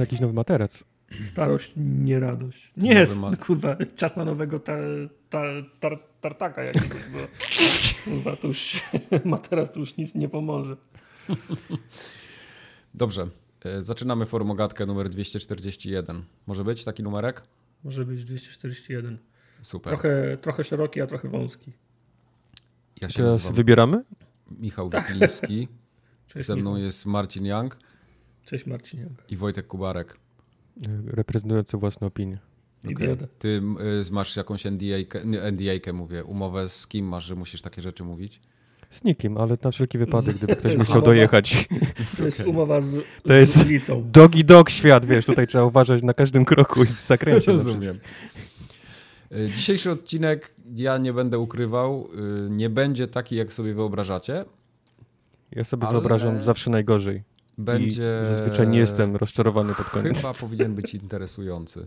Jakiś nowy materac. Starość, nie radość. Nie Nowy jest, ma- kurwa, czas na nowego ta, ta, tar, tartaka jakiegoś, bo kurwa, to już ma teraz to już nic nie pomoże. Dobrze. E, Zaczynamy formogatkę numer 241. Może być taki numerek? Może być 241. Super. Trochę, trochę szeroki, a trochę wąski. Ja się Teraz nazywam wybieramy? Michał Wikliński. Cześć, Ze mną Michał. jest Marcin Young Cześć Marciniak. i Wojtek Kubarek. Reprezentujący własne opinie. Okej. Idiota. Ty y, masz jakąś NDA, nie, NDA mówię, umowę z kim masz, że musisz takie rzeczy mówić? Z nikim, ale na wszelki wypadek, gdyby ktoś jest chciał umowa. dojechać. To jest umowa z, To jest- z ulicą. Dogi dog świat, wiesz, tutaj trzeba uważać na każdym kroku i zakręcie. Rozumiem. Y, Dzisiejszy odcinek, ja nie będę ukrywał, y, nie będzie taki, jak sobie wyobrażacie. Ja sobie Ale- wyobrażam zawsze najgorzej. Będzie... I zazwyczaj nie jestem rozczarowany pod koniec. Chyba powinien być interesujący.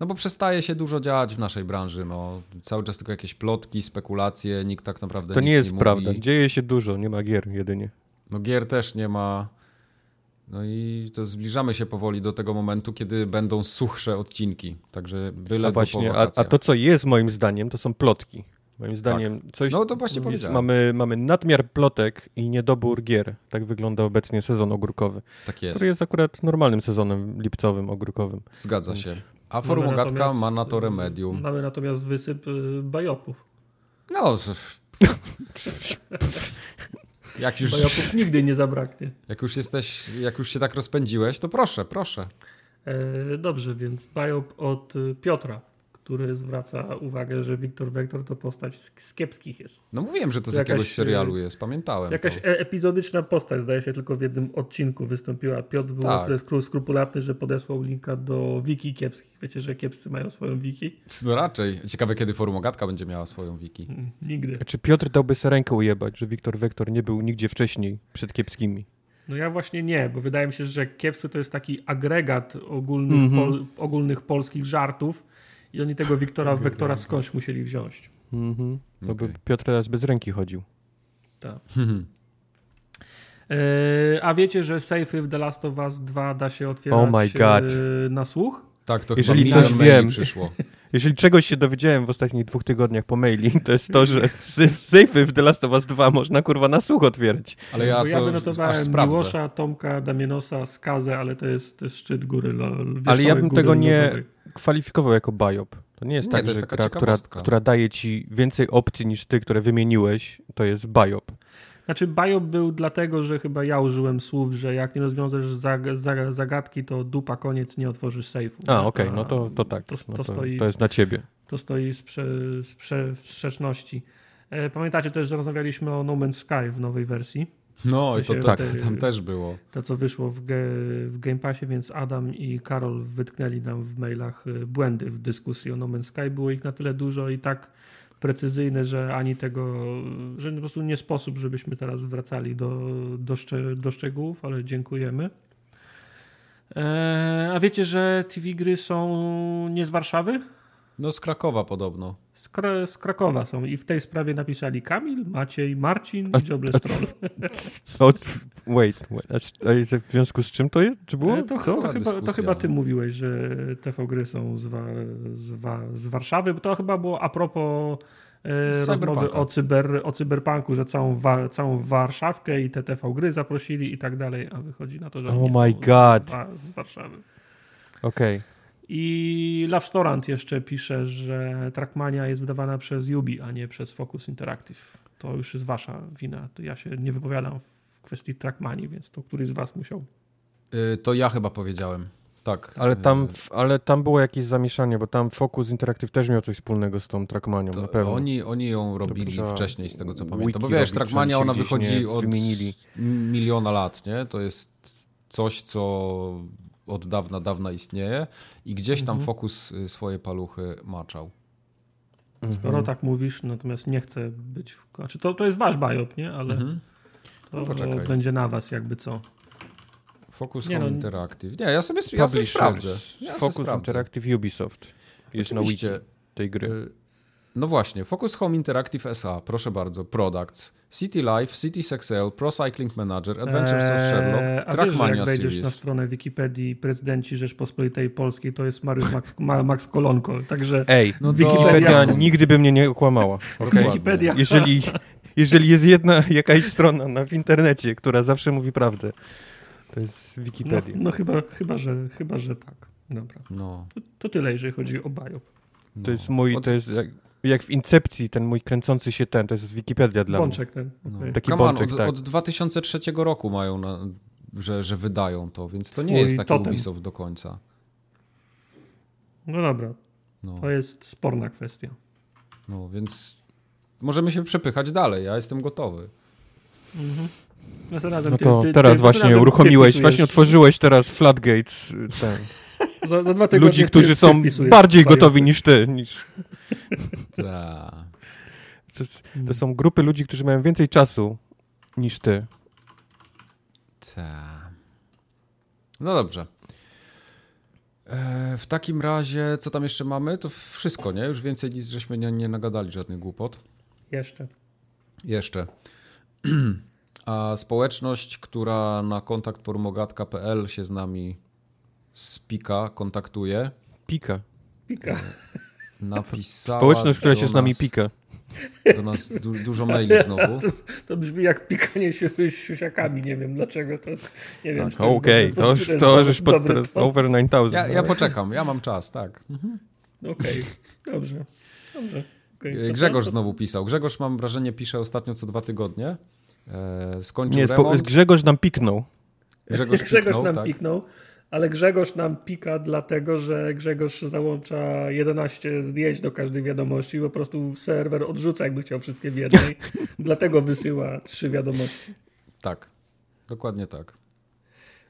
No bo przestaje się dużo dziać w naszej branży. No. Cały czas tylko jakieś plotki, spekulacje, nikt tak naprawdę To nie jest mówi. prawda. Dzieje się dużo, nie ma gier jedynie. No gier też nie ma. No i to zbliżamy się powoli do tego momentu, kiedy będą suchsze odcinki. Także byle do właśnie, a, a to co jest moim zdaniem, to są plotki. Moim zdaniem coś No to właśnie jest, powiedziałem. mamy, mamy nadmiar plotek i niedobór gier. Tak wygląda obecnie sezon ogórkowy, Tak jest, który jest akurat normalnym sezonem lipcowym, ogórkowym. zgadza się. A Mamy natomiast- ma na to remedium. Mamy natomiast wysyp y, bajopów. No, jak już, Bajopów nigdy nie zabraknie. jak już jesteś, jak już się tak rozpędziłeś, to proszę, proszę. E, dobrze, więc bajop od y, Piotra, który zwraca uwagę, że Wiktor Wektor to postać z, kiepskich jest. No mówiłem, że to z Jakaś, jakiegoś serialu y, jest, pamiętałem. Jakaś to. epizodyczna postać, zdaje się, tylko w jednym odcinku wystąpiła. Piotr był Tak. tyle skrupulatny, że podesłał linka do wiki kiepskich. Wiecie, że kiepscy mają swoją wiki? No raczej. Ciekawe, kiedy Forumogatka będzie miała swoją wiki. Mm, Nigdy. Czy Piotr dałby sobie rękę ujebać, że Wiktor Wektor nie był nigdzie wcześniej przed kiepskimi? No ja właśnie nie, bo wydaje mi się, że kiepscy to jest taki agregat ogólnych, Mhm. pol, ogólnych polskich żartów i oni tego Wiktora Wektora skądś musieli wziąć. Mhm. To Okej. by Piotr teraz bez ręki chodził. Tak. E, a wiecie, że safe'y w The Last of Us 2 da się otwierać Oh my God. e, na słuch? Tak, to Jeżeli chyba coś wiem. przyszło. Jeżeli czegoś się dowiedziałem w ostatnich dwóch tygodniach po maili, to jest to, że sejfy w The Last of Us 2 można kurwa na słuch otwierać. Ale ja Bo ja to wynotowałem. Miłosza, Tomka, Damienosa, Skazę, ale to jest szczyt góry. lo- Ale ja bym tego nie lodowej. Kwalifikował jako biop. To nie jest Nie, tak, jest że gra, która, która daje ci więcej opcji niż ty, które wymieniłeś, to jest biop. Znaczy, Biop był dlatego, że chyba ja użyłem słów, że jak nie rozwiążesz zag zag zagadki, to dupa koniec, nie otworzysz sejfu. A, okej, no to, to tak. To, no to, stoi, to jest na ciebie. to stoi w sprze sprze w sprzeczności. E, Pamiętacie też, że rozmawialiśmy o No Man's Sky w nowej wersji, No i to, tej- tam też było. to co wyszło w, ge w Game Passie, więc Adam i Karol wytknęli nam w mailach e, błędy w dyskusji o No Man's Sky. Było ich na tyle dużo i tak precyzyjne, że ani tego, że po prostu nie sposób, żebyśmy teraz wracali do, do, szcze do szczegółów, ale dziękujemy. E, a wiecie, że TV gry są nie z Warszawy? No z Krakowa podobno. Z, Kra z Krakowa są i w tej sprawie napisali Kamil, Maciej, Marcin i. O, wait, wait. a w związku z czym to jest? Czy było? E, To, to, Była chyba, to chyba ty mówiłeś, że TV gry są z, wa z, wa z Warszawy. To chyba było a propos e, rozmowy o, cyber, o cyberpunku, że całą, wa całą Warszawkę i te TV gry zaprosili i tak dalej, a wychodzi na to, że Oh my są God. Z, wa z Warszawy. Okej. I Lovestorant jeszcze pisze, że Trackmania jest wydawana przez Yubi, a nie przez Focus Interactive. To już jest wasza wina. To ja się nie wypowiadam w kwestii Trackmanii, więc to któryś z was musiał. Y, To ja chyba powiedziałem. Tak. Ale, y, tam, ale tam było jakieś zamieszanie, bo tam Focus Interactive też miał coś wspólnego z tą Trackmanią, na pewno. oni, oni ją robili wcześniej, z tego co pamiętam. Bo wiesz, robić, Trackmania ona wychodzi od wymienili. miliona lat, nie? To jest coś, co od dawna, dawna istnieje i gdzieś tam Mhm. Fokus y, swoje paluchy maczał. Mhm. Skoro tak mówisz, natomiast nie chcę być. W... Znaczy to, to jest wasz biop, nie? Ale Mhm. to, No poczekaj. będzie na was, jakby co. Focus Nie Home no. Interactive. Nie, ja sobie, ja sobie sprawdzę. Ja sobie Focus sprawdzę. Interactive Ubisoft jest na wiki Oczywiście. tej gry. Y, No właśnie, Focus Home Interactive SA, proszę bardzo, Products, City Life, Cities Excel, Pro Cycling Manager, Adventures of Sherlock, Eee, a wiesz, Trackmania jak wejdziesz Series. na stronę Wikipedii prezydenci Rzeczpospolitej Polskiej, to jest Mariusz Max, Ma- Max Kolonko, także Ej, No Wikipedia to- nigdy by mnie nie okłamała. Dokładnie. Wikipedia. Jeżeli, jeżeli jest jedna jakaś strona na, w internecie, która zawsze mówi prawdę, to jest no, Wikipedia. no chyba, chyba, że, chyba, że tak. Dobra. No, To, to tyle, jeżeli chodzi o Biop. no. To jest mój, to jest jak, w Incepcji, ten mój kręcący się ten, to jest Wikipedia dla mnie. Bączek ten. No. okej. Taki Come on, bączek, od, tak. od 2003 roku mają, na, że, że wydają to, więc to nie Twój jest taki totem. Ubisoft do końca. No dobra, No, to jest sporna kwestia. no więc możemy się przepychać dalej, ja jestem gotowy. Mhm. No ty- to ty- teraz ty- właśnie uruchomiłeś, ty właśnie otworzyłeś teraz Floodgates y, ten, Za, za dwa tygodnie ludzi, którzy ty są bardziej gotowi niż ty. Niż, Ta. to, to są grupy ludzi, którzy mają więcej czasu niż ty. Ta. No dobrze. E, w takim razie, co tam jeszcze mamy? To wszystko, nie? Już więcej nic żeśmy nie, nie nagadali żadnych głupot. Jeszcze. Jeszcze. A społeczność, która na kontakt forumogatka.pl się z nami spika, kontaktuje, Pika. Pika. napisała Społeczność, która się z nami nas- pika. Do nas du dużo maili znowu. To brzmi jak pikanie się siusiakami, nie wiem dlaczego to. Nie wiem, Tak, to Okej, dobry- to to żeś pod dobry teraz over 9000. Ja, ja poczekam, ja mam czas, tak. Okej, dobrze. Dobrze. Okej, to- E, Grzegorz to- znowu pisał. Grzegorz, mam wrażenie, pisze ostatnio co dwa tygodnie. E, skończył Nie, remont. Grzegorz nam piknął. Grzegorz, Grzegorz piknął, nam tak. piknął, ale Grzegorz nam pika dlatego, że Grzegorz załącza 11 zdjęć do każdej wiadomości, po prostu serwer odrzuca jakby chciał wszystkie w jednej, dlatego wysyła trzy wiadomości. Tak, dokładnie tak.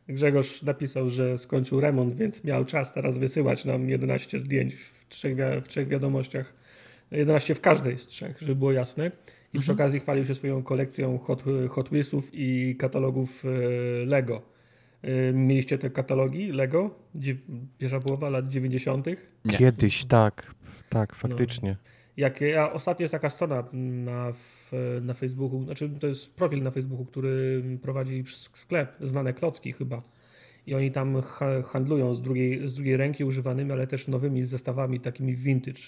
Grzegorz napisał, że skończył remont, więc miał czas teraz wysyłać nam 11 zdjęć w trzech, w trzech wiadomościach. 11 w każdej z trzech, żeby było jasne. I przy okazji chwalił się swoją kolekcją Hot, Hot Wheelsów i katalogów e, Lego. E, Mieliście te katalogi Lego? Pierwsza połowa lat 90. Nie. Kiedyś, tak. Tak, faktycznie. Jak ja, ostatnio jest taka strona na, na Facebooku, znaczy to jest profil na Facebooku, który prowadzi sklep, znane klocki chyba. I oni tam ha- handlują z drugiej, z drugiej ręki używanymi, ale też nowymi zestawami takimi vintage.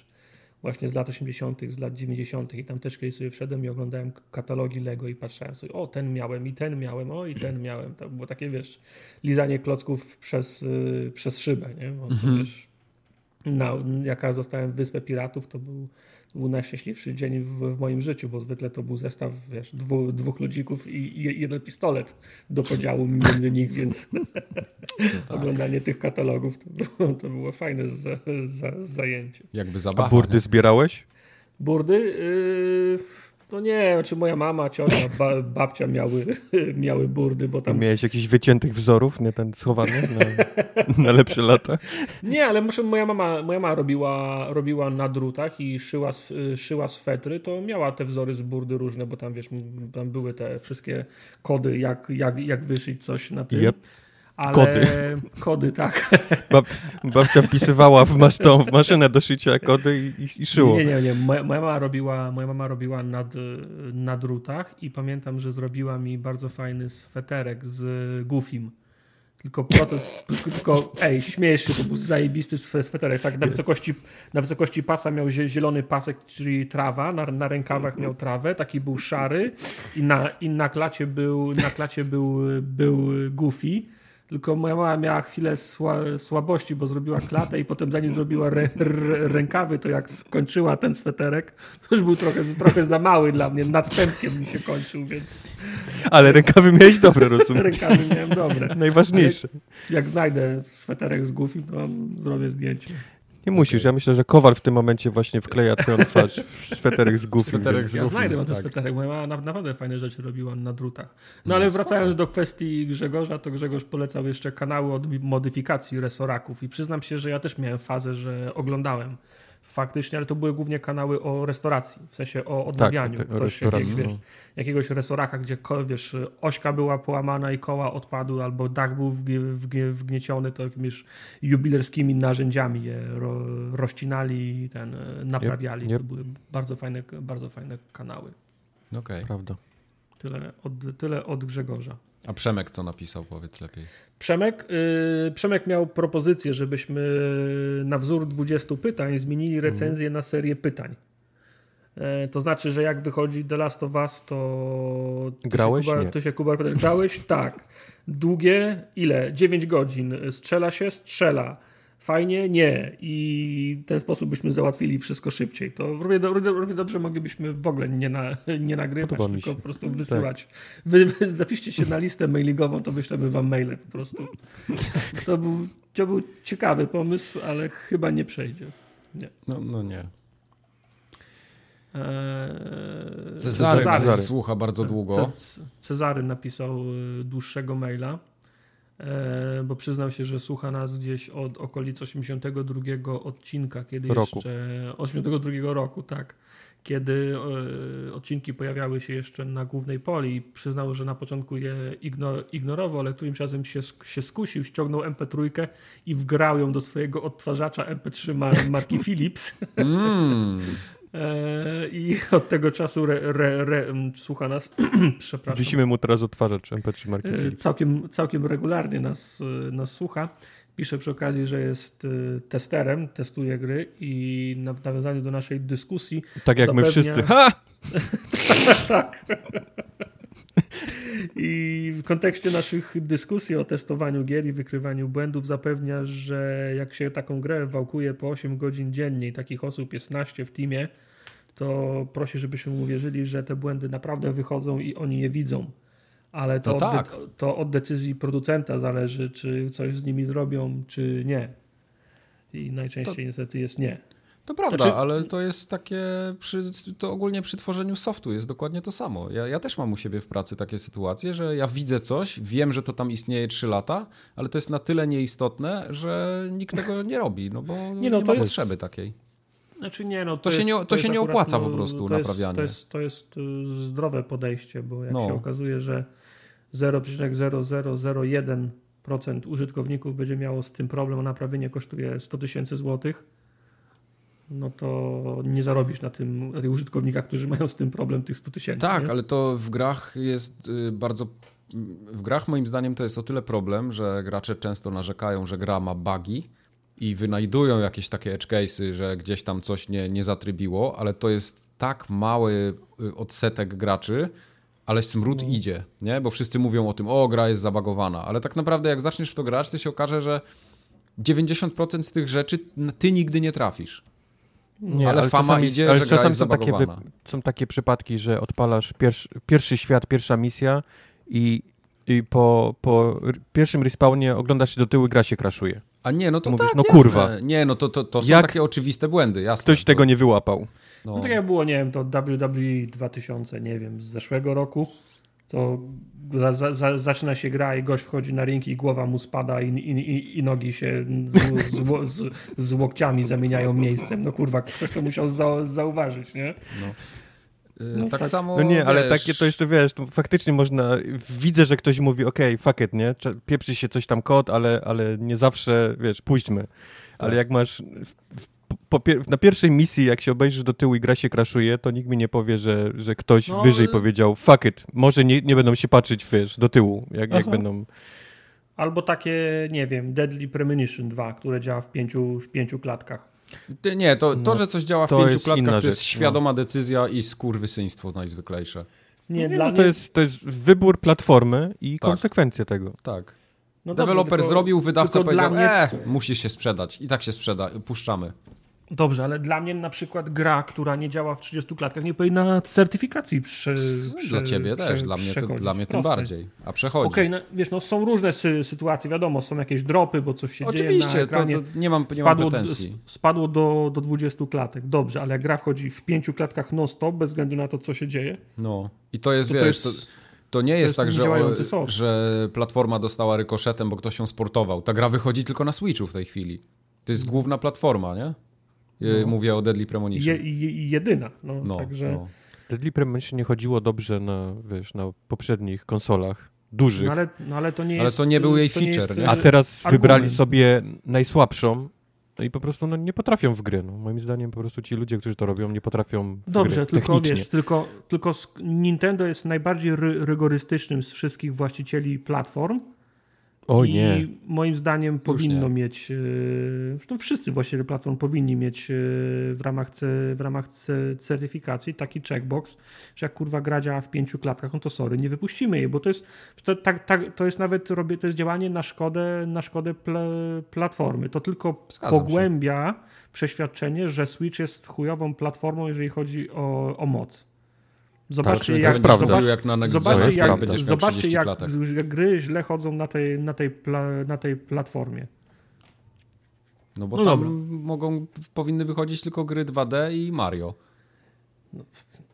Właśnie z lat 80., z lat 90. I tam też kiedyś sobie wszedłem i oglądałem katalogi Lego i patrzyłem sobie, o ten miałem i ten miałem, o i ten miałem. To było takie, wiesz, lizanie klocków przez, y, przez szybę, nie? Bo to, wiesz, na, jak ja zostałem w Wyspę Piratów, to był, był najszczęśliwszy dzień w, w moim życiu, bo zwykle to był zestaw wiesz, dwu, dwóch ludzików i, i jeden pistolet do podziału między nich, więc oglądanie tych katalogów to było, to było fajne za, za, zajęcie. Jakby A zabawa. burdy nie? zbierałeś? Burdy? Yy, no nie, znaczy moja mama, ciocia, ba, babcia miały, miały burdy, bo tam miałeś jakichś wyciętych wzorów, nie ten schowany na, na lepsze lata? Nie, ale muszę, moja mama, moja mama robiła, robiła na drutach i szyła, szyła swetry, to miała te wzory z burdy różne, bo tam wiesz, tam były te wszystkie kody, jak, jak, jak wyszyć coś na tym. Yep. Ale, Kody. Kody, tak. Bab, babcia wpisywała w, masz tą, w maszynę do szycia kody i, i, szyło. Nie, nie, nie. Moja, moja mama robiła, moja mama robiła nad, na drutach i pamiętam, że zrobiła mi bardzo fajny sweterek z Goofim. Tylko proces, tylko, ej, śmiejesz się, to był zajebisty swe- sweterek, tak, na wysokości, na wysokości pasa miał zie- zielony pasek, czyli trawa, na, na rękawach miał trawę, taki był szary i na, i na klacie był, na klacie był, był Goofy, tylko moja mama miała chwilę sła, słabości, bo zrobiła klatę i potem zanim zrobiła rę, r, rękawy, to jak skończyła ten sweterek, to już był trochę, trochę za mały dla mnie, nad pępkiem mi się kończył, więc Ale rękawy miałeś dobre, rozumiem. rękawy miałem dobre. Najważniejsze. Jak znajdę sweterek z Goofy, to zrobię zdjęcie. Nie musisz, ja myślę, że Kowal w tym momencie właśnie wkleja twoją twarz w sweterek z Goofy. Sweterek z Ja Goofy, znajdę mam ten tak. sweterek, mama na- naprawdę fajne rzeczy robiła na drutach. No No, ale spoko. wracając do kwestii Grzegorza, to Grzegorz polecał jeszcze kanały od modyfikacji resoraków i przyznam się, że ja też miałem fazę, że oglądałem faktycznie, ale to były głównie kanały o restauracji, w sensie o odnawianiu. Tak, tak, Ktoś wiesz, no. jakiegoś restauraka, gdzie ko- wiesz, ośka była połamana i koła odpadły, albo dach był wgnie- wgnie- wgnieciony, to jakimiś jubilerskimi narzędziami je ro, rozcinali i ten, e, naprawiali. yep. To były bardzo fajne, bardzo fajne kanały. Okej. Prawda. Tyle od, tyle od Grzegorza. A Przemek co napisał, powiedz lepiej. Przemek, yy, Przemek miał propozycję, żebyśmy na wzór 20 pytań zmienili recenzję na serię pytań. E, to znaczy, że jak wychodzi The Last of Us, to. Grałeś? Się Kuba, to się Kuba pytasz, grałeś? Tak. Długie? Ile? 9 godzin. Strzela się? Strzela. Fajnie? Nie. I w ten sposób byśmy załatwili wszystko szybciej. To równie, do, równie, równie dobrze moglibyśmy w ogóle nie, na, nie nagrywać, tylko po prostu wysyłać. Wy, wy, zapiszcie się na listę mailingową, to wyślemy wam maile po prostu. To był, to był ciekawy pomysł, ale chyba nie przejdzie. Nie. No, no nie. Eee, Cezary, Cezary. słucha bardzo długo. Ce- Cezary napisał y, dłuższego maila, e, bo przyznał się, że słucha nas gdzieś od okolic 82 odcinka, kiedy Roku. jeszcze 82 roku, tak. Kiedy e, odcinki pojawiały się jeszcze na głównej poli przyznał, że na początku je igno, ignorował, ale którymś razem się, się skusił, ściągnął MP3 i wgrał ją do swojego odtwarzacza MP3 mar- marki Philips. Mm. E, I od tego czasu re, re, re, słucha nas, przepraszam, Wisimy mu teraz odtwarzacz MP3 marki e, całkiem, całkiem regularnie nas, e, nas słucha. Pisze przy okazji, że jest testerem, testuje gry i na- w nawiązaniu do naszej dyskusji Tak jak my zapewnia- wszyscy. Ha! tak. I w kontekście naszych dyskusji o testowaniu gier i wykrywaniu błędów zapewnia, że jak się taką grę wałkuje po 8 godzin dziennie i takich osób jest naście w teamie, to prosi, żebyśmy uwierzyli, że te błędy naprawdę wychodzą i oni je widzą. Ale to, No od, tak. de- to od decyzji producenta zależy, czy coś z nimi zrobią, czy nie. I najczęściej niestety jest nie. To prawda, Znaczy- ale to jest takie, przy, to ogólnie przy tworzeniu softu jest dokładnie to samo. Ja, ja też mam u siebie w pracy takie sytuacje, że ja widzę coś, wiem, że to tam istnieje 3 lata, ale to jest na tyle nieistotne, że nikt tego nie robi, no bo nie, no, ma to jest- potrzeby takiej. Znaczy nie, no To się jest, nie- to się jest nie opłaca po prostu to jest, naprawianie. To jest, to jest y, zdrowe podejście, bo jak No. się okazuje, że 0,0001% użytkowników będzie miało z tym problem, a naprawienie kosztuje 100 tysięcy złotych, no to nie zarobisz na tym na tych użytkownikach, którzy mają z tym problem tych 100 tysięcy. Tak, nie? ale to w grach jest y, bardzo. W grach moim zdaniem to jest o tyle problem, że gracze często narzekają, że gra ma bugi i wynajdują jakieś takie edge case'y, że gdzieś tam coś nie, nie zatrybiło, ale to jest tak mały y, odsetek graczy, ale smród No. idzie, nie? Bo wszyscy mówią o tym, o, gra jest zabagowana, ale tak naprawdę jak zaczniesz w to grać, to się okaże, że 90% z tych rzeczy ty nigdy nie trafisz. Nie, ale fama czasami- idzie, ale że czasami są takie, zabagowana. są takie przypadki, że odpalasz pierwszy, pierwszy świat, pierwsza misja i, i po, po pierwszym respawnie oglądasz się do tyłu i gra się kraszuje. A nie, no to Mówisz, tak, no jasne. kurwa. Nie, no to, to, to są Jak takie oczywiste błędy, jasne. Ktoś to, tego nie wyłapał. No. No tak jak było, nie wiem, to WWE 2000, nie wiem, z zeszłego roku, co za, za, za, zaczyna się gra i gość wchodzi na ring i głowa mu spada i, i, i, i nogi się z, z, z, z łokciami zamieniają miejscem. No kurwa, ktoś to musiał za, zauważyć, nie? Y, No tak, tak. samo. No nie, ale wiesz, takie to jeszcze wiesz, to faktycznie można, widzę, że ktoś mówi, okej, fuck it, nie, pieprzy się coś tam kod, ale, ale nie zawsze, wiesz, pójdźmy. Ale Tak. jak masz, w, w, po, pier- na pierwszej misji, jak się obejrzysz do tyłu i gra się kraszuje, to nikt mi nie powie, że, że ktoś No, wyżej ale- powiedział, fuck it, może nie, nie będą się patrzeć, wiesz, do tyłu, jak, jak będą... Albo takie, nie wiem, Deadly Premonition 2, które działa w pięciu, w pięciu klatkach. Ty- Nie, to, to, No, że coś działa w to pięciu jest klatkach, to jest rzecz, no. świadoma decyzja i skurwysyństwo najzwyklejsze. Nie, Nie, dla no, mnie... to, jest, to jest wybór platformy i Tak. konsekwencja tego. Tak. no Deweloper zrobił, wydawca powiedział, mnie- e, musi się sprzedać. I tak się sprzeda, puszczamy. Dobrze, ale dla mnie na przykład gra, która nie działa w 30 klatkach, nie powinna certyfikacji prze, prze, Dla ciebie prze, też, dla mnie, to, przechodzić. dla mnie tym bardziej. A przechodzi. Okej, no, wiesz, no są różne sy sytuacje, wiadomo, są jakieś dropy, bo coś się dzieje na Oczywiście, to, to nie mam, nie mam Spadło, pretensji. s- spadło do, do 20 klatek, dobrze, ale jak gra wchodzi w pięciu klatkach non-stop, bez względu na to, co się dzieje, No. I to jest, to, to wiesz, to, jest... to nie jest jest tak, że, o, że platforma dostała rykoszetem, bo ktoś ją sportował. Ta gra wychodzi tylko na Switchu w tej chwili. To jest główna platforma, nie? No. Mówię o Deadly Premonition. Je, je, jedyna. No, no, także... No. Deadly Premonition nie chodziło dobrze na, wiesz, na poprzednich konsolach dużych. No ale, no ale to nie ale jest... to nie był jej feature, nie? A teraz argument. wybrali sobie najsłabszą no i po prostu no, nie potrafią w gry. No. Moim zdaniem po prostu ci ludzie, którzy to robią, nie potrafią w Dobrze, gry, tylko wiesz, tylko, tylko Nintendo jest najbardziej ry rygorystycznym z wszystkich właścicieli platform o nie. I moim zdaniem powinno mieć, no wszyscy właściwie platform powinni mieć e, w ramach, w ramach certyfikacji taki checkbox, że jak kurwa gra działa w pięciu klatkach, no to sorry, nie wypuścimy jej, bo to jest, to, tak, tak, to jest nawet robię, to jest działanie na szkodę, na szkodę pl platformy. To tylko pogłębia się. przeświadczenie, że Switch jest chujową platformą, jeżeli chodzi o, o moc. Zobaczcie, tak, jak, zobacz, zobacz, jak na zobaczcie, jak, zobaczcie jak, jak, gry źle chodzą na tej, na tej, pla, na tej platformie. No bo no tam dobra. mogą, powinny wychodzić tylko gry 2D i Mario. No,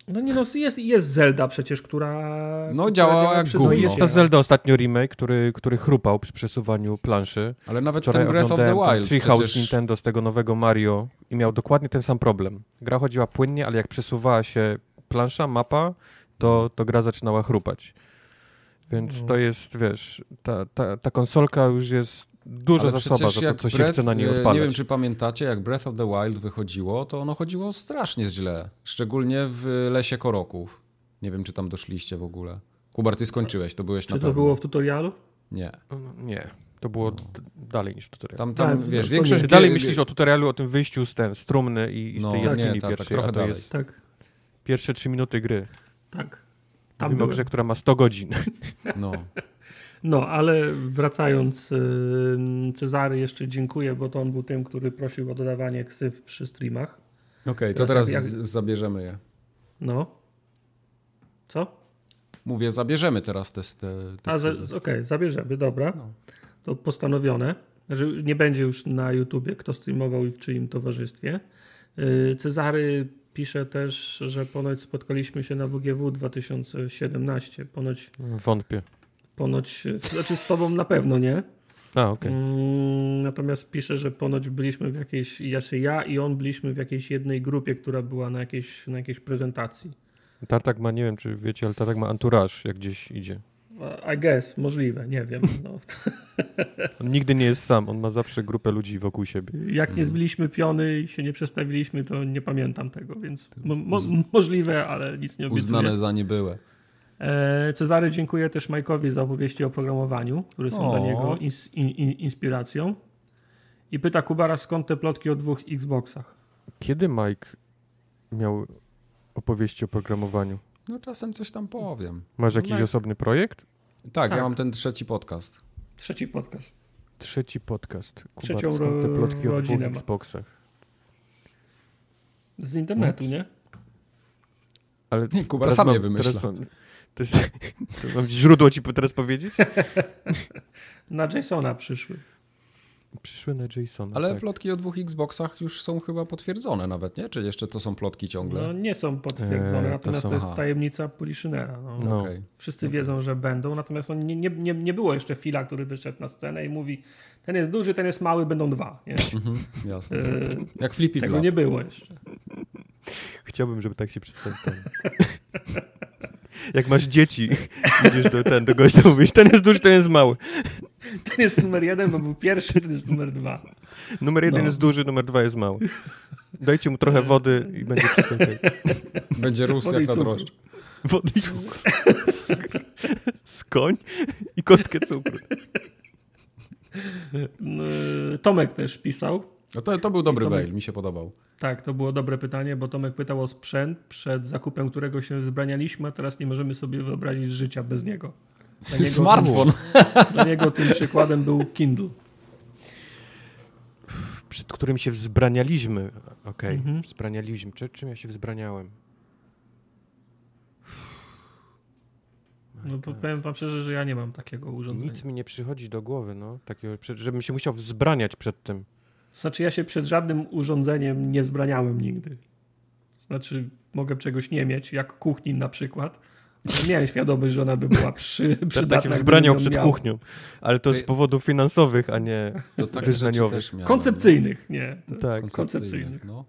no nie no, jest, jest Zelda przecież, która... No działa jak gówno. Jest ta Zelda ostatnio remake, który, który chrupał przy przesuwaniu planszy. Ale nawet Wczoraj ten Breath of the Wild Treehouse przecież... Nintendo z tego nowego Mario i miał dokładnie ten sam problem. Gra chodziła płynnie, ale jak przesuwała się plansza, mapa, to, to gra zaczynała chrupać. Więc no. to jest, wiesz, ta, ta, ta konsolka już jest duża Ale zasoba za to, co Breath, się chce na niej e, odpalać. Nie wiem, czy pamiętacie, jak Breath of the Wild wychodziło, to ono chodziło strasznie źle. Szczególnie w Lesie Koroków. Nie wiem, czy tam doszliście w ogóle. Kubar, ty skończyłeś, to byłeś czy na Czy to było w tutorialu? Nie. Nie. To było no. dalej niż w tutorialu. Tam, tam tak, wiesz, większość... Dalej myślisz o tutorialu, o tym wyjściu z ten, z trumny i, i z no, tej jaskini nie, tak, pierwszej. Tak, trochę dalej. Jest... Tak pierwsze trzy minuty gry. Tak. Tam Mówimy o grze, która ma 100 godzin. No. No, ale wracając, Cezary jeszcze dziękuję, bo to on był tym, który prosił o dodawanie ksyw przy streamach. Okej, okay, to teraz jak... zabierzemy je. No. Co? Mówię, zabierzemy teraz te, te, te Okej, okay, zabierzemy, dobra. No. To postanowione, że nie będzie już na YouTubie, kto streamował i w czyim towarzystwie. Y, Cezary pisze też, że ponoć spotkaliśmy się na WGW 2017. Ponoć. Wątpię. Ponoć, znaczy z tobą na pewno nie. A. Okay. Mm, natomiast pisze, że ponoć byliśmy w jakiejś, znaczy ja i on byliśmy w jakiejś jednej grupie, która była na jakiejś, na jakiejś prezentacji. Tartak ma, nie wiem czy wiecie, ale Tartak ma entourage, jak gdzieś idzie. I guess, możliwe, nie wiem. No. On nigdy nie jest sam, on ma zawsze grupę ludzi wokół siebie. Jak nie zbiliśmy piony i się nie przestawiliśmy, to nie pamiętam tego, więc mo mo możliwe, ale nic nie obiecuję. Uznane za niebyłe. E, Cezary dziękuję też Majkowi za opowieści o programowaniu, które są o. dla niego ins in in inspiracją. I pyta Kubara, skąd te plotki o dwóch Xboxach? Kiedy Mike miał opowieści o programowaniu? No czasem coś tam powiem. Masz jakiś no, osobny projekt? Tak, tak, ja mam ten trzeci podcast. Trzeci podcast. Trzeci podcast. Kuba, Trzecią skąd te plotki o dwóch Xboxach? Z internetu, nie? Ale nie, Kuba sam je wymyśla. Teraz mam, to jest, to mam źródło ci teraz powiedzieć? Na Jasona przyszły. Przyszły na Jasona. Ale tak. plotki o dwóch Xboxach już są chyba potwierdzone nawet, nie? Czy jeszcze to są plotki ciągle? No nie są potwierdzone, eee, natomiast to, są, to jest aha. tajemnica Poliszynera. No. No. Okay. Wszyscy okay. wiedzą, że będą, natomiast nie, nie, nie, nie było jeszcze fila, który wyszedł na scenę i mówi ten jest duży, ten jest mały, będą dwa. Nie? Mhm, jasne. E, Jak Flippy Tego nie było jeszcze. Chciałbym, żeby tak się przedstawił. Jak masz dzieci, idziesz do, ten, do gościa mówisz, ten jest duży, ten jest mały. Ten jest numer jeden, bo był pierwszy, ten jest numer dwa. Numer jeden no. jest duży, numer dwa jest mały. Dajcie mu trochę wody i będzie wszystko okay. Będzie rósł jak na drożdż. Wody i cukru. Z koń i kostkę cukru. Tomek też pisał. No to, to był dobry Tomek, mail, mi się podobał. Tak, to było dobre pytanie, bo Tomek pytał o sprzęt przed zakupem, którego się zbranialiśmy, a teraz nie możemy sobie wyobrazić życia bez niego. Dla Smartfon. Tym, dla niego tym przykładem był Kindle. Przed którym się wzbranialiśmy. Okej, okay. mhm. wzbranialiśmy. Czy, czym ja się wzbraniałem? No to powiem wam szczerze, że ja nie mam takiego urządzenia. Nic mi nie przychodzi do głowy, no. Takiego, żebym się musiał wzbraniać przed tym. Znaczy ja się przed żadnym urządzeniem nie zbraniałem nigdy. Znaczy mogę czegoś nie mieć, jak kuchni na przykład, Miałem świadomość, że ona by była przy, przydatna. Takie wzbraniał przed miał. kuchnią. Ale to z powodów finansowych, a nie To takie wyznaniowych. rzeczy też miałem, Koncepcyjnych, nie. Tak. No. koncepcyjnych. No.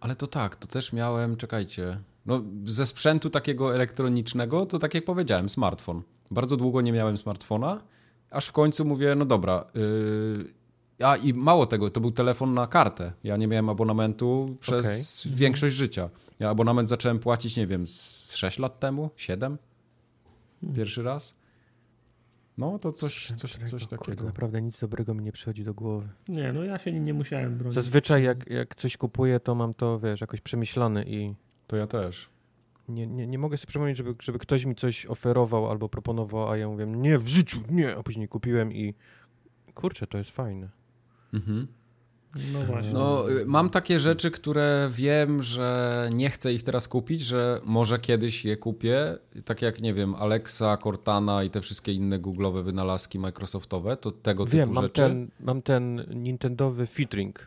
Ale to tak, to też miałem, czekajcie, no ze sprzętu takiego elektronicznego, to tak jak powiedziałem, smartfon. Bardzo długo nie miałem smartfona, aż w końcu mówię, no dobra. Yy, a i mało tego, to był telefon na kartę. Ja nie miałem abonamentu przez Okej. większość życia. Ja abonament zacząłem płacić, nie wiem, z 6 lat temu, 7? Pierwszy raz. No, to coś, coś, coś Kurde, takiego. naprawdę nic dobrego mi nie przychodzi do głowy. Nie, no ja się nie, nie musiałem bronić. Zazwyczaj jak, jak coś kupuję, to mam to, wiesz, jakoś przemyślane i To ja też. nie, nie, nie mogę sobie przypomnieć, żeby, żeby ktoś mi coś oferował albo proponował, a ja mówię, nie, w życiu, nie, a później kupiłem i kurczę, to jest fajne. Mhm. No właśnie. No, mam takie rzeczy, które wiem, że nie chcę ich teraz kupić, że może kiedyś je kupię. Tak jak, nie wiem, Alexa, Cortana i te wszystkie inne googlowe wynalazki Microsoftowe, to tego Wiem, typu mam rzeczy. ten, mam ten Nintendowy Fitring.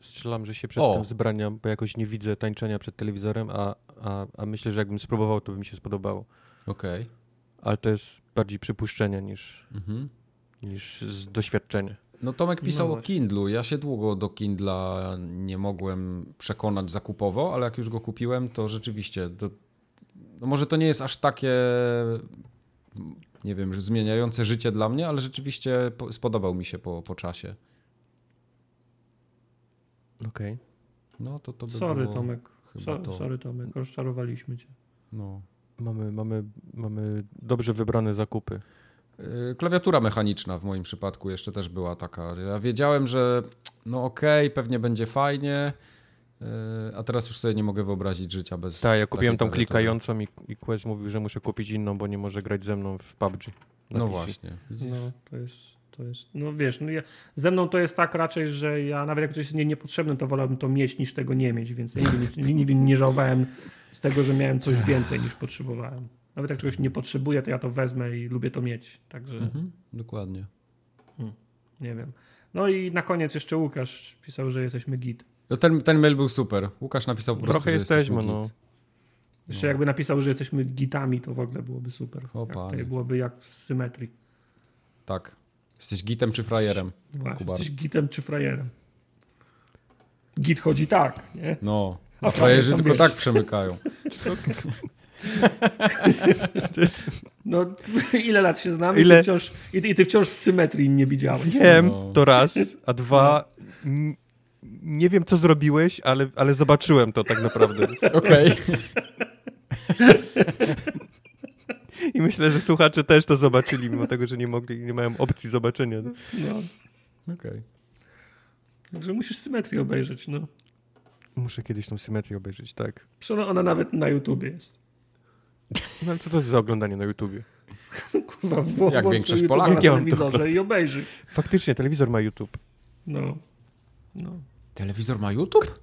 Strzelam, że się przed O. tym zbraniam, bo jakoś nie widzę tańczenia przed telewizorem, a, a, a myślę, że jakbym spróbował, to by mi się spodobało. Okej. Ale to jest bardziej przypuszczenie niż, Mhm. niż z doświadczenia. No Tomek pisał No o. Kindlu. Ja się długo do Kindla nie mogłem przekonać zakupowo, ale jak już go kupiłem, to rzeczywiście to, no może to nie jest aż takie nie wiem, zmieniające życie dla mnie, ale rzeczywiście po- spodobał mi się po, po czasie. Okej. No to to by sorry było Tomek. chyba So, to. Sorry Tomek, rozczarowaliśmy cię. No. Mamy, mamy, mamy dobrze wybrane zakupy. Yy, Klawiatura mechaniczna w moim przypadku jeszcze też była taka. Ja wiedziałem, że no okej, pewnie będzie fajnie, yy, a teraz już sobie nie mogę wyobrazić życia bez Tak, ja kupiłem tą klikającą i, i Quest mówił, że muszę kupić inną, bo nie może grać ze mną w PUBG. No PC. właśnie. widzisz? No, to jest, to jest, no wiesz, no ja, ze mną to jest tak raczej, że ja nawet jak coś jest nie, niepotrzebne, to wolałbym to mieć niż tego nie mieć, więc ja nigdy, nie- nigdy nie żałowałem z tego, że miałem coś więcej niż potrzebowałem. Nawet jak czegoś nie potrzebuję, to ja to wezmę i lubię to mieć, także Mhm, dokładnie. nie wiem. No i na koniec jeszcze Łukasz pisał, że jesteśmy git. No ten, ten mail był super. Łukasz napisał po prostu, Trochę że jesteśmy, git. no. Jeszcze jakby napisał, że jesteśmy gitami, to w ogóle byłoby super. O, jak byłoby jak w symetrii. Tak. Jesteś gitem czy frajerem? Właśnie, jesteś gitem czy frajerem? Git chodzi tak, nie? No. A A frajerzy tylko wiesz. tak przemykają. No, ile lat się znamy Ile? I, ty wciąż, i, ty- i ty wciąż symetrii nie widziałeś. wiem, No. to raz, a dwa, n- nie wiem co zrobiłeś, ale, ale zobaczyłem to tak naprawdę. Okej. I myślę, że słuchacze też to zobaczyli, mimo tego, że nie mogli, nie mają opcji zobaczenia. No, Okej. także musisz symetrię obejrzeć, no. Muszę kiedyś tą symetrię obejrzeć, tak. Przecież ona, ona nawet na YouTubie jest. No co to jest za oglądanie na YouTubie? Kurwa, w, Jak włącz większość Polaków. na Jak ja mam to telewizorze i obejrzyj. Faktycznie, telewizor ma YouTube. No. No. Telewizor ma YouTube?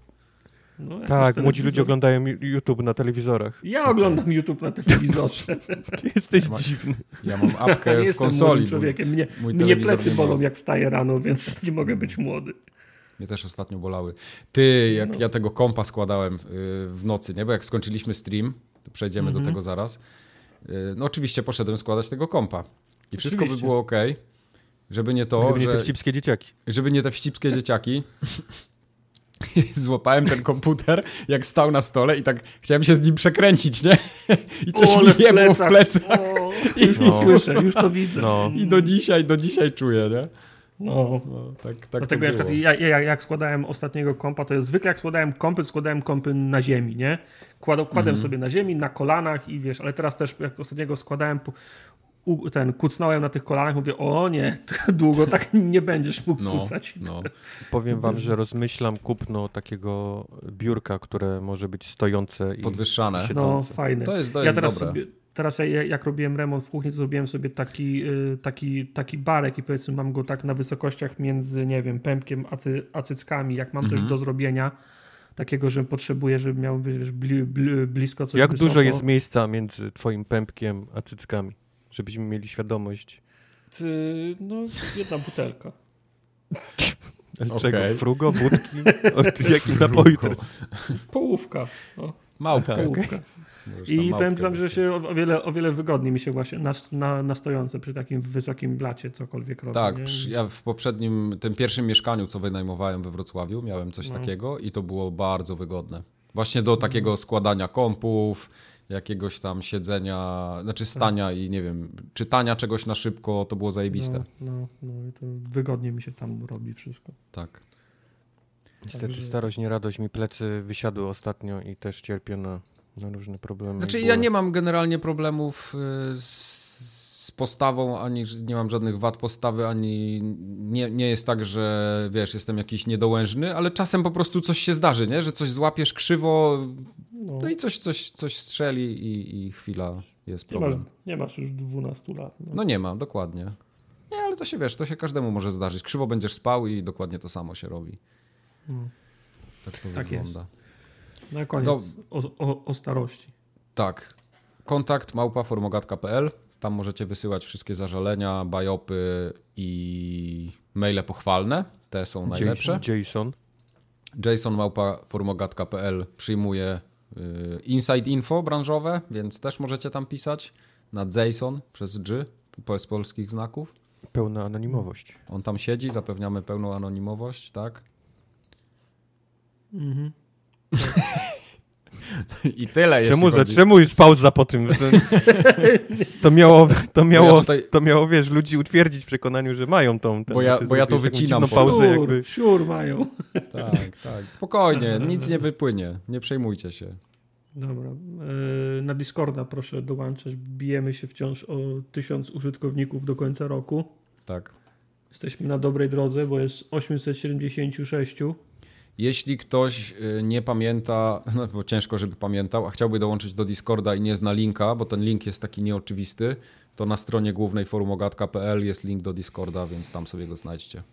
no Tak, młodzi telewizor. ludzie oglądają ju- YouTube na telewizorach. Ja oglądam YouTube na telewizorze. Ty jesteś Ma- dziwny. Ja mam Ja apkę w jestem konsoli. bo człowiekiem. Mnie, mój mnie telewizor plecy nie ma. bolą, jak wstaję rano, więc nie mogę być młody. Mnie też ostatnio bolały. Ty, jak No. ja tego kompa składałem y, w nocy, nie? Bo jak skończyliśmy stream, to przejdziemy Mhm. do tego zaraz. Y, No oczywiście poszedłem składać tego kompa. I wszystko by Oczywiście. było ok, żeby nie to, Gdyby nie że, te wścibskie dzieciaki. żeby nie te wścibskie dzieciaki. Złapałem ten komputer, jak stał na stole i tak chciałem się z nim przekręcić, nie? I coś O, mi jebło w plecach. O, już No. słyszę, już to widzę. No. I do dzisiaj, do dzisiaj czuję, nie? No. No, tak, tak Dlatego to było. ja, ja, jak składałem ostatniego kompa, to jest zwykle jak składałem kompy, składałem kompy na ziemi, nie? Kładł, kładłem Mhm. sobie na ziemi, na kolanach i wiesz, ale teraz też jak ostatniego składałem, u, ten, kucnąłem na tych kolanach, mówię, o nie, długo tak nie będziesz mógł No, kucać. no. Powiem wam, że rozmyślam kupno takiego biurka, które może być stojące i Podwyższane. siedzące. No, fajne. To jest, to ja jest teraz dobre. sobie, teraz ja, jak robiłem remont w kuchni, to zrobiłem sobie taki, y, taki, taki barek i powiedzmy mam go tak na wysokościach między, nie wiem, pępkiem a, cy, a cyckami, jak mam Mhm. coś do zrobienia, takiego, że potrzebuję, żeby miał wiesz, bli, bli, blisko coś Jak wysoko. dużo jest miejsca między twoim pępkiem a cyckami? Żebyśmy mieli świadomość. Ty, no, jedna butelka. Czego? Frugo, wódki? Od jakim napoju teraz? Połówka. No. Małpka. Połówka. Tam I powiem wam, że się o wiele, o wiele wygodniej mi się właśnie na, na, na stojące przy takim wysokim blacie cokolwiek robi. Tak, przy- ja w poprzednim, tym pierwszym mieszkaniu, co wynajmowałem we Wrocławiu, miałem coś No. takiego i to było bardzo wygodne. Właśnie do takiego składania kompów, jakiegoś tam siedzenia, znaczy stania i nie wiem, czytania czegoś na szybko, to było zajebiste. No, no, no i to wygodnie mi się tam robi wszystko. Tak. Niestety Także- starość, nie radość mi plecy wysiadły ostatnio i też cierpię na, na różne problemy. Znaczy ja nie mam generalnie problemów y, z, z postawą, ani nie mam żadnych wad postawy, ani nie, nie jest tak, że wiesz, jestem jakiś niedołężny, ale czasem po prostu coś się zdarzy, nie? Że coś złapiesz krzywo, No, no i coś, coś, coś strzeli i, i chwila jest nie, masz, problem. nie masz już 12 lat. No. No nie mam, dokładnie. Nie, ale to się wiesz, to się każdemu może zdarzyć. Krzywo będziesz spał i dokładnie to samo się robi. No. Tak to Tak wygląda. Na koniec Do- o, o, o starości. Tak. Kontakt małpa formogatka.pl. Tam możecie wysyłać wszystkie zażalenia, bajopy i maile pochwalne. Te są najlepsze. Jason. Jason małpa formogatka.pl przyjmuje y, inside info branżowe, więc też możecie tam pisać na Jason przez G, bez polskich znaków. Pełna anonimowość. On tam siedzi, zapewniamy pełną anonimowość, tak? Mhm. I tyle Czemu, za, czemu jest pauza po tym? To miało, to miało, ja tutaj- to miało, wiesz, ludzi utwierdzić w przekonaniu, że mają tą... Ten, Bo ja- ty bo ja to taką wycinam potem. pauzę Siur, jakby... siur mają. Tak, tak. Spokojnie, nic nie wypłynie. Nie przejmujcie się. Dobra. E, Na Discorda proszę dołączyć. Bijemy się wciąż o tysiąc użytkowników do końca roku. Tak. Jesteśmy na dobrej drodze, bo jest 876. Jeśli ktoś y, nie pamięta, no bo ciężko, żeby pamiętał, a chciałby dołączyć do Discorda i nie zna linka, bo ten link jest taki nieoczywisty, to na stronie głównej forumogatka.pl jest link do Discorda, więc tam sobie go znajdźcie.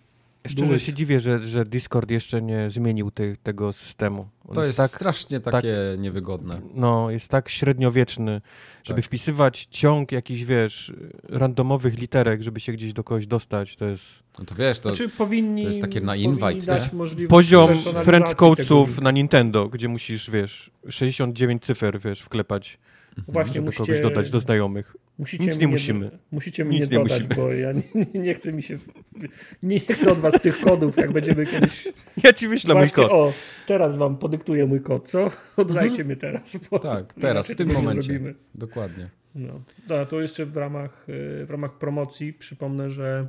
Szczerze się dziwię, że, że Discord jeszcze nie zmienił te, tego systemu. On To jest tak, strasznie takie niewygodne. no, jest tak średniowieczny, żeby Tak. wpisywać ciąg jakichś, wiesz, randomowych literek, żeby się gdzieś do kogoś dostać, to jest No to wiesz, to Znaczy powinni, to jest takie na invite, poziom personalizacji friend tego codesów linku. na Nintendo, gdzie musisz, wiesz, 69 cyfer, wiesz, wklepać, Właśnie żeby musicie, kogoś dodać do znajomych. Musicie Nic mnie, nie musimy. Musicie Nic mnie nie dodać, musimy. bo ja nie, nie chcę mi się. Nie chcę od was tych kodów, jak będziemy kiedyś. Ja ci wyślę mój kod. O, teraz wam podyktuję mój kod, co? Oddajcie mnie teraz. Bo tak, teraz, w tym nie momencie. zrobimy. Dokładnie. No. A to jeszcze w ramach, y, w ramach promocji przypomnę, że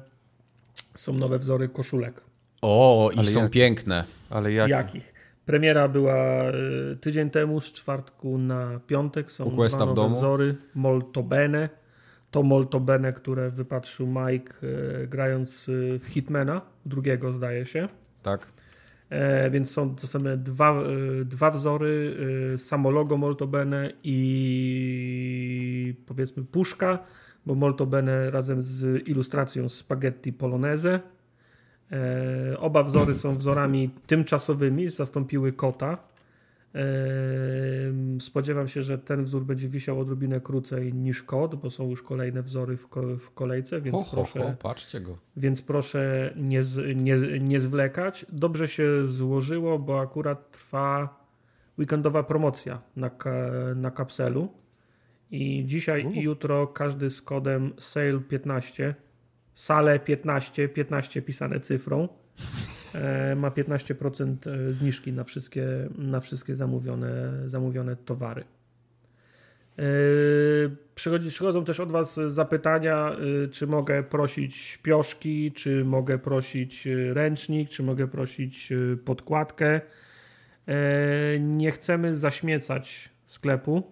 są nowe wzory koszulek. O, i Ale są jak? piękne. Ale jak? Jakich? Premiera była y, tydzień temu, z czwartku na piątek. Są Questa dwa w nowe domu. wzory. Molto Bene. To Molto Bene, które wypatrzył Mike y, grając y, w Hitmana, drugiego zdaje się. Tak? E, więc są dostępne dwa, dwa wzory, samo logo Molto Bene i powiedzmy puszka, bo Molto Bene razem z ilustracją Spaghetti Polonese. E, oba wzory są wzorami tymczasowymi, zastąpiły kota. E, spodziewam się, że ten wzór będzie wisiał odrobinę krócej niż kot, bo są już kolejne wzory w, ko- w kolejce, więc Ho, ho, proszę ho, patrzcie go. więc proszę nie, nie, nie zwlekać. Dobrze się złożyło, bo akurat trwa weekendowa promocja na, na kapselu. I dzisiaj i jutro każdy z kodem SALE15, SALE 15, 15 pisane cyfrą, e, ma 15% zniżki na wszystkie, na wszystkie zamówione, zamówione towary. Przychodzi, przychodzą też od Was zapytania, czy mogę prosić śpioszki, czy mogę prosić ręcznik, czy mogę prosić podkładkę. Nie chcemy zaśmiecać sklepu.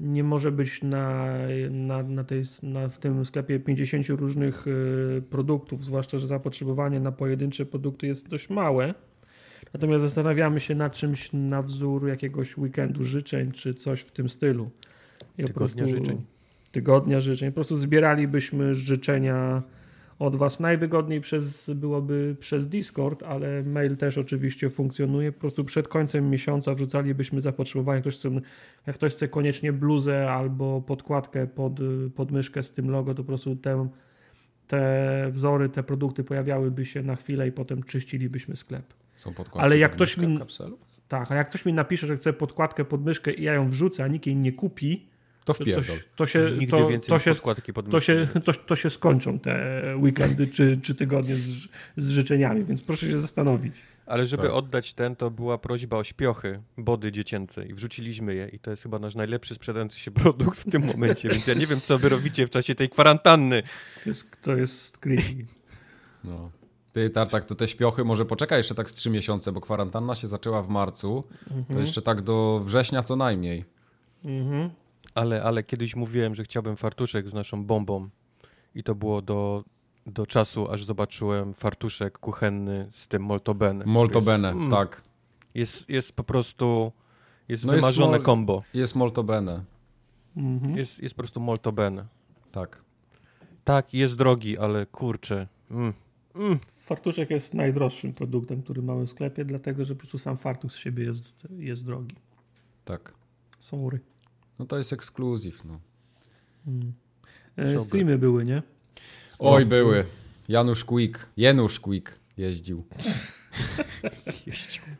Nie może być na, na, na tej, na, w tym sklepie 50 różnych yy, produktów, zwłaszcza, że zapotrzebowanie na pojedyncze produkty jest dość małe. Natomiast zastanawiamy się nad czymś na wzór jakiegoś weekendu życzeń, czy coś w tym stylu. Tygodnia prostu- życzeń. Tygodnia życzeń. Po prostu zbieralibyśmy życzenia od Was. Najwygodniej przez, byłoby przez Discord, ale mail też oczywiście funkcjonuje. Po prostu przed końcem miesiąca wrzucalibyśmy zapotrzebowanie. Ktoś chce, jak ktoś chce koniecznie bluzę albo podkładkę pod, pod myszkę z tym logo, to po prostu te, te wzory, te produkty pojawiałyby się na chwilę i potem czyścilibyśmy sklep. Są podkładki Ale jak ktoś mi- kapselu? Tak, a jak ktoś mi napisze, że chce podkładkę pod myszkę i ja ją wrzucę, a nikt jej nie kupi, To to, to, wpierdol. to się, Nigdy to, więcej to, się, podkładki pod to, się, to, to się skończą te weekendy czy, czy tygodnie z, z życzeniami, więc proszę się zastanowić. Ale żeby Tak. oddać ten, to była prośba o śpiochy, body dziecięce i wrzuciliśmy je i to jest chyba nasz najlepszy sprzedający się produkt w tym momencie, więc ja nie wiem, co wy robicie w czasie tej kwarantanny. To jest, to jest creepy. No. Ty, Tartak, to te śpiochy może poczekaj jeszcze tak z trzy miesiące, bo kwarantanna się zaczęła w marcu, to jeszcze tak do września co najmniej. Mhm. Ale, ale kiedyś mówiłem, że chciałbym fartuszek z naszą bombą i to było do, do czasu, aż zobaczyłem fartuszek kuchenny z tym Molto Bene. Molto który bene, jest, mm, tak. Jest, jest po prostu, jest No jest wymarzone mol- combo. Jest molto bene, Mhm. Jest, jest po prostu Molto Bene. tak. Tak, jest drogi, ale kurczę. Mm. Mm. Fartuszek jest najdroższym produktem, który mamy w sklepie, dlatego że po prostu sam fartuch z siebie jest, jest drogi. Tak. Sorry. No to jest ekskluzyw, no. Mm. E. Streamy były, nie? Oj, były. Janusz Quick, Janusz Quick jeździł.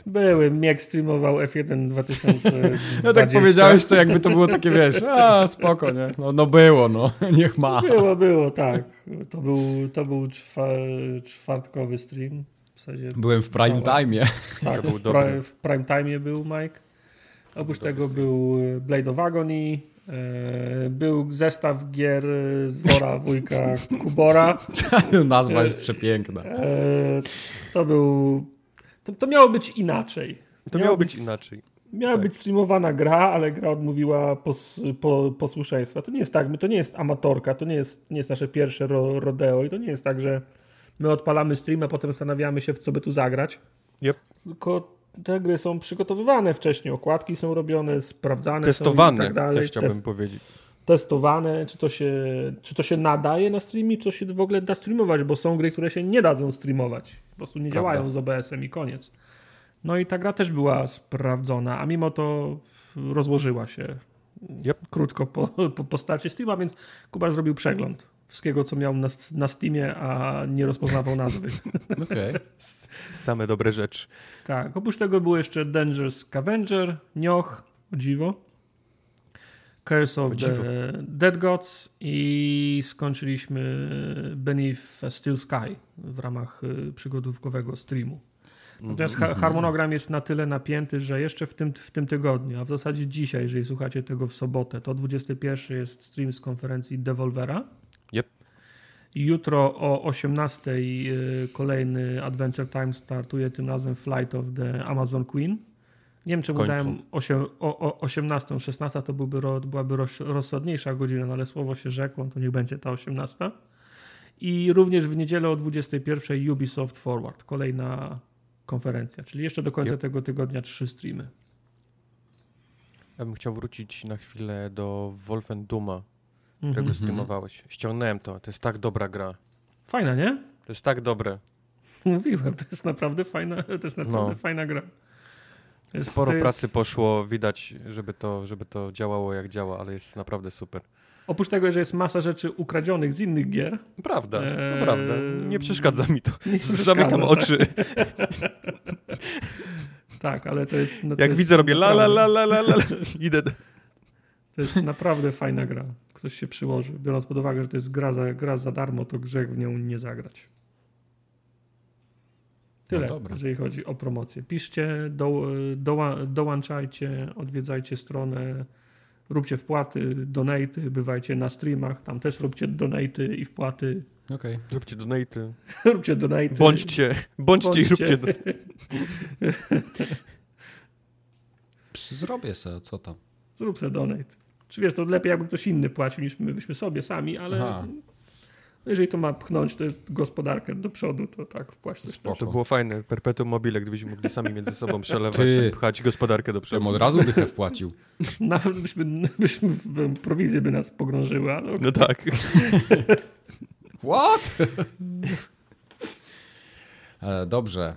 Były. Miek streamował F1 2020. No tak powiedziałeś to, jakby to było takie, wiesz, a spoko, nie? No, no było, no, niech ma. Było, było, tak. To był, to był czwa, czwartkowy stream. W zasadzie, Byłem w prime time. tak, To był w, pra, w prime time był Mike. Oprócz tego był Blade of Agony, e, był zestaw gier z wora wujka Kubora. Nazwa jest przepiękna. E, to był... To, to miało być inaczej. To miało być inaczej. Miała Tak. być streamowana gra, ale gra odmówiła pos, po, posłuszeństwa. To nie jest tak, my- to nie jest amatorka, to nie jest, nie jest nasze pierwsze ro, rodeo i to nie jest tak, że my odpalamy stream, a potem zastanawiamy się, w co by tu zagrać. Yep. Tylko te gry są przygotowywane wcześniej, okładki są robione, sprawdzane Testowane, są i tak dalej. też chciałbym Test- powiedzieć. testowane, czy to, się, czy to się nadaje na streamie, czy to się w ogóle da streamować, bo są gry, które się nie dadzą streamować. Po prostu nie Prawda. działają z OBS-em i koniec. No i ta gra też była sprawdzona, a mimo to rozłożyła się Yep. krótko po, po, po starcie Steama, więc Kubar zrobił przegląd wszystkiego, co miał na, na Steamie, a nie rozpoznawał nazwy. Okej. Same dobre rzeczy. tak, oprócz tego był jeszcze Danger Scavenger, Nioch, o dziwo, Curse of the. Dead Gods i skończyliśmy Beneath a Steel Sky w ramach y, przygodówkowego streamu. Natomiast ha- harmonogram jest na tyle napięty, że jeszcze w tym, w tym tygodniu, a w zasadzie dzisiaj, jeżeli słuchacie tego w sobotę, to 21 jest stream z konferencji Devolvera. Yep. Jutro o 18 y, kolejny Adventure Time startuje, tym razem Flight of the Amazon Queen. Nie wiem, czemu dałem o, o 18, 16 to byłby, byłaby roz, rozsądniejsza godzina, no ale słowo się rzekło, to niech będzie ta 18. I również w niedzielę o 21 Ubisoft Forward, kolejna konferencja, czyli jeszcze do końca Yep. tego tygodnia trzy streamy. Ja bym chciał wrócić na chwilę do Wolfen Duma. Którego streamowałeś. Ściągnąłem to, to jest tak dobra gra. Fajna, nie? To jest tak dobre. Mówiłem, to jest naprawdę fajna, to jest naprawdę No. fajna gra. Jest- Sporo jest- pracy poszło, widać, żeby to, żeby to działało jak działa, ale jest naprawdę super. Oprócz tego, że jest masa rzeczy ukradzionych z innych gier, Prawda, Eee, naprawdę. Nie przeszkadza mi to. nie przeszkadza, Zamykam tak. oczy. Tak, ale to jest. No, to Jak jest widzę, robię la la la la la la. Idę. To jest naprawdę fajna gra. Ktoś się przyłoży. Biorąc pod uwagę, że to jest gra za, gra za darmo, to grzech w nią nie zagrać. Tyle, No jeżeli chodzi o promocję. Piszcie, do, doła, dołączajcie, odwiedzajcie stronę, róbcie wpłaty, donaty, bywajcie na streamach, tam też róbcie donaty i wpłaty. Okej. Zróbcie donaty. róbcie donaty. Bądźcie, bądźcie i róbcie. do- Zrobię se, co tam. Zrób sobie donate. Czy wiesz, to lepiej jakby ktoś inny płacił niż my byśmy sobie sami, ale Aha. jeżeli to ma pchnąć tę gospodarkę do przodu, to tak wpłać Spoko. To było fajne. Perpetuum mobile, gdybyśmy mogli sami między sobą przelewać, Ty. pchać gospodarkę do przodu. od razu dychę wpłacił. Nawet byśmy, byśmy w- prowizje by nas pogrążyły, ale No tak. What? E, Dobrze.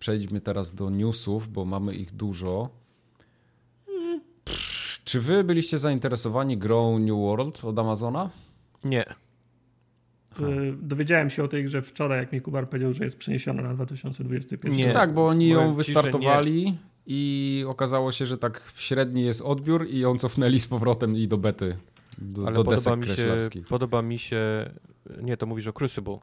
Przejdźmy teraz do newsów, bo mamy ich dużo. Czy wy byliście zainteresowani grą New World od Amazona? Nie. y, dowiedziałem się o tej grze wczoraj, jak mi Kubar powiedział, że jest przeniesiona na 2021. Nie. Tak, bo oni ją ci, że wystartowali i okazało się, że tak średni jest odbiór i ją cofnęli z powrotem i do bety, do, Ale do podoba desek mi, się, podoba mi się... Nie, to mówisz o Crucible.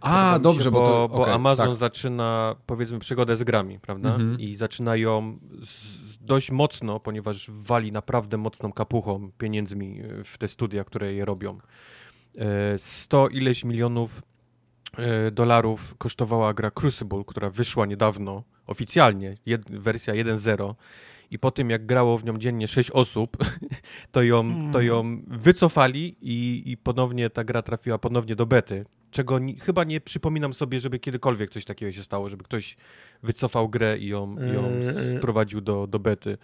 A, dobrze, się, bo, bo, to, bo okej, Amazon tak. zaczyna, powiedzmy, przygodę z grami, prawda? Mhm. I zaczyna ją z, dość mocno, ponieważ wali naprawdę mocną kapuchą pieniędzmi e, w te studia, które je robią. E, 100 ileś milionów e, dolarów kosztowała gra Crucible, która wyszła niedawno, oficjalnie, jed, wersja 1.0 i po tym, jak grało w nią dziennie 6 osób, to ją, to ją wycofali i, i ponownie ta gra trafiła ponownie do bety, czego ni, chyba nie przypominam sobie, żeby kiedykolwiek coś takiego się stało, żeby ktoś wycofał grę i ją, i ją sprowadził do, do bety.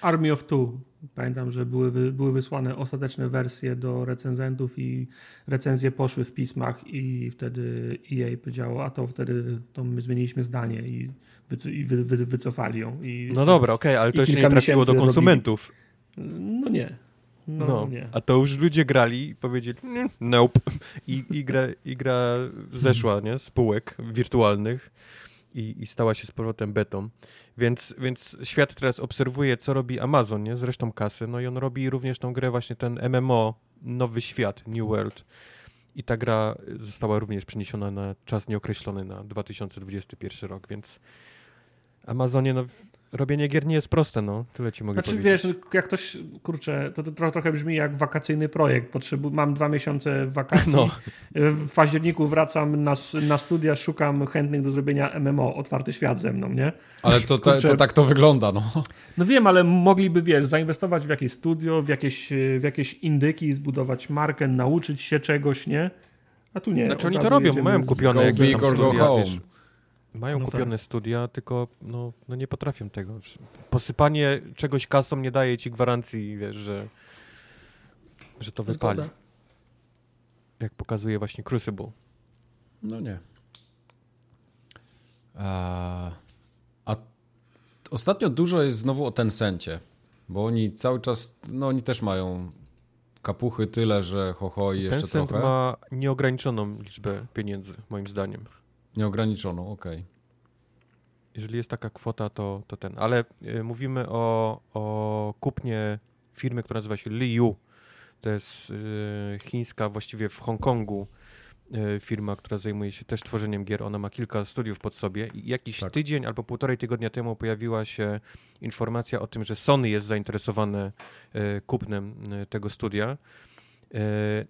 Army of Two. Pamiętam, że były, wy- były wysłane ostateczne wersje do recenzentów i recenzje poszły w pismach i wtedy EA powiedziało, a to wtedy to my zmieniliśmy zdanie i, i wy, wy, wycofali ją. I No dobra, okej, ale i to jeszcze nie trafiło do konsumentów. No nie. No, No, nie. a to już ludzie grali i powiedzieli "Nie, nope. I, i, gra, I gra zeszła nie, z półek wirtualnych i, i stała się z powrotem betą. Więc, więc świat teraz obserwuje, co robi Amazon nie, z resztą kasy. No i on robi również tą grę, właśnie ten MMO, Nowy Świat, New World. I ta gra została również przeniesiona na czas nieokreślony na 2021 rok, więc Amazonie, no, robienie gier nie jest proste, no. Tyle ci mogę Znaczy powiedzieć. wiesz, jak ktoś, kurczę, to, to tro- trochę brzmi jak wakacyjny projekt. Potrzebu mam dwa miesiące wakacji. No. W październiku wracam na, na studia, szukam chętnych do zrobienia MMO, otwarty świat ze mną, nie? Ale to, to, Kurczę. to tak to wygląda, no. No wiem, ale mogliby, wiesz, zainwestować w jakieś studio, w jakieś, w jakieś indyki, zbudować markę, nauczyć się czegoś, nie? A tu nie. Znaczy oni to robią, mają kupione jakieś tam go studia, home. wiesz, mają No kupione studia, tylko no, no nie potrafią tego. Posypanie czegoś kasą nie daje ci gwarancji, wiesz, że, że to wypali. Zgoda. Jak pokazuje właśnie Crucible. No nie. A, a ostatnio dużo jest znowu o Tencencie, bo oni cały czas, no oni też mają kapuchy tyle, że ho, ho i jeszcze Tencent trochę. ma nieograniczoną liczbę pieniędzy, moim zdaniem. Nieograniczoną, okej. Jeżeli jest taka kwota, to, to ten. Ale y, mówimy o, o kupnie firmy, która nazywa się Liu. To jest y, chińska, właściwie w Hongkongu y, firma, która zajmuje się też tworzeniem gier. Ona ma kilka studiów pod sobie. I jakiś Tak. tydzień albo półtorej tygodnia temu pojawiła się informacja o tym, że Sony jest zainteresowane y, kupnem y, tego studia. Y,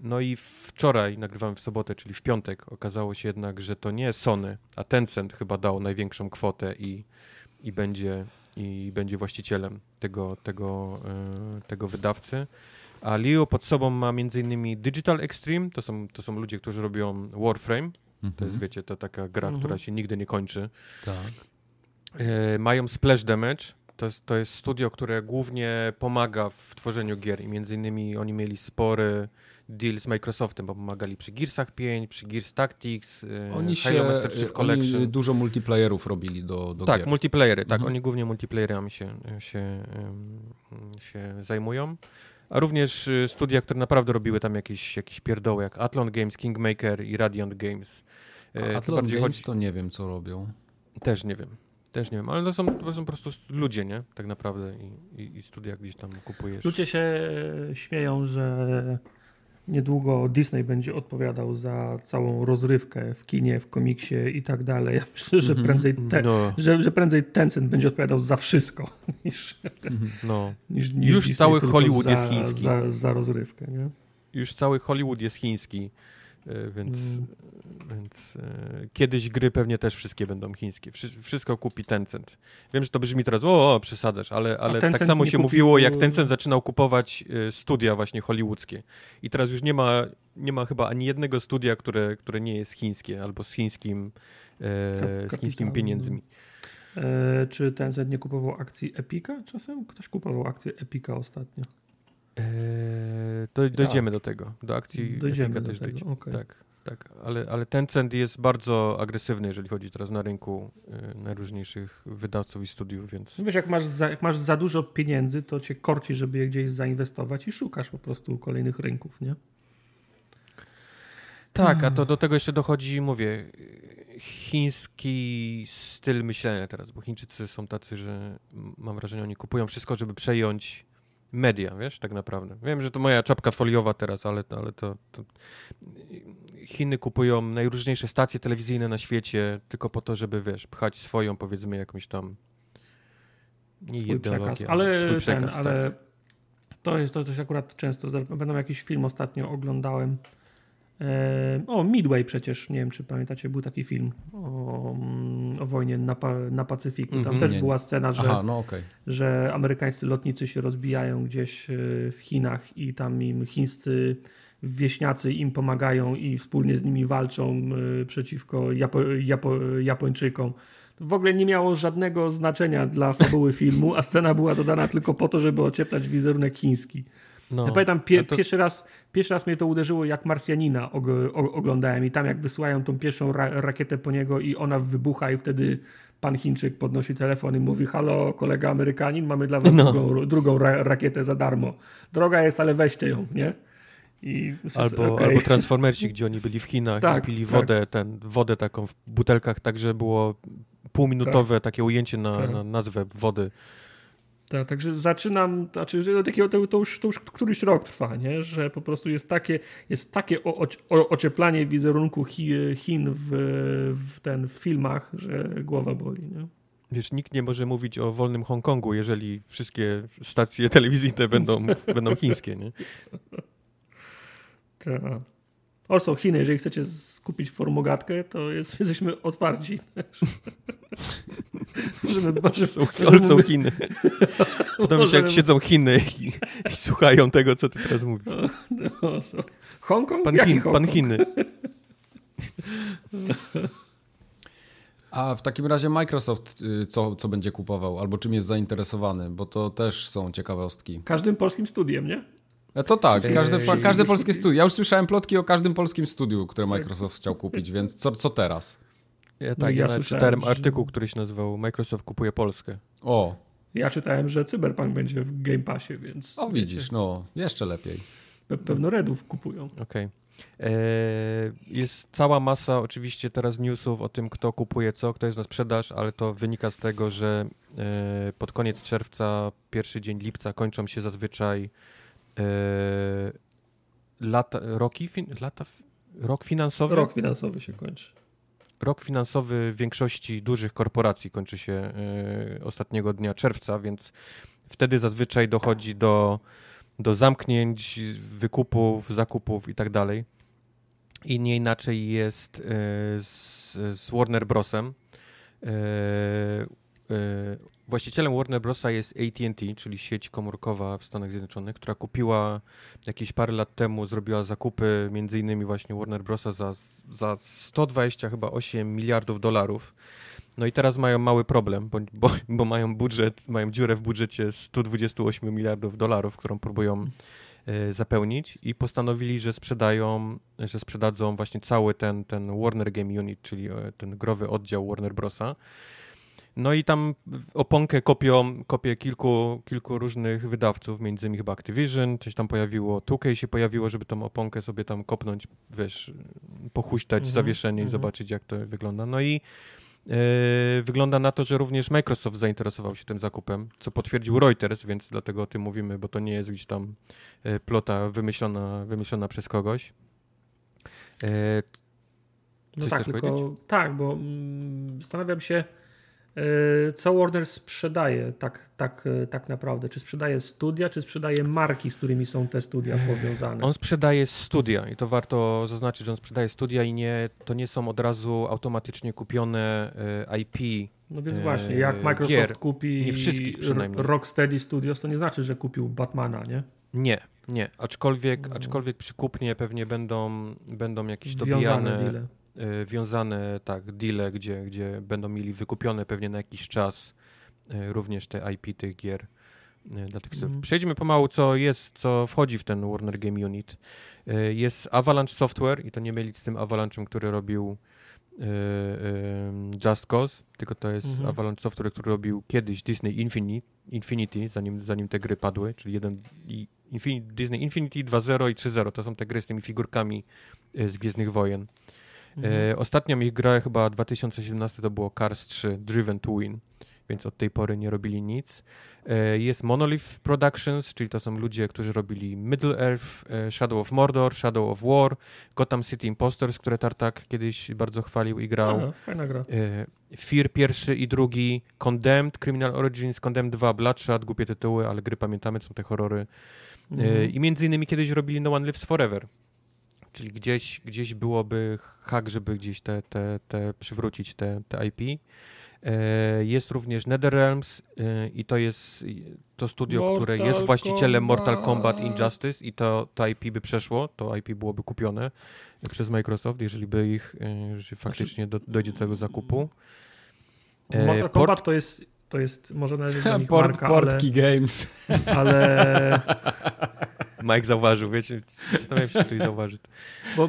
No i wczoraj, nagrywamy w sobotę, czyli w piątek, okazało się jednak, że to nie Sony, a Tencent chyba dał największą kwotę i, i, będzie, i będzie właścicielem tego, tego, y, tego wydawcy. A Liu pod sobą ma m.in. Digital Extreme, to są, to są ludzie, którzy robią Warframe, to Mhm. jest, wiecie, to taka gra, Mhm. która się nigdy nie kończy. Tak. E, mają Splash Damage. To jest, to jest studio, które głównie pomaga w tworzeniu gier i między innymi oni mieli spory deal z Microsoftem, bo pomagali przy Gearsach 5, przy Gears Tactics, e, Oni Halo się, Master Chief oni Collection. dużo multiplayerów robili do, do tak, gier. multiplayery, tak, Mhm. oni głównie multiplayerami się, się, się zajmują. A również y, studia, które naprawdę robiły tam jakieś, jakieś pierdoły, jak Athlon Games, Kingmaker i Radiant Games. E, A to Athlon Games chodzi- to nie wiem, co robią. Też nie wiem. Też nie wiem, ale to są, to są po prostu ludzie, nie? Tak naprawdę i, i, i studia gdzieś tam kupujesz. Ludzie się e, śmieją, że niedługo Disney będzie odpowiadał za całą rozrywkę w kinie, w komiksie i tak dalej. Ja myślę, że Mhm. prędzej, te, No, że, że prędzej Tencent będzie odpowiadał za wszystko niż, no. niż, niż Już Disney cały Hollywood za, jest chiński. Za, za rozrywkę, nie? Już cały Hollywood jest chiński, więc, Mm. więc e, kiedyś gry pewnie też wszystkie będą chińskie. Wszy, wszystko kupi Tencent. Wiem, że to brzmi teraz, o, o przesadzasz, ale, ale tak samo się kupił- mówiło, jak Tencent zaczynał kupować e, studia właśnie hollywoodzkie. I teraz już nie ma, nie ma chyba ani jednego studia, które, które nie jest chińskie, albo z chińskim, e, z chińskimi pieniędzmi. E, czy Tencent nie kupował akcji Epika czasem? Ktoś kupował akcję Epika ostatnio. Eee, do, dojdziemy do tego. Do akcji Dojdziemy Epica do też tego, dojdziemy. okej. Tak, tak. Ale, ale Tencent jest bardzo agresywny, jeżeli chodzi teraz na rynku e, najróżniejszych wydawców i studiów, więc No Wiesz, jak masz, za, jak masz za dużo pieniędzy, to cię korci, żeby je gdzieś zainwestować i szukasz po prostu kolejnych rynków, nie? tak, a to do tego jeszcze dochodzi, mówię, chiński styl myślenia teraz, bo Chińczycy są tacy, że mam wrażenie, oni kupują wszystko, żeby przejąć media, wiesz, tak naprawdę. Wiem, że to moja czapka foliowa teraz, ale, ale to, to, Chiny kupują najróżniejsze stacje telewizyjne na świecie tylko po to, żeby, wiesz, pchać swoją, powiedzmy, jakąś tam nie swój przekaz. Ale, swój przekaz, ten, tak. ale to jest to też akurat często. Będą jakiś film ostatnio oglądałem. E, o, Midway przecież, nie wiem czy pamiętacie, był taki film o, mm, o wojnie na, na Pacyfiku. Tam mm -hmm, też nie, była scena, że, Aha, no okay. że amerykańscy lotnicy się rozbijają gdzieś e, w Chinach i tam im chińscy wieśniacy im pomagają i wspólnie z nimi walczą e, przeciwko Japo Japo Japończykom w ogóle nie miało żadnego znaczenia dla fabuły filmu, a scena była dodana tylko po to, żeby ocieplać wizerunek chiński. No, ja pamiętam, pie, to... pierwszy, raz, pierwszy raz mnie to uderzyło, jak Marsjanina og, oglądałem i tam jak wysyłają tą pierwszą ra rakietę po niego i ona wybucha i wtedy pan Chińczyk podnosi telefon i mówi halo kolega Amerykanin, mamy dla was no. drugą, drugą ra rakietę za darmo. Droga jest, ale weźcie ją, nie? albo, okay. albo Transformerci, gdzie oni byli w Chinach tak, i pili tak. wodę, ten, wodę taką w butelkach, tak że było półminutowe tak. takie ujęcie na, tak. na nazwę wody. Tak, także zaczynam, znaczy, takiego, to, to, już, to już któryś rok trwa, nie? że po prostu jest takie, jest takie o, o, ocieplanie wizerunku Chin w, w, ten, w filmach, że głowa boli. Nie? Wiesz, nikt nie może mówić o wolnym Hongkongu, jeżeli wszystkie stacje telewizyjne będą, będą chińskie, nie? Tak. Also Chiny, jeżeli chcecie skupić formogatkę, to jest, jesteśmy otwarci. możemy, możemy, są, możemy, są Chiny. Podoba mi się, jak siedzą Chiny i, i, słuchają tego, co ty teraz mówisz. No, no, Hongkong? Pan, Chin, Hongkong? pan Chiny. A w takim razie Microsoft y, co, co będzie kupował, albo czym jest zainteresowany, bo to też są ciekawostki. Każdym polskim studiem, nie? E, to tak, każde, każde polskie studio. Ja już słyszałem plotki o każdym polskim studiu, które Microsoft chciał kupić, więc co, co teraz? Ja, tak, no ja, ja czytałem że... artykuł, który się nazywał Microsoft kupuje Polskę. O. Ja czytałem, że Cyberpunk będzie w Game Passie, więc... O, widzisz, wiecie, no, jeszcze lepiej. Pe pewno Redów kupują. Okej. Okay. E, jest cała masa oczywiście teraz newsów o tym, kto kupuje co, kto jest na sprzedaż, ale to wynika z tego, że e, pod koniec czerwca, pierwszy dzień lipca kończą się zazwyczaj lata, roki, fin, lata, rok finansowy? Rok finansowy się kończy. Rok finansowy w większości dużych korporacji kończy się y, ostatniego dnia czerwca, więc wtedy zazwyczaj dochodzi do, do zamknięć, wykupów, zakupów i tak dalej. I nie inaczej jest y, z, z Warner Brosem. Y, Właścicielem Warner Brosa jest AT&T, czyli sieć komórkowa w Stanach Zjednoczonych, która kupiła jakieś parę lat temu, zrobiła zakupy między innymi właśnie Warner Brosa za, za 120 chyba 8 miliardów dolarów. No i teraz mają mały problem, bo, bo, bo mają budżet, mają dziurę w budżecie 128 miliardów dolarów, którą próbują e, zapełnić i postanowili, że sprzedają, że sprzedadzą właśnie cały ten, ten Warner Game Unit, czyli e, ten growy oddział Warner Brosa no i tam oponkę kopią, kopię kilku, kilku różnych wydawców, między innymi chyba Activision, coś tam pojawiło, 2K się pojawiło, żeby tą oponkę sobie tam kopnąć, wiesz, pochuśtać mm -hmm, zawieszenie mm -hmm. i mhm. zobaczyć, jak to wygląda. No i yy, wygląda na to, że również Microsoft zainteresował się tym zakupem, co potwierdził Reuters, więc dlatego o tym mówimy, bo to nie jest gdzieś tam yy, plota wymyślona, wymyślona przez kogoś. Yy, no tak, tylko, tak, bo mm, zastanawiam się, co Warner sprzedaje tak, tak, e, tak naprawdę? Czy sprzedaje studia, czy sprzedaje marki, z którymi są te studia powiązane? On sprzedaje studia i to warto zaznaczyć, że on sprzedaje studia i nie, to nie są od razu automatycznie kupione e, IP. No więc właśnie, jak Microsoft gier, kupi nie wszystkich przynajmniej. Rocksteady Studios, to nie znaczy, że kupił Batmana, nie? Nie, nie. Aczkolwiek, no. aczkolwiek przy kupnie pewnie będą, będą jakieś dobijane Y, wiązane tak, deale, gdzie, gdzie będą mieli wykupione pewnie na jakiś czas y, również te IP tych gier. Y, dla tych mm. Przejdźmy pomału, co jest, co wchodzi w ten Warner Game Unit. Jest Avalanche Software i to nie mylić z tym Avalanche'em, który robił Just Cause, tylko to jest -hmm. Avalanche Software, który robił kiedyś Disney Infinity, Infinity zanim, zanim te gry padły, czyli jeden i Infinity, Disney Infinity 2.0 i 3.0. To są te gry z tymi figurkami z Gwiezdnych Wojen. Mhm. E, ostatnią ich grę chyba 2017 to było Cars 3 Driven to Win, więc od tej pory nie robili nic. E, jest Monolith Productions, czyli to są ludzie, którzy robili Middle Earth, e, Shadow of Mordor, Shadow of War, Gotham City Impostors, które Tartak kiedyś bardzo chwalił i grał. Aha, fajna gra. Fear pierwszy i drugi, Condemned, Criminal Origins, Condemned 2, Bloodshot, głupie tytuły, ale gry pamiętamy, to są te horrory. Mhm. I między innymi kiedyś robili No One Lives Forever, czyli gdzieś, gdzieś byłoby hak, żeby gdzieś te, te, te przywrócić te, te IP. E, jest również NetherRealms e, i to jest to studio, Mortal które jest właścicielem Kombat. Mortal Kombat Injustice i to, to IP by przeszło, to IP byłoby kupione przez Microsoft, jeżeli by ich jeżeli faktycznie do, dojdzie do tego zakupu. E, Mortal Kombat to jest, to jest może nawet Port, marka, Portki ale, Games. Ale Mike zauważył, wiecie, zastanawiam się, czy ktoś zauważy. Bo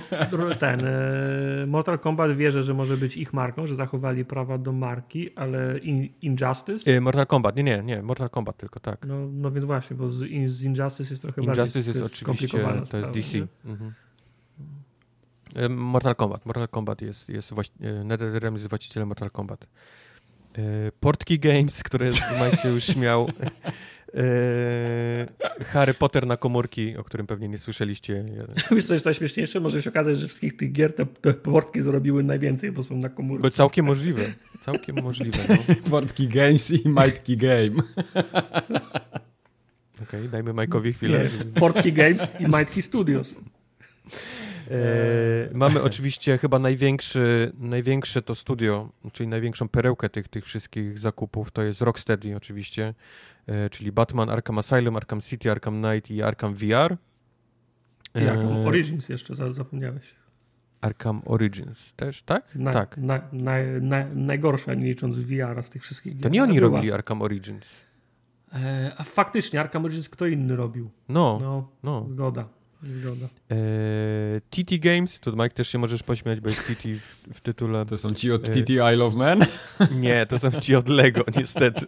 ten e, Mortal Kombat wierzy, że może być ich marką, że zachowali prawa do marki, ale in, Injustice? E, Mortal Kombat, nie, nie, nie, Mortal Kombat tylko, tak. No, no więc właśnie, bo z, z Injustice jest trochę Injustice bardziej jest oczywiście, to jest DC. Mhm. E, Mortal Kombat, Mortal Kombat jest, jest NetherRealm jest właścicielem Mortal Kombat. Portki Games, które Mike się już śmiał. Eee, Harry Potter na komórki, o którym pewnie nie słyszeliście. Wiesz co jest najśmieszniejsze? Może się okazać, że wszystkich tych gier te, te portki zrobiły najwięcej, bo są na komórki. Bo całkiem możliwe. Całkiem możliwe. No. Portki Games i Mightki Game. Okej, okay, dajmy Majkowi chwilę. Nie, Portki Games i Mightki Studios. E, mamy oczywiście chyba największy, największe to studio, czyli największą perełkę tych, tych wszystkich zakupów, to jest Rocksteady oczywiście, czyli Batman, Arkham Asylum, Arkham City, Arkham Knight i Arkham VR. I Arkham e, Origins jeszcze zapomniałeś. Arkham Origins też, tak? Na, tak. Na, na, na, najgorsza, nie licząc VR z tych wszystkich gier. To nie oni robili Arkham Origins. E, a faktycznie, Arkham Origins kto inny robił. No, no. no. Zgoda. Zgoda. Eee, TT Games, tu Mike też się możesz pośmiać, bo jest TT w, w tytule. To są ci od eee, TT I Love Men? Nie, to są ci od Lego, niestety.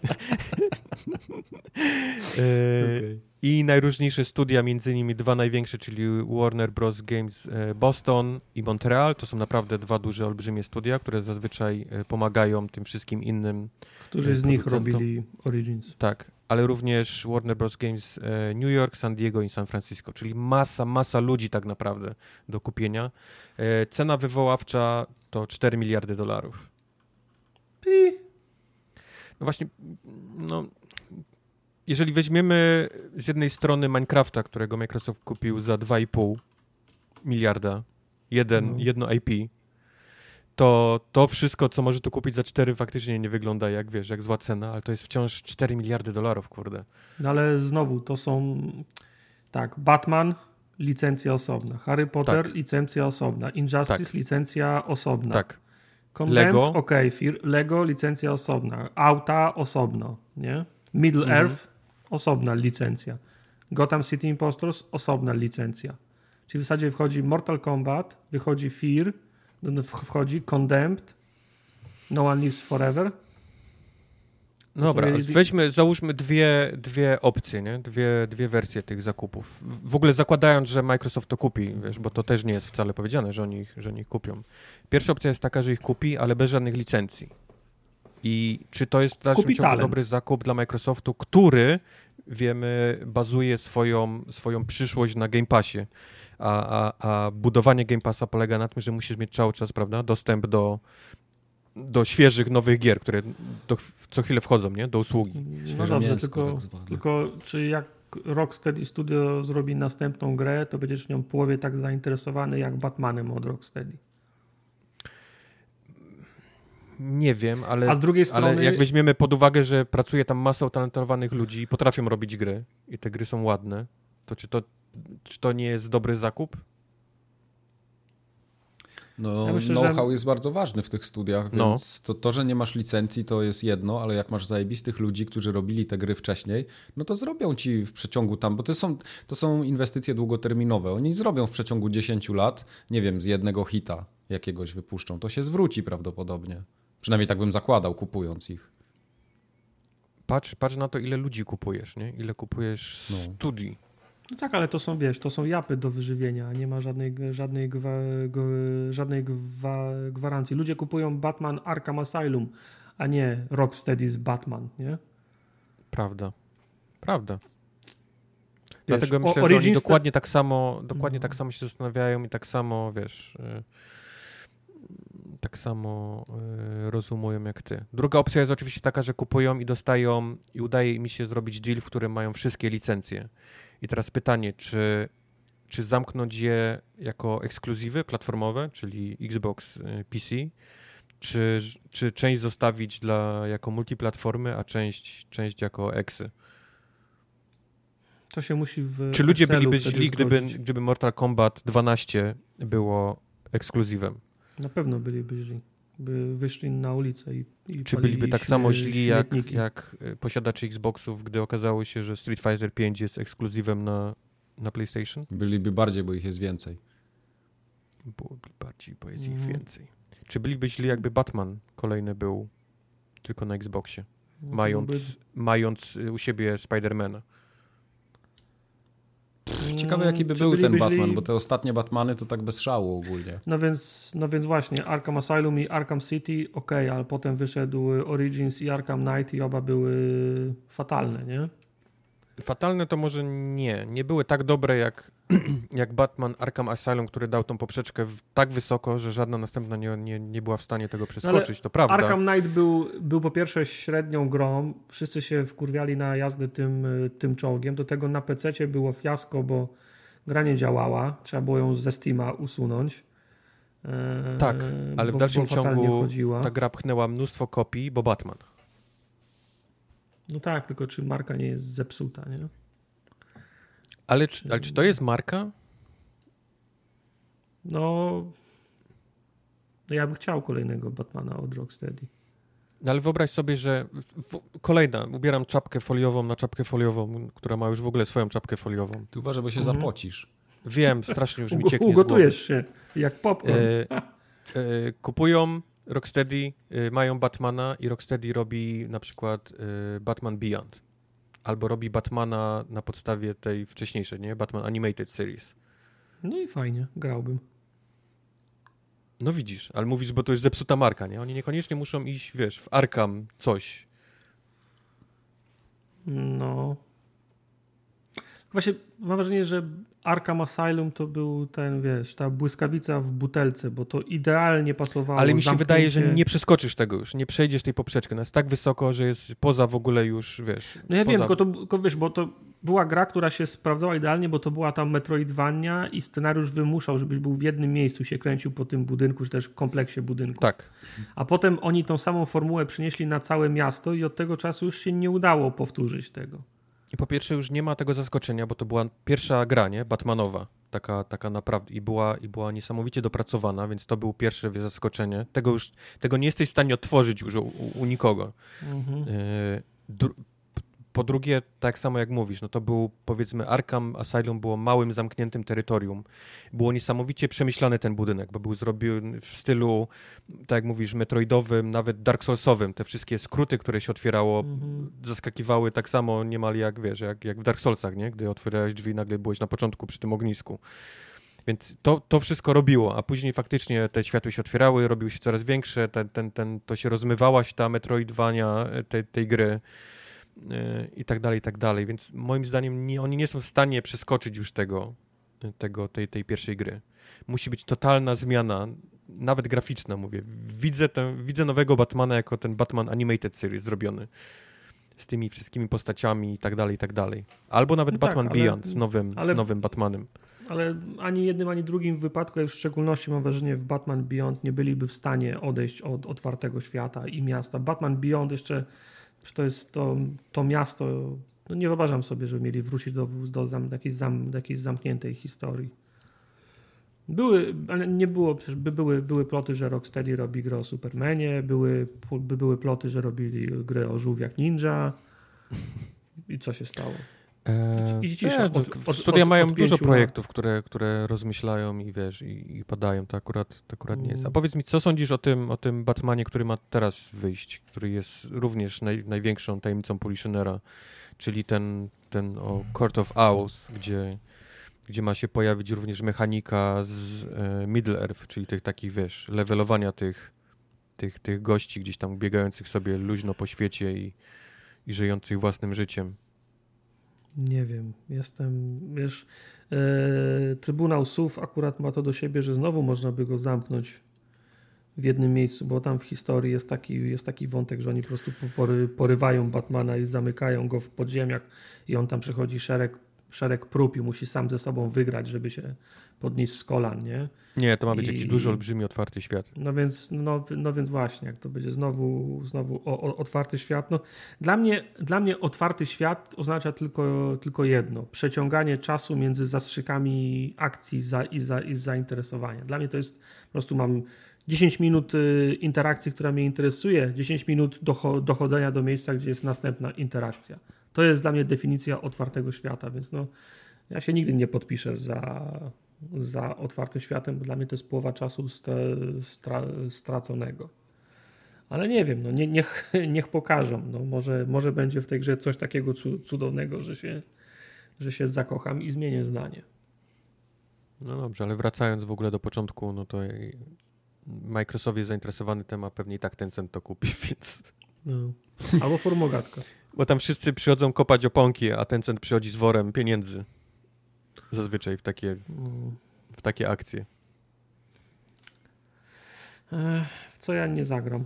eee, okay. I najróżniejsze studia, między innymi dwa największe, czyli Warner Bros. Games e, Boston i Montreal. To są naprawdę dwa duże, olbrzymie studia, które zazwyczaj e, pomagają tym wszystkim innym. Którzy z nich robili Origins. Tak ale również Warner Bros. Games e, New York, San Diego i San Francisco, czyli masa, masa ludzi tak naprawdę do kupienia. E, cena wywoławcza to 4 miliardy dolarów. Pi. No właśnie, no, jeżeli weźmiemy z jednej strony Minecrafta, którego Microsoft kupił za 2,5 miliarda, jeden, no. jedno IP, to to wszystko, co może tu kupić za 4 faktycznie nie wygląda jak, wiesz, jak zła cena, ale to jest wciąż 4 miliardy dolarów, kurde. No ale znowu, to są tak, Batman, licencja osobna, Harry Potter, tak. licencja osobna, Injustice, tak. licencja osobna. Tak. Condemned, Lego. ok, Lego, licencja osobna, auta osobno, nie? Middle mhm. Earth, osobna licencja. Gotham City Impostors, osobna licencja. Czyli w zasadzie wchodzi Mortal Kombat, wychodzi Fear, wchodzi Condemned, No One Lives Forever. No dobra, weźmy, załóżmy dwie, dwie opcje, nie? Dwie, dwie wersje tych zakupów. W ogóle zakładając, że Microsoft to kupi, wiesz, bo to też nie jest wcale powiedziane, że oni, że oni ich kupią. Pierwsza opcja jest taka, że ich kupi, ale bez żadnych licencji. I czy to jest w dalszym ciągu dobry zakup dla Microsoftu, który, wiemy, bazuje swoją, swoją przyszłość na Game Passie a, a, a budowanie Game Passa polega na tym, że musisz mieć cały czas, prawda, dostęp do, do świeżych, nowych gier, które do, co chwilę wchodzą, nie? Do usługi. No dobrze, tylko, tak tylko czy jak Rocksteady Studio zrobi następną grę, to będziesz nią połowie tak zainteresowany jak Batmanem od Rocksteady. Nie wiem, ale, A z drugiej strony... ale jak weźmiemy pod uwagę, że pracuje tam masa utalentowanych ludzi i potrafią robić gry i te gry są ładne, to czy to czy to nie jest dobry zakup? No, ja know-how że... jest bardzo ważny w tych studiach, no. więc to, to, że nie masz licencji, to jest jedno, ale jak masz zajebistych ludzi, którzy robili te gry wcześniej, no to zrobią ci w przeciągu tam, bo to są, to są inwestycje długoterminowe. Oni zrobią w przeciągu 10 lat, nie wiem, z jednego hita jakiegoś wypuszczą. To się zwróci prawdopodobnie. Przynajmniej tak bym zakładał, kupując ich. Patrz, patrz na to, ile ludzi kupujesz, nie? Ile kupujesz no. studii No tak, ale to są, wiesz, to są japy do wyżywienia, nie ma żadnej, żadnej, gwa, żadnej gwa, gwarancji. Ludzie kupują Batman Arkham Asylum, a nie Rocksteady's Batman, nie? Prawda. Prawda. Wiesz, Dlatego myślę, że oni dokładnie tak samo, dokładnie no. tak samo się zastanawiają i tak samo, wiesz, y, tak samo y, rozumują jak ty. Druga opcja jest oczywiście taka, że kupują i dostają i udaje mi się zrobić deal, w którym mają wszystkie licencje. I teraz pytanie, czy, czy zamknąć je jako ekskluzywy platformowe, czyli Xbox, y, PC, czy, czy część zostawić dla, jako multiplatformy, a część, część jako eksy? To się musi w. Czy ludzie byliby źli, gdyby, gdyby Mortal Kombat 12 było ekskluzywem? Na pewno byliby źli. By wyszli na ulicę i. i Czy byliby tak samo źli jak, jak y, posiadacze Xboxów, gdy okazało się, że Street Fighter 5 jest ekskluzywem na, na PlayStation? Byliby bardziej, bo ich jest więcej. Byłoby bardziej, bo jest ich mhm. więcej. Czy byliby źli, jakby Batman kolejny był tylko na Xboxie, no, mając, mając y, u siebie Spidermana? Ciekawe, jaki by był ten Batman, bo te ostatnie Batmany to tak bez szału ogólnie. No więc, no więc właśnie, Arkham Asylum i Arkham City, ok, ale potem wyszedł Origins i Arkham Knight i oba były fatalne, nie? Fatalne to może nie. Nie były tak dobre jak, jak Batman Arkham Asylum, który dał tą poprzeczkę w, tak wysoko, że żadna następna nie, nie, nie była w stanie tego przeskoczyć. Ale to prawda. Arkham Knight był, był po pierwsze średnią grą. Wszyscy się wkurwiali na jazdę tym, tym czołgiem. Do tego na PC było fiasko, bo gra nie działała. Trzeba było ją ze Steama usunąć. Tak, ale bo, w dalszym ciągu ta gra pchnęła mnóstwo kopii, bo Batman. No tak, tylko czy marka nie jest zepsuta, nie? Ale czy, ale czy to jest marka? No, no ja bym chciał kolejnego Batmana od Rocksteady. No ale wyobraź sobie, że w, kolejna, ubieram czapkę foliową na czapkę foliową, która ma już w ogóle swoją czapkę foliową. Ty uważaj, bo się mhm. zapocisz. Wiem, strasznie już mi cieknie Ugotujesz się, jak popcorn. E, e, kupują Rocksteady y, mają Batmana i Rocksteady robi na przykład y, Batman Beyond. Albo robi Batmana na podstawie tej wcześniejszej, nie? Batman Animated Series. No i fajnie, grałbym. No widzisz, ale mówisz, bo to jest zepsuta marka, nie? Oni niekoniecznie muszą iść, wiesz, w Arkham coś. No. Właśnie mam wrażenie, że Arkham Asylum to był ten, wiesz, ta błyskawica w butelce, bo to idealnie pasowało. Ale mi się wydaje, że nie przeskoczysz tego już, nie przejdziesz tej poprzeczki. No jest tak wysoko, że jest poza w ogóle już, wiesz. No ja poza... wiem, tylko to, tylko wiesz, bo to była gra, która się sprawdzała idealnie, bo to była tam Metroidvania i scenariusz wymuszał, żebyś był w jednym miejscu, się kręcił po tym budynku, czy też kompleksie budynków. Tak. A potem oni tą samą formułę przynieśli na całe miasto i od tego czasu już się nie udało powtórzyć tego. I po pierwsze już nie ma tego zaskoczenia, bo to była pierwsza gra, nie? Batmanowa. Taka, taka naprawdę i była, i była niesamowicie dopracowana, więc to był pierwsze zaskoczenie. Tego już, tego nie jesteś w stanie otworzyć już u, u nikogo. Mhm. Y po drugie, tak samo jak mówisz, no to był powiedzmy Arkham Asylum było małym, zamkniętym terytorium. Było niesamowicie przemyślany ten budynek, bo był zrobiony w stylu, tak jak mówisz, metroidowym, nawet Dark Soulsowym. Te wszystkie skróty, które się otwierało, mhm. zaskakiwały tak samo niemal jak, wiesz, jak, jak w Dark Soulsach, nie? Gdy otwierałeś drzwi, nagle byłeś na początku przy tym ognisku. Więc to, to wszystko robiło, a później faktycznie te światły się otwierały, robiły się coraz większe, ten, ten, ten, to się rozmywała się ta metroidwania tej, tej gry i tak dalej, i tak dalej. Więc moim zdaniem nie, oni nie są w stanie przeskoczyć już tego, tego tej, tej pierwszej gry. Musi być totalna zmiana, nawet graficzna, mówię. Widzę, ten, widzę nowego Batmana jako ten Batman Animated Series zrobiony z tymi wszystkimi postaciami i tak dalej, i tak dalej. Albo nawet no Batman tak, ale, Beyond z nowym, ale, z nowym Batmanem. Ale ani jednym, ani drugim wypadku, w szczególności mam wrażenie w Batman Beyond nie byliby w stanie odejść od otwartego świata i miasta. Batman Beyond jeszcze że to jest to, to miasto, no nie wyobrażam sobie, żeby mieli wrócić do, do, zam, jakiejś, zam, do jakiejś zamkniętej historii. Były, ale nie było, by były, były ploty, że Rocksteady robi grę o Supermanie, były, by były ploty, że robili grę o żółwiach ninja i co się stało? I cisza, od, od, studia od, mają dużo projektów, które, które rozmyślają i wiesz, i, i padają. To akurat, to akurat nie jest. A powiedz mi, co sądzisz o tym, o tym Batmanie, który ma teraz wyjść, który jest również naj, największą tajemnicą Politionera, czyli ten ten o Court of Owls, gdzie, gdzie ma się pojawić również mechanika z e, Middle Earth, czyli tych takich, wiesz, levelowania tych, tych, tych gości gdzieś tam biegających sobie luźno po świecie i, i żyjących własnym życiem. Nie wiem, jestem, wiesz, e, Trybunał SUW akurat ma to do siebie, że znowu można by go zamknąć w jednym miejscu, bo tam w historii jest taki, jest taki wątek, że oni po prostu pory, porywają Batmana i zamykają go w podziemiach i on tam przechodzi szereg, szereg prób i musi sam ze sobą wygrać, żeby się podnieść z kolan, nie? Nie, to ma być I- jakiś duży, olbrzymi, otwarty świat. No więc, no, no więc właśnie, jak to będzie znowu, znowu o, o, otwarty świat. No, dla, mnie, dla mnie otwarty świat oznacza tylko, tylko jedno. Przeciąganie czasu między zastrzykami akcji za, i, za, i zainteresowania. Dla mnie to jest, po prostu mam 10 minut y, interakcji, która mnie interesuje, 10 minut docho, dochodzenia do miejsca, gdzie jest następna interakcja. To jest dla mnie definicja otwartego świata, więc no, ja się nigdy nie podpiszę za, za otwartym światem, bo dla mnie to jest połowa czasu stra, stra, straconego. Ale nie wiem, no nie, niech, niech pokażą. No może, może będzie w tej grze coś takiego cu- cudownego, że się, że się zakocham i zmienię zdanie. No dobrze, ale wracając w ogóle do początku, no to Microsoft jest zainteresowany tym, a pewnie i tak Tencent to kupi, więc... No. Albo formogatka. Bo tam wszyscy przychodzą kopać oponki, a Tencent przychodzi z worem pieniędzy. Zazwyczaj w takie, Mm. w takie akcje. W co ja nie zagram?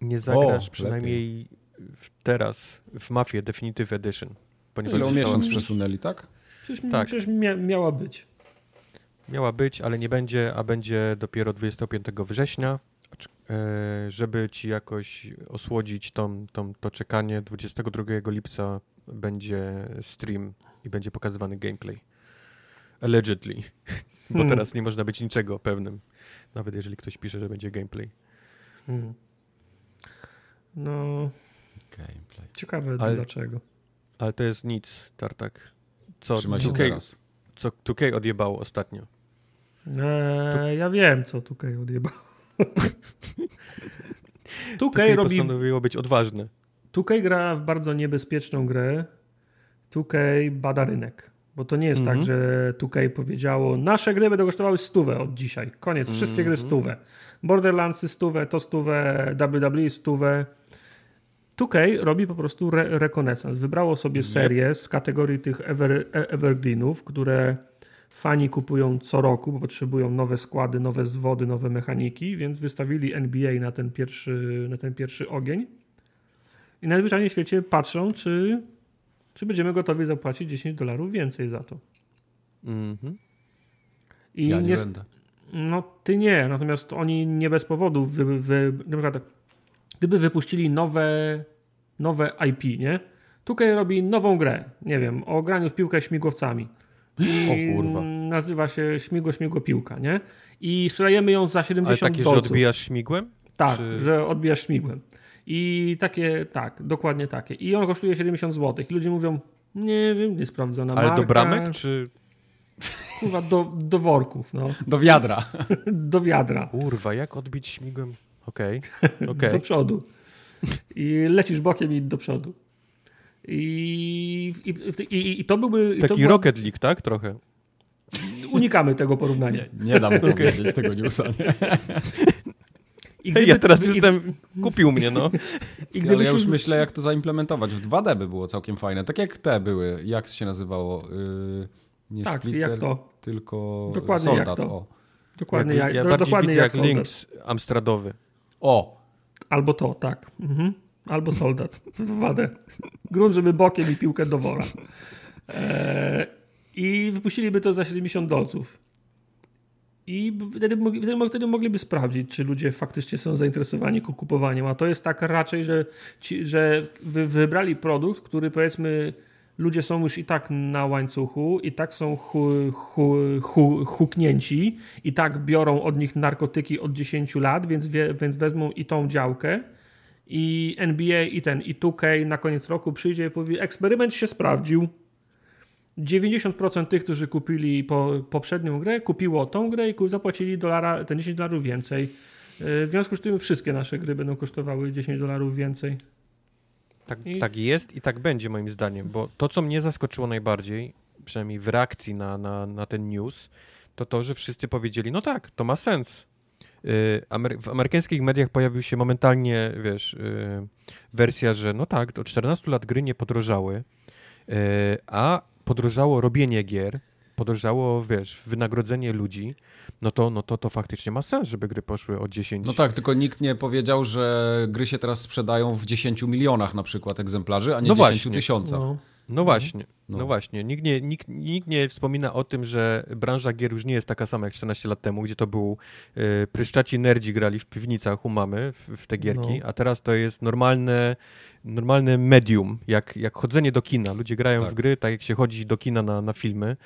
Nie zagrasz O, przynajmniej w, teraz w Mafię Definitive Edition. Ponieważ Ile miesiąc przesunęli, tak? Przecież, Tak. przecież mia, miała być. Miała być, ale nie będzie, a będzie dopiero 25 września. E, Żeby ci jakoś osłodzić tą, tą, to czekanie, 22 lipca będzie stream i będzie pokazywany gameplay. Allegedly. Bo Hmm. teraz nie można być niczego pewnym. Nawet jeżeli ktoś pisze, że będzie gameplay. Hmm. No, Gameplay. ciekawe Ale- dlaczego. Ale to jest nic, Tartak. Co Trzymaj się 2K, teraz. co 2K odjebało ostatnio. Eee, ja wiem, co Tukej odjebał. 2K Tukej robi postanowiło być odważne. 2K gra w bardzo niebezpieczną grę. 2K bada rynek. Bo to nie jest Mhm. tak, że 2K powiedziało, nasze gry będą kosztowały stówę od dzisiaj. Koniec, wszystkie gry Mhm. stówę. Borderlandsy stówę, to stówę, WWE stówę. 2K robi po prostu re rekonesans. Wybrało sobie serię z kategorii tych ever, e- evergreenów, które fani kupują co roku, bo potrzebują nowe składy, nowe zwody, nowe mechaniki, więc wystawili NBA na ten pierwszy, na ten pierwszy ogień. I najzwyczajniej w świecie patrzą, czy, czy będziemy gotowi zapłacić 10 dolarów więcej za to. Mhm. I Ja nie nie, będę. no ty nie, natomiast oni nie bez powodu, wy, wy, na przykład tak, gdyby wypuścili nowe, nowe IP, nie? Tukaj robi nową grę, nie wiem, o graniu w piłkę śmigłowcami. I O kurwa. nazywa się Śmigło Śmigło Piłka, nie? I sprzedajemy ją za Ale 70 takie, że dolców. odbijasz śmigłem? Tak, czy- że odbijasz śmigłem. I takie, tak, dokładnie takie. I on kosztuje 70 zł. I ludzie mówią, nie wiem, niesprawdzona Ale marka. do bramek, czy... Kurwa, do, do worków, no. Do wiadra. Do wiadra. Kurwa, jak odbić śmigłem? Okej, Do okej. przodu. I lecisz bokiem i do przodu. I, i, i, i to byłby... to Taki było- Rocket League, tak? Trochę. Unikamy tego porównania. Nie, nie dam powiedzieć tego newsa, nie? I Hej, ja teraz i- jestem... Kupił mnie, no. I Ale ja już myślę, jak to zaimplementować. W 2D by było całkiem fajne. Tak jak te były. Jak się nazywało? Yy, nie Tak, Splitter, jak to. tylko Dokładnie Soldat. jak to. O. Dokładnie Jak- jak, ja do, bardziej dokładnie widzę jak, jak. Lynx Amstradowy. o, Albo to, tak. Mhm. Albo soldat. W 2D. Grunt, żeby bokiem i piłkę do wora. Eee, I wypuściliby to za 70 dolców. I wtedy, wtedy, wtedy mogliby sprawdzić, czy ludzie faktycznie są zainteresowani ku- kupowaniem. A to jest tak raczej, że, ci, że wy, wybrali produkt, który powiedzmy ludzie są już i tak na łańcuchu, i tak są hu, hu, hu, huknięci, i tak biorą od nich narkotyki od 10 lat, więc, wie, więc wezmą i tą działkę. I NBA, i ten, i 2K na koniec roku przyjdzie i powie: eksperyment się sprawdził. 90% tych, którzy kupili po, poprzednią grę, kupiło tą grę i zapłacili dolara, ten 10 dolarów więcej. Yy, W związku z tym wszystkie nasze gry będą kosztowały 10 dolarów więcej. Tak, I- tak jest i tak będzie moim zdaniem, bo to, co mnie zaskoczyło najbardziej, przynajmniej w reakcji na, na, na ten news, to to, że wszyscy powiedzieli, no tak, to ma sens. Y, Amery- w amerykańskich mediach pojawił się momentalnie, wiesz, y, wersja, że no tak, od 14 lat gry nie podrożały, y, a podrożało robienie gier, podrożało, wiesz, wynagrodzenie ludzi, no to, no to to faktycznie ma sens, żeby gry poszły o 10. No tak, tylko nikt nie powiedział, że gry się teraz sprzedają w 10 milionach na przykład egzemplarzy, a nie No 10 właśnie. tysiącach. No. No właśnie, no, No. właśnie. Nikt nie, nikt, nikt nie wspomina o tym, że branża gier już nie jest taka sama jak 14 lat temu, gdzie to był y, pryszczaci nerdzi grali w piwnicach u mamy w, w te gierki, No. a teraz to jest normalne, normalne medium, jak, jak chodzenie do kina. Ludzie grają Tak. w gry, tak jak się chodzi do kina na, na filmy,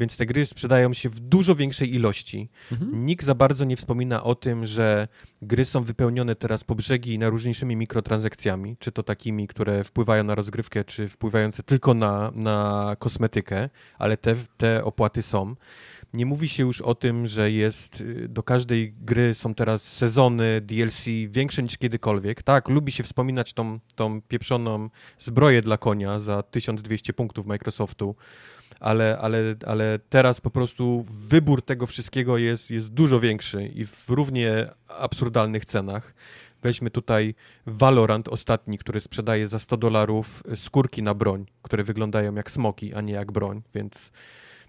więc te gry sprzedają się w dużo większej ilości. Mhm. Nikt za bardzo nie wspomina o tym, że gry są wypełnione teraz po brzegi najróżniejszymi mikrotransakcjami, czy to takimi, które wpływają na rozgrywkę, czy wpływające tylko na, na kosmetykę, ale te, te opłaty są. Nie mówi się już o tym, że jest y, do każdej gry są teraz sezony DLC większe niż kiedykolwiek. Tak, lubi się wspominać tą, tą pieprzoną zbroję dla konia za 1200 punktów Microsoftu, ale, ale, ale teraz po prostu wybór tego wszystkiego jest, jest dużo większy i w równie absurdalnych cenach. Weźmy tutaj Valorant ostatni, który sprzedaje za 100 dolarów skórki na broń, które wyglądają jak smoki, a nie jak broń, więc...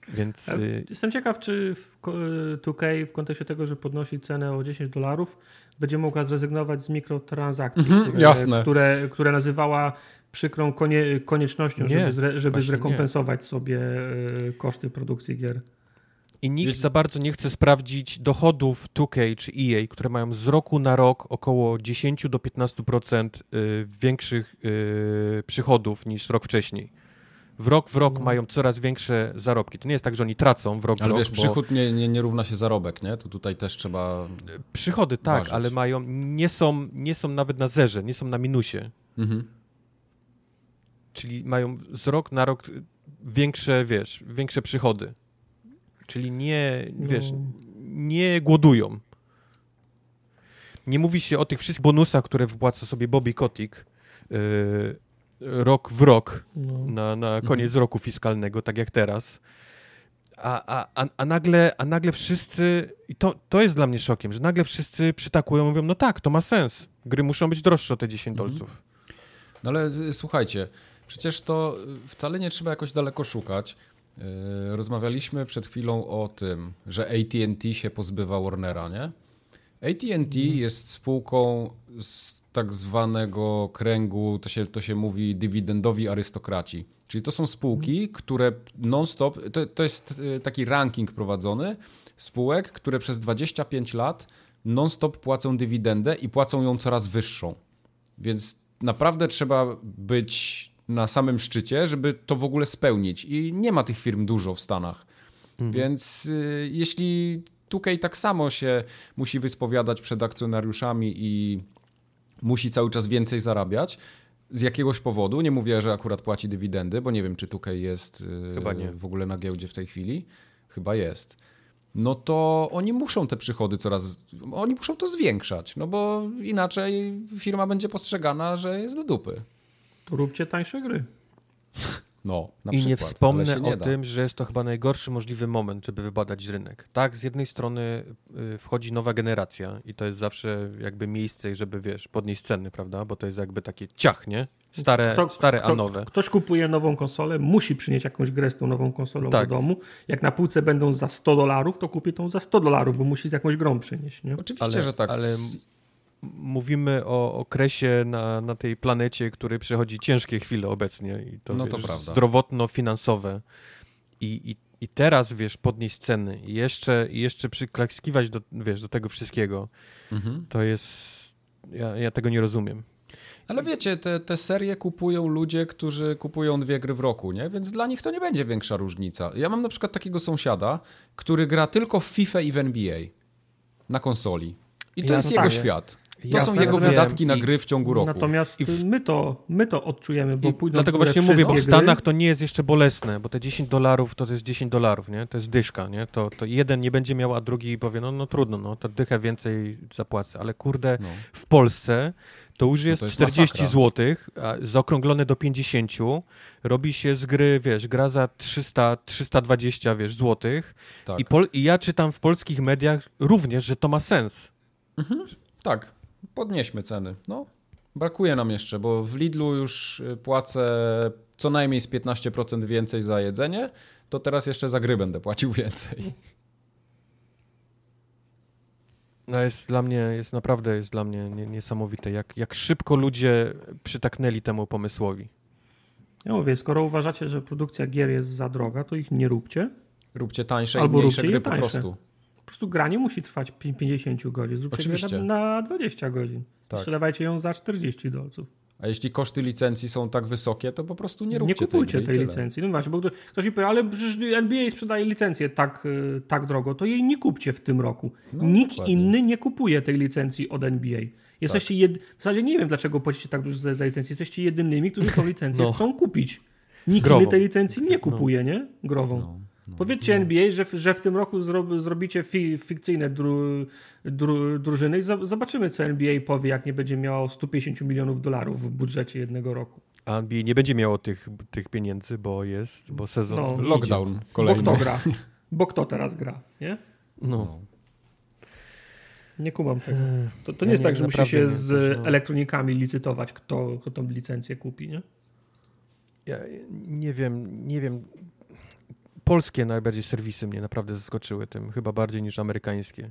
więc Ja y, Jestem ciekaw, czy w ko- 2K w kontekście tego, że podnosi cenę o 10 dolarów, będzie mogła zrezygnować z mikrotransakcji, Mhm, które, jasne. Które, które nazywała przykrą konie, koniecznością, Nie, żeby, zre, żeby zrekompensować sobie e, koszty produkcji gier. I nikt Wiecie- za bardzo nie chce sprawdzić dochodów 2K czy EA, które mają z roku na rok około 10 do 15% y, większych y, przychodów niż rok wcześniej. W rok w rok No. mają coraz większe zarobki. To nie jest tak, że oni tracą w rok w Ale rok. wiesz, bo przychód nie, nie, nie równa się zarobek, nie? To tutaj też trzeba... Przychody tak, ważyć. ale mają, nie są, nie są nawet na zerze, nie są na minusie. Mhm. Czyli mają z rok na rok większe, wiesz, większe przychody. Czyli nie, wiesz, No. nie głodują. Nie mówi się o tych wszystkich bonusach, które wypłaca sobie Bobby Kotick yy, rok w rok No. na, na koniec roku fiskalnego, tak jak teraz. A, a, a, a, nagle, a nagle wszyscy, i to, to jest dla mnie szokiem, że nagle wszyscy przytakują, mówią, no tak, to ma sens. Gry muszą być droższe o te 10 Mhm. dolców. No ale y, słuchajcie, przecież to y, wcale nie trzeba jakoś daleko szukać. Y, Rozmawialiśmy przed chwilą o tym, że AT&T się pozbywa Warnera, nie? AT&T jest spółką z tak zwanego kręgu, to się, to się mówi dywidendowi arystokraci. Czyli to są spółki, które non-stop, to, to jest y, taki ranking prowadzony spółek, które przez 25 lat non-stop płacą dywidendę i płacą ją coraz wyższą. Więc naprawdę trzeba być na samym szczycie, żeby to w ogóle spełnić. I nie ma tych firm dużo w Stanach. Więc y, jeśli Tukej tak samo się musi wyspowiadać przed akcjonariuszami i musi cały czas więcej zarabiać z jakiegoś powodu, nie mówię, że akurat płaci dywidendy, bo nie wiem, czy Tukej jest y, w ogóle na giełdzie w tej chwili. Chyba jest. No to oni muszą te przychody coraz. Oni muszą to zwiększać, no bo inaczej firma będzie postrzegana, że jest do dupy. To róbcie tańsze gry. No, na I przykład. nie wspomnę nie o da. tym, że jest to chyba najgorszy możliwy moment, żeby wybadać rynek. Tak, z jednej strony y, wchodzi nowa generacja i to jest zawsze jakby miejsce, żeby, wiesz, podnieść ceny, prawda? Bo to jest jakby takie ciach, nie? Stare, Kto- stare kto- a nowe. Ktoś kupuje nową konsolę, musi przynieść jakąś grę z tą nową konsolą Tak. do domu. Jak na półce będą za 100 dolarów, to kupi tą za 100 dolarów, bo musi z jakąś grą przynieść. Nie? Oczywiście, Ale- że tak. ale Mówimy o okresie na, na tej planecie, który przechodzi ciężkie chwile obecnie i to, No to zdrowotno-finansowe. I, i, I teraz, wiesz, podnieść ceny i jeszcze, i jeszcze przyklaskiwać do, wiesz, do tego wszystkiego, Mhm. to jest... Ja, ja tego nie rozumiem. Ale wiecie, te, te serie kupują ludzie, którzy kupują dwie gry w roku, nie? Więc dla nich to nie będzie większa różnica. Ja mam na przykład takiego sąsiada, który gra tylko w FIFA i w NBA na konsoli. I to Ja jest to jego tak. świat. To Jasne, są jego wydatki na gry w ciągu roku. Natomiast w- my, to, my to odczujemy, bo pójdą dlatego właśnie mówię, bo w Stanach gry. to nie jest jeszcze bolesne, bo te 10 dolarów to, to jest 10 dolarów, nie? To jest dyszka, nie? To, to jeden nie będzie miał, a drugi powie, no, no trudno, no, to dychę więcej zapłacę, ale kurde, No. w Polsce to już jest, No to jest 40 masakra. zł, zaokrąglone do 50, robi się z gry, wiesz, gra za 300, 320, wiesz, złotych Tak. I, pol, i ja czytam w polskich mediach również, że to ma sens. Tak, podnieśmy ceny. No, brakuje nam jeszcze, bo w Lidlu już y, płacę co najmniej z 15% więcej za jedzenie, to teraz jeszcze za gry będę płacił więcej. No jest dla mnie, jest naprawdę, jest dla mnie nie- niesamowite, jak, jak szybko ludzie przytaknęli temu pomysłowi. Ja mówię, skoro uważacie, że produkcja gier jest za droga, to ich nie róbcie. Róbcie tańsze Albo i mniejsze gry po tańsze. prostu. Po prostu gra nie musi trwać pi- 50 godzin. Zróbcie Oczywiście. na, na 20 godzin. Tak. Strzelewajcie ją za 40 dolców. A jeśli koszty licencji są tak wysokie, to po prostu nie Nie, róbcie kupujcie tej, tej licencji. No właśnie, bo kto- ktoś mi powie, ale przecież NBA sprzedaje licencję tak, y, tak drogo, to jej nie kupcie w tym roku. No, Nikt dokładnie. inny nie kupuje tej licencji od NBA. Jesteście Tak. jed... W zasadzie nie wiem, dlaczego płacicie tak dużo za, za licencję. Jesteście jedynymi, którzy tą licencję No. chcą kupić. Nikt Grową. inny tej licencji nie kupuje, nie? Grową. No, no. Powiedzcie NBA, że, w- że w tym roku zro, zrobicie fi, fikcyjne dru, dru, drużyny i za- zobaczymy, co NBA powie, jak nie będzie miało 150 milionów dolarów w budżecie jednego roku. A NBA nie będzie miało tych, tych pieniędzy, bo jest, bo sezon No. idzie. Lockdown Bo kolejny. kto gra? Bo kto teraz gra, nie? No. No. Nie kumam tego. To, to Ja nie jest nie- tak, że musi się nie z no. elektronikami licytować, kto, kto tą licencję kupi, nie? Ja nie wiem, nie wiem. Polskie najbardziej serwisy mnie naprawdę zaskoczyły tym, chyba bardziej niż amerykańskie.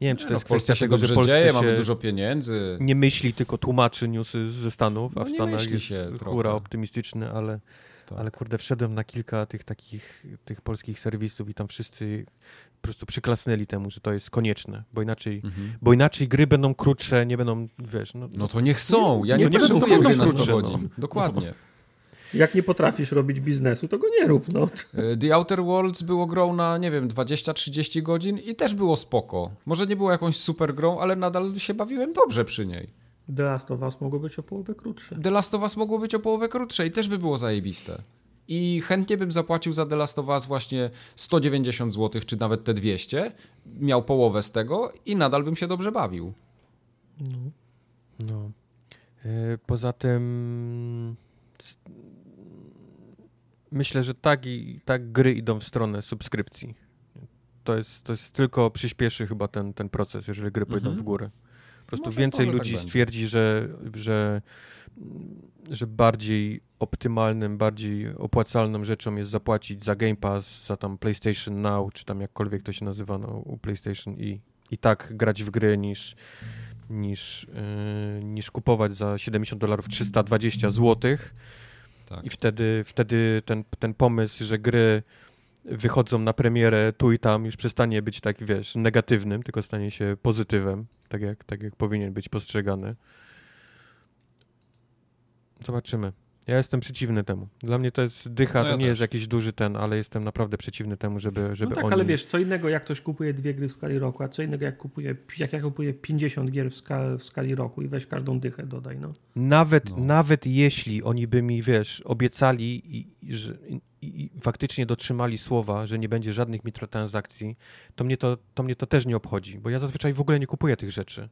Nie wiem, czy to No, jest kwestia tego, że Polsce dzieje, się mamy dużo pieniędzy. nie myśli, tylko tłumaczy newsy ze Stanów, a No w Stanach jest się hura optymistyczny, ale, Tak. ale kurde, wszedłem na kilka tych takich tych polskich serwisów i tam wszyscy po prostu przyklasnęli temu, że to jest konieczne, bo inaczej, Mhm. bo inaczej gry będą krótsze, nie będą, wiesz, no, No to niech są. Ja Nie nie, potrzebuję gry na krótsze, 100 no. godzin. Dokładnie. Jak nie potrafisz robić biznesu, to go nie rób, no. E, The Outer Worlds było grą na, nie wiem, 20-30 godzin i też było spoko. Może nie było jakąś super grą, ale nadal się bawiłem dobrze przy niej. The Last of Us mogło być o połowę krótsze. The Last of Us mogło być o połowę krótsze i też by było zajebiste. I chętnie bym zapłacił za The Last of Us właśnie 190 zł, czy nawet te 200. Miał połowę z tego i nadal bym się dobrze bawił. No. No. E, Poza tym myślę, że tak i tak gry idą w stronę subskrypcji. To jest, to jest tylko przyspieszy chyba ten, ten proces, jeżeli gry pójdą Mhm. w górę. Po prostu Może- więcej może tak ludzi będzie. stwierdzi, że, że, że bardziej optymalnym, bardziej opłacalną rzeczą jest zapłacić za Game Pass, za tam PlayStation Now, czy tam jakkolwiek to się nazywa no, u PlayStation i, i tak grać w gry niż, niż, yy, niż kupować za 70 dolarów 320 złotych Tak. i wtedy, wtedy ten, ten pomysł, że gry wychodzą na premierę tu i tam już przestanie być tak, wiesz, negatywnym, tylko stanie się pozytywem, tak jak, tak jak powinien być postrzegany. Zobaczymy. Ja jestem przeciwny temu. Dla mnie to jest dycha, No to ja nie też. jest jakiś duży ten, ale jestem naprawdę przeciwny temu, żeby, żeby no tak, oni... ale wiesz, co innego jak ktoś kupuje dwie gry w skali roku, a co innego jak kupuje, jak ja kupuję 50 gier w, ska, w skali roku i weź każdą dychę dodaj, no. Nawet, No. nawet jeśli oni by mi, wiesz, obiecali i, i, że, i, i faktycznie dotrzymali słowa, że nie będzie żadnych mikrotransakcji, to mnie to, to mnie to też nie obchodzi, bo ja zazwyczaj w ogóle nie kupuję tych rzeczy.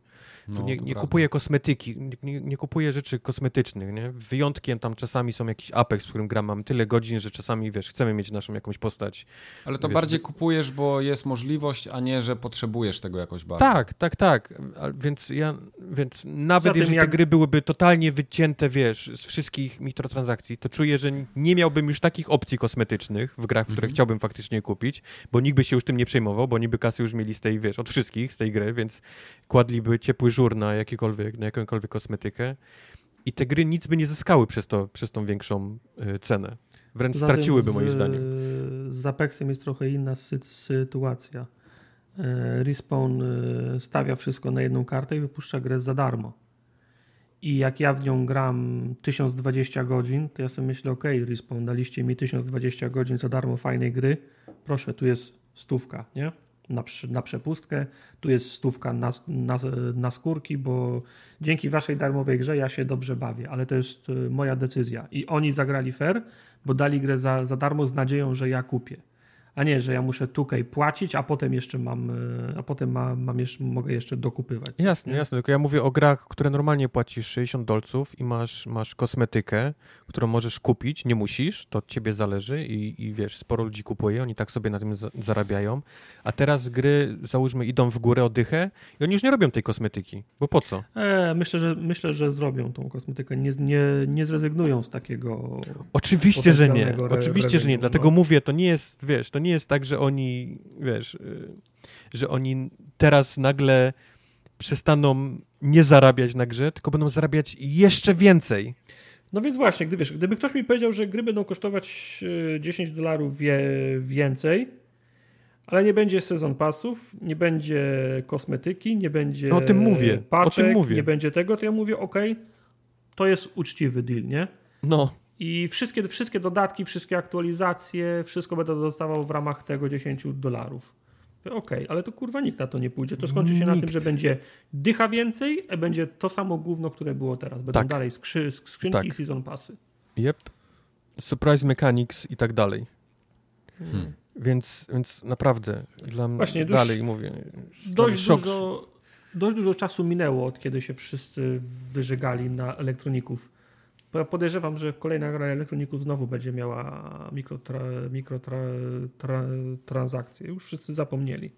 No, nie nie kupuję kosmetyki, nie, nie, nie kupuję rzeczy kosmetycznych, nie? Wyjątkiem tam czasami są jakiś Apex, w którym gram mam tyle godzin, że czasami, wiesz, chcemy mieć naszą jakąś postać. Ale to Wiesz, bardziej kupujesz, bo jest możliwość, a nie, że potrzebujesz tego jakoś bardzo. Tak, tak, tak. A, Więc ja, więc nawet jeżeli jak- te gry byłyby totalnie wycięte, wiesz, z wszystkich mikrotransakcji, to czuję, że nie miałbym już takich opcji kosmetycznych w grach, w które Mhm. chciałbym faktycznie kupić, bo nikt by się już tym nie przejmował, bo niby kasy już mieli z tej, wiesz, od wszystkich z tej gry, więc kładliby ciepły żur na jakikolwiek, na jakąkolwiek kosmetykę i te gry nic by nie zyskały przez to, przez tą większą y, cenę. Wręcz Zatem straciłyby z, moim zdaniem. Z Apexem jest trochę inna sy sytuacja. E, Respawn e, stawia wszystko na jedną kartę i wypuszcza grę za darmo. I jak ja w nią gram 1020 godzin, to ja sobie myślę, ok, Respawn, daliście mi 1020 godzin za darmo fajnej gry, proszę, tu jest stówka, nie? Na, na przepustkę, tu jest stówka na, na, na skórki, bo dzięki waszej darmowej grze ja się dobrze bawię, ale to jest e, moja decyzja. I oni zagrali fair, bo dali grę za, za darmo z nadzieją, że ja kupię. A nie, że ja muszę tutaj płacić, a potem jeszcze mam, e, a potem mam, mam jeszcze, mogę jeszcze dokupywać. Jasne, nie? jasne, tylko ja mówię o grach, które normalnie płacisz 60 dolców i masz, masz kosmetykę, którą możesz kupić, nie musisz, to od ciebie zależy i, i wiesz, sporo ludzi kupuje, oni tak sobie na tym za zarabiają, a teraz gry, załóżmy, idą w górę o dychę i oni już nie robią tej kosmetyki, bo po co? E, myślę, że, myślę, że zrobią tą kosmetykę, nie, nie, nie zrezygnują z takiego... Oczywiście, że nie, oczywiście, że nie, dlatego no. mówię, to nie jest, wiesz, to nie jest tak, że oni, wiesz, y, że oni teraz nagle przestaną nie zarabiać na grze, tylko będą zarabiać jeszcze więcej. No więc właśnie, gdy, wiesz, gdyby ktoś mi powiedział, że gry będą kosztować e, 10 dolarów wie, więcej, ale nie będzie sezon pasów, nie będzie kosmetyki, nie będzie No o tym mówię, o paczek, tym mówię. nie będzie tego, to ja mówię, ok, to jest uczciwy deal, nie? No, I wszystkie, wszystkie dodatki, wszystkie aktualizacje, wszystko będę dostawał w ramach tego 10 dolarów. Okej, ale to kurwa nikt na to nie pójdzie. To skończy się na Nikt. tym, że będzie dycha więcej, a będzie to samo gówno, które było teraz. Będą Tak. dalej skrzy, skrzynki Tak. i season passy. Yep. Surprise Mechanics i tak dalej. Hmm. Więc, więc naprawdę dla mnie Właśnie, dalej mówię. Dość szok. dużo, dość dużo czasu minęło, od kiedy się wszyscy wyżegali na elektroników. Podejrzewam, że kolejna gra elektroników znowu będzie miała mikrotransakcje. Mikro tra, tra, transakcje. Już wszyscy zapomnieli,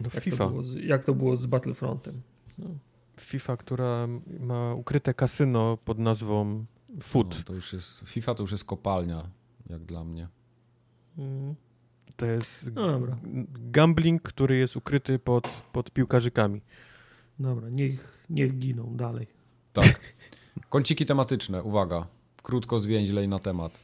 No, jak, FIFA. To było z, jak to było z Battlefrontem. No. FIFA, która ma ukryte kasyno pod nazwą Food. No, to już jest, FIFA to już jest kopalnia, jak dla mnie. Mm. To jest No dobra. gambling, który jest ukryty pod, pod piłkarzykami. Dobra, niech, niech giną dalej. Tak. Kąciki tematyczne, uwaga. Krótko zwięźlej na temat.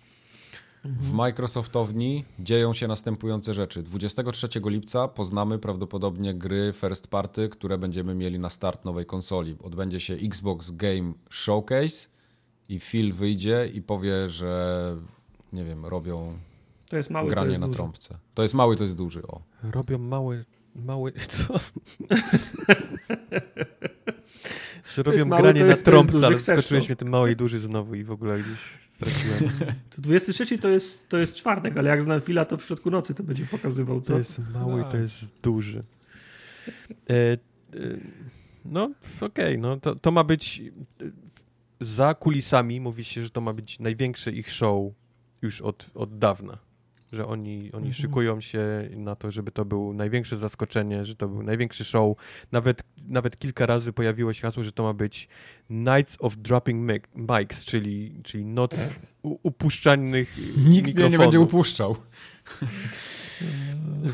W Microsoftowni dzieją się następujące rzeczy. 23 lipca poznamy prawdopodobnie gry first party, które będziemy mieli na start nowej konsoli. Odbędzie się Xbox Game Showcase i Phil wyjdzie i powie, że nie wiem, robią To jest mały, to granie jest na duży. trąbce. To jest mały, to jest duży. O. Robią mały, mały, co? Że robią mały, granie na trąbce, ale skoczyłeś to. mnie tym mały i duży znowu i w ogóle gdzieś straciłem. To 23 to jest, to jest czwartek, ale jak znam chwila, to w środku nocy to będzie pokazywał. Co? To jest mały, to Tak. jest duży. E, e, no, okej, no to, to ma być e, za kulisami mówi się, że to ma być największy ich show już od, od dawna. Że oni, oni Mhm. szykują się na to, żeby to był największe zaskoczenie, że to był największy show. Nawet, nawet kilka razy pojawiło się hasło, że to ma być Nights of Dropping mic- Mics, czyli, czyli noc upuszczanych Nikt mnie nie mikrofonów. będzie upuszczał.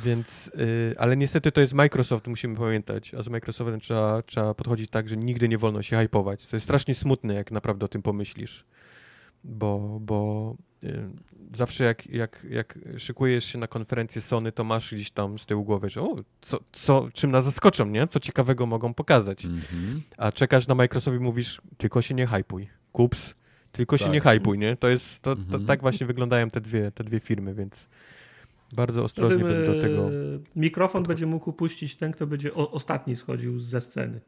Więc, y, ale niestety to jest Microsoft, musimy pamiętać, a z Microsoftem trzeba, trzeba podchodzić tak, że nigdy nie wolno się hypować. To jest strasznie smutne, jak naprawdę o tym pomyślisz, bo, bo zawsze jak, jak, jak szykujesz się na konferencję Sony, to masz gdzieś tam z tyłu głowy, że o, co, co, czym nas zaskoczą, nie? Co ciekawego mogą pokazać. Mhm. A czekasz na Microsoft i mówisz, tylko się nie hypuj. Kups, tylko się Tak. nie hypuj, nie? To jest, to, to, Mhm. tak właśnie wyglądają te dwie, te dwie firmy, więc bardzo ostrożnie będę do tego... Mikrofon będzie mógł upuścić ten, kto będzie o, ostatni schodził ze sceny.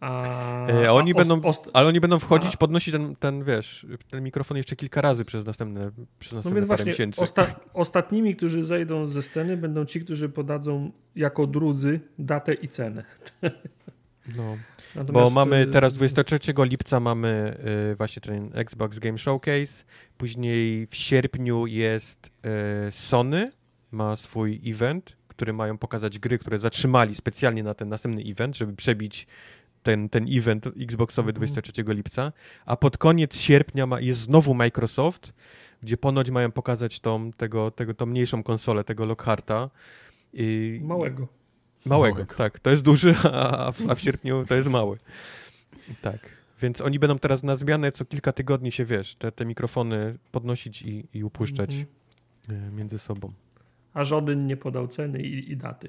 A, E, a oni będą- ost- Ale oni będą wchodzić, A- podnosić ten, ten, wiesz, ten mikrofon jeszcze kilka razy przez następne, przez no następne więc parę właśnie miesięcy. osta- ostatnimi, którzy zejdą ze sceny, będą ci, którzy podadzą jako drudzy datę i cenę. No, bo Natomiast, mamy e, teraz 23 lipca mamy y, właśnie ten Xbox Game Showcase, później w sierpniu jest y, Sony, ma swój event, który mają pokazać gry, które zatrzymali specjalnie na ten następny event, żeby przebić ten, ten event Xboxowy Mhm. 23 lipca, a pod koniec sierpnia ma, jest znowu Microsoft, gdzie ponoć mają pokazać tą, tego, tego, tą mniejszą konsolę, tego Lockharta. I, Małego. Małego, Małego. tak. To jest duży, a w, a w sierpniu to jest mały. Tak. Więc oni będą teraz na zmianę co kilka tygodni się, wiesz, te, te mikrofony podnosić i, i upuszczać Mhm. e, między sobą. A żaden nie podał ceny i, i daty.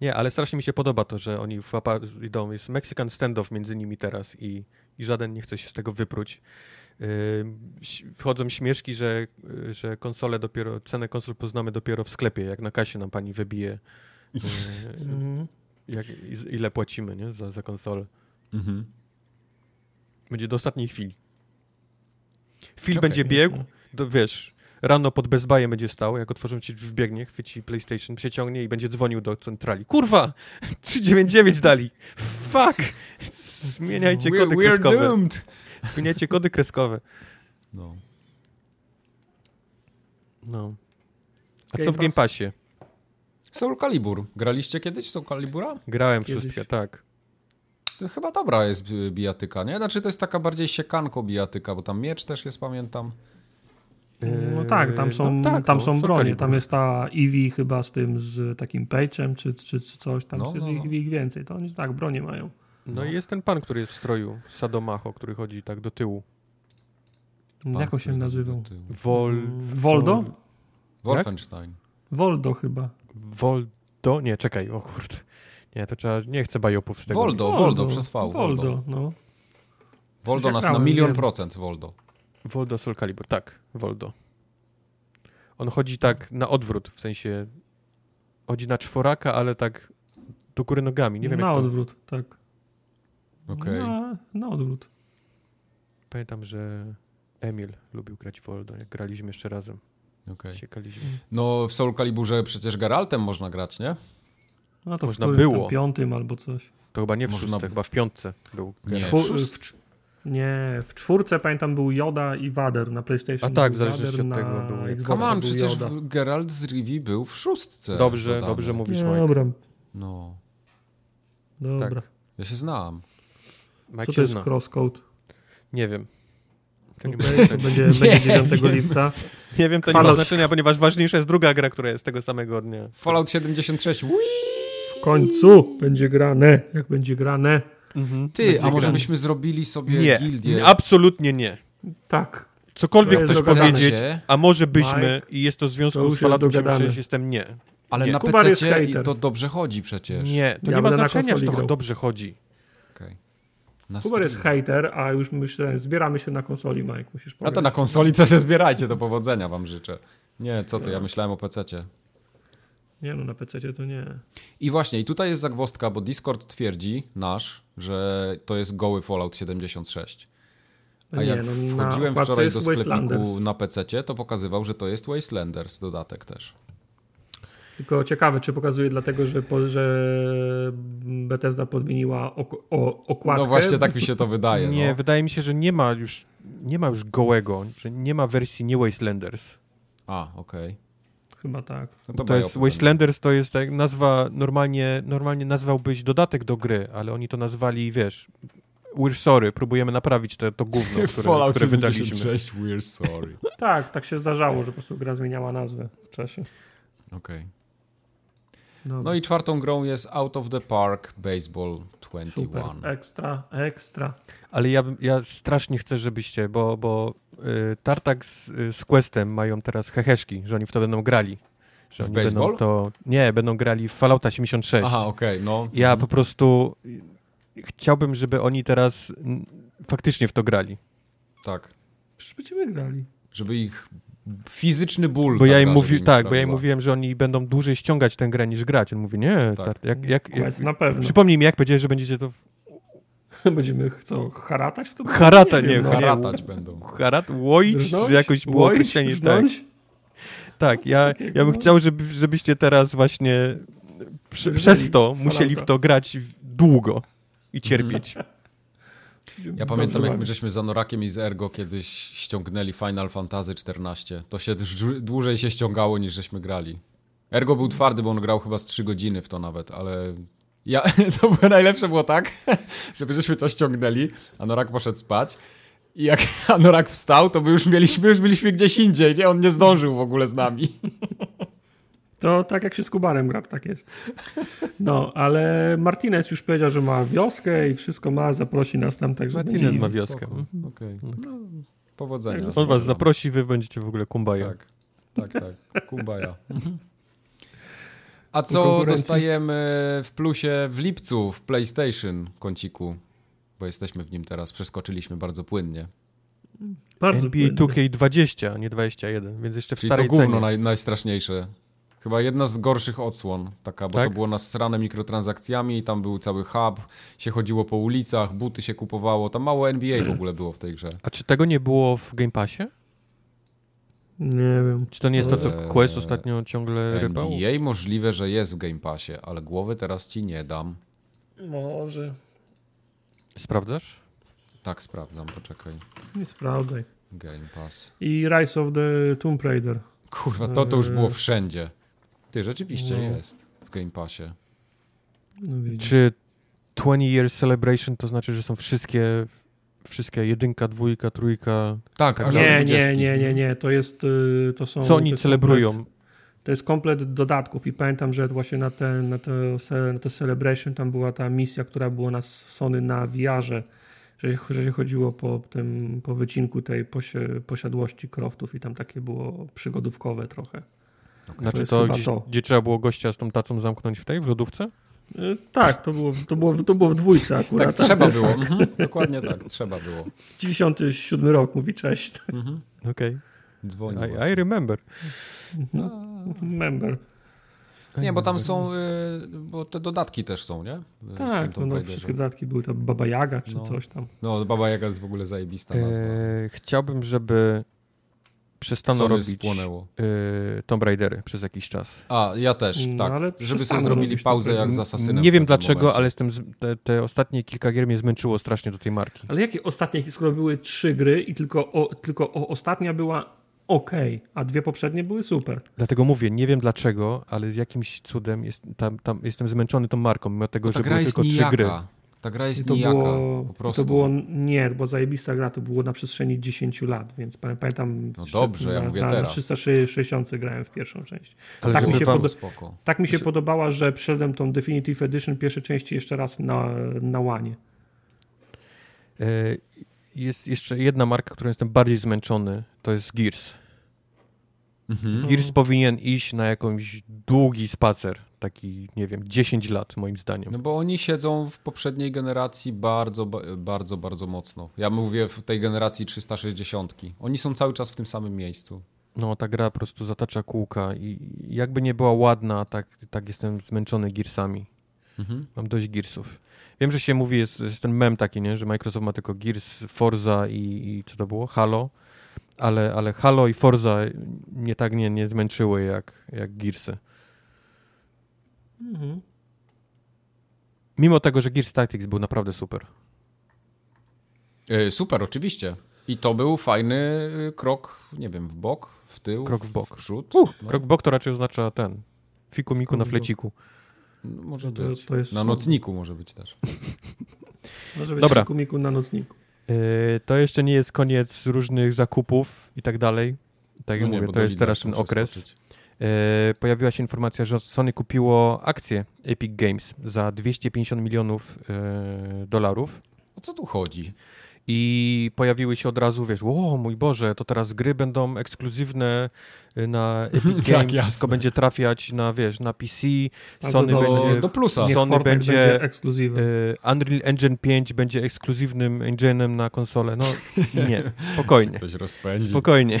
Nie, ale strasznie mi się podoba to, że oni włapa, idą, jest Mexican standoff między nimi teraz i, i żaden nie chce się z tego wypróć. Yy, wchodzą śmieszki, że, yy, że konsole dopiero, cenę konsol poznamy dopiero w sklepie, jak na kasie nam pani wybije, yy, Mhm. jak, ile płacimy nie, za, za konsolę. Mhm. Będzie do ostatniej chwili. Phil Okej, będzie biegł, do, wiesz, rano pod Best Buyem będzie stał, jak otworzą ci wbiegnie, chwyci PlayStation, przeciągnie i będzie dzwonił do centrali. Kurwa! 399 dali! Fuck! Zmieniajcie We're, kody we're kreskowe. doomed! Zmieniajcie kody kreskowe. No. No. A Game co w Game Pass? Passie? Soul Calibur. Graliście kiedyś Soul Calibura? Grałem Kiedyś. wszystkie, tak. To chyba dobra jest bijatyka, nie? Znaczy to jest taka bardziej siekanko bijatyka, bo tam miecz też jest, pamiętam. No tak, tam są, no tak, tam no, są bronie. Tam jest ta Eevee chyba z tym, z takim Page'em, czy, czy, czy coś. Tam No, jest no, no. Ich, ich więcej. To oni tak, bronie mają. No i jest ten pan, który jest w stroju, Sadomacho, który chodzi tak do tyłu. Jak on się nazywał? Vol... Voldo? Vol- Wolfenstein. Voldo chyba. Voldo? Nie, czekaj, o kurde. Nie, to trzeba, nie chcę bajopów z tego. Voldo, Voldo, przez V. Voldo, Voldo, no. Voldo nas na milion wiem. procent, Voldo. Voldo Soul Calibur, tak, Voldo. On chodzi tak na odwrót, w sensie chodzi na czworaka, ale tak do góry nogami. Nie wiem na jak to... odwrót, tak. Okej. Na, na odwrót. Pamiętam, że Emil lubił grać w Voldo, jak graliśmy jeszcze razem. okej. Ciekaliśmy. No w Soul Caliburze przecież Geraltem można grać, nie? No to Można w było. piątym albo coś. To chyba nie w Można szóstce, by- chyba w piątce był. Nie. Czwór- w, nie, w czwórce pamiętam był Yoda i Vader na PlayStation. A tak, w zależności od tego było. Come on, przecież Yoda. Geralt z Rivi był w szóstce. Dobrze, dodany. dobrze mówisz, Mike. dobra, No, dobra. Tak. ja się znam. Mike Co to jest zna. crosscode? Nie wiem. To nie, Okay, to będzie, Nie będzie 9 wiem. lipca. nie wiem, to nie ma Fallout- znaczenia, ponieważ ważniejsza jest druga gra, która jest tego samego dnia. Fallout 76. Ui! W końcu będzie grane, jak będzie grane. Mhm. Ty, a może grane. byśmy zrobili sobie Nie, gildię? absolutnie nie. Tak. Cokolwiek To chcesz dogadane. powiedzieć, a może byśmy, Mike, i jest to w to związku już z Falloutem dogadane. 76, jestem nie. Ale Nie. na Kubar PC i to dobrze chodzi przecież. Nie, to Ja nie ma znaczenia, czy konsoli to grał. dobrze chodzi. Na Kubar jest hater, a już myślę, zbieramy się na konsoli, Mike, musisz A pograć. to na konsoli co się zbierajcie, to powodzenia wam życzę. Nie, co ty, ja myślałem o PC-cie. Nie no, na PC to nie. I właśnie, i tutaj jest zagwozdka, bo Discord twierdzi, nasz, że to jest goły Fallout 76. A nie, jak no, wchodziłem wczoraj do sklepiku na PC, to pokazywał, że to jest Wastelanders dodatek też. Tylko ciekawe, czy pokazuje dlatego, że, po, że Bethesda podmieniła ok o, okładkę. No właśnie tak mi się to wydaje. Nie, no. wydaje mi się, że nie ma już, nie ma już gołego, że nie ma wersji nie Wastelanders. A, okej. Chyba tak. No To, bajo jest. Wastelanders to jest tak nazwa, normalnie, normalnie nazwałbyś dodatek do gry, ale oni to nazwali, wiesz, we're sorry, próbujemy naprawić te, to gówno, które, Fallout które wydaliśmy. 76, we're sorry. Tak, tak się zdarzało, że po prostu gra zmieniała nazwę w czasie. Okej. Dobra. No i czwartą grą jest Out of the Park Baseball Super, 21. ekstra, ekstra. Ale ja, ja strasznie chcę, żebyście, bo, bo Tartak z, y, z Questem mają teraz heheszki, że oni w to będą grali. Że W oni baseball? będą to. Nie, będą grali w Fallouta 76. Aha, okej, no. Ja Mhm. po prostu y, chciałbym, żeby oni teraz faktycznie w to grali. Tak. Przecież będziemy grali. Żeby ich fizyczny ból. Bo ja im mówi, żeby tak, bo ja im mówiłem, że oni będą dłużej ściągać tę grę niż grać. On mówi, nie, Tak. jak, jak, jak, na pewno. przypomnij mi, jak powiedziałeś, że będziecie to Będziemy co, haratać w to? Harata, nie, wiem, no. harata. Haratać będą. harat, łoić, Drżnąć? czy jakoś było Łoić? określenie, tak. Drżnąć? Tak, ja, ja bym chciał, żeby, żebyście teraz właśnie prze, przez to musieli w to grać w- długo i cierpieć. Ja pamiętam, jak my żeśmy z Anorakiem i z Ergo kiedyś ściągnęli Final Fantasy XIV. To się dłużej się ściągało niż żeśmy grali. Ergo był twardy, bo on grał chyba z 3 godziny w to nawet, ale ja, to było najlepsze było tak, żeby żeśmy to ściągnęli, Anorak poszedł spać i jak Anorak wstał, to my już mieliśmy, już byliśmy gdzieś indziej, nie? On nie zdążył w ogóle z nami. To tak jak się z Kubarem gra, tak jest. No, ale Martinez już powiedział, że ma wioskę i wszystko ma, zaprosi nas tam, także Martinez ma wioskę. Spoko. Okej. No, powodzenia. Także On was zaprosi, wy będziecie w ogóle kumbaja. Tak, tak, tak. Kumbaya. A co dostajemy w plusie w lipcu w PlayStation kąciku? Bo jesteśmy w nim teraz, przeskoczyliśmy bardzo płynnie. Bardzo NBA płynny. 2K20, a nie 21, więc jeszcze w Czyli to starej gówno cenie. naj, najstraszniejsze. Chyba jedna z gorszych odsłon, taka, bo Tak? to było nasrane mikrotransakcjami i tam był cały hub, się chodziło po ulicach, buty się kupowało, tam mało NBA w ogóle było w tej grze. A czy tego nie było w Game Passie? Nie wiem. Czy to nie jest to, co Eee, Quest ostatnio ciągle rypał? NBA możliwe, że jest w Game Passie, ale głowy teraz ci nie dam. Może. Sprawdzasz? Tak sprawdzam, poczekaj. Nie sprawdzaj. Game Pass. I Rise of the Tomb Raider. Kurwa, to to już było Eee. wszędzie. Ty, rzeczywiście No. jest w Game Passie. No. Czy 20 Years Celebration to znaczy, że są wszystkie, wszystkie jedynka, dwójka, trójka? Tak, Tak, Nie, nie, 20. nie, nie, nie. To jest, y, to są... Co oni to celebrują? Komplet, to jest komplet dodatków i pamiętam, że właśnie na te, na, te, na te Celebration tam była ta misja, która była na Sony na VR-ze, że, że się chodziło po tym, po wycinku tej posi posiadłości Croftów i tam takie było przygodówkowe trochę. Znaczy jest to, gdzieś, to. gdzie trzeba było gościa z tą tacą zamknąć w tej, w lodówce? Y, Tak, to było, to było, to było w dwójce Tak, akurat. trzeba było. Mhm, Dokładnie tak, trzeba było. 97 rok mówi cześć. Mhm. Okej, Dzwonił. I, I remember. Member. Nie, bo tam są, y, bo te dodatki też są, nie? Tak, no, Raiderze. wszystkie dodatki były tam Baba Jaga czy No. coś tam. No, Baba Jaga jest w ogóle zajebista nazwa. E, chciałbym, żeby przestano Sony robić spłonęło. e, Tomb Raidery przez jakiś czas. A, ja też, No, tak. ale Żeby sobie zrobili pauzę to. jak z Asasynem. Nie wiem dlaczego, momencie. ale jestem z, te, te ostatnie kilka gier mnie zmęczyło strasznie do tej marki. Ale jakie ostatnie, skoro były trzy gry i tylko, o, tylko o, ostatnia była ok, a dwie poprzednie były super. Dlatego mówię, nie wiem dlaczego, ale z jakimś cudem jest, tam, tam, jestem zmęczony tą marką, mimo tego, No, że były tylko trzy gry. Ta gra I jest to nijaka, było, po prostu. to było, nie, bo zajebista gra to było na przestrzeni 10 lat, więc pamię- pamiętam, No dobrze, ja na, mówię na, teraz. na 360 grałem w pierwszą część. Ale Tak mi się poda- Spoko. Tak mi się podobała, że przeszedłem tą Definitive Edition pierwszej części jeszcze raz na, na łanie. e, jest jeszcze jedna marka, którą jestem bardziej zmęczony, to jest Gears. Mhm. Gears powinien iść na jakąś długi spacer, taki, nie wiem, 10 lat moim zdaniem. No bo oni siedzą w poprzedniej generacji bardzo, ba- bardzo, bardzo mocno. Ja mówię w tej generacji 360. Oni są cały czas w tym samym miejscu. No, ta gra po prostu zatacza kółka i jakby nie była ładna, tak, tak jestem zmęczony Gearsami. Mhm. Mam dość Gearsów. Wiem, że się mówi, jest, jest ten mem taki, nie? że Microsoft ma tylko Gears, Forza i, i co to było? Halo. Ale, ale Halo i Forza mnie tak nie, nie zmęczyły jak, jak Gearsy. Mhm. Mimo tego, że Gears Tactics był naprawdę super. E, Super, oczywiście. I to był fajny y, krok, nie wiem, w bok, w tył, Krok w bok. w przód. Uh, No, Krok bok to raczej oznacza ten. Fiku miku na fleciku. no, może To, być. to jest Na nocniku może być też. Może być Dobra. Dobra. miku na nocniku. Yy, to jeszcze nie jest koniec różnych zakupów i tak dalej. Tak jak No nie, mówię, bo to jest teraz ten okres. przeskoczyć. E, pojawiła się informacja, że Sony kupiło akcje Epic Games za 250 milionów e, dolarów O co tu chodzi? i pojawiły się od razu, wiesz, o mój Boże, to teraz gry będą ekskluzywne e, na Epic Tak, Games, jasne. wszystko będzie trafiać na, wiesz, na PC, A Sony do- będzie... Do plusa. Sony Fortnite będzie- będzie ekskluzywny. Unreal Engine 5 będzie ekskluzywnym engine'em na konsolę. No nie, spokojnie. Ktoś rozpędzi. Spokojnie.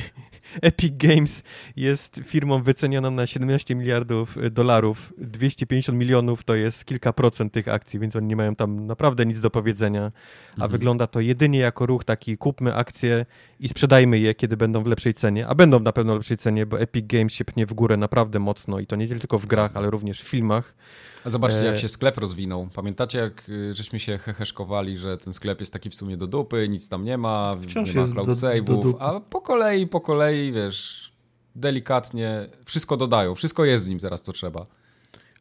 Epic Games jest firmą wycenioną na 17 miliardów dolarów. 250 milionów to jest kilka procent tych akcji, więc oni nie mają tam naprawdę nic do powiedzenia. A Mhm. wygląda to jedynie jako ruch taki kupmy akcje i sprzedajmy je, kiedy będą w lepszej cenie. A będą na pewno w lepszej cenie, bo Epic Games się pnie w górę naprawdę mocno i to nie tylko w grach, ale również w filmach. A zobaczcie, E, jak się sklep rozwinął. Pamiętacie, jak y, żeśmy się heheszkowali, że ten sklep jest taki w sumie do dupy, nic tam nie ma, Wciąż nie ma cloud save'ów, a po kolei, po kolei, wiesz, delikatnie wszystko dodają. Wszystko jest w nim teraz, co trzeba.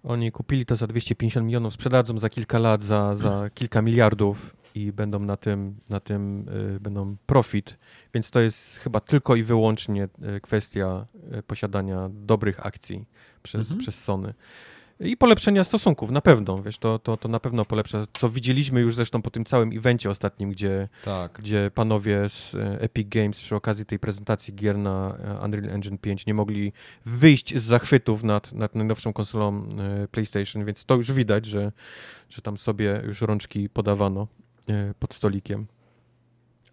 Oni kupili to za 250 milionów, sprzedadzą za kilka lat za, za kilka miliardów i będą na tym, na tym y, będą profit. Więc to jest chyba tylko i wyłącznie y, kwestia y, posiadania dobrych akcji przez, Mhm. przez Sony. I polepszenia stosunków, na pewno, wiesz, to, to, to na pewno polepsza, co widzieliśmy już zresztą po tym całym evencie ostatnim, gdzie, Tak. gdzie panowie z e, Epic Games przy okazji tej prezentacji gier na e, Unreal Engine 5 nie mogli wyjść z zachwytów nad, nad najnowszą konsolą e, PlayStation, więc to już widać, że, że tam sobie już rączki podawano pod stolikiem.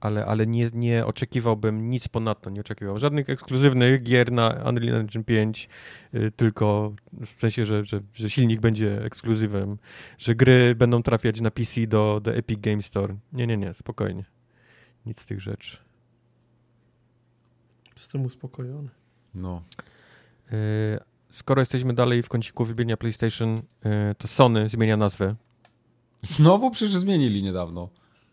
Ale, ale nie, nie oczekiwałbym nic ponadto, nie oczekiwałem żadnych ekskluzywnych gier na Unreal Engine 5, y, tylko w sensie, że, że, że silnik będzie ekskluzywem, że gry będą trafiać na PC do, do Epic Game Store. Nie, nie, nie, spokojnie. Nic z tych rzeczy. Jestem uspokojony. No. Yy, skoro jesteśmy dalej w kąciku wybienia PlayStation, yy, to Sony zmienia nazwę. Znowu przecież zmienili niedawno.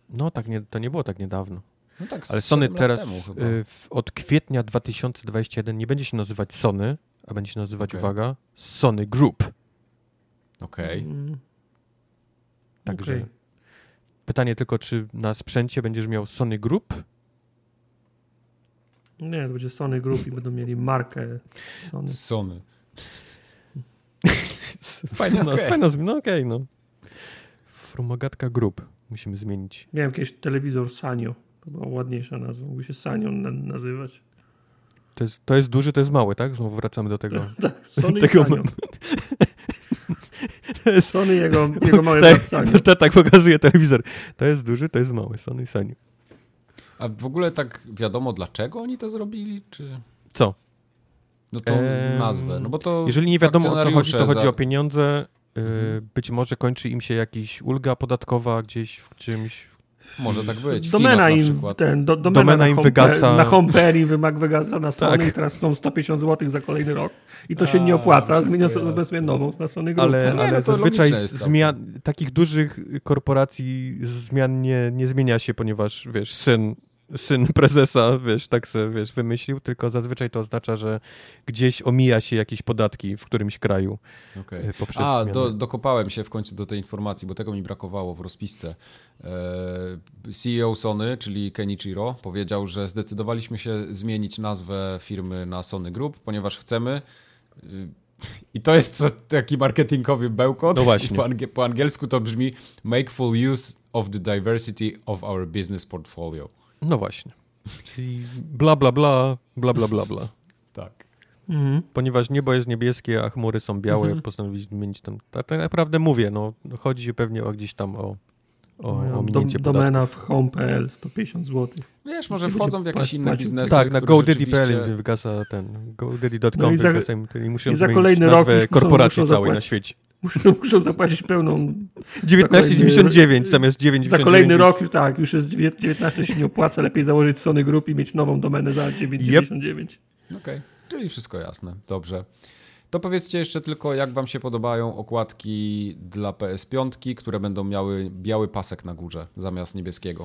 No tak, nie, to nie było tak niedawno. No tak, Ale Sony teraz temu chyba. yy, w, od kwietnia 2021 nie będzie się nazywać Sony, a będzie się nazywać, Okej. uwaga, Sony Group. Okej. Mm. Także Okej. pytanie tylko, czy na sprzęcie będziesz miał Sony Group? Nie, to będzie Sony Group i będą mieli markę Sony. Sony. Fajna, okay. fajna zmiana, no okej, no. Frumogatka Group musimy zmienić. Miałem kiedyś telewizor Sanio. To była ładniejsza nazwa. Mógł się Sanio na nazywać. To jest, to jest duży, to jest mały, tak? Znowu wracamy do tego. Tak, Sony i Tego Sanio. To jest, Sony i jego, jego mały tak, brat Sanio. to tak pokazuje telewizor. To jest duży, to jest mały. Sony i Sony. A w ogóle tak wiadomo, dlaczego oni to zrobili? Czy... Co? No tą nazwę. No bo to Jeżeli nie wiadomo o co chodzi, to chodzi za- o pieniądze. Yy, Mhm. Być może kończy im się jakiś ulga podatkowa gdzieś w czymś. Może tak być. W Domena im, ten, do, domena, Domena na im home, wygasa. Na Homeperi wymag wygasa na Sony Tak. i teraz są 150 zł za kolejny rok. I to się nie A, opłaca. Zmienią sobie sobie nową na Sony Group. Ale, nie, ale no to zazwyczaj zmian, takich dużych korporacji zmian nie, nie zmienia się, ponieważ wiesz, syn, syn prezesa, wiesz, tak se, wiesz, wymyślił, tylko zazwyczaj to oznacza, że gdzieś omija się jakieś podatki w którymś kraju Okej. y, poprzez A, do, dokopałem się w końcu do tej informacji, bo tego mi brakowało w rozpisce. E, CEO Sony, czyli Kenichiro, powiedział, że zdecydowaliśmy się zmienić nazwę firmy na Sony Group, ponieważ chcemy. y, I to jest co, taki marketingowy bełkot. No właśnie. Po, angie, po angielsku to brzmi make full use of the diversity of our business portfolio. No właśnie. Czyli bla, bla, bla, bla, bla, bla, bla. Tak. Mhm. Ponieważ niebo jest niebieskie, a chmury są białe, Mhm. postanowili zmienić tam. Tak, tak naprawdę mówię, no, chodzi pewnie o gdzieś tam o, o, Moja o dom, minięcie domena podatków. w home.pl 150 zł. Wiesz, może wchodzą w jakieś inne biznesy. Tak, na GoDaddy.pl rzeczywiście- wygasa ten, GoDaddy.com No i za- i muszą i za zmienić kolejny rok korporacji muszą całej na zapłacić. świecie. Muszą, muszą zapłacić pełną 19,99 zamiast 9,99. Za kolejny rok, już tak, już jest dziewię- 19 się nie opłaca, lepiej założyć Sony Group i mieć nową domenę za 9,99. Okej, czyli wszystko jasne. Dobrze. To powiedzcie jeszcze tylko, jak wam się podobają okładki dla PS5, które będą miały biały pasek na górze zamiast niebieskiego.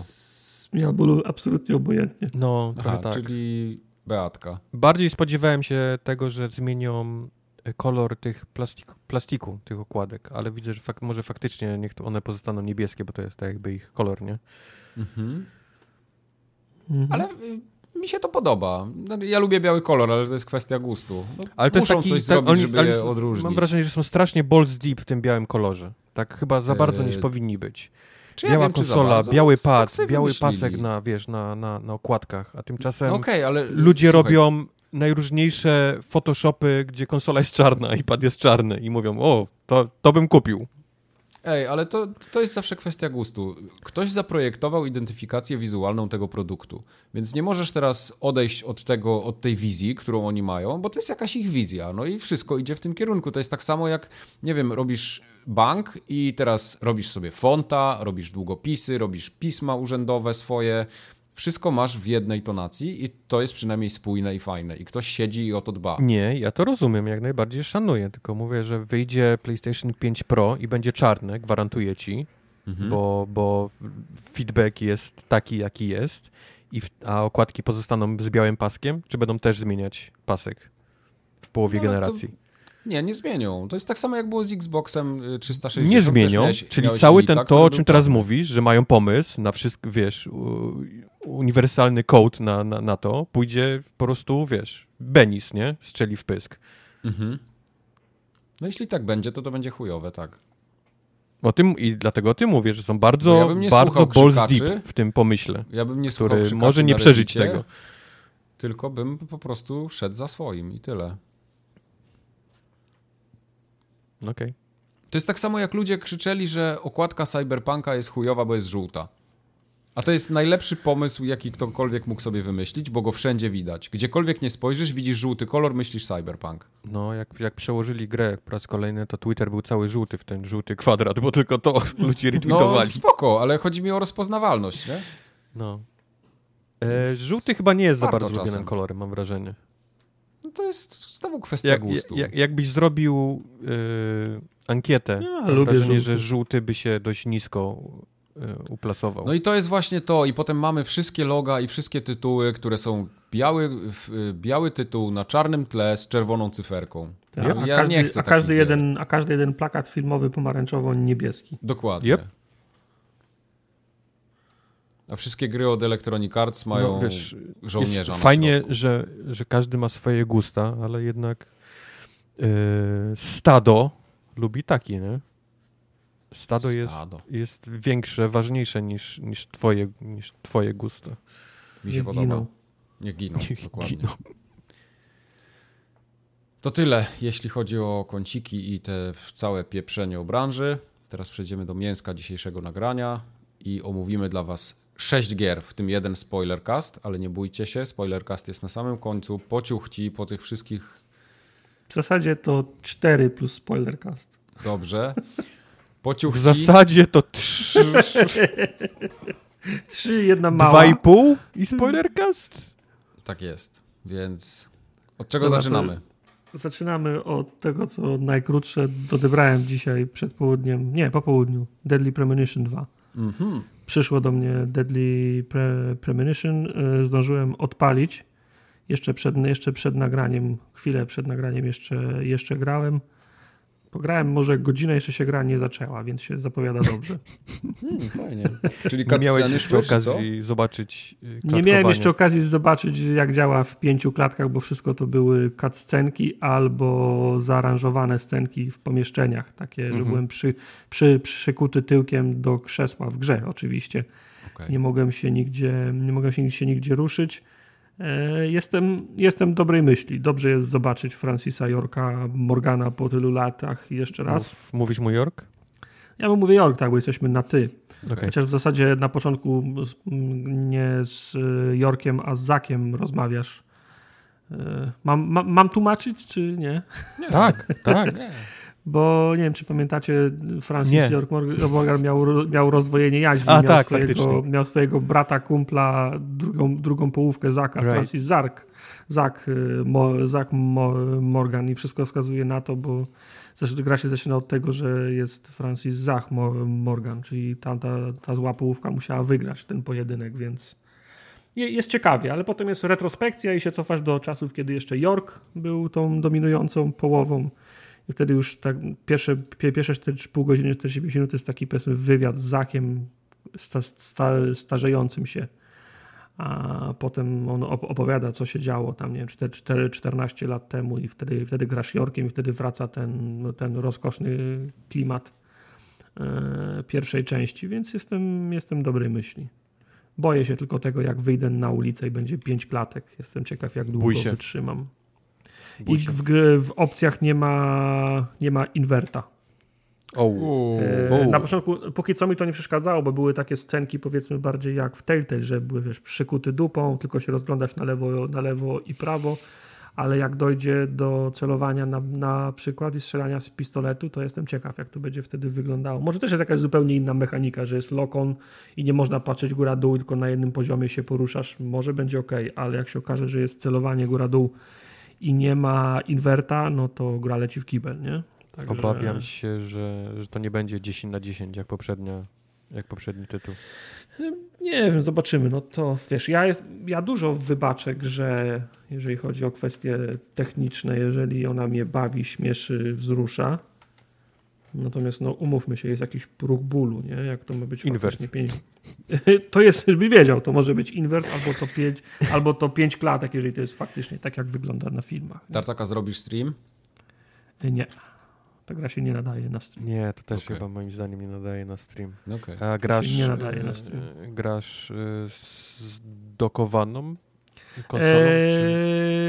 Mi było absolutnie obojętnie. No, Aha, tak. czyli Beatka. Bardziej spodziewałem się tego, że zmienią kolor tych plastiku, plastiku tych okładek, ale widzę, że fak może faktycznie niech to one pozostaną niebieskie, bo to jest tak jakby ich kolor, nie? Mhm. Mhm. Ale y, mi się to podoba. No, Ja lubię biały kolor, ale to jest kwestia gustu. No, Ale to muszą jest taki, coś tak, zrobić, oni- żeby ale je odróżnić. Mam wrażenie, że są strasznie balls deep w tym białym kolorze. Tak chyba za bardzo niż Eee, powinni być. Czy ja Biała wiem, czy za konsola, biały Tak pad, sobie biały wymyślili. pasek na, wiesz, na, na, na okładkach, a tymczasem No Okej, ale ludzie słuchaj, robią najróżniejsze photoshopy, gdzie konsola jest czarna i pad jest czarny i mówią, o, to, to bym kupił. Ej, ale to, to jest zawsze kwestia gustu. Ktoś zaprojektował identyfikację wizualną tego produktu, więc nie możesz teraz odejść od tego, od tej wizji, którą oni mają, bo to jest jakaś ich wizja, no i wszystko idzie w tym kierunku. To jest tak samo jak, nie wiem, robisz bank i teraz robisz sobie fonta, robisz długopisy, robisz pisma urzędowe swoje, wszystko masz w jednej tonacji i to jest przynajmniej spójne i fajne i ktoś siedzi i o to dba. Nie, ja to rozumiem, jak najbardziej szanuję, tylko mówię, że wyjdzie PlayStation 5 Pro i będzie czarne, gwarantuję ci, Mhm. bo, bo feedback jest taki, jaki jest, i w, a okładki pozostaną z białym paskiem, czy będą też zmieniać pasek w połowie No, ale to generacji? Nie, nie zmienią. To jest tak samo jak było z Xboxem y, 360. Nie Też zmienią, miałeś- czyli miałeś cały ten, który to, o czym teraz czarny. mówisz, że mają pomysł na wszystko, wiesz, uniwersalny code na, na, na to, pójdzie po prostu, wiesz, Benis, nie? Strzeli w pysk. Mhm. No jeśli tak będzie, to to będzie chujowe, tak. O tym, I dlatego o tym mówię, że są bardzo, ja bym nie bardzo balls deep w tym pomyśle, Ja bym nie który może nie przeżyć tego. Tylko bym po prostu szedł za swoim i tyle. Okej. To jest tak samo jak ludzie krzyczeli, że okładka Cyberpunka jest chujowa, bo jest żółta. A to jest najlepszy pomysł, jaki ktokolwiek mógł sobie wymyślić, bo go wszędzie widać. Gdziekolwiek nie spojrzysz, widzisz żółty kolor, myślisz Cyberpunk. No, jak, jak przełożyli grę po raz kolejny, to Twitter był cały żółty w ten żółty kwadrat, bo tylko to ludzie No retweetowali. spoko, ale chodzi mi o rozpoznawalność, nie? No. E, żółty chyba nie jest za bardzo czasem. lubianym kolorem, mam wrażenie. No to jest znowu kwestia Jak, gustu. jak, jakbyś zrobił e, ankietę, Ja mam lubię wrażenie, żółty. że żółty by się dość nisko uplasował. No i to jest właśnie to. I potem mamy wszystkie loga i wszystkie tytuły, które są biały, w- biały tytuł na czarnym tle z czerwoną cyferką. Tak, Ja, a, ja każdy, nie chcę a, każdy jeden, a każdy jeden plakat filmowy pomarańczowo-niebieski. Dokładnie. Yep. A wszystkie gry od Electronic Arts mają no, wiesz, żołnierza fajnie, że, że każdy ma swoje gusta, ale jednak e, stado lubi taki, nie? Stado, Jest, Stado. jest większe, ważniejsze niż, niż, twoje, niż twoje gusta. Mi się Nie podoba. giną. Nie giną, Niech dokładnie. giną. To tyle, jeśli chodzi o kąciki i te całe pieprzenie o branży. Teraz przejdziemy do mięska dzisiejszego nagrania i omówimy dla Was sześć gier, w tym jeden spoilercast, ale nie bójcie się, spoilercast jest na samym końcu, pociuchci po tych wszystkich, W zasadzie to 4 plus spoilercast. dobrze, W pociuchci, zasadzie to trzy, 3, jedna mała. dwa i pół i spoilercast? tak jest, więc od czego Dobra, zaczynamy? Zaczynamy od tego, co najkrótsze dodebrałem dzisiaj przed południem. Nie, po południu. Deadly Premonition 2. Mhm. Przyszło do mnie Deadly Pre Premonition. y, Zdążyłem odpalić. Jeszcze przed, jeszcze przed nagraniem, chwilę przed nagraniem jeszcze, jeszcze grałem. Pograłem może godzinę, jeszcze się gra nie zaczęła, więc się zapowiada dobrze. Hmm, fajnie. Czyli Nie miałeś jeszcze czy co? okazji zobaczyć y, Nie miałem jeszcze okazji zobaczyć, jak działa w pięciu klatkach, bo wszystko to były cutscenki albo zaaranżowane scenki w pomieszczeniach. Takie, że Mhm. byłem przy, przy, przykuty tyłkiem do krzesła w grze oczywiście. Okej. Nie mogłem się nigdzie, nie mogłem się, się nigdzie ruszyć. E, Jestem, jestem dobrej myśli. Dobrze jest zobaczyć Francisa Yorka Morgana po tylu latach jeszcze raz. Mów, mówisz mu York? Ja mu mówię York, tak, bo jesteśmy na ty. Okej. Chociaż w zasadzie na początku nie z Yorkiem, a z Zakiem rozmawiasz. Y, Mam, mam, mam tłumaczyć, czy nie? Tak, tak. Nie. Bo nie wiem, czy pamiętacie, Francis. York Mor- Morgan miał, miał rozdwojenie jaźni. A, miał tak, swojego, faktycznie. Miał swojego brata, drugą, drugą, drugą połówkę Zaka, Right. Francis Zark. Zak, y, Mo, Zak Mo, Morgan i wszystko wskazuje na to, bo zresztą gra się zaczyna od tego, że jest Francis Zach Mo, Morgan, czyli tamta, ta zła połówka musiała wygrać ten pojedynek, więc je- jest ciekawie, ale potem jest retrospekcja i się cofasz do czasów, kiedy jeszcze York był tą dominującą połową i wtedy już tak pierwsze, pie- pierwsze 4,5 godziny, 45 minut jest taki powiedzmy wywiad z Zakiem sta, sta, starzejącym się a potem on op- opowiada, co się działo tam, nie wiem, 4, 4, 14 lat temu i wtedy, wtedy grasz Yorkiem i wtedy wraca ten, ten rozkoszny klimat e, pierwszej części, więc jestem, jestem dobrej myśli. Boję się tylko tego, jak wyjdę na ulicę i będzie pięć klatek. Jestem ciekaw, jak długo wytrzymam. I w, w opcjach nie ma, nie ma inwerta. O, Uuu. E, O. Na początku, póki co mi to nie przeszkadzało, bo były takie scenki powiedzmy bardziej jak w Telltale, że były wiesz, przykuty dupą, tylko się rozglądasz na lewo, na lewo i prawo, ale jak dojdzie do celowania na, na przykład i strzelania z pistoletu, to jestem ciekaw, jak to będzie wtedy wyglądało. Może też jest jakaś zupełnie inna mechanika, że jest lokon i nie można patrzeć góra-dół, tylko na jednym poziomie się poruszasz. Może będzie ok, ale jak się okaże, że jest celowanie góra-dół i nie ma inwerta, no to gra leci w kibel, nie? Także- Obawiam się, że, że to nie będzie 10 na 10 jak poprzednia, jak poprzedni tytuł. Nie wiem, zobaczymy. No to wiesz, ja, jest, ja dużo wybaczę grze, jeżeli chodzi o kwestie techniczne, jeżeli ona mnie bawi, śmieszy, wzrusza. Natomiast no, umówmy się, jest jakiś próg bólu, nie? Jak to ma być faktycznie pięć... To jest, żebyś wiedział, to może być invert albo to pięć, albo to pięć klatek, jeżeli to jest faktycznie tak, jak wygląda na filmach. Tartaka zrobisz stream? Nie. Ta gra się nie nadaje na stream. Nie, to też Okej. chyba moim zdaniem nie nadaje na stream. Okej. A grasz, nie nadaje na e, stream. e, grasz e, z dokowaną konsolą? czy...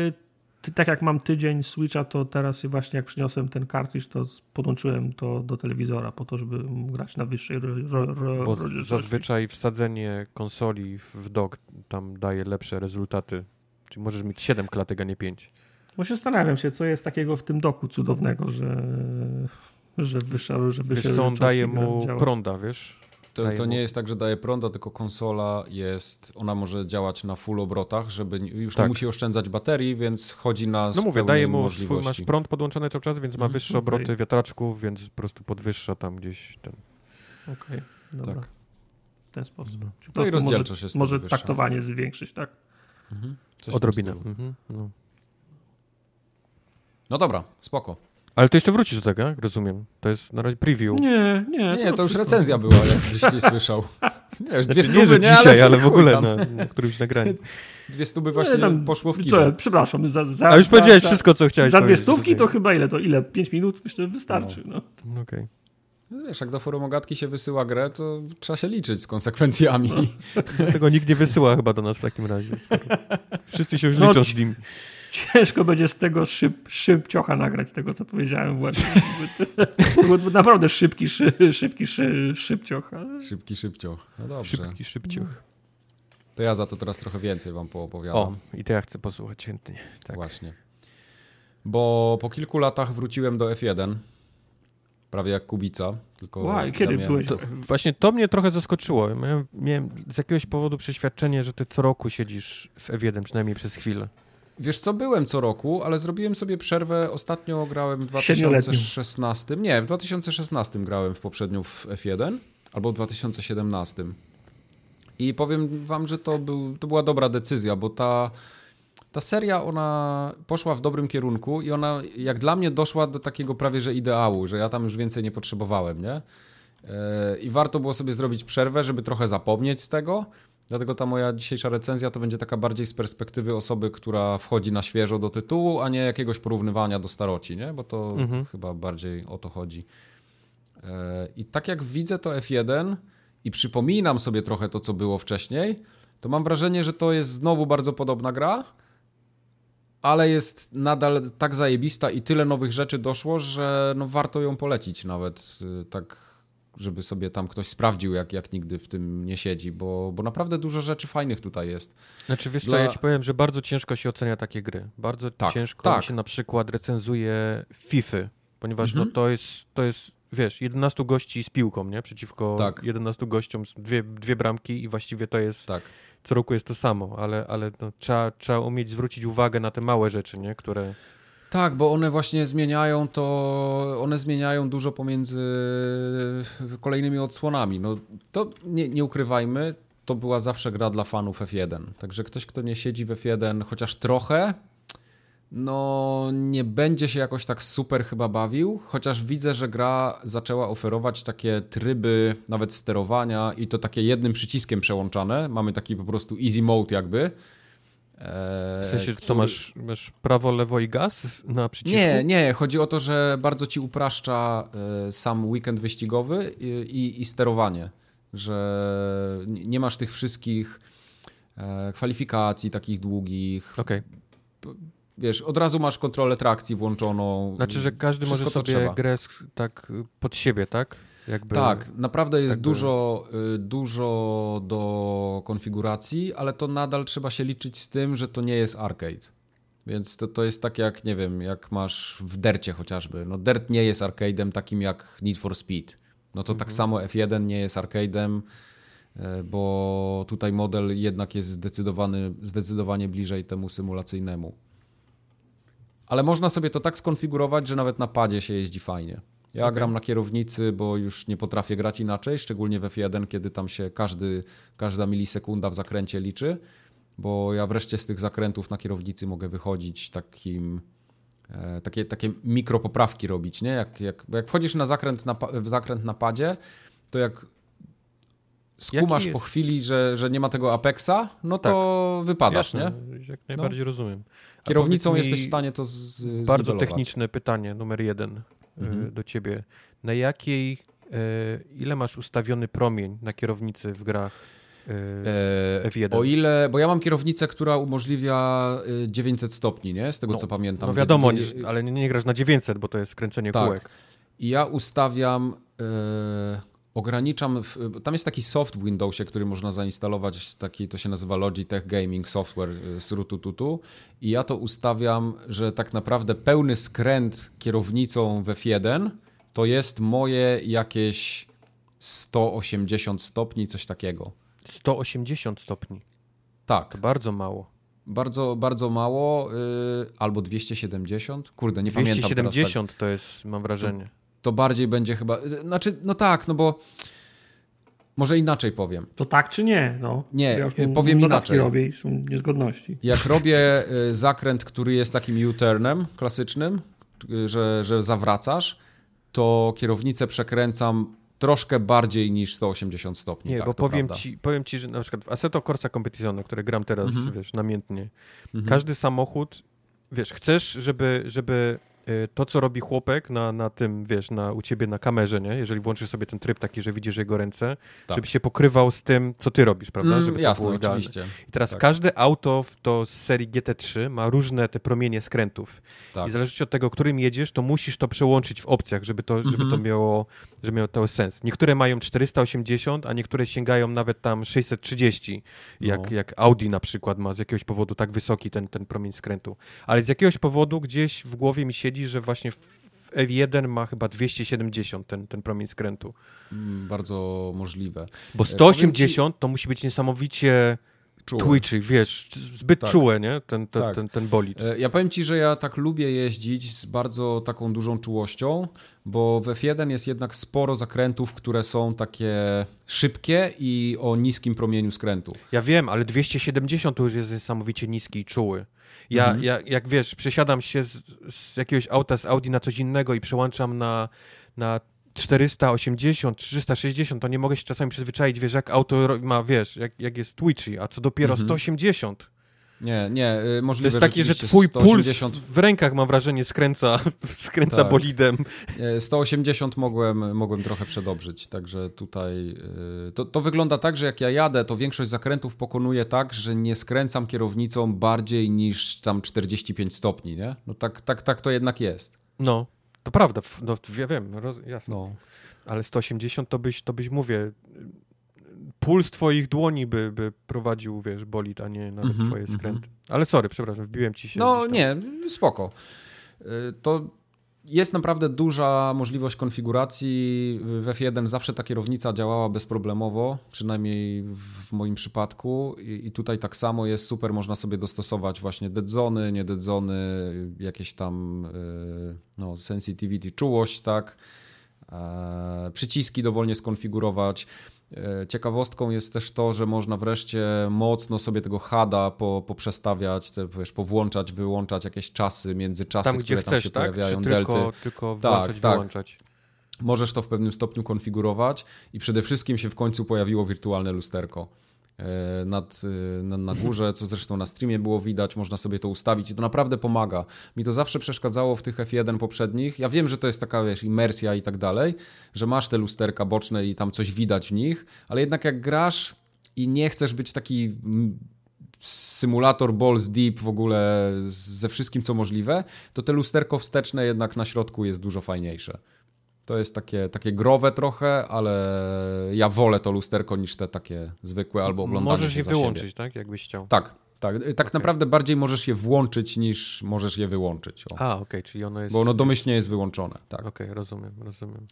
Eee, ty, tak jak mam tydzień Switcha, to teraz właśnie jak przyniosłem ten kartridż, to podłączyłem to do telewizora po to, żeby grać na wyższej Bo zazwyczaj wsadzenie konsoli w- dock tam daje lepsze rezultaty. Czyli możesz mieć 7 klatek, a nie 5. Bo się zastanawiam się, co jest takiego w tym doku cudownego, że, że wyższa, że Wiesz wyższe co, on daje mu działa. prąda, wiesz? To, to nie jest tak, że daje prąda, tylko konsola jest, ona może działać na full obrotach, żeby już Tak. nie musi oszczędzać baterii, więc chodzi na No mówię, daje mu swój, masz prąd podłączony cały czas, więc ma Mhm, wyższe obroty wiatraczków, więc po prostu podwyższa tam gdzieś ten. Okej, dobra. Tak. W ten sposób. No. Po No prostu rozdzielczość może, jest może wyższa. taktowanie zwiększyć, tak? Mhm. Odrobinę. Mhm, no. No dobra, spoko. Ale to jeszcze wrócisz do tego, jak rozumiem. To jest na razie preview. Nie, nie. Nie, to już recenzja była, jakbyś nie słyszał. Nie, już dwie Znaczy, nie, że nie, dzisiaj, ale w chuj ogóle na, na którymś nagraniu. Dwie Nie, właśnie tam- poszło w Co, kiwę. przepraszam, za, za, A już za, powiedziałeś za, wszystko, co chciałeś Za dwie stówki to chyba ile? To ile? Pięć minut? Myślę, wystarczy. No. No, okej. No Wiesz, jak do forumogatki się wysyła grę, to trzeba się liczyć z konsekwencjami. No. Tego nikt nie wysyła chyba do nas w takim razie. Wszyscy się już No, liczą z nim. Ciężko będzie z tego szyb, szybciocha nagrać, z tego co powiedziałem właśnie. To był naprawdę szybki, szy, szybki szy, szybcioch. ale- Szybki szybcio. No dobrze. Szybki, szybciuch. To ja za to teraz trochę więcej wam poopowiadam. O, i to ja chcę posłuchać chętnie. Tak. Właśnie. Bo po kilku latach wróciłem do F1. Prawie jak Kubica. Tylko ja kiedy miałem- byłeś? To, właśnie to mnie trochę zaskoczyło. Ja Miałem, miałem z jakiegoś powodu przeświadczenie, że ty co roku siedzisz w F1, przynajmniej przez chwilę. Wiesz co, byłem co roku, ale zrobiłem sobie przerwę. Ostatnio grałem w Siedmioletnią. 2016. Nie, w 2016 grałem w poprzednią w F1 albo w 2017. I powiem wam, że to, był, to była dobra decyzja, bo ta, ta seria ona poszła w dobrym kierunku i ona jak dla mnie doszła do takiego prawie że ideału, że ja tam już więcej nie potrzebowałem, nie? E, I warto było sobie zrobić przerwę, żeby trochę zapomnieć z tego. Dlatego ta moja dzisiejsza recenzja to będzie taka bardziej z perspektywy osoby, która wchodzi na świeżo do tytułu, a nie jakiegoś porównywania do staroci, nie? Bo to Mhm. chyba bardziej o to chodzi. E, I tak jak widzę to F1 i przypominam sobie trochę to, co było wcześniej, to mam wrażenie, że to jest znowu bardzo podobna gra, ale jest nadal tak zajebista i tyle nowych rzeczy doszło, że no warto ją polecić nawet y, tak, żeby sobie tam ktoś sprawdził, jak, jak nigdy w tym nie siedzi, bo, bo naprawdę dużo rzeczy fajnych tutaj jest. Znaczy wiesz Dla- co, ja ci powiem, że bardzo ciężko się ocenia takie gry. Bardzo Tak, ciężko tak. się na przykład recenzuje FIFA, ponieważ Mhm. no to jest, to jest, wiesz, 11 gości z piłką, nie? Przeciwko Tak. 11 gościom, dwie, dwie bramki i właściwie to jest, Tak. co roku jest to samo, ale, ale no, trzeba, trzeba umieć zwrócić uwagę na te małe rzeczy, nie? Które... Tak, bo one właśnie zmieniają to, one zmieniają dużo pomiędzy kolejnymi odsłonami. No to nie, nie ukrywajmy, to była zawsze gra dla fanów F1. Także ktoś, kto nie siedzi w F1 chociaż trochę, no nie będzie się jakoś tak super chyba bawił, chociaż widzę, że gra zaczęła oferować takie tryby nawet sterowania i to takie jednym przyciskiem przełączane. Mamy taki po prostu easy mode jakby. W sensie, co który- masz, masz prawo, lewo i gaz na przycisku? nie, nie. Chodzi o to, że bardzo ci upraszcza e, sam weekend wyścigowy i, i, i sterowanie. Że nie masz tych wszystkich e, kwalifikacji takich długich. Okej, Wiesz, od razu masz kontrolę trakcji włączoną. znaczy, że każdy Wszystko, może sobie grę tak pod siebie, tak? Jakby... Tak, naprawdę jest jakby- dużo, y, dużo do konfiguracji, ale to nadal trzeba się liczyć z tym, że to nie jest arcade. Więc to, to jest tak jak, nie wiem, jak masz w Dercie chociażby. No Dert nie jest arcade'em takim jak Need for Speed. No to tak samo F1 nie jest arcade'em, y, bo tutaj model jednak jest zdecydowany, zdecydowanie bliżej temu symulacyjnemu. Ale można sobie to tak skonfigurować, że nawet na padzie się jeździ fajnie. Ja Okej. gram na kierownicy, bo już nie potrafię grać inaczej, szczególnie w F1, kiedy tam się każdy, każda milisekunda w zakręcie liczy, bo ja wreszcie z tych zakrętów na kierownicy mogę wychodzić takim, e, takie, takie mikropoprawki robić, nie? Jak, jak, bo jak wchodzisz na zakręt na, w zakręt na padzie, to jak skumasz po chwili, że, że nie ma tego apexa, no to wypadasz, Jasne, nie? jak najbardziej rozumiem. A Kierownicą jesteś w stanie to z, Bardzo techniczne pytanie, numer jeden Mhm. do ciebie. Na jakiej, y, ile masz ustawiony promień na kierownicy w grach y, E, F1? O ile, bo ja mam kierownicę, która umożliwia y, 900 stopni, nie? Z tego No, co pamiętam. No wiadomo, ale nie, nie grasz na 900, bo to jest kręcenie Tak. kółek. I ja ustawiam, e, ograniczam, w, tam jest taki soft w Windowsie, który można zainstalować, taki to się nazywa Logitech Gaming Software e, z Rutututu i ja to ustawiam, że tak naprawdę pełny skręt kierownicą w F1 to jest moje jakieś 180 stopni, coś takiego. 180 stopni. Tak. To bardzo mało. Bardzo, bardzo mało, yy, albo 270. Kurde, nie 270 pamiętam. 270 tak. to jest, mam wrażenie. To, bardziej będzie chyba. Znaczy, no tak, no bo. Może inaczej powiem. To tak czy nie? No. Nie, ja powiem inaczej. robię i są niezgodności. Jak robię y, zakręt, który jest takim U-turnem klasycznym, y, że, że zawracasz, to kierownicę przekręcam troszkę bardziej niż 180 stopni. Nie, tak, bo powiem prawda. ci, powiem ci, że na przykład w Assetto Corsa Competizione, które gram teraz, mhm. wiesz, namiętnie, mhm. każdy samochód, wiesz, chcesz, żeby, żeby to, co robi chłopek na, na tym, wiesz, na, u ciebie na kamerze, nie? Jeżeli włączysz sobie ten tryb taki, że widzisz jego ręce, tak. żeby się pokrywał z tym, co ty robisz, prawda? Mm, żeby jasne, to było idealne. oczywiście. I teraz tak. każde auto w to z serii GT3 ma różne te promienie skrętów. Tak. I zależnie od tego, którym jedziesz, to musisz to przełączyć w opcjach, żeby to, żeby to mhm. miało, żeby miało to sens. Niektóre mają 480, a niektóre sięgają nawet tam 630, jak, no. jak Audi na przykład ma z jakiegoś powodu tak wysoki ten, ten promień skrętu. Ale z jakiegoś powodu gdzieś w głowie mi że właśnie w F1 ma chyba 270 ten, ten promień skrętu. Mm, bardzo możliwe. Bo 180 e, ci... to musi być niesamowicie czułe. twitchy, wiesz, zbyt tak. czułe, nie? Ten, ten, tak. ten, ten bolid. E, ja powiem ci, że ja tak lubię jeździć z bardzo taką dużą czułością, bo w F1 jest jednak sporo zakrętów, które są takie szybkie i o niskim promieniu skrętu. Ja wiem, ale 270 to już jest niesamowicie niski i czuły. Ja, mhm. ja jak wiesz, przesiadam się z, z, jakiegoś auta z Audi na coś innego i przełączam na, na 480, 360, to nie mogę się czasami przyzwyczaić, wiesz, jak auto ma, wiesz, jak, jak jest twitchy, a co dopiero mhm. 180. Nie, nie, y, możliwe, To jest takie, że twój 180... puls w rękach, mam wrażenie, skręca, skręca tak. bolidem. 180 mogłem, mogłem trochę przedobrzyć, także tutaj y, to, to wygląda tak, że jak ja jadę, to większość zakrętów pokonuję tak, że nie skręcam kierownicą bardziej niż tam 45 stopni, nie? No tak, tak, tak to jednak jest. No, to prawda, no, ja wiem, roz, jasne. No. Ale 180 to byś, to byś mówię, puls twoich dłoni by, by prowadził, wiesz, bolid, a nie nawet mm -hmm, twoje skręty. Mm -hmm. Ale sorry, przepraszam, wbiłem ci się. No nie, spoko. Y, to jest naprawdę duża możliwość konfiguracji. W F1 zawsze ta kierownica działała bezproblemowo, przynajmniej w moim przypadku. I, tutaj tak samo jest super, można sobie dostosować właśnie deadzony, nie deadzony, jakieś tam y, no, sensitivity, czułość, tak. E, przyciski dowolnie skonfigurować. E, ciekawostką jest też to, że można wreszcie mocno sobie tego HADa po, poprzestawiać, te, wiesz, powłączać, wyłączać jakieś czasy, międzyczasy, tam, które chcesz, tam się tak? pojawiają, Czy delty. Tylko, tylko włączać, tak, wyłączać. Tak. Możesz to w pewnym stopniu konfigurować i przede wszystkim się w końcu pojawiło wirtualne lusterko. E, nad, e, na, na górze, co zresztą na streamie było widać, można sobie to ustawić i to naprawdę pomaga. Mi to zawsze przeszkadzało w tych F1 poprzednich. Ja wiem, że to jest taka, wiesz, imersja i tak dalej, że masz te lusterka boczne i tam coś widać w nich, ale jednak jak grasz i nie chcesz być taki symulator balls deep w ogóle ze wszystkim, co możliwe, to te lusterko wsteczne jednak na środku jest dużo fajniejsze. To jest takie, takie growe trochę, ale ja wolę to lusterko niż te takie zwykłe albo oglądanie Możesz je wyłączyć, siebie. tak? Jakbyś chciał. Tak, tak. Tak okay. naprawdę bardziej możesz je włączyć niż możesz je wyłączyć. O. A, okej, okay, czyli ono jest... Bo ono domyślnie jest wyłączone, tak. Okej, okay, rozumiem, rozumiem.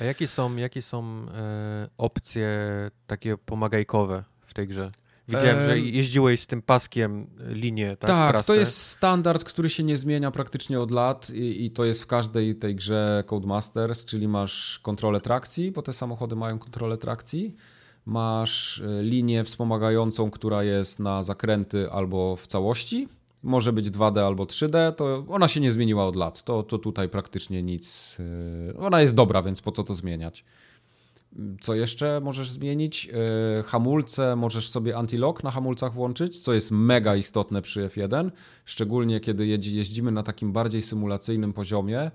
A jakie są, jakie są e, opcje takie pomagajkowe w tej grze? Widziałem, że jeździłeś z tym paskiem linię, tak? Tak, to jest standard, który się nie zmienia praktycznie od lat i, i, to jest w każdej tej grze Codemasters, czyli masz kontrolę trakcji, bo te samochody mają kontrolę trakcji. Masz e, linię wspomagającą, która jest na zakręty albo w całości. Może być 2D albo 3D, to ona się nie zmieniła od lat. To, to tutaj praktycznie nic. E, ona jest dobra, więc po co to zmieniać? Co jeszcze możesz zmienić? E, hamulce, możesz sobie anti-lock na hamulcach włączyć, co jest mega istotne przy F1, szczególnie kiedy jeździmy na takim bardziej symulacyjnym poziomie.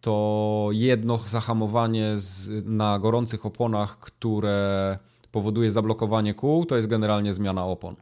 To jedno zahamowanie na gorących oponach, które powoduje zablokowanie kół, to jest generalnie zmiana opon.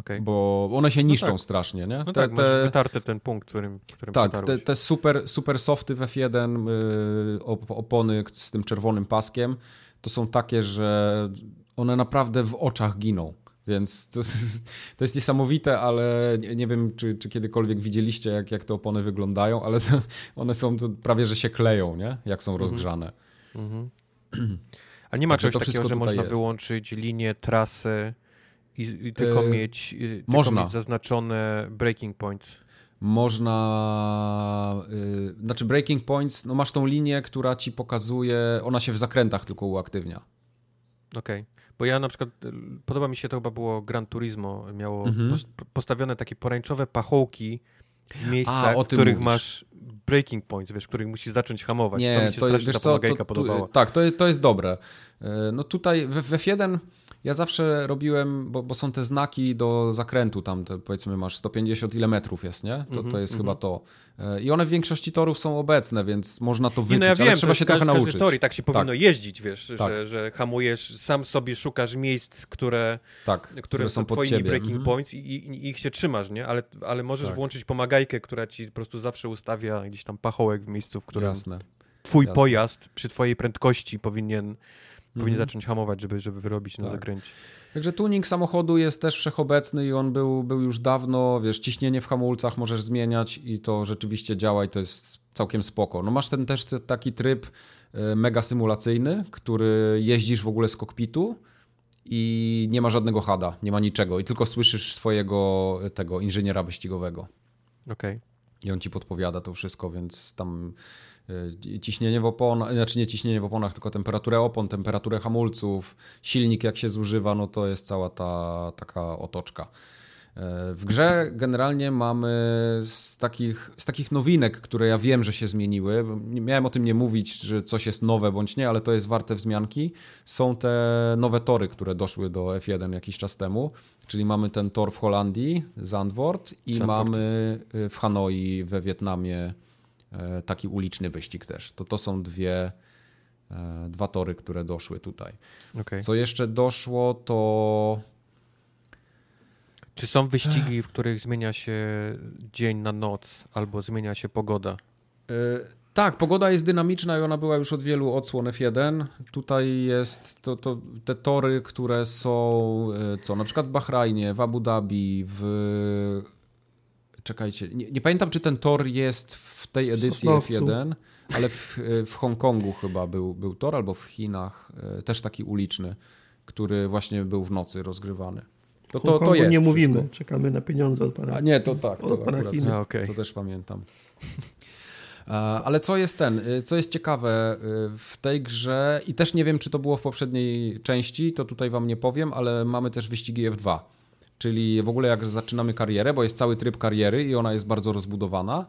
Okay. Bo one się no niszczą no tak. strasznie, nie? No te, tak, te, masz wytarty ten punkt, którym, którym Tak, te, te, super, super softy w F1, yy, opony z tym czerwonym paskiem, to są takie, że one naprawdę w oczach giną. Więc to jest, to jest niesamowite, ale nie, nie wiem, czy, czy, kiedykolwiek widzieliście, jak, jak te opony wyglądają, ale to, one są prawie, że się kleją, nie? Jak są mhm. rozgrzane. Mhm. A nie ma czegoś takiego, że można jest. wyłączyć linię, trasę i, i tylko, yy, mieć, tylko można. mieć zaznaczone breaking points? Można, yy, znaczy breaking points, no masz tą linię, która ci pokazuje, ona się w zakrętach tylko uaktywnia. Okej. Okay. Bo ja na przykład, y, podoba mi się to chyba było Gran Turismo, miało mhm. postawione takie poręczowe pachołki w miejscach, A, w których mówisz. masz breaking points, wiesz, których musisz zacząć hamować. Nie, to mi się to, wiesz co, to, podobała. Tak, to jest, to jest dobre. E, no tutaj w, w F1 ja zawsze robiłem, bo, bo, są te znaki do zakrętu, tam te, powiedzmy masz 150 ile metrów jest, nie? To, -hmm, to jest mm -hmm. chyba to. E, I one w większości torów są obecne, więc można to wyczuć, no ja wiem, ale trzeba się trochę nauczyć. Tak się powinno tak. jeździć, wiesz, tak. że, że hamujesz, sam sobie szukasz miejsc, które, tak, które, które są twoimi ciebie. breaking mm -hmm. points i, i, i, ich się trzymasz, nie? Ale, ale możesz tak. włączyć pomagajkę, która ci po prostu zawsze ustawia gdzieś tam pachołek w miejscu, w którym Jasne. twój Jasne. pojazd przy twojej prędkości powinien powinien mhm. zacząć hamować, żeby, żeby wyrobić na tak. zakręcie. Także tuning samochodu jest też wszechobecny i on był, był już dawno, wiesz, ciśnienie w hamulcach możesz zmieniać i to rzeczywiście działa i to jest całkiem spoko. No masz ten też taki tryb e, mega symulacyjny, który jeździsz w ogóle z kokpitu i nie ma żadnego hada, nie ma niczego i tylko słyszysz swojego tego inżyniera wyścigowego. Okej. Okay. I on ci podpowiada to wszystko, więc tam E, ciśnienie w oponach, znaczy nie ciśnienie w oponach, tylko temperaturę opon, temperaturę hamulców, silnik jak się zużywa, no to jest cała ta taka otoczka. E, w grze generalnie mamy z takich, z takich nowinek, które ja wiem, że się zmieniły, miałem o tym nie mówić, że coś jest nowe bądź nie, ale to jest warte wzmianki, są te nowe tory, które doszły do F1 jakiś czas temu, czyli mamy ten tor w Holandii, Zandvoort i Zandvoort. mamy w Hanoi we Wietnamie taki uliczny wyścig też. To to są dwie, e, dwa tory, które doszły tutaj. Okay. Co jeszcze doszło, to. Czy są wyścigi, w których zmienia się dzień na noc albo zmienia się pogoda? E, tak, pogoda jest dynamiczna i ona była już od wielu odsłon F1. Tutaj jest to, to, te tory, które są co na przykład w Bahrajnie, w Abu Dhabi, w czekajcie, nie, nie, pamiętam czy ten tor jest w tej edycji Sosnowcu. F1, ale w, w Hongkongu chyba był, był tor, albo w Chinach, e, też taki uliczny, który właśnie był w nocy rozgrywany. To, to, to jest nie mówimy, wszystko. czekamy na pieniądze od pana. A nie, to tak, to, akurat, A, okay. to też pamiętam. Ale co jest ten, e, co jest ciekawe e, w tej grze i też nie wiem, czy to było w poprzedniej części, to tutaj wam nie powiem, ale mamy też wyścigi F2 czyli w ogóle jak zaczynamy karierę, bo jest cały tryb kariery i ona jest bardzo rozbudowana,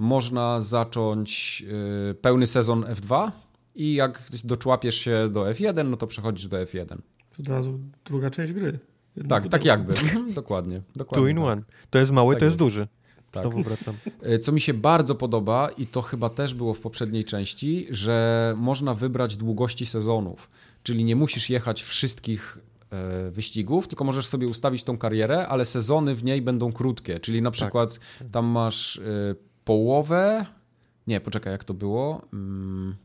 można zacząć y, pełny sezon F2 i jak doczłapiesz się do F1, no to przechodzisz do F1. Od razu druga część gry. tak, tak jakby. dokładnie. dokładnie Two in tak. one. To jest mały, tak to jest, jest duży. Tak. Znowu wracam. Y, co mi się bardzo podoba i to chyba też było w poprzedniej części, że można wybrać długości sezonów. Czyli nie musisz jechać wszystkich E, wyścigów, tylko możesz sobie ustawić tą karierę, ale sezony w niej będą krótkie, czyli na tak. przykład tak. tam masz e, połowę, nie, poczekaj, jak to było, mm,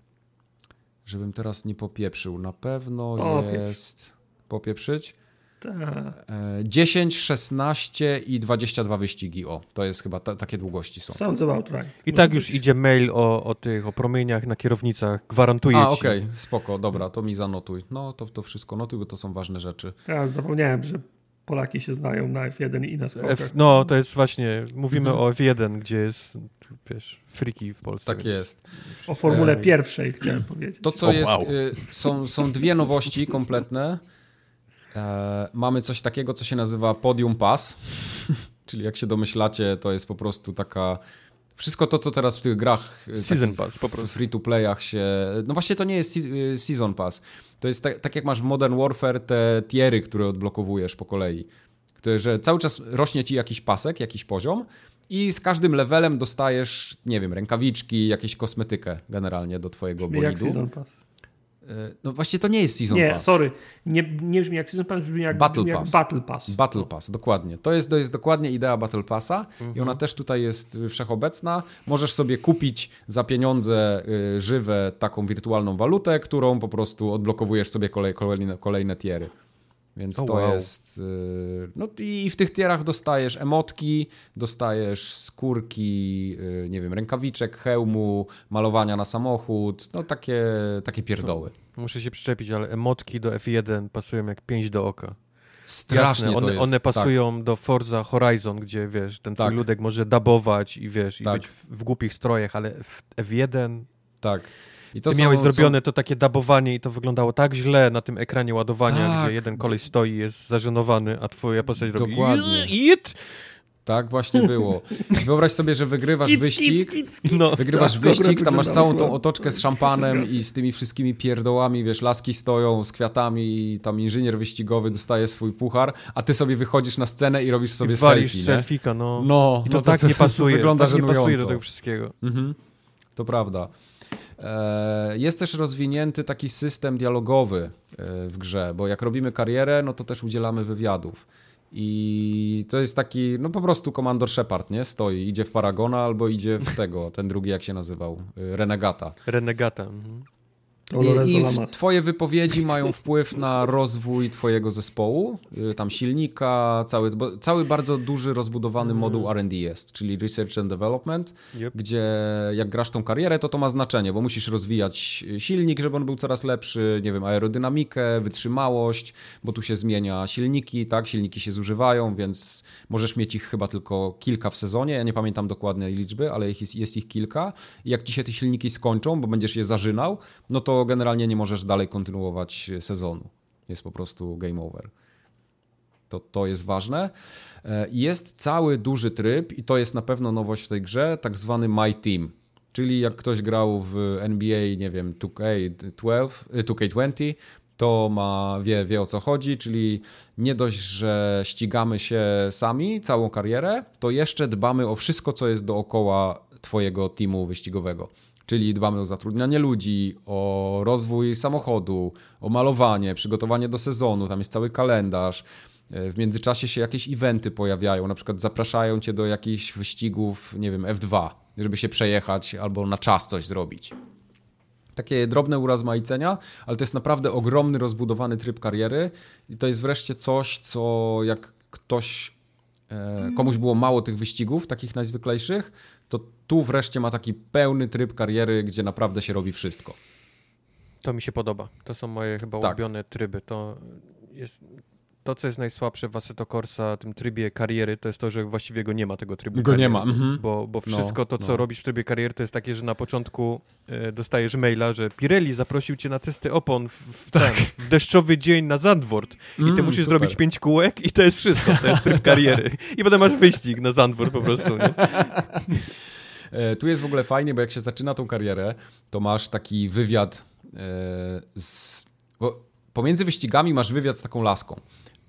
żebym teraz nie popieprzył, na pewno o, jest, pieprz. popieprzyć? Tak. 10, 16 i 22 wyścigi. O, to jest chyba ta, takie długości są. Sounds about right. I tak już idzie mail o, o tych, o promieniach na kierownicach. Gwarantuję A, okej, okay. spoko, dobra, to mi zanotuj. No, to, to wszystko notuj, bo to są ważne rzeczy. Ja zapomniałem, że Polaki się znają na F1 i na skokach. F, no, to jest właśnie, mówimy mhm. o F1, gdzie jest, wiesz, friki w Polsce. Tak jest. O formule e... pierwszej chciałem powiedzieć. To, co jest, y, są, są dwie nowości kompletne. E, mamy coś takiego, co się nazywa Podium Pass, czyli jak się domyślacie, to jest po prostu taka wszystko to, co teraz w tych grach e, Season Pass, po prostu. free to playach się... No właśnie to nie jest e, Season Pass. To jest tak, tak jak masz w Modern Warfare te tiery, które odblokowujesz po kolei. Które, że cały czas rośnie ci jakiś pasek, jakiś poziom i z każdym levelem dostajesz, nie wiem, rękawiczki, jakieś kosmetykę generalnie do twojego Brzmi bolidu. Jak season pass. E, no właśnie to nie jest Season nie, Pass. Nie, sorry. Nie, nie brzmi jak Season Pass, brzmi jak Battle, brzmi Pass. Jak Battle Pass. Battle. Pass, dokładnie. To jest, to jest dokładnie idea Battle Passa mhm. i ona też tutaj jest wszechobecna. Możesz sobie kupić za pieniądze y, żywe taką wirtualną walutę, którą po prostu odblokowujesz sobie kolej, kolejne, kolejne tiery. Więc O, to wow. jest. y, No i w tych tierach dostajesz emotki, dostajesz skórki, y, nie wiem, rękawiczek, hełmu, malowania na samochód, no takie, takie pierdoły. Muszę się przyczepić, ale emotki do F1 pasują jak pięć do oka. Strasznie Jasne, to one, one tak. pasują do Forza Horizon, gdzie wiesz, ten twój Tak. ludek może dabować i wiesz, i Tak. być w, w głupich strojach, ale w F1 Tak. I to ty są- miałeś są- zrobione to takie dabowanie i to wyglądało tak źle na tym ekranie ładowania, Tak. gdzie jeden koleś stoi i jest zażenowany, a twoja postać robi Dokładnie. It! Tak właśnie było. Wyobraź sobie, że wygrywasz wyścig. No, Wygrywasz Tak, wyścig, tam masz całą tą otoczkę z szampanem i z tymi wszystkimi pierdołami, wiesz, laski stoją z kwiatami i tam inżynier wyścigowy dostaje swój puchar, a ty sobie wychodzisz na scenę i robisz sobie i selfie, selfika, no. No, I to no tak nie pasuje, wygląda tak nie pasuje do tego wszystkiego. Mhm. To prawda. E, Jest też rozwinięty taki system dialogowy e, w grze, bo jak robimy karierę, no to też udzielamy wywiadów. I to jest taki, no po prostu komandor Shepard, nie? Stoi, idzie w Paragona albo idzie w tego, ten drugi jak się nazywał, e, Renegata. Renegata. Mhm. I, I twoje wypowiedzi mają wpływ na rozwój twojego zespołu, y, tam silnika, cały, cały bardzo duży, rozbudowany moduł R&D jest, czyli Research and Development, Yep. gdzie jak grasz tą karierę, to to ma znaczenie, bo musisz rozwijać silnik, żeby on był coraz lepszy, nie wiem, aerodynamikę, wytrzymałość, bo tu się zmienia silniki, tak, silniki się zużywają, więc możesz mieć ich chyba tylko kilka w sezonie, ja nie pamiętam dokładnej liczby, ale jest, jest ich kilka. I jak ci się te silniki skończą, bo będziesz je zażynał, no to generalnie nie możesz dalej kontynuować sezonu. Jest po prostu game over. To, to jest ważne. E, Jest cały duży tryb i to jest na pewno nowość w tej grze, tak zwany My Team. Czyli jak ktoś grał w NBA, nie wiem, 2K12, y, 2K20, to ma, wie, wie o co chodzi, czyli nie dość, że ścigamy się sami całą karierę, to jeszcze dbamy o wszystko, co jest dookoła twojego teamu wyścigowego. Czyli dbamy o zatrudnianie ludzi, o rozwój samochodu, o malowanie, przygotowanie do sezonu, tam jest cały kalendarz. E, W międzyczasie się jakieś eventy pojawiają, na przykład zapraszają cię do jakichś wyścigów, nie wiem, F2, żeby się przejechać albo na czas coś zrobić. Takie drobne urozmaicenia, ale to jest naprawdę ogromny, rozbudowany tryb kariery i to jest wreszcie coś, co jak ktoś, e, komuś było mało tych wyścigów, takich najzwyklejszych, tu wreszcie ma taki pełny tryb kariery, gdzie naprawdę się robi wszystko. To mi się podoba. To są moje chyba Tak. ulubione tryby. To jest to, co jest najsłabsze w Assetto Corsa, tym trybie kariery, to jest to, że właściwie go nie ma tego trybu Go nie kariery. ma, mhm. Bo, bo No, wszystko to, co no. robisz w trybie kariery, to jest takie, że na początku e, dostajesz maila, że Pirelli zaprosił cię na testy opon w, w, ten, w deszczowy dzień na Zandvoort i ty Tak. Mm, musisz super. zrobić pięć kółek i to jest wszystko, to jest tryb kariery. I potem masz wyścig na Zandvoort po prostu, nie? E, Tu jest w ogóle fajnie, bo jak się zaczyna tą karierę, to masz taki wywiad e, z... Pomiędzy wyścigami masz wywiad z taką laską.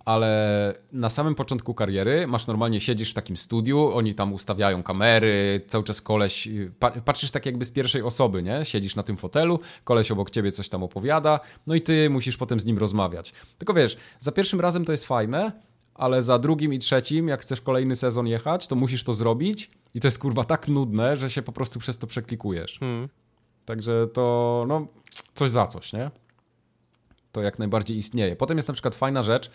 Ale na samym początku kariery masz normalnie, siedzisz w takim studiu, oni tam ustawiają kamery, cały czas koleś, pa, patrzysz tak jakby z pierwszej osoby, nie? Siedzisz na tym fotelu, koleś obok ciebie coś tam opowiada, no i ty musisz potem z nim rozmawiać. Tylko wiesz, za pierwszym razem to jest fajne, ale za drugim i trzecim, jak chcesz kolejny sezon jechać, to musisz to zrobić i to jest kurwa tak nudne, że się po prostu przez to przeklikujesz. Hmm. Także to, no, coś za coś, nie? To jak najbardziej istnieje. Potem jest na przykład fajna rzecz,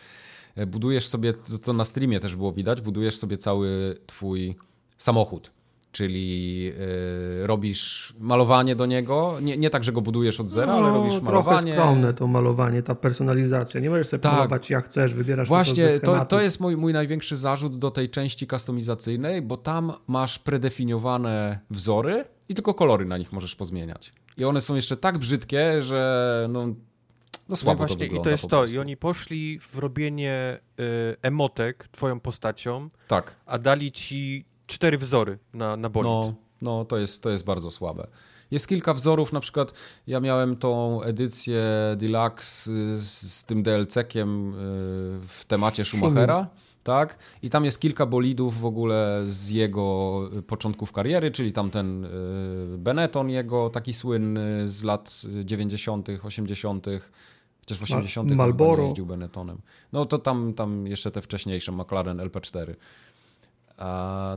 e, budujesz sobie, to, to na streamie też było widać, budujesz sobie cały twój samochód. Czyli yy, robisz malowanie do niego, nie, nie tak, że go budujesz od zera, ale robisz No, trochę malowanie. skromne to malowanie, ta personalizacja. Nie możesz sobie Tak. malować jak chcesz, wybierasz Właśnie, to, to jest mój, mój największy zarzut do tej części kustomizacyjnej, bo tam masz predefiniowane wzory i tylko kolory na nich możesz pozmieniać. I one są jeszcze tak brzydkie, że no, no No słabo i właśnie, to i to jest to. I oni poszli w robienie y, emotek twoją postacią, Tak, a dali ci cztery wzory na, na bolid. no, no to, jest, to jest bardzo słabe. Jest kilka wzorów, na przykład ja miałem tą edycję Deluxe y, z, z tym DLC-kiem y, w temacie Schumachera. Tak, i tam jest kilka bolidów w ogóle z jego y, początków kariery, czyli tam ten Benetton jego, taki słynny z lat y, 90., 80., chociaż w 80. chyba Marlboro. nie jeździł Benettonem. No to tam, tam jeszcze te wcześniejsze McLaren LP4.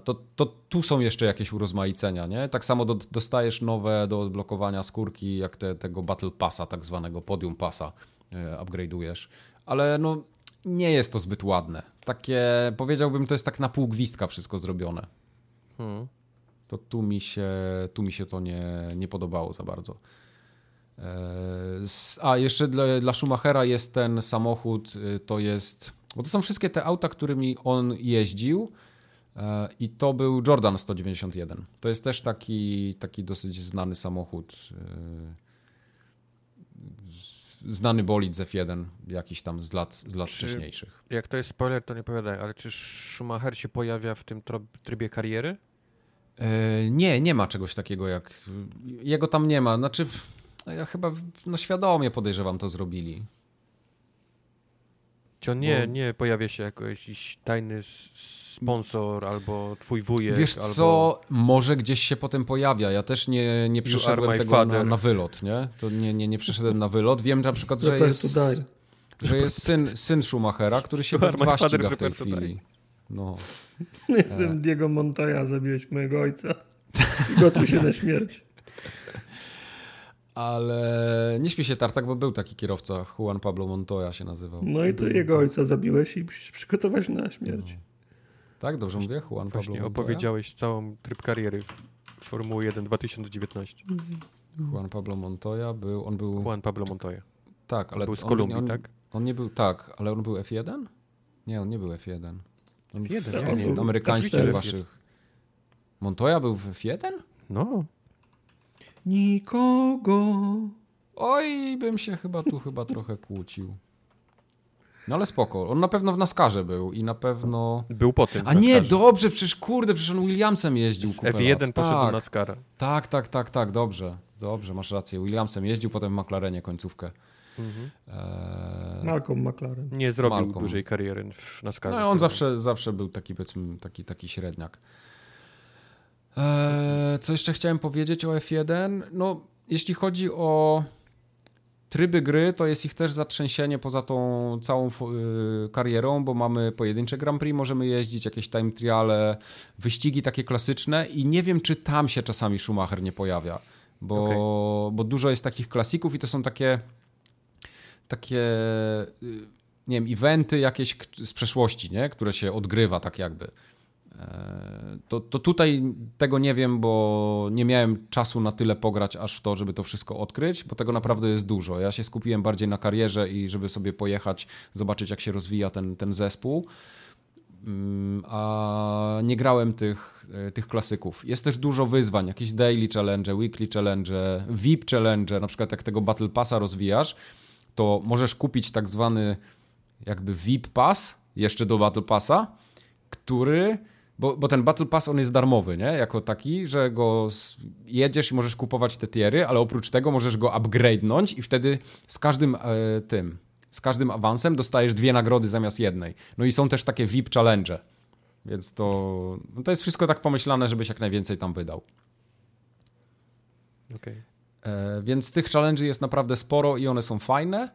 To, to tu są jeszcze jakieś urozmaicenia, nie? Tak samo do, dostajesz nowe do odblokowania skórki, jak te, tego Battle Passa, tak zwanego Podium Passa, e, upgrade'ujesz. Ale no, nie jest to zbyt ładne. Takie, powiedziałbym, to jest tak na pół gwizdka wszystko zrobione. Hmm. To tu mi się, tu mi się to nie, nie podobało za bardzo. E, a jeszcze dla, dla Schumachera jest ten samochód, y, to jest. Bo to są wszystkie te auta, którymi on jeździł. E, I to był Jordan 191. To jest też taki, taki dosyć znany samochód. Y, znany bolid z F1, jakiś tam z lat, z lat czy, wcześniejszych. Jak to jest spoiler, to nie powiadaj, ale czy Schumacher się pojawia w tym trybie kariery? E, nie, nie ma czegoś takiego jak. Jego tam nie ma. Znaczy, ja chyba no, świadomie podejrzewam to zrobili. Czy on nie, nie pojawia się jako jakiś tajny sponsor albo twój wujek. Wiesz albo... co, może gdzieś się potem pojawia. Ja też nie, nie przeszedłem tego na, na, wylot, nie? To nie, nie, nie przeszedłem na wylot. Wiem na przykład, że jest, że jest syn, syn Schumachera, który się we dwa ściga w tej chwili. No. Jestem e. Diego Montoya, zabiłeś mojego ojca. Gotuj się na śmierć. Ale nie śpi się tartak, bo był taki kierowca, Juan Pablo Montoya się nazywał. No i to jego ojca zabiłeś i musisz przygotować na śmierć. No. Tak, dobrze mówię? Juan Właśnie Pablo opowiedziałeś całą tryb kariery w Formuły 1 2019. Juan Pablo Montoya był, on był... Juan Pablo Montoya. Tak, ale... On był z Kolumbii, on, tak? On nie był, tak, ale on był F1? Nie, on nie był F1. On F1, w tych amerykańskich waszych... Montoya był w F1? No. Nikogo. Oj, bym się chyba tu chyba trochę kłócił. No ale spoko. On na pewno w Naskarze był i na pewno... Był po tym A nie, dobrze, przecież kurde, przecież on Williamsem jeździł kupę F1 lat. poszedł tak, do Nascara. Tak, tak, tak, tak, dobrze. Dobrze, masz rację. Williamsem jeździł, potem w McLarenie końcówkę. Mhm. Eee... Malcolm McLaren. Nie zrobił Malcolm. dużej kariery w Nascarze. No on zawsze, zawsze był taki, powiedzmy, taki, taki średniak. Eee, co jeszcze chciałem powiedzieć o F1? No, jeśli chodzi o tryby gry, to jest ich też zatrzęsienie poza tą całą y, karierą, bo mamy pojedyncze Grand Prix, możemy jeździć, jakieś time triale, wyścigi takie klasyczne i nie wiem, czy tam się czasami Schumacher nie pojawia, bo, okay. bo dużo jest takich klasików i to są takie takie y, nie wiem, eventy jakieś z przeszłości, nie? które się odgrywa tak jakby. To, to tutaj tego nie wiem, bo nie miałem czasu na tyle pograć aż w to, żeby to wszystko odkryć, bo tego naprawdę jest dużo. Ja się skupiłem bardziej na karierze i żeby sobie pojechać, zobaczyć jak się rozwija ten, ten zespół. Mm, a nie grałem tych, e, tych klasyków. Jest też dużo wyzwań, jakieś daily challenge, weekly challenge, VIP challenge, na przykład jak tego Battle Passa rozwijasz, to możesz kupić tak zwany jakby VIP Pass jeszcze do Battle Passa, który bo, bo ten Battle Pass on jest darmowy, nie? Jako taki, że go jedziesz i możesz kupować te tiery, ale oprócz tego możesz go upgrade'nąć i wtedy z każdym e, tym, z każdym awansem dostajesz dwie nagrody zamiast jednej. No i są też takie VIP challenge. Więc to, no to jest wszystko tak pomyślane, żebyś jak najwięcej tam wydał. Okay. E, więc tych challenge jest naprawdę sporo i one są fajne.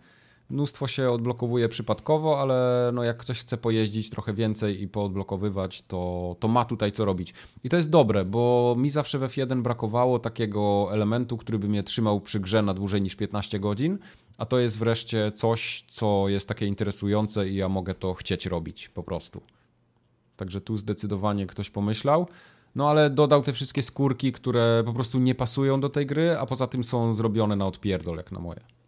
Mnóstwo się odblokowuje przypadkowo, ale no jak ktoś chce pojeździć trochę więcej i poodblokowywać, to, to ma tutaj co robić. I to jest dobre, bo mi zawsze w F1 brakowało takiego elementu, który by mnie trzymał przy grze na dłużej niż 15 godzin, a to jest wreszcie coś, co jest takie interesujące i ja mogę to chcieć robić po prostu. Także tu zdecydowanie ktoś pomyślał. No ale dodał te wszystkie skórki, które po prostu nie pasują do tej gry, a poza tym są zrobione na odpierdol, jak na moje.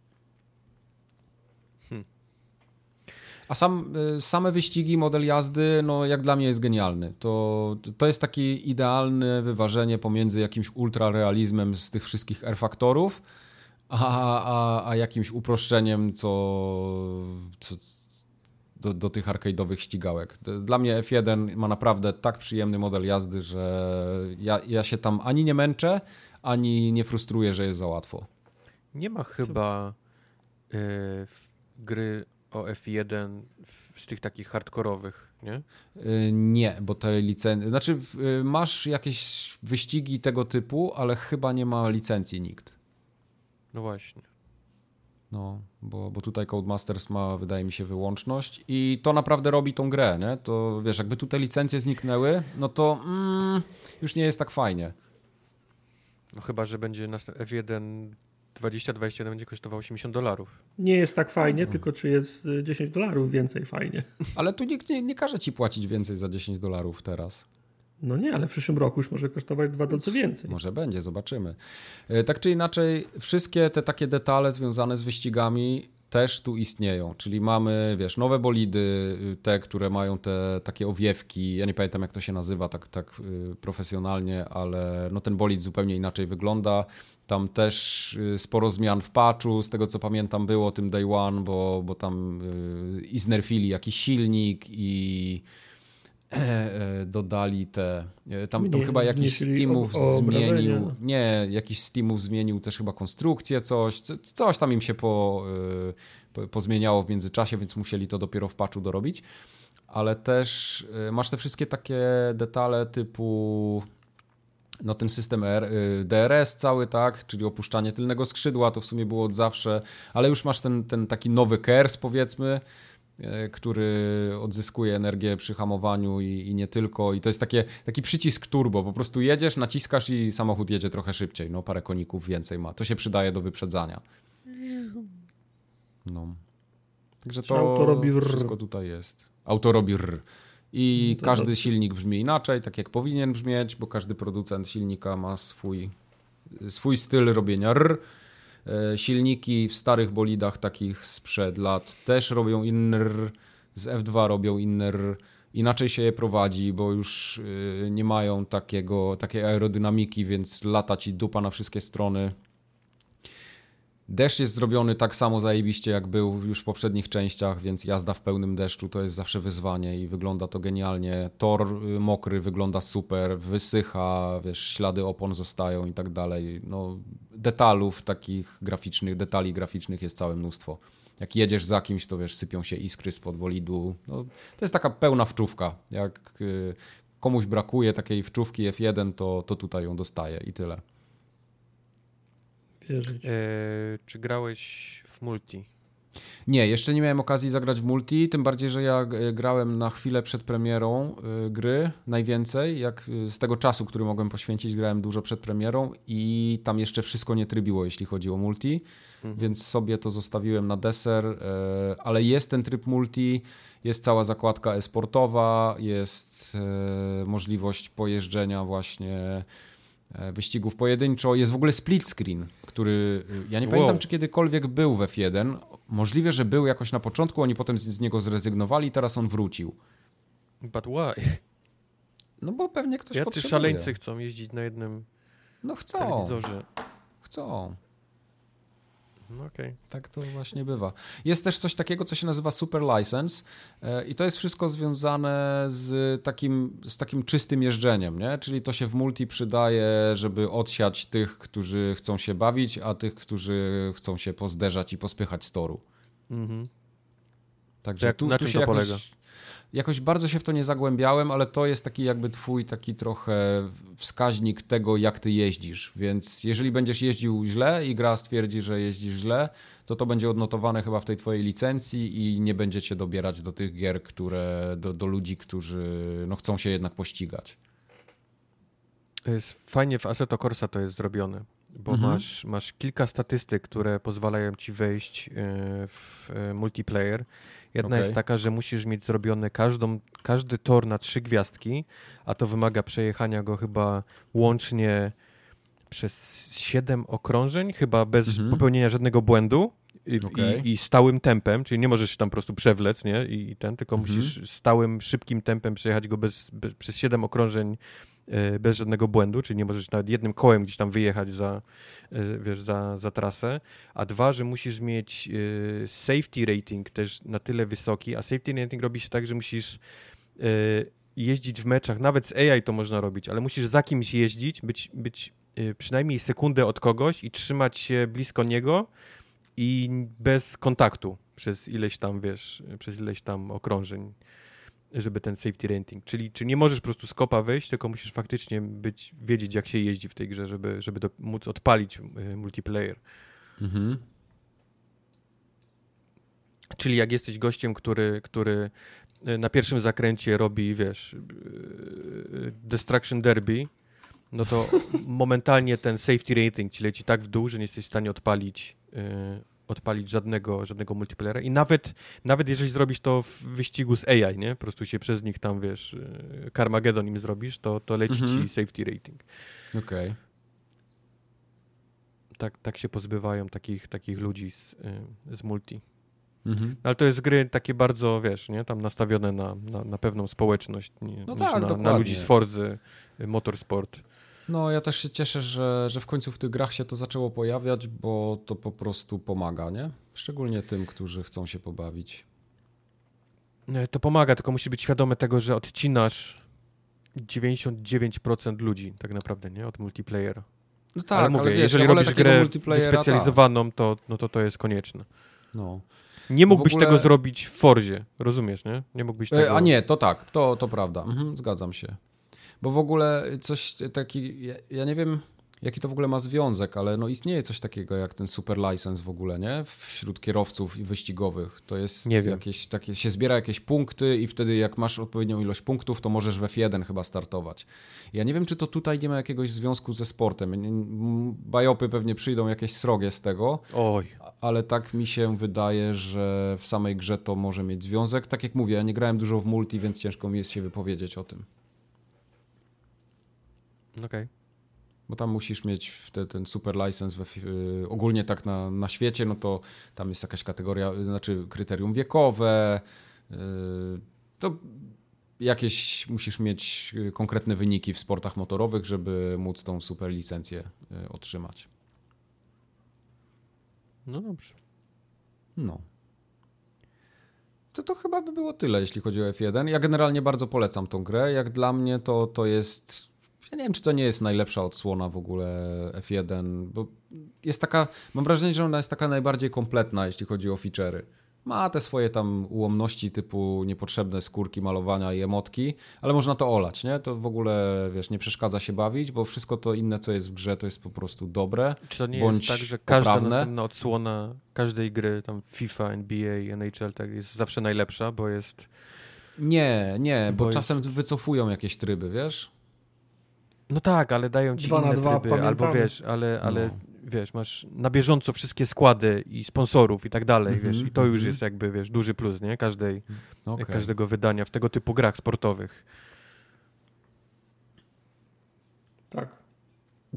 A sam, y, same wyścigi, model jazdy, no jak dla mnie jest genialny. To, to jest takie idealne wyważenie pomiędzy jakimś ultrarealizmem z tych wszystkich R-faktorów, a, a, a jakimś uproszczeniem, co, co do, do tych arcade'owych ścigałek. Dla mnie F1 ma naprawdę tak przyjemny model jazdy, że ja, ja się tam ani nie męczę, ani nie frustruję, że jest za łatwo. Nie ma chyba y, gry o F1 z tych takich hardkorowych, nie? Y, nie, bo te licencje. Znaczy, y, masz jakieś wyścigi tego typu, ale chyba nie ma licencji nikt. No właśnie. No, bo, bo tutaj Codemasters ma, wydaje mi się, wyłączność i to naprawdę robi tą grę, nie? To wiesz, jakby tutaj licencje zniknęły, no to mm, już nie jest tak fajnie. No chyba, że będzie F1 2021 będzie kosztowało 80 dolarów. Nie jest tak fajnie, no. tylko czy jest 10 y, dolarów więcej fajnie. Ale tu nikt nie, nie każe ci płacić więcej za 10 dolarów teraz. No nie, ale w przyszłym roku już może kosztować dwa dolce więcej. Może będzie, zobaczymy. E, tak czy inaczej, wszystkie te takie detale związane z wyścigami też tu istnieją, czyli mamy, wiesz, nowe bolidy, y, te, które mają te takie owiewki, ja nie pamiętam jak to się nazywa tak, tak y, profesjonalnie, ale no ten bolid zupełnie inaczej wygląda. Tam też y, sporo zmian w patchu, z tego co pamiętam było o tym Day One, bo, bo tam i znerfili jakiś silnik i E, e, dodali te. E, tam, tam chyba jakiś Steamów zmienił. Nie, jakiś Steamów zmienił też chyba konstrukcję, coś. Coś tam im się po, po, pozmieniało w międzyczasie, więc musieli to dopiero w patchu dorobić. Ale też masz te wszystkie takie detale typu no ten system DRS cały, tak, czyli opuszczanie tylnego skrzydła, to w sumie było od zawsze, ale już masz ten, ten taki nowy KERS powiedzmy, E, który odzyskuje energię przy hamowaniu i, i, nie tylko. I to jest takie, taki przycisk turbo. Po prostu jedziesz, naciskasz i samochód jedzie trochę szybciej. No parę koników więcej ma. To się przydaje do wyprzedzania. No. Także to auto robi wszystko tutaj jest. Auto robi rr. I no każdy silnik brzmi inaczej, tak jak powinien brzmieć, bo każdy producent silnika ma swój, swój styl robienia rr. E, silniki w starych bolidach takich sprzed lat też robią inny z F2 robią inny inaczej się je prowadzi, bo już e, nie mają takiego, takiej aerodynamiki, więc lata ci dupa na wszystkie strony. Deszcz jest zrobiony tak samo zajebiście, jak był już w poprzednich częściach, więc jazda w pełnym deszczu to jest zawsze wyzwanie i wygląda to genialnie. Tor y, mokry wygląda super, wysycha, wiesz, ślady opon zostają i tak dalej. No, detalów takich graficznych, detali graficznych jest całe mnóstwo. Jak jedziesz za kimś, to wiesz, sypią się iskry spod bolidu. No, to jest taka pełna wczówka. Jak y, komuś brakuje takiej wczówki F1, to, to tutaj ją dostaje i tyle E, czy grałeś w multi? Nie, jeszcze nie miałem okazji zagrać w multi, tym bardziej, że ja e, grałem na chwilę przed premierą e, gry najwięcej, jak z tego czasu, który mogłem poświęcić, grałem dużo przed premierą i tam jeszcze wszystko nie trybiło, jeśli chodzi o multi, mhm. więc sobie to zostawiłem na deser, ale jest ten tryb multi, jest cała zakładka esportowa, jest możliwość pojeżdżenia właśnie wyścigów pojedynczo. Jest w ogóle split screen, który ja nie wow. pamiętam, czy kiedykolwiek był w F1. Możliwe, że był jakoś na początku, oni potem z, z niego zrezygnowali i teraz on wrócił. But why? No bo pewnie ktoś Jacy potrzebuje. szaleńcy chcą jeździć na jednym no chcą. telewizorze. Chcą. No okay. Tak to właśnie bywa. Jest też coś takiego, co się nazywa Super License e, i to jest wszystko związane z takim, z takim czystym jeżdżeniem, nie? czyli to się w multi przydaje, żeby odsiać tych, którzy chcą się bawić, a tych, którzy chcą się pozderzać i pospychać z toru. Mhm. Także jak, tu, na tu czym to jakoś, polega? Jakoś bardzo się w to nie zagłębiałem, ale to jest taki jakby twój taki trochę wskaźnik tego, jak ty jeździsz. Więc jeżeli będziesz jeździł źle i gra stwierdzi, że jeździsz źle, to to będzie odnotowane chyba w tej twojej licencji i nie będziecie dobierać do tych gier, które, do, do ludzi, którzy no, chcą się jednak pościgać. Fajnie w Assetto Corsa to jest zrobione, bo mhm. masz, masz kilka statystyk, które pozwalają ci wejść e, w e, multiplayer Jedna okay. jest taka, że musisz mieć zrobiony każdą, każdy tor na trzy gwiazdki, a to wymaga przejechania go chyba łącznie przez siedem okrążeń, chyba bez mhm. popełnienia żadnego błędu. I, okay. i, i, stałym tempem, czyli nie możesz się tam po prostu przewlec, nie? I, i ten, tylko mhm. musisz stałym, szybkim tempem przejechać go bez, bez, przez siedem okrążeń bez żadnego błędu, czyli nie możesz nawet jednym kołem gdzieś tam wyjechać za, e, wiesz, za, za trasę, a dwa, że musisz mieć e, safety rating też na tyle wysoki, a safety rating robi się tak, że musisz jeździć w meczach, nawet z AI to można robić, ale musisz za kimś jeździć, być, być przynajmniej sekundę od kogoś i trzymać się blisko niego i bez kontaktu przez ileś tam, wiesz, przez ileś tam okrążeń żeby ten safety rating, czyli czy nie możesz po prostu z kopa wyjść, tylko musisz faktycznie być, wiedzieć jak się jeździ w tej grze, żeby, żeby do, móc odpalić y, multiplayer. Mhm. Czyli jak jesteś gościem, który, który y, na pierwszym zakręcie robi, wiesz, y, Destruction Derby no to momentalnie ten safety rating ci leci tak w dół, że nie jesteś w stanie odpalić, odpalić żadnego, żadnego multiplayera. I nawet, nawet jeżeli zrobisz to w wyścigu z AI, nie? Po prostu się przez nich tam, wiesz, yy, Carmageddon im zrobisz, to, to leci Mhm. ci safety rating. Okej. Tak, tak się pozbywają takich, takich ludzi z, yy, z multi. Mhm. Ale to jest gry takie bardzo, wiesz, nie? Tam nastawione na, na, na pewną społeczność, nie, No tak, na, na ludzi z Forzy, y, Motorsport. No, ja też się cieszę, że, że w końcu w tych grach się to zaczęło pojawiać, bo to po prostu pomaga, nie? Szczególnie tym, którzy chcą się pobawić. Nie, To pomaga, tylko musisz być świadomy tego, że odcinasz 99% ludzi tak naprawdę, nie? Od multiplayera. No tak, ale mówię, wiesz, jeżeli robisz grę multiplayera, tak. to, no to to jest konieczne. No. Nie mógłbyś ogóle- tego zrobić w Forzie, rozumiesz, nie? Nie mógłbyś tego... E, A nie, to tak, to, to prawda, mhm, zgadzam się. Bo w ogóle coś taki, ja, ja nie wiem jaki to w ogóle ma związek, ale no istnieje coś takiego jak ten super license w ogóle, nie? Wśród kierowców i wyścigowych. To jest Nie wiem. jakieś takie, się zbiera jakieś punkty i wtedy jak masz odpowiednią ilość punktów, to możesz w F1 chyba startować. Ja nie wiem, czy to tutaj nie ma jakiegoś związku ze sportem. Bajopy pewnie przyjdą jakieś srogie z tego, Oj, ale tak mi się wydaje, że w samej grze to może mieć związek. Tak jak mówię, ja nie grałem dużo w multi, więc ciężko mi jest się wypowiedzieć o tym. Okej. Bo tam musisz mieć te, ten super license we, fi- y, ogólnie tak na, na świecie, no to tam jest jakaś kategoria, y, znaczy kryterium wiekowe, y, to jakieś musisz mieć y, konkretne wyniki w sportach motorowych, żeby móc tą super licencję y, otrzymać. No dobrze. No. To to chyba by było tyle, jeśli chodzi o F1. Ja generalnie bardzo polecam tą grę. Jak dla mnie to, to jest... Ja nie wiem, czy to nie jest najlepsza odsłona w ogóle F1, bo jest taka... Mam wrażenie, że ona jest taka najbardziej kompletna, jeśli chodzi o feature'y. Ma te swoje tam ułomności typu niepotrzebne skórki, malowania i emotki, ale można to olać, nie? To w ogóle, wiesz, nie przeszkadza się bawić, bo wszystko to inne, co jest w grze, to jest po prostu dobre. Czy to nie Bądź jest tak, że każda poprawne. następna odsłona każdej gry, tam FIFA, NBA, NHL, tak jest zawsze najlepsza, bo jest... Nie, nie, bo, Bo czasem wycofują jakieś tryby, wiesz? No tak, ale dają ci Dwa na inne dwa, tryby, albo pamiętamy. wiesz, ale, ale No. wiesz, masz na bieżąco wszystkie składy i sponsorów i tak dalej, Mhm, wiesz, i to już mhm. jest jakby, wiesz, duży plus, nie? Każdej, Okej. każdego wydania w tego typu grach sportowych. Tak.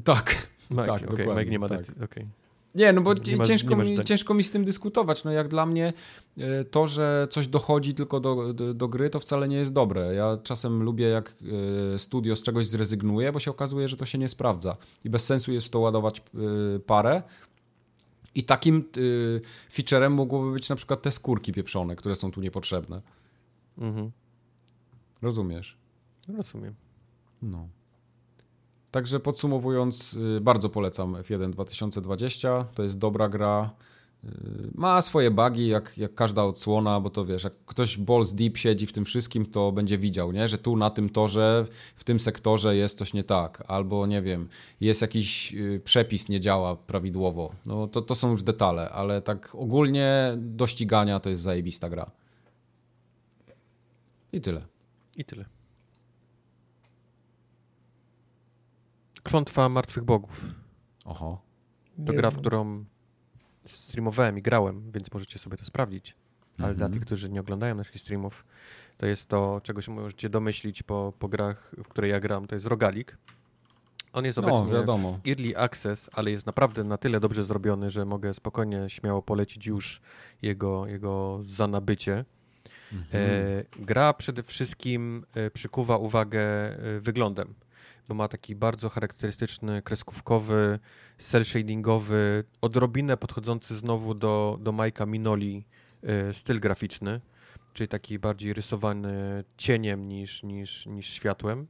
Tak. Mike, Tak, dokładnie, Mike nie ma tak. decyzji, okej. Nie, no bo Nie ciężko, nie mi, zdań. ciężko mi z tym dyskutować. No jak dla mnie e, to, że coś dochodzi tylko do, do, do gry, to wcale nie jest dobre. Ja czasem lubię, jak e, studio z czegoś zrezygnuje, bo się okazuje, że to się nie sprawdza. I bez sensu jest w to ładować e, parę. I takim featurem mogłoby być na przykład te skórki pieprzone, które są tu niepotrzebne. Mhm. Rozumiesz? Rozumiem. No. Także podsumowując, y, bardzo polecam F1 2020. To jest dobra gra. Y, Ma swoje bugi, jak, jak każda odsłona, bo to wiesz, jak ktoś balls deep siedzi w tym wszystkim, to będzie widział, nie? że tu na tym torze, w tym sektorze jest coś nie tak, albo nie wiem, jest jakiś y, przepis nie działa prawidłowo. No to, to są już detale, ale tak ogólnie do ścigania to jest zajebista gra. I tyle. I tyle. Klątwa Martwych Bogów. Oho. To Nie gra, w którą streamowałem i grałem, więc możecie sobie to sprawdzić. Ale Mhm. dla tych, którzy nie oglądają naszych streamów, to jest to, czego się możecie domyślić po, po grach, w które ja gram, to jest rogalik. On jest No, obecnie wiadomo. w Early Access, ale jest naprawdę na tyle dobrze zrobiony, że mogę spokojnie, śmiało polecić już jego, jego za nabycie. E, gra przede wszystkim e, przykuwa uwagę e, wyglądem, bo ma taki bardzo charakterystyczny, kreskówkowy, cel-shadingowy, odrobinę podchodzący znowu do, do Majka Minoli e, styl graficzny, czyli taki bardziej rysowany cieniem niż, niż, niż światłem.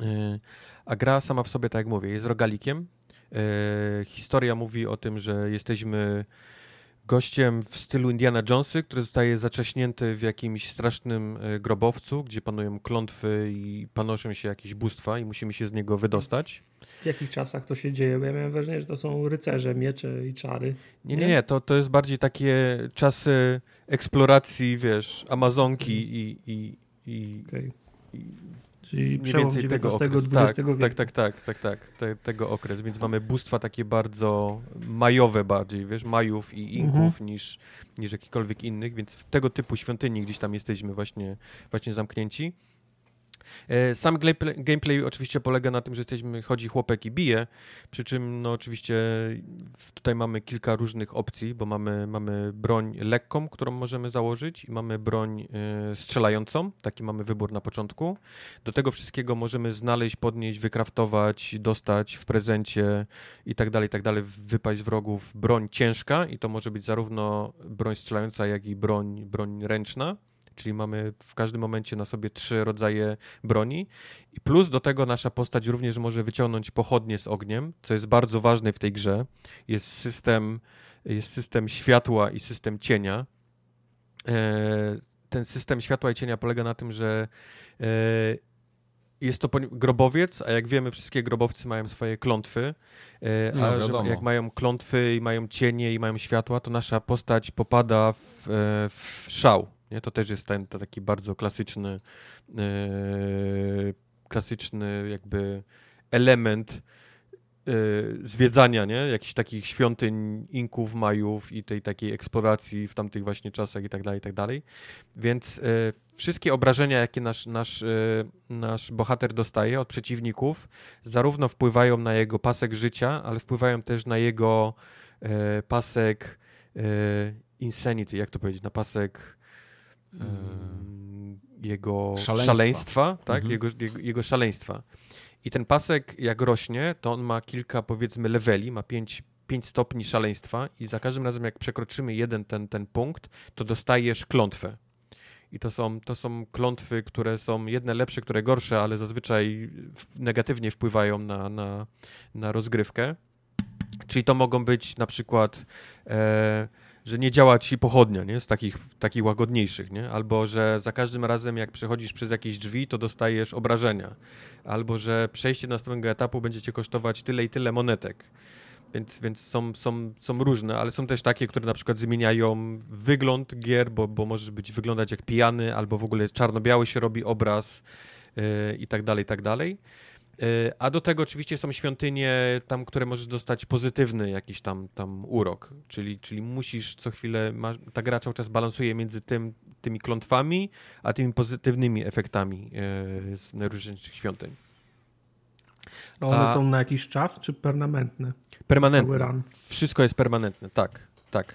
E, A gra sama w sobie, tak jak mówię, jest rogalikiem. E, Historia mówi o tym, że jesteśmy gościem w stylu Indiana Jonesy, który zostaje zacześnięty w jakimś strasznym e, grobowcu, gdzie panują klątwy i panoszą się jakieś bóstwa i musimy się z niego wydostać. W jakich czasach to się dzieje? Bo ja miałem wrażenie, że to są rycerze, miecze i czary. Nie, nie, nie, to, to jest bardziej takie czasy eksploracji, wiesz, Amazonki i, i, i, Okej. i Czyli przełom XIX, tego okres. Tak, wieku. Tak, tak, tak, tak, tak, te, tego okres, więc mamy bóstwa takie bardzo majowe bardziej, wiesz, majów i inków mhm. niż, niż jakikolwiek innych, więc w tego typu świątyni gdzieś tam jesteśmy właśnie, właśnie zamknięci. E, sam gameplay, oczywiście polega na tym, że jesteśmy, chodzi chłopek i bije, przy czym no oczywiście tutaj mamy kilka różnych opcji, bo mamy, mamy broń lekką, którą możemy założyć i mamy broń y, strzelającą, taki mamy wybór na początku. Do tego wszystkiego możemy znaleźć, podnieść, wykraftować, dostać w prezencie i tak dalej, tak dalej, wypaść z wrogów broń ciężka i to może być zarówno broń strzelająca, jak i broń, broń ręczna czyli mamy w każdym momencie na sobie trzy rodzaje broni. I plus do tego nasza postać również może wyciągnąć pochodnie z ogniem, co jest bardzo ważne w tej grze. Jest system, jest system światła i system cienia. E, ten system światła i cienia polega na tym, że e, jest to grobowiec, a jak wiemy, wszystkie grobowcy mają swoje klątwy. E, no, a że jak mają klątwy i mają cienie i mają światła, to nasza postać popada w, w szał. Nie? To też jest ten, taki bardzo klasyczny, yy, klasyczny jakby element yy, zwiedzania, nie? Jakichś takich świątyń Inków, Majów i tej takiej eksploracji w tamtych właśnie czasach i tak dalej, i tak dalej. Więc yy, wszystkie obrażenia, jakie nasz, nasz, nasz bohater dostaje od przeciwników, zarówno wpływają na jego pasek życia, ale wpływają też na jego pasek insanity, jak to powiedzieć, na pasek jego szaleństwa, szaleństwa tak? Mhm. Jego, jego, jego, szaleństwa. I ten pasek, jak rośnie, to on ma kilka, powiedzmy, leveli, ma pięć, pięć stopni szaleństwa i za każdym razem, jak przekroczymy jeden ten, ten punkt, to dostajesz klątwę. I to są, to są klątwy, które są jedne lepsze, które gorsze, ale zazwyczaj negatywnie wpływają na, na, na rozgrywkę. Czyli to mogą być na przykład... E, że nie działa ci pochodnia, nie? Z takich, takich łagodniejszych, nie? Albo, że za każdym razem, jak przechodzisz przez jakieś drzwi, to dostajesz obrażenia. Albo, że przejście do następnego etapu będzie cię kosztować tyle i tyle monetek. Więc, więc są, są, są różne, ale są też takie, które na przykład zmieniają wygląd gier, bo, bo możesz być wyglądać jak pijany, albo w ogóle czarno-biały się robi obraz yy, i tak dalej, i tak dalej. E, a do tego oczywiście są świątynie tam, które możesz dostać pozytywny jakiś tam, tam urok, czyli, czyli musisz co chwilę, ta gra cały czas balansuje między tym, tymi klątwami, a tymi pozytywnymi efektami e, z najróżniejszych świątyń. A one są na jakiś czas, czy permanentne? Permanentne. Wszystko jest permanentne, tak, tak.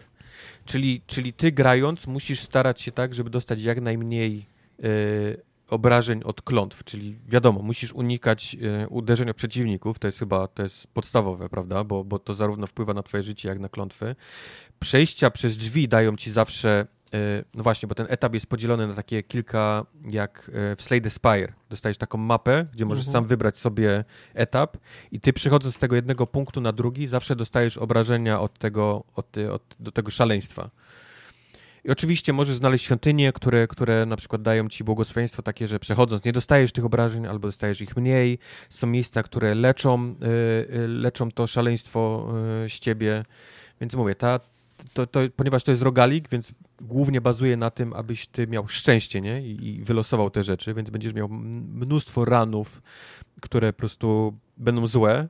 Czyli, czyli ty grając musisz starać się tak, żeby dostać jak najmniej y, obrażeń od klątw, czyli wiadomo, musisz unikać e, uderzenia przeciwników, to jest chyba to jest podstawowe, prawda, bo, bo to zarówno wpływa na twoje życie, jak na klątwy. Przejścia przez drzwi dają ci zawsze, e, no właśnie, bo ten etap jest podzielony na takie kilka, jak e, w Slay the Spire. Dostajesz taką mapę, gdzie możesz mhm. sam wybrać sobie etap i ty przychodząc z tego jednego punktu na drugi, zawsze dostajesz obrażenia od tego, od, od do tego szaleństwa. I oczywiście możesz znaleźć świątynie, które, które na przykład dają ci błogosławieństwo takie, że przechodząc nie dostajesz tych obrażeń albo dostajesz ich mniej. Są miejsca, które leczą, yy, leczą to szaleństwo yy, z ciebie. Więc mówię, ta, to, to, ponieważ to jest rogalik, więc głównie bazuje na tym, abyś ty miał szczęście, nie? I, I, wylosował te rzeczy, więc będziesz miał mnóstwo ranów, które po prostu będą złe,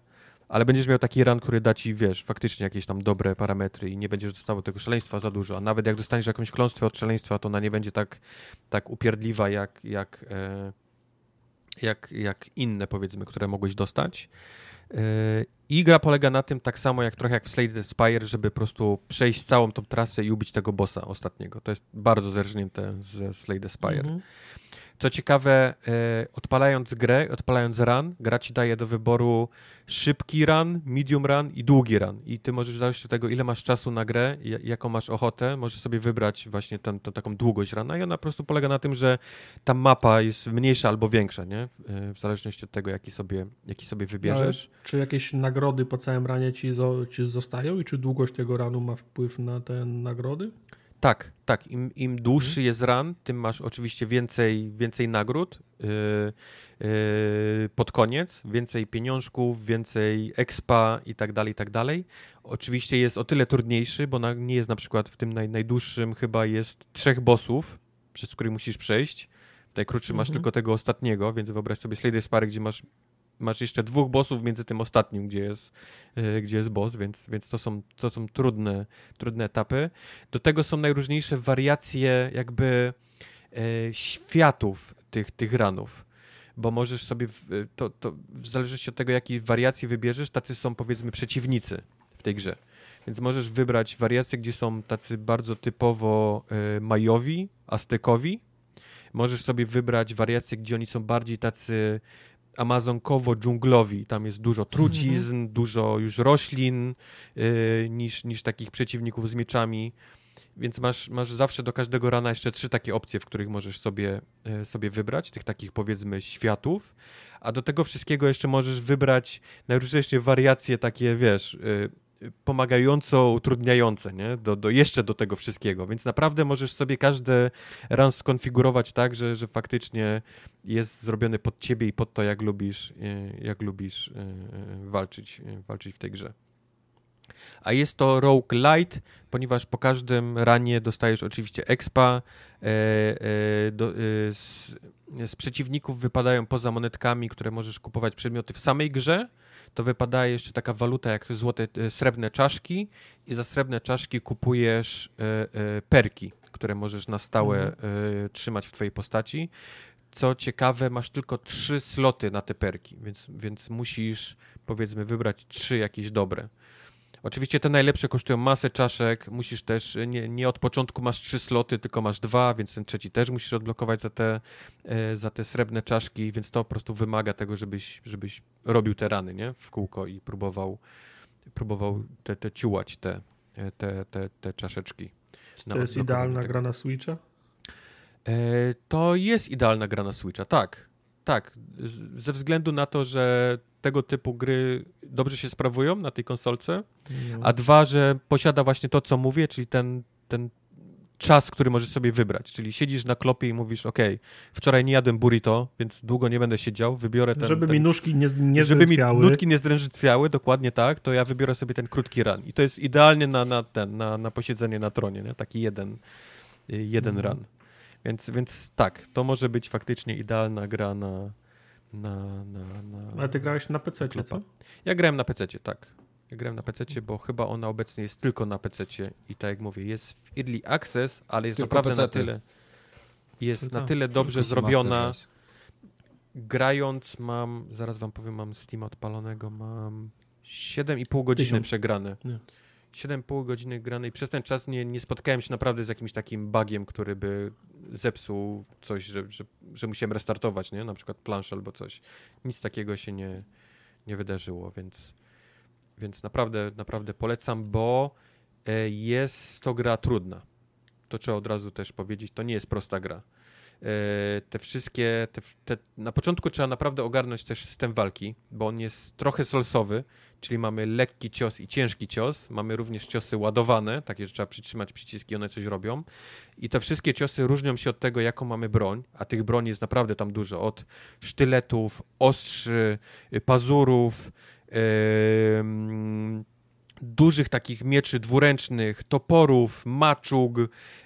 ale będziesz miał taki run, który da ci, wiesz, faktycznie jakieś tam dobre parametry i nie będziesz dostawał tego szaleństwa za dużo, a nawet jak dostaniesz jakąś kląstwę od szaleństwa, to ona nie będzie tak, tak upierdliwa jak, jak, e, jak, jak inne, powiedzmy, które mogłeś dostać. E, I gra polega na tym, tak samo jak trochę jak w Slade Spire, żeby po prostu przejść całą tą trasę i ubić tego bossa ostatniego. To jest bardzo zerżnięte ze Slade Spire. Mm -hmm. Co ciekawe, e, odpalając grę, odpalając run, gra ci daje do wyboru szybki run, medium run i długi run. I ty możesz w zależności od tego, ile masz czasu na grę, jaką masz ochotę, możesz sobie wybrać właśnie tą taką długość rana i ona po prostu polega na tym, że ta mapa jest mniejsza albo większa, nie? W zależności od tego, jaki sobie, jaki sobie wybierzesz. Ale czy jakieś nagrody po całym ranie ci, ci zostają i czy długość tego ranu ma wpływ na te nagrody? Tak, tak. Im, im dłuższy mhm. jest run, tym masz oczywiście więcej, więcej nagród yy, yy, pod koniec, więcej pieniążków, więcej expa i tak dalej, i tak dalej. Oczywiście jest o tyle trudniejszy, bo na, nie jest na przykład w tym naj, najdłuższym chyba jest trzech bossów, przez których musisz przejść. Najkrótszy masz mhm. tylko tego ostatniego, więc wyobraź sobie Slay Spary, gdzie masz, masz jeszcze dwóch bossów między tym ostatnim, gdzie jest, yy, gdzie jest boss, więc, więc to są, to są trudne, trudne etapy. Do tego są najróżniejsze wariacje jakby yy, światów tych, tych ranów bo możesz sobie, w, to, to w zależności od tego, jakiej wariacji wybierzesz, tacy są powiedzmy przeciwnicy w tej grze. Więc możesz wybrać wariacje, gdzie są tacy bardzo typowo y, majowi, aztekowi. Możesz sobie wybrać wariacje, gdzie oni są bardziej tacy amazonkowo-dżunglowi. Tam jest dużo trucizn, mm -hmm. dużo już roślin y, niż, niż takich przeciwników z mieczami. Więc masz, masz zawsze do każdego rana jeszcze trzy takie opcje, w których możesz sobie, y, sobie wybrać, tych takich powiedzmy światów. A do tego wszystkiego jeszcze możesz wybrać najróżniejsze wariacje takie, wiesz, y, pomagająco utrudniające, nie? Do, do, jeszcze do tego wszystkiego, więc naprawdę możesz sobie każdy run skonfigurować tak, że, że faktycznie jest zrobiony pod ciebie i pod to, jak lubisz, e, jak lubisz e, e, walczyć, walczyć w tej grze. A jest to rogue light, ponieważ po każdym ranie dostajesz oczywiście expa, e, e, do, e, z, z przeciwników wypadają poza monetkami, które możesz kupować przedmioty w samej grze, to wypada jeszcze taka waluta jak złote, e, srebrne czaszki i za srebrne czaszki kupujesz e, e, perki, które możesz na stałe mhm. trzymać w twojej postaci. Co ciekawe, masz tylko trzy sloty na te perki, więc, więc musisz powiedzmy wybrać trzy jakieś dobre. Oczywiście te najlepsze kosztują masę czaszek, musisz też, nie, nie od początku masz trzy sloty, tylko masz dwa, więc ten trzeci też musisz odblokować za te, e, za te srebrne czaszki, więc to po prostu wymaga tego, żebyś, żebyś robił te rany, nie? W kółko i próbował, próbował te, te ciułać te, e, te, te, te czaszeczki. to jest idealna tego. gra na Switcha? E, to jest idealna gra na Switcha, tak. Tak, ze względu na to, że tego typu gry dobrze się sprawują na tej konsolce, no. a dwa, że posiada właśnie to, co mówię, czyli ten, ten czas, który możesz sobie wybrać. Czyli siedzisz na klopie i mówisz, ok, wczoraj nie jadłem burrito, więc długo nie będę siedział, wybiorę ten... Żeby ten, mi nóżki nie, nie Żeby mi nóżki nie zdrętwiały, dokładnie tak, to ja wybiorę sobie ten krótki run. I to jest idealnie na, na, ten, na, na posiedzenie na tronie, nie? taki jeden, jeden mm. run. Więc, więc tak, to może być faktycznie idealna gra na, na, na, na Ale ty grałeś na PC, co? Ja grałem na PC, tak. Ja grałem na PC, bo chyba ona obecnie jest tylko na PC i tak jak mówię, jest w Early Access, ale jest tylko naprawdę na tyle jest tylko. na tyle dobrze zrobiona. Grając mam, zaraz wam powiem, mam Steam odpalonego, mam 7,5 godziny Tysiąc. przegrane. Nie. 7,5 godziny grane i przez ten czas nie, nie spotkałem się naprawdę z jakimś takim bugiem, który by zepsuł coś, że, że, że musiałem restartować, nie? Na przykład planszę albo coś. Nic takiego się nie, nie wydarzyło, więc, więc naprawdę, naprawdę polecam, bo e, jest to gra trudna. To trzeba od razu też powiedzieć, to nie jest prosta gra. E, te wszystkie, te, te, na początku trzeba naprawdę ogarnąć też system walki, bo on jest trochę solsowy, czyli mamy lekki cios i ciężki cios. Mamy również ciosy ładowane, takie, że trzeba przytrzymać przyciski, one coś robią. I te wszystkie ciosy różnią się od tego, jaką mamy broń, a tych broni jest naprawdę tam dużo. Od sztyletów, ostrzy, y, pazurów, yy, dużych takich mieczy dwuręcznych, toporów, maczug,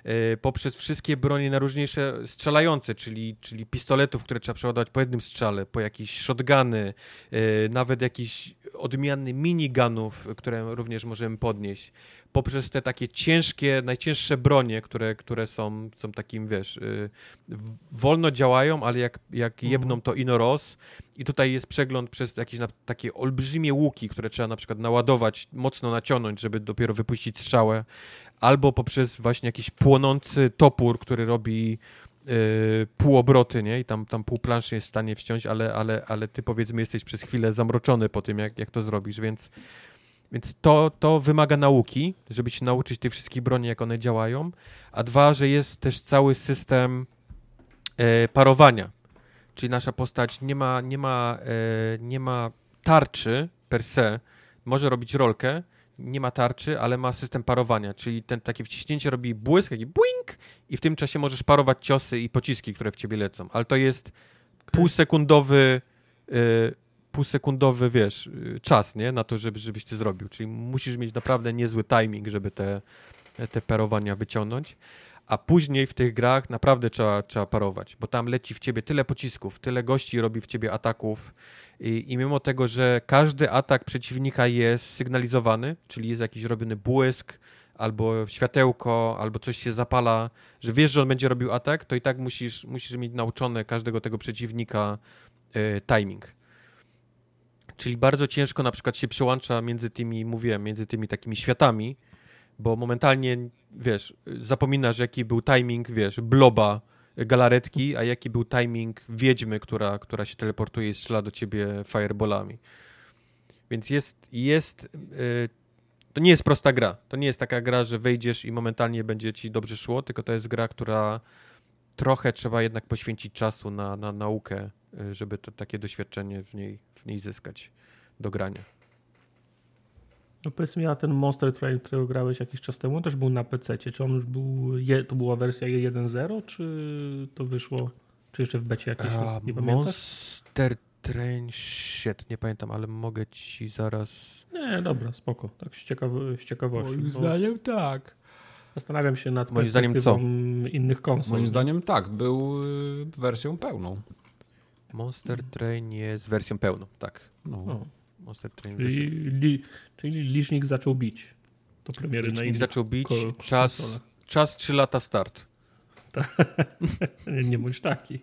e, poprzez wszystkie bronie najróżniejsze strzelające, czyli, czyli pistoletów, które trzeba przeładować po jednym strzale, po jakieś shotguny, e, nawet jakieś odmiany minigunów, które również możemy podnieść, poprzez te takie ciężkie, najcięższe bronie, które, które są, są takim, wiesz, y, wolno działają, ale jak, jak mhm. jebną to inoros i tutaj jest przegląd przez jakieś na, takie olbrzymie łuki, które trzeba na przykład naładować, mocno naciągnąć, żeby dopiero wypuścić strzałę, albo poprzez właśnie jakiś płonący topór, który robi Yy, półobroty, nie? I tam, tam pół planszy jest w stanie wciąć, ale, ale, ale ty powiedzmy jesteś przez chwilę zamroczony po tym, jak, jak to zrobisz, więc więc to, to wymaga nauki, żeby się nauczyć tych wszystkich broni, jak one działają. A dwa, że jest też cały system e, parowania. Czyli nasza postać nie ma, nie, ma, e, nie ma tarczy per se, może robić rolkę, nie ma tarczy, ale ma system parowania, czyli ten, takie wciśnięcie robi błysk, taki błink i w tym czasie możesz parować ciosy i pociski, które w ciebie lecą. Ale to jest półsekundowy e, półsekundowy, wiesz, czas, nie? Na to, żeby, żebyś ty zrobił. Czyli musisz mieć naprawdę niezły timing, żeby te, te parowania wyciągnąć. a później w tych grach naprawdę trzeba, trzeba parować, bo tam leci w ciebie tyle pocisków, tyle gości robi w ciebie ataków i, i mimo tego, że każdy atak przeciwnika jest sygnalizowany, czyli jest jakiś robiony błysk, albo światełko, albo coś się zapala, że wiesz, że on będzie robił atak, to i tak musisz, musisz mieć nauczone każdego tego przeciwnika y, timing. Czyli bardzo ciężko na przykład się przełącza między tymi, mówiłem, między tymi takimi światami, bo momentalnie, wiesz, zapominasz, jaki był timing, wiesz, bloba galaretki, a jaki był timing wiedźmy, która, która się teleportuje i strzela do ciebie fireballami. Więc jest, jest yy, to nie jest prosta gra. To nie jest taka gra, że wejdziesz i momentalnie będzie ci dobrze szło, tylko to jest gra, która trochę trzeba jednak poświęcić czasu na, na naukę, żeby to takie doświadczenie w niej, w niej zyskać do grania. No powiedz mi, a ten Monster Train, którego grałeś jakiś czas temu, też był na PC. Czy on już był, je, to była wersja 1.0, czy to wyszło, czy jeszcze w becie jakieś a, jest, nie pamiętasz? Monster Train, shit, nie pamiętam, ale mogę ci zaraz... Nie, dobra, spoko, tak z, ciekaw z ciekawości. Moim zdaniem tak. Zastanawiam się nad Moim zdaniem co? innych konsol. Moim zdaniem tak, był y, wersją pełną. Monster Train jest wersją pełną, tak. No. Monster Train Czyli, li, czyli licznik zaczął bić. To premiery Licznik na zaczął bić, czas, konsolach. czas 3 lata start. Nie, nie bądź taki.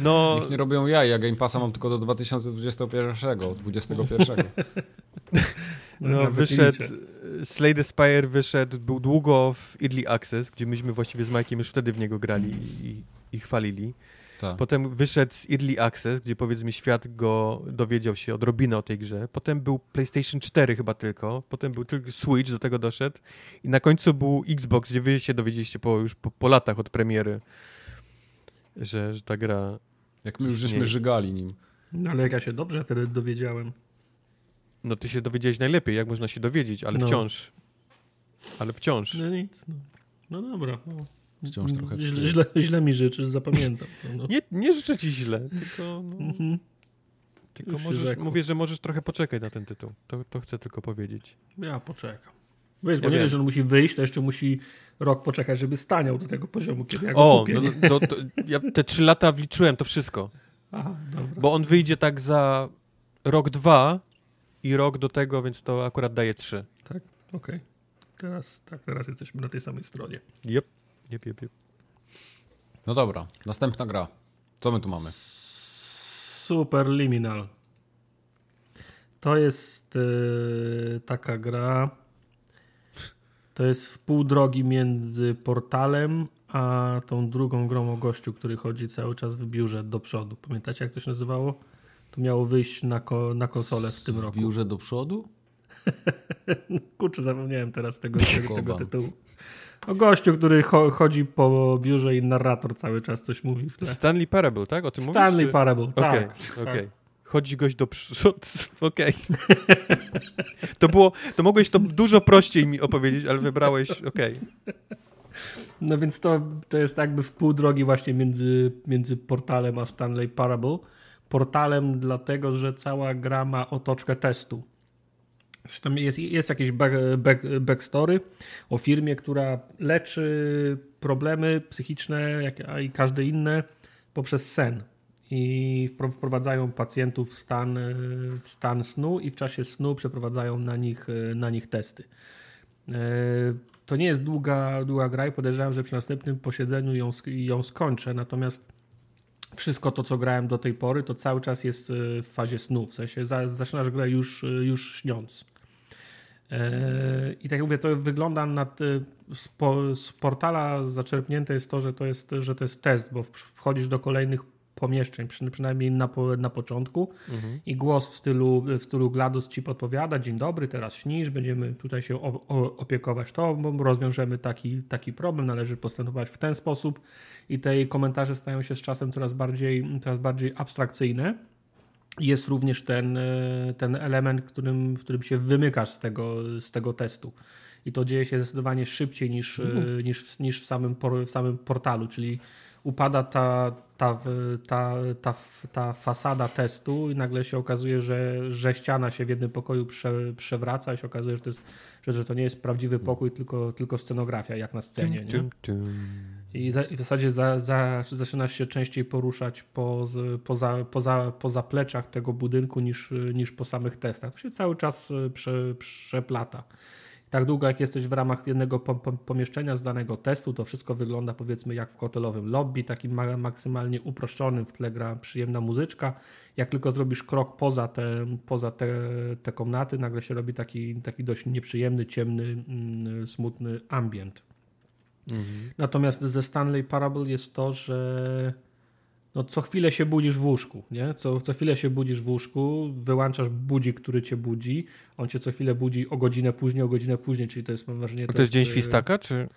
No, Niech nie robią jaj, ja Game Passa mam tylko do 2021, 21. no nie wyszedł. Slay the Spire wyszedł, był długo w Early Access, gdzie myśmy właściwie z Majkiem już wtedy w niego grali i, i chwalili. Tak. Potem wyszedł z Early Access, gdzie powiedzmy świat go dowiedział się odrobinę o tej grze. Potem był PlayStation 4 chyba tylko. Potem był tylko Switch, do tego doszedł. I na końcu był Xbox, gdzie wy się dowiedzieliście po, już po, po latach od premiery, że, że ta gra... Jak my już żeśmy żygali nim. No, ale jak ja się dobrze wtedy dowiedziałem. No ty się dowiedziałeś najlepiej, jak można się dowiedzieć, ale No. wciąż. Ale wciąż. No nic, no, no dobra. No. Wciąż trochę źle, źle, źle mi życzysz, zapamiętam. to, No. Nie, nie życzę ci źle, tylko, no, Mhm. tylko możesz, mówię, że możesz trochę poczekać na ten tytuł. To, to chcę tylko powiedzieć. Ja poczekam. Wiesz, bo Ja nie wiem. że on musi wyjść, to jeszcze musi rok poczekać, żeby staniał do tego poziomu, kiedy ja go O, kupię. no, do, to, ja te trzy lata wliczyłem to wszystko. Aha, dobra. Bo on wyjdzie tak za rok, dwa i rok do tego, więc to akurat daje trzy. Tak, okej. Teraz, tak, teraz jesteśmy na tej samej stronie. Jep, jep, jep, jep. No dobra, następna gra. Co my tu mamy? Super Liminal. To jest e, taka gra. To jest w pół drogi między portalem a tą drugą grą o gościu, który chodzi cały czas w biurze do przodu. Pamiętacie, jak to się nazywało? To miało wyjść na, ko, na konsolę w tym W roku. biurze do przodu? Kurczę, zapomniałem teraz tego, tego, tytułu. O gościu, który cho, chodzi po biurze i narrator cały czas coś mówi w tle. Stanley Parable, tak? O tym Stanley mówisz? czy- Parable, Okej, tak. okej. Chodzi gość do przodu, okej. To było, to mogłeś to dużo prościej mi opowiedzieć, ale wybrałeś, okej. No więc to, to jest jakby w pół drogi właśnie między, między portalem a Stanley Parable. Portalem dlatego, że cała gra ma otoczkę testu. Zresztą jest, jest jakieś back, back, backstory o firmie, która leczy problemy psychiczne jak, i każde inne poprzez sen. I wpro- wprowadzają pacjentów w stan, w stan snu i w czasie snu przeprowadzają na nich, na nich testy. E, To nie jest długa, długa gra i podejrzewam, że przy następnym posiedzeniu ją, ją skończę. Natomiast wszystko to, co grałem do tej pory, to cały czas jest e, w fazie snu. W sensie za, zaczynasz grę już, e, już śniąc. E, I tak jak mówię, to wygląda na z, po, z portala zaczerpnięte jest to, że to jest, że to jest test, bo wchodzisz do kolejnych pomieszczeń, przy, przynajmniej na, na początku Mhm. i głos w stylu, w stylu GLaDOS ci podpowiada, dzień dobry, teraz śnisz, będziemy tutaj się o, o, opiekować tobą, rozwiążemy taki, taki problem, należy postępować w ten sposób i te komentarze stają się z czasem coraz bardziej, coraz bardziej abstrakcyjne. Jest również ten, e, ten element, którym, w którym się wymykasz z tego, z tego testu. I to dzieje się zdecydowanie szybciej niż, e, niż, w- niż w, samym, por- w samym portalu, czyli upada ta, ta, ta, ta, ta fasada testu i nagle się okazuje, że, że ściana się w jednym pokoju prze, przewraca i się okazuje, że to, jest, że, że to nie jest prawdziwy pokój, tylko, tylko scenografia, jak na scenie. Nie? I, za, i w zasadzie za, za, zaczynasz się częściej poruszać po, poza, poza, po zapleczach tego budynku niż, niż po samych testach. To się cały czas prze, przeplata tak długo jak jesteś w ramach jednego pomieszczenia z danego testu, to wszystko wygląda powiedzmy jak w hotelowym lobby, takim ma maksymalnie uproszczonym, w tle gra przyjemna muzyczka. Jak tylko zrobisz krok poza te, poza te, te komnaty, nagle się robi taki, taki dość nieprzyjemny, ciemny, mm, smutny ambient. Mhm. Natomiast ze Stanley Parable jest to, że no co chwilę się budzisz w łóżku, nie? Co, co chwilę się budzisz w łóżku, wyłączasz budzik, który cię budzi, on cię co chwilę budzi o godzinę później, o godzinę później, czyli to jest mam wrażenie... To, to jest dzień świstaka, czy...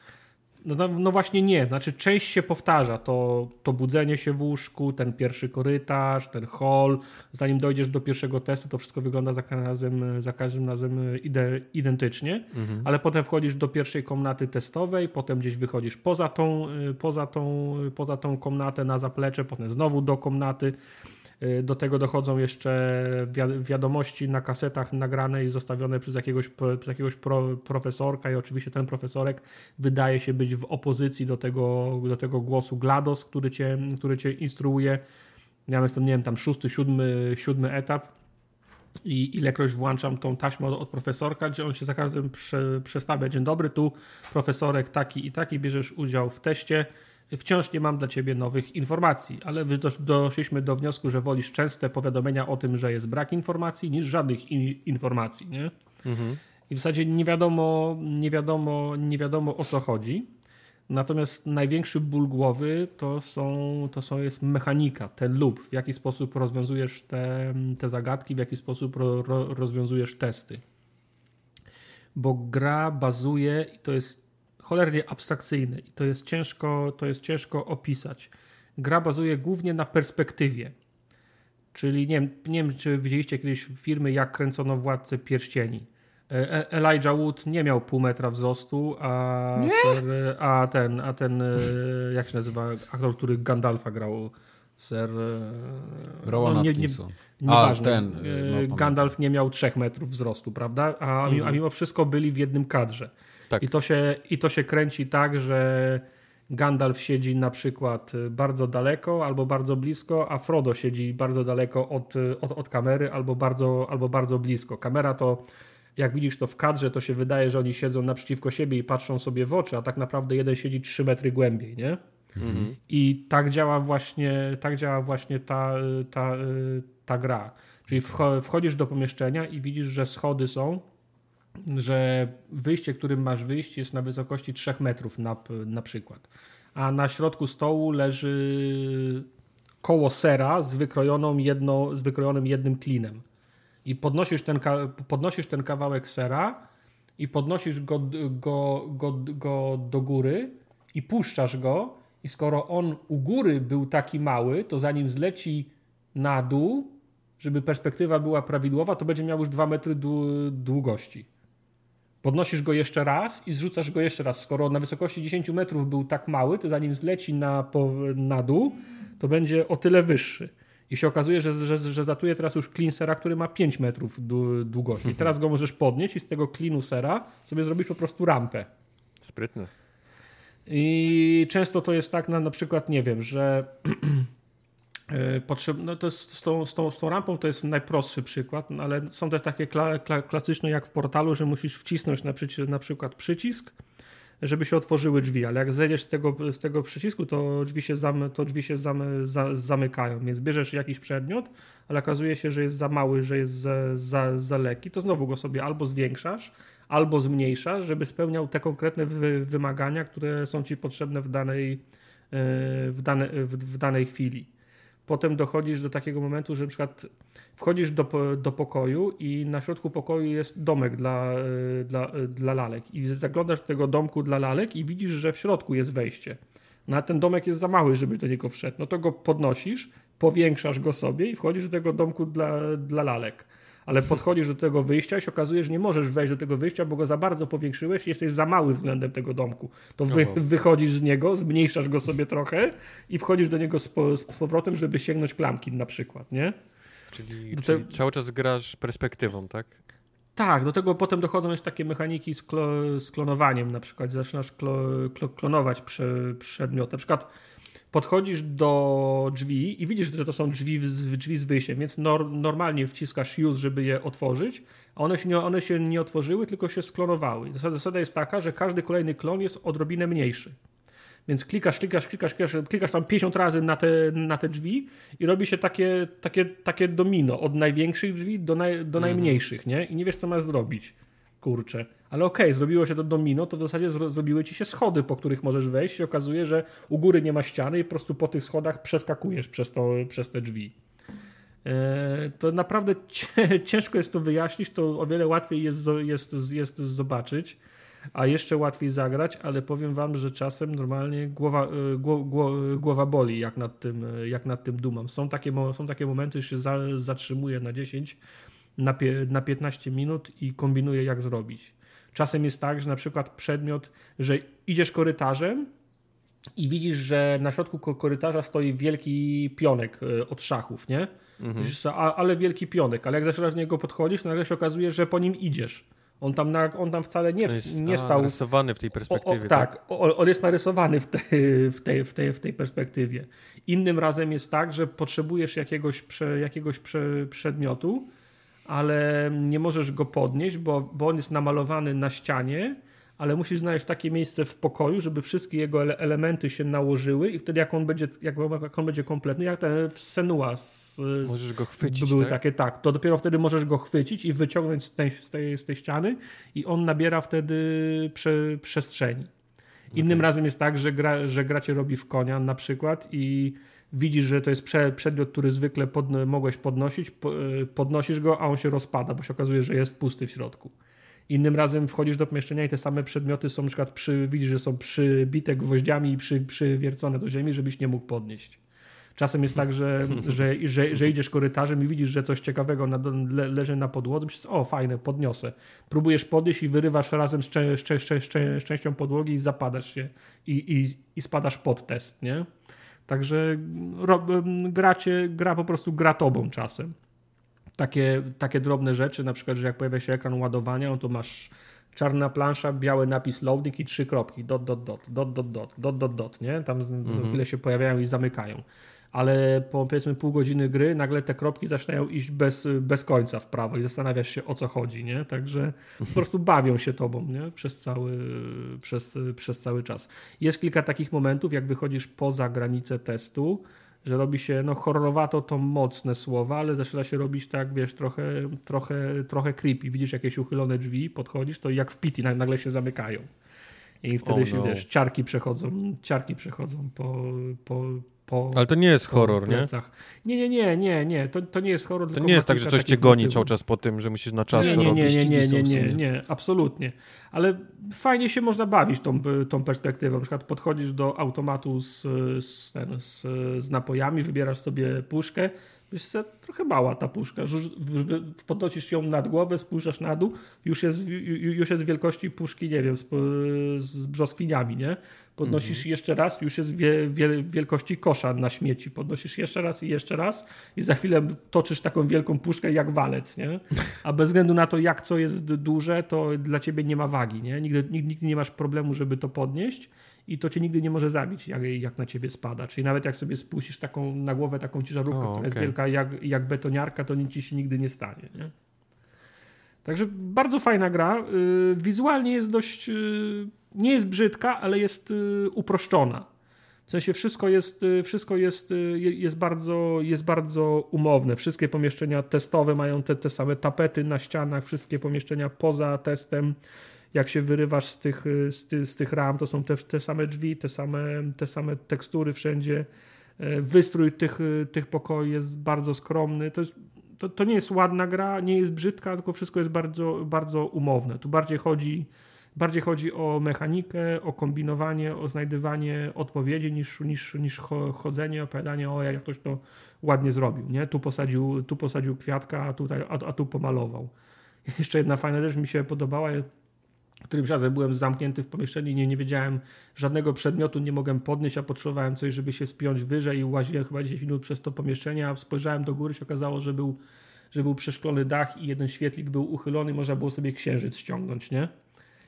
No, no, no, właśnie nie, znaczy część się powtarza, to, to budzenie się w łóżku, ten pierwszy korytarz, ten hall, zanim dojdziesz do pierwszego testu, to wszystko wygląda za każdym razem, za każdym razem ide, identycznie, mhm. ale potem wchodzisz do pierwszej komnaty testowej, potem gdzieś wychodzisz poza tą, poza tą, poza tą komnatę na zaplecze, potem znowu do komnaty, do tego dochodzą jeszcze wiadomości na kasetach nagrane i zostawione przez jakiegoś, przez jakiegoś pro, profesorka i oczywiście ten profesorek wydaje się być w opozycji do tego, do tego głosu GLaDOS, który cię, który cię instruuje. Ja jestem, nie wiem, tam szósty, siódmy, siódmy etap i ilekroć włączam tą taśmę od, od profesorka, gdzie on się za każdym prze, przestawia. Dzień dobry, tu profesorek taki i taki, bierzesz udział w teście wciąż nie mam dla ciebie nowych informacji, ale doszliśmy do wniosku, że wolisz częste powiadomienia o tym, że jest brak informacji, niż żadnych informacji, nie? Mhm. I w zasadzie nie wiadomo, nie wiadomo, nie wiadomo o co chodzi. Natomiast największy ból głowy to, są, to są jest mechanika, ten lub, w jaki sposób rozwiązujesz te, te zagadki, w jaki sposób ro, ro, rozwiązujesz testy. Bo gra bazuje, i to jest cholernie abstrakcyjny i to jest ciężko, to jest ciężko opisać. Gra bazuje głównie na perspektywie. Czyli nie wiem, nie wiem, czy widzieliście kiedyś filmy, jak kręcono Władcę Pierścieni. E, e, Elijah Wood nie miał pół metra wzrostu, a, ser, a ten, a ten, e, jak się nazywa, aktor, który Gandalfa grał, ser... Rowan no, nie, nie, a, ten, no, Gandalf nie miał trzech metrów wzrostu, prawda? A, mhm. a mimo wszystko byli w jednym kadrze. Tak. I, to się, I to się kręci tak, że Gandalf siedzi na przykład bardzo daleko albo bardzo blisko, a Frodo siedzi bardzo daleko od, od, od kamery albo bardzo, albo bardzo blisko. Kamera to jak widzisz to w kadrze, to się wydaje, że oni siedzą naprzeciwko siebie i patrzą sobie w oczy, a tak naprawdę jeden siedzi 3 metry głębiej, nie? Mhm. I tak działa właśnie, tak działa właśnie ta, ta, ta gra. Czyli wchodzisz do pomieszczenia i widzisz, że schody są że wyjście, którym masz wyjść, jest na wysokości 3 metrów na, na przykład. A na środku stołu leży koło sera z, wykrojoną jedno, z wykrojonym jednym klinem. I podnosisz ten, podnosisz ten kawałek sera i podnosisz go, go, go, go do góry i puszczasz go. I skoro on u góry był taki mały, to zanim zleci na dół, żeby perspektywa była prawidłowa, to będzie miał już 2 metry długości. Podnosisz go jeszcze raz i zrzucasz go jeszcze raz. Skoro na wysokości 10 metrów był tak mały, to zanim zleci na, po, na dół, to będzie o tyle wyższy. I się okazuje, że, że, że zatuje teraz już klin sera, który ma 5 metrów długości. I teraz go możesz podnieść i z tego klinu sera sobie zrobić po prostu rampę. Sprytne. I często to jest tak na, na przykład, nie wiem, że E. No to jest z, tą, z, tą, z tą rampą to jest najprostszy przykład, no ale są też takie kla, kla, klasyczne jak w portalu, że musisz wcisnąć na, na przykład przycisk, żeby się otworzyły drzwi, ale jak zejdziesz z tego, z tego przycisku, to drzwi się, zam, to drzwi się za, zamykają, więc bierzesz jakiś przedmiot, ale okazuje się, że jest za mały, że jest za, za, za lekki, to znowu go sobie albo zwiększasz, albo zmniejszasz, żeby spełniał te konkretne wy, wymagania, które są ci potrzebne w danej, e, w, dane, w, w danej chwili potem dochodzisz do takiego momentu, że na przykład wchodzisz do, do pokoju i na środku pokoju jest domek dla, e, dla, e, dla lalek i zaglądasz do tego domku dla lalek i widzisz, że w środku jest wejście. No a ten domek jest za mały, żeby do niego wszedł. No to go podnosisz, powiększasz go sobie i wchodzisz do tego domku dla, dla lalek. Ale podchodzisz do tego wyjścia i się okazuje, że nie możesz wejść do tego wyjścia, bo go za bardzo powiększyłeś i jesteś za mały względem tego domku. To wy, wychodzisz z niego, zmniejszasz go sobie trochę i wchodzisz do niego z, po, z powrotem, żeby sięgnąć klamki na przykład, nie? Czyli, te... czyli cały czas grasz perspektywą, tak? Tak, do tego potem dochodzą jeszcze takie mechaniki z, klo, z klonowaniem, na przykład zaczynasz klo, klo, klonować prze, przedmiot. Na przykład podchodzisz do drzwi i widzisz, że to są drzwi, drzwi z wyjściem, więc nor, normalnie wciskasz use, żeby je otworzyć, a one się, nie, one się nie otworzyły, tylko się sklonowały. Zasada, zasada jest taka, że każdy kolejny klon jest odrobinę mniejszy. Więc klikasz, klikasz, klikasz, klikasz, klikasz tam 50 razy na te, na te drzwi i robi się takie, takie, takie domino od największych drzwi do, naj, do mhm. najmniejszych, nie? I nie wiesz, co masz zrobić. Kurczę. Ale okej, okay, zrobiło się to domino, to w zasadzie zrobiły ci się schody, po których możesz wejść i okazuje, że u góry nie ma ściany i po prostu po tych schodach przeskakujesz przez, to, przez te drzwi. E, to naprawdę ciężko jest to wyjaśnić, to o wiele łatwiej jest, jest, jest zobaczyć a jeszcze łatwiej zagrać, ale powiem wam, że czasem normalnie głowa, e, głowa boli, jak nad tym, e, jak nad tym dumam. Są takie, są takie momenty, że się za, zatrzymuję na 10, na, na 15 minut i kombinuję, jak zrobić. Czasem jest tak, że na przykład przedmiot, że idziesz korytarzem i widzisz, że na środku korytarza stoi wielki pionek e, od szachów, nie? Mhm. ale wielki pionek, ale jak zaczynasz do niego podchodzić, nagle się okazuje, że po nim idziesz. On tam, na, on tam wcale nie, jest, nie stał. narysowany w tej perspektywie. O, o, tak, tak? O, on jest narysowany w, te, w, tej, w, tej, w tej perspektywie. Innym razem jest tak, że potrzebujesz jakiegoś, prze, jakiegoś prze, przedmiotu, ale nie możesz go podnieść, bo, bo on jest namalowany na ścianie ale musisz znaleźć takie miejsce w pokoju, żeby wszystkie jego elementy się nałożyły i wtedy jak on będzie, jak, jak on będzie kompletny, jak ten w Senua z, Możesz go chwycić, Były tak? takie, tak, to dopiero wtedy możesz go chwycić i wyciągnąć z tej, z tej, z tej ściany i on nabiera wtedy prze, przestrzeni. Innym okay. razem jest tak, że, gra, że gra cię robi w konia na przykład i widzisz, że to jest prze, przedmiot, który zwykle pod, mogłeś podnosić, po, podnosisz go, a on się rozpada, bo się okazuje, że jest pusty w środku. Innym razem wchodzisz do pomieszczenia i te same przedmioty są na przykład przy, widzisz, że są przybite gwoździami i przy, przywiercone do ziemi, żebyś nie mógł podnieść. Czasem jest tak, że, że, że, że idziesz korytarzem i widzisz, że coś ciekawego na, le, leży na podłodze. Myślisz, o fajne, podniosę. Próbujesz podnieść i wyrywasz razem z, cze, z, z, z częścią podłogi i zapadasz się i, i, i spadasz pod test, nie? Także ro, gracie, gra po prostu gra tobą czasem takie, takie drobne rzeczy, na przykład, że jak pojawia się ekran ładowania, no to masz czarna plansza, biały napis loading i trzy kropki, dot, dot, dot, dot, dot, dot, dot, dot, dot, nie? Tam za mhm. chwilę się pojawiają i zamykają. Ale po powiedzmy pół godziny gry nagle te kropki zaczynają iść bez, bez końca w prawo i zastanawiasz się o co chodzi, nie? Także po prostu bawią się tobą, nie? Przez cały, przez, przez cały czas. Jest kilka takich momentów, jak wychodzisz poza granicę testu, że robi się, no horrorowato to mocne słowa, ale zaczyna się robić tak, wiesz, trochę, trochę, trochę creepy. Widzisz jakieś uchylone drzwi, podchodzisz, to jak w pity nagle się zamykają. I wtedy oh no. się, wiesz, ciarki przechodzą, ciarki przechodzą po, po, po, Ale to nie jest horror, nie? Nie, nie, nie, nie, nie. To, to nie jest horror. To nie jest tak, że coś cię goni cały czas po tym, że musisz na czas nie, to nie, nie, nie, nie, nie, nie, nie, absolutnie. Ale fajnie się można bawić tą, tą perspektywą. Na przykład podchodzisz do automatu z, z, z napojami, wybierasz sobie puszkę, Wiesz co, trochę mała ta puszka. Podnosisz ją nad głowę, spojrzasz na dół, już jest, już jest wielkości puszki, nie wiem, z, z brzoskwiniami, nie? Podnosisz mhm. jeszcze raz, już jest wie, wie, wielkości kosza na śmieci. Podnosisz jeszcze raz i jeszcze raz i za chwilę toczysz taką wielką puszkę jak walec, nie? A bez względu na to, jak co jest duże, to dla ciebie nie ma wagi, nie? Nigdy, nigdy nie masz problemu, żeby to podnieść i to cię nigdy nie może zabić, jak, jak na ciebie spada. Czyli nawet jak sobie spuścisz taką na głowę taką ciężarówkę, o, która okay. jest wielka jak, jak betoniarka, to nic ci się nigdy nie stanie. Nie? Także bardzo fajna gra. Y, wizualnie jest dość. Y, nie jest brzydka, ale jest y, uproszczona. W sensie wszystko jest, wszystko jest, jest, bardzo, jest bardzo umowne. Wszystkie pomieszczenia testowe mają te, te same tapety na ścianach, wszystkie pomieszczenia poza testem jak się wyrywasz z tych, z, ty, z tych ram, to są te, te same drzwi, te same, te same tekstury wszędzie. E, wystrój tych, tych pokoi jest bardzo skromny. To, jest, to, to nie jest ładna gra, nie jest brzydka, tylko wszystko jest bardzo, bardzo umowne. Tu bardziej chodzi Bardziej chodzi o mechanikę, o kombinowanie, o znajdywanie odpowiedzi niż, niż, niż chodzenie, opowiadanie o jak ktoś to ładnie zrobił. Nie? Tu, posadził, tu posadził kwiatka, a, tutaj, a, a tu pomalował. Jeszcze jedna fajna rzecz mi się podobała. Którymś razem byłem zamknięty w pomieszczeniu i nie, nie wiedziałem żadnego przedmiotu, nie mogłem podnieść, a potrzebowałem coś, żeby się spiąć wyżej i łaziłem chyba 10 minut przez to pomieszczenie, a spojrzałem do góry się okazało, że był, że był przeszklony dach i jeden świetlik był uchylony, można było sobie księżyc ściągnąć, nie?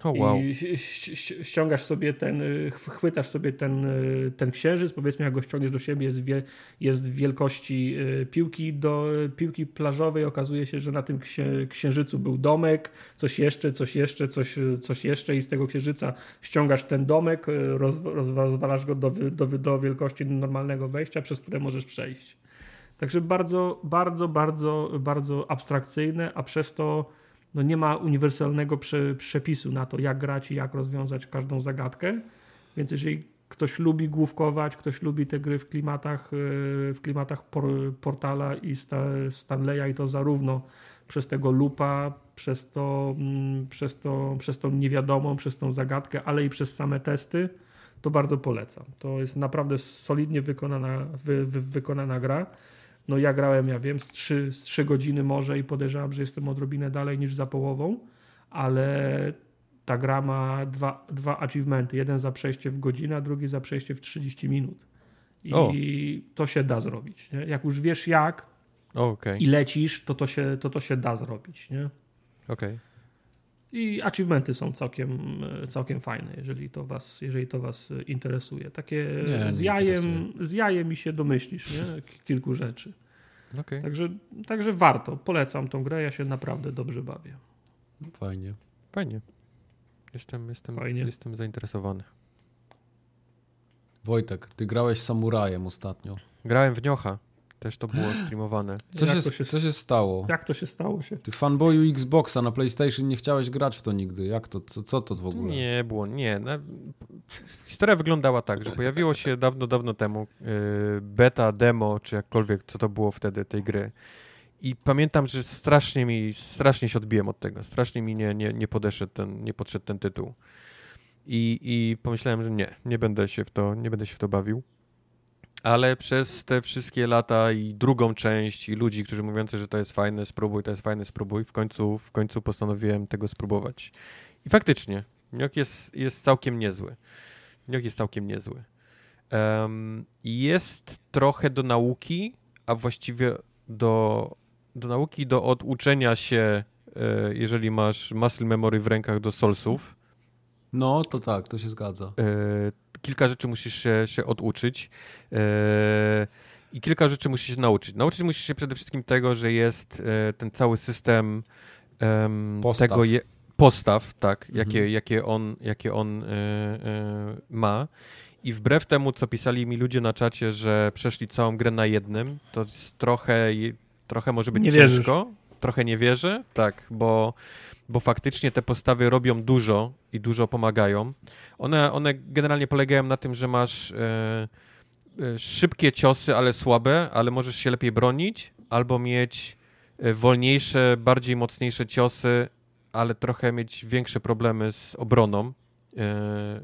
Oh, wow. I ściągasz sobie ten, y, chwytasz sobie ten, y, ten księżyc, powiedzmy jak go ściągniesz do siebie, jest, wie, jest wielkości y, piłki, do, piłki plażowej, okazuje się, że na tym księżycu był domek, coś jeszcze, coś jeszcze, coś, coś jeszcze. I z tego księżyca ściągasz ten domek, roz, rozwalasz go do, do, do wielkości normalnego wejścia, przez które możesz przejść. Także bardzo, bardzo, bardzo, bardzo abstrakcyjne, a przez to no nie ma uniwersalnego prze, przepisu na to, jak grać i jak rozwiązać każdą zagadkę. Więc jeżeli ktoś lubi główkować, ktoś lubi te gry w klimatach, e, w klimatach por, Portala i Stanleya i to zarówno przez tego lupa, przez to, mm, przez, to, przez tą niewiadomą, przez tą zagadkę, ale i przez same testy, to bardzo polecam. To jest naprawdę solidnie wykonana, wy, wy, wykonana gra. No ja grałem, ja wiem, z 3, z 3 godziny może i podejrzewam, że jestem odrobinę dalej niż za połową, ale ta gra ma dwa, dwa achievementy. Jeden za przejście w godzinę, a drugi za przejście w 30 minut. I o. to się da zrobić. Nie? Jak już wiesz jak okay. i lecisz, to to się, to to się da zrobić. Nie? Okej. Okay. I achievementy są całkiem, całkiem fajne, jeżeli to was, jeżeli to was interesuje. Takie nie, z, jajem, z jajem mi się domyślisz, nie? kilku rzeczy. Okay. Także, także warto, polecam tą grę, ja się naprawdę dobrze bawię. Fajnie. Fajnie. Jestem, jestem, Fajnie. jestem zainteresowany. Wojtek, ty grałeś samurajem ostatnio. Grałem w Niocha. Też to było streamowane. Co, się, się, co się stało? Jak to się stało się? Ty fanboyu Xboxa na PlayStation nie chciałeś grać w to nigdy. Jak to? Co, co to w ogóle? Nie było, nie. No, historia wyglądała tak, że pojawiło się dawno, dawno temu yy, beta, demo, czy jakkolwiek, co to było wtedy tej gry. I pamiętam, że strasznie mi, strasznie się odbiłem od tego. Strasznie mi nie, nie, nie podeszedł ten, nie podszedł ten tytuł. I, I pomyślałem, że nie, nie będę się w to, nie będę się w to bawił ale przez te wszystkie lata i drugą część i ludzi, którzy mówią, że to jest fajne, spróbuj, to jest fajne, spróbuj, w końcu, w końcu postanowiłem tego spróbować. I faktycznie, Niok jest, jest całkiem niezły. Niok jest całkiem niezły. Um, jest trochę do nauki, a właściwie do, do nauki, do oduczenia się, e, jeżeli masz muscle memory w rękach do solsów. No, to tak, to się zgadza. E, kilka rzeczy musisz się, się oduczyć e, i kilka rzeczy musisz się nauczyć. Nauczyć musisz się przede wszystkim tego, że jest e, ten cały system postaw. tego je, postaw, tak, mhm. jakie, jakie on, jakie on e, ma. I wbrew temu, co pisali mi ludzie na czacie, że przeszli całą grę na jednym, to jest trochę, trochę może być nie ciężko. Wierzysz. Trochę nie wierzę, tak, bo bo faktycznie te postawy robią dużo i dużo pomagają. One, one generalnie polegają na tym, że masz e, e, szybkie ciosy, ale słabe, ale możesz się lepiej bronić, albo mieć e, wolniejsze, bardziej mocniejsze ciosy, ale trochę mieć większe problemy z obroną. E, e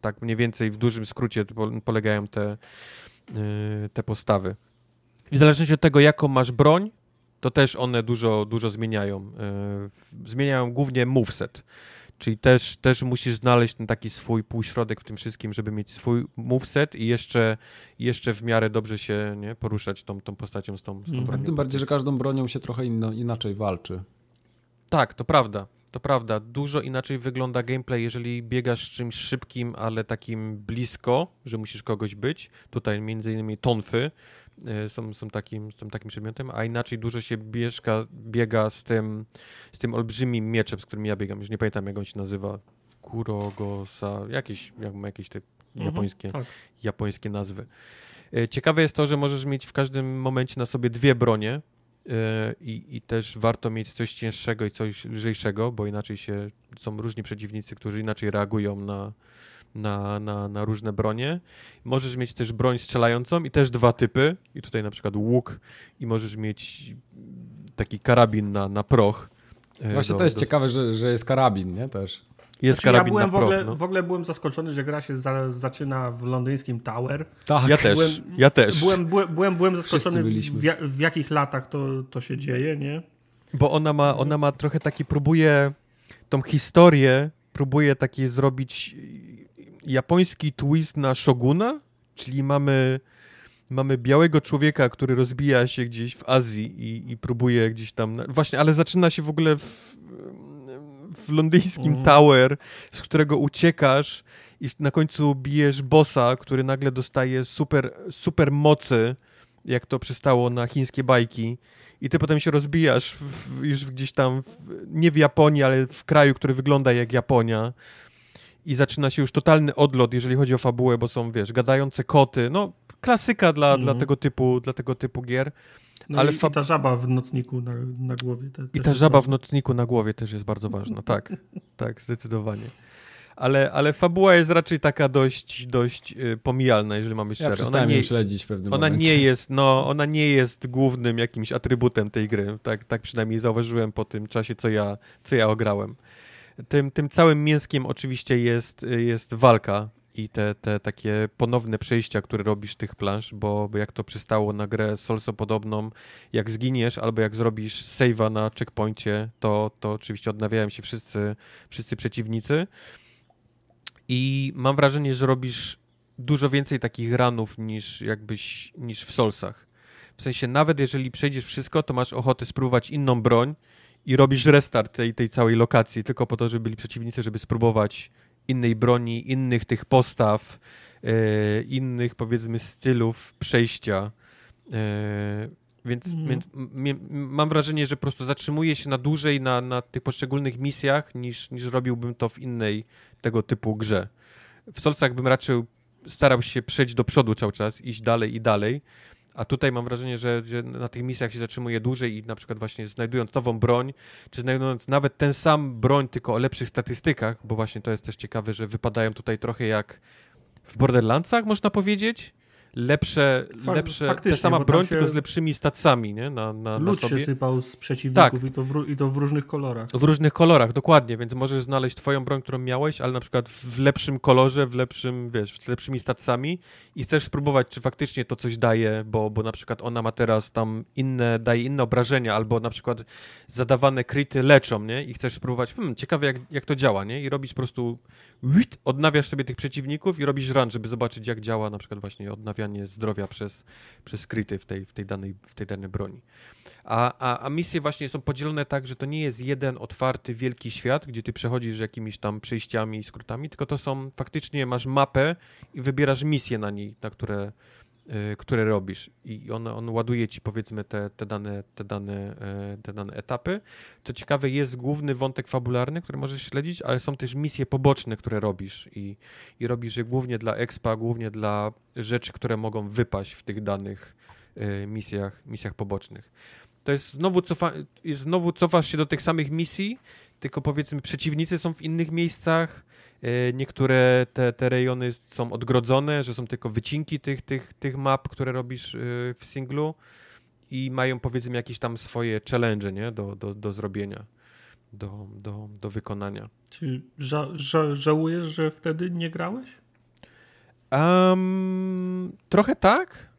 tak mniej więcej w dużym skrócie polegają te, te postawy. I w zależności od tego, jaką masz broń, to też one dużo, dużo zmieniają. E, zmieniają głównie moveset. Czyli też, też musisz znaleźć ten taki swój półśrodek w tym wszystkim, żeby mieć swój moveset i jeszcze, jeszcze w miarę dobrze się nie, poruszać tą, tą postacią z tą, z tą mm, bronią. Tym bardziej, że każdą bronią się trochę inno, inaczej walczy. Tak, to prawda. To prawda. Dużo inaczej wygląda gameplay, jeżeli biegasz czymś szybkim, ale takim blisko, że musisz kogoś być. Tutaj między innymi tonfy są, są, takim, są takim przedmiotem, a inaczej dużo się bieżka, biega z tym, z tym olbrzymim mieczem, z którym ja biegam. Już nie pamiętam, jak on się nazywa. Kurogosa, jakieś, jak jakieś te mhm, japońskie, tak. japońskie nazwy. E, ciekawe jest to, że możesz mieć w każdym momencie na sobie dwie bronie, e, i, I, też warto mieć coś cięższego i coś lżejszego, bo inaczej się są różni przeciwnicy, którzy inaczej reagują na, na, na, na różne bronie. Możesz mieć też broń strzelającą i też dwa typy. I tutaj na przykład łuk i możesz mieć taki karabin na, na proch. E, Właśnie do, to jest do... ciekawe, że, że jest karabin, nie? Też. Jest Znaczy, ja karabin byłem na w ogóle, prog, no. w ogóle byłem zaskoczony, że gra się za, zaczyna w londyńskim Tower. Tak. Ja też, Byłem- ja też. Byłem, byłem, byłem, byłem zaskoczony, w, w jakich latach to, to się dzieje, nie? Bo ona ma, ona ma trochę taki, próbuje tą historię, próbuje taki zrobić japoński twist na Shoguna, czyli mamy, mamy białego człowieka, który rozbija się gdzieś w Azji i, i próbuje gdzieś tam, na- właśnie, ale zaczyna się w ogóle w, w londyńskim Mhm. Tower, z którego uciekasz i na końcu bijesz bossa, który nagle dostaje super, super mocy, jak to przystało na chińskie bajki i ty potem się rozbijasz w, już gdzieś tam, w, nie w Japonii, ale w kraju, który wygląda jak Japonia i zaczyna się już totalny odlot, jeżeli chodzi o fabułę, bo są, wiesz, gadające koty, no klasyka dla, Mhm. dla, tego, typu, dla tego typu gier. No Ale i, i ta żaba w nocniku na, na głowie. Te, I też ta jest żaba w nocniku na głowie też jest bardzo ważna, tak, tak, zdecydowanie. Ale, ale fabuła jest raczej taka dość, dość y, pomijalna, jeżeli mamy Ja szczerze. Ona przestałem nie, ją śledzić w pewnym ona momencie. nie jest, no, ona nie jest głównym jakimś atrybutem tej gry. Tak, tak przynajmniej zauważyłem po tym czasie, co ja, co ja ograłem. Tym, tym całym mięskiem oczywiście jest, jest walka i te, te takie ponowne przejścia, które robisz tych plansz, bo, bo jak to przystało na grę Solso podobną, jak zginiesz albo jak zrobisz save'a na checkpoincie, to, to oczywiście odnawiają się wszyscy, wszyscy przeciwnicy. I mam wrażenie, że robisz dużo więcej takich ranów niż jakbyś, niż w Solsach. W sensie nawet jeżeli przejdziesz wszystko, to masz ochotę spróbować inną broń i robisz restart tej, tej całej lokacji tylko po to, żeby byli przeciwnicy, żeby spróbować innej broni, innych tych postaw, e, innych powiedzmy stylów przejścia. E, więc, Mhm. więc mam wrażenie, że po prostu zatrzymuję się na dłużej na, na tych poszczególnych misjach niż, niż robiłbym to w innej tego typu grze. W Solsach bym raczej starał się przejść do przodu cały czas, iść dalej i dalej, a tutaj mam wrażenie, że, że na tych misjach się zatrzymuje dłużej i na przykład właśnie znajdując nową broń, czy znajdując nawet ten sam broń, tylko o lepszych statystykach, bo właśnie to jest też ciekawe, że wypadają tutaj trochę jak w Borderlandsach, można powiedzieć. Lepsze, Fa- lepsze ta faktycznie, sama bo tam broń, tylko z lepszymi stacami, nie? Na, na, na Lód się sobie. sypał z przeciwników Tak. i, to w, i to w różnych kolorach. W różnych kolorach, dokładnie, więc możesz znaleźć twoją broń, którą miałeś, ale na przykład w lepszym kolorze, w lepszym, wiesz, z lepszymi stacjami i chcesz spróbować, czy faktycznie to coś daje, bo, bo na przykład ona ma teraz tam inne, daje inne obrażenia, albo na przykład zadawane kryty leczą, nie? I chcesz spróbować, hmm, ciekawe jak, jak to działa, nie? I robisz po prostu, odnawiasz sobie tych przeciwników i robisz run, żeby zobaczyć jak działa na przykład właśnie odnawianie zdrowia przez, przez kryty w tej, w tej, danej, w tej danej broni. A, a, a misje właśnie są podzielone tak, że to nie jest jeden otwarty, wielki świat, gdzie ty przechodzisz jakimiś tam przejściami i skrótami, tylko to są faktycznie masz mapę i wybierasz misje na niej, na które, które robisz. I on, on ładuje ci powiedzmy te, te, dane, te, dane, e, te dane etapy. Co ciekawe, jest główny wątek fabularny, który możesz śledzić, ale są też misje poboczne, które robisz i, i robisz je głównie dla expa, głównie dla rzeczy, które mogą wypaść w tych danych e, misjach, misjach pobocznych to jest znowu, cofa, jest znowu cofasz się do tych samych misji, tylko powiedzmy przeciwnicy są w innych miejscach, niektóre te, te rejony są odgrodzone, że są tylko wycinki tych, tych, tych map, które robisz e, w singlu i mają powiedzmy jakieś tam swoje challenge, nie, do, do, do zrobienia, do, do, do wykonania. Czy ża- ża- żałujesz, że wtedy nie grałeś? Um, trochę tak.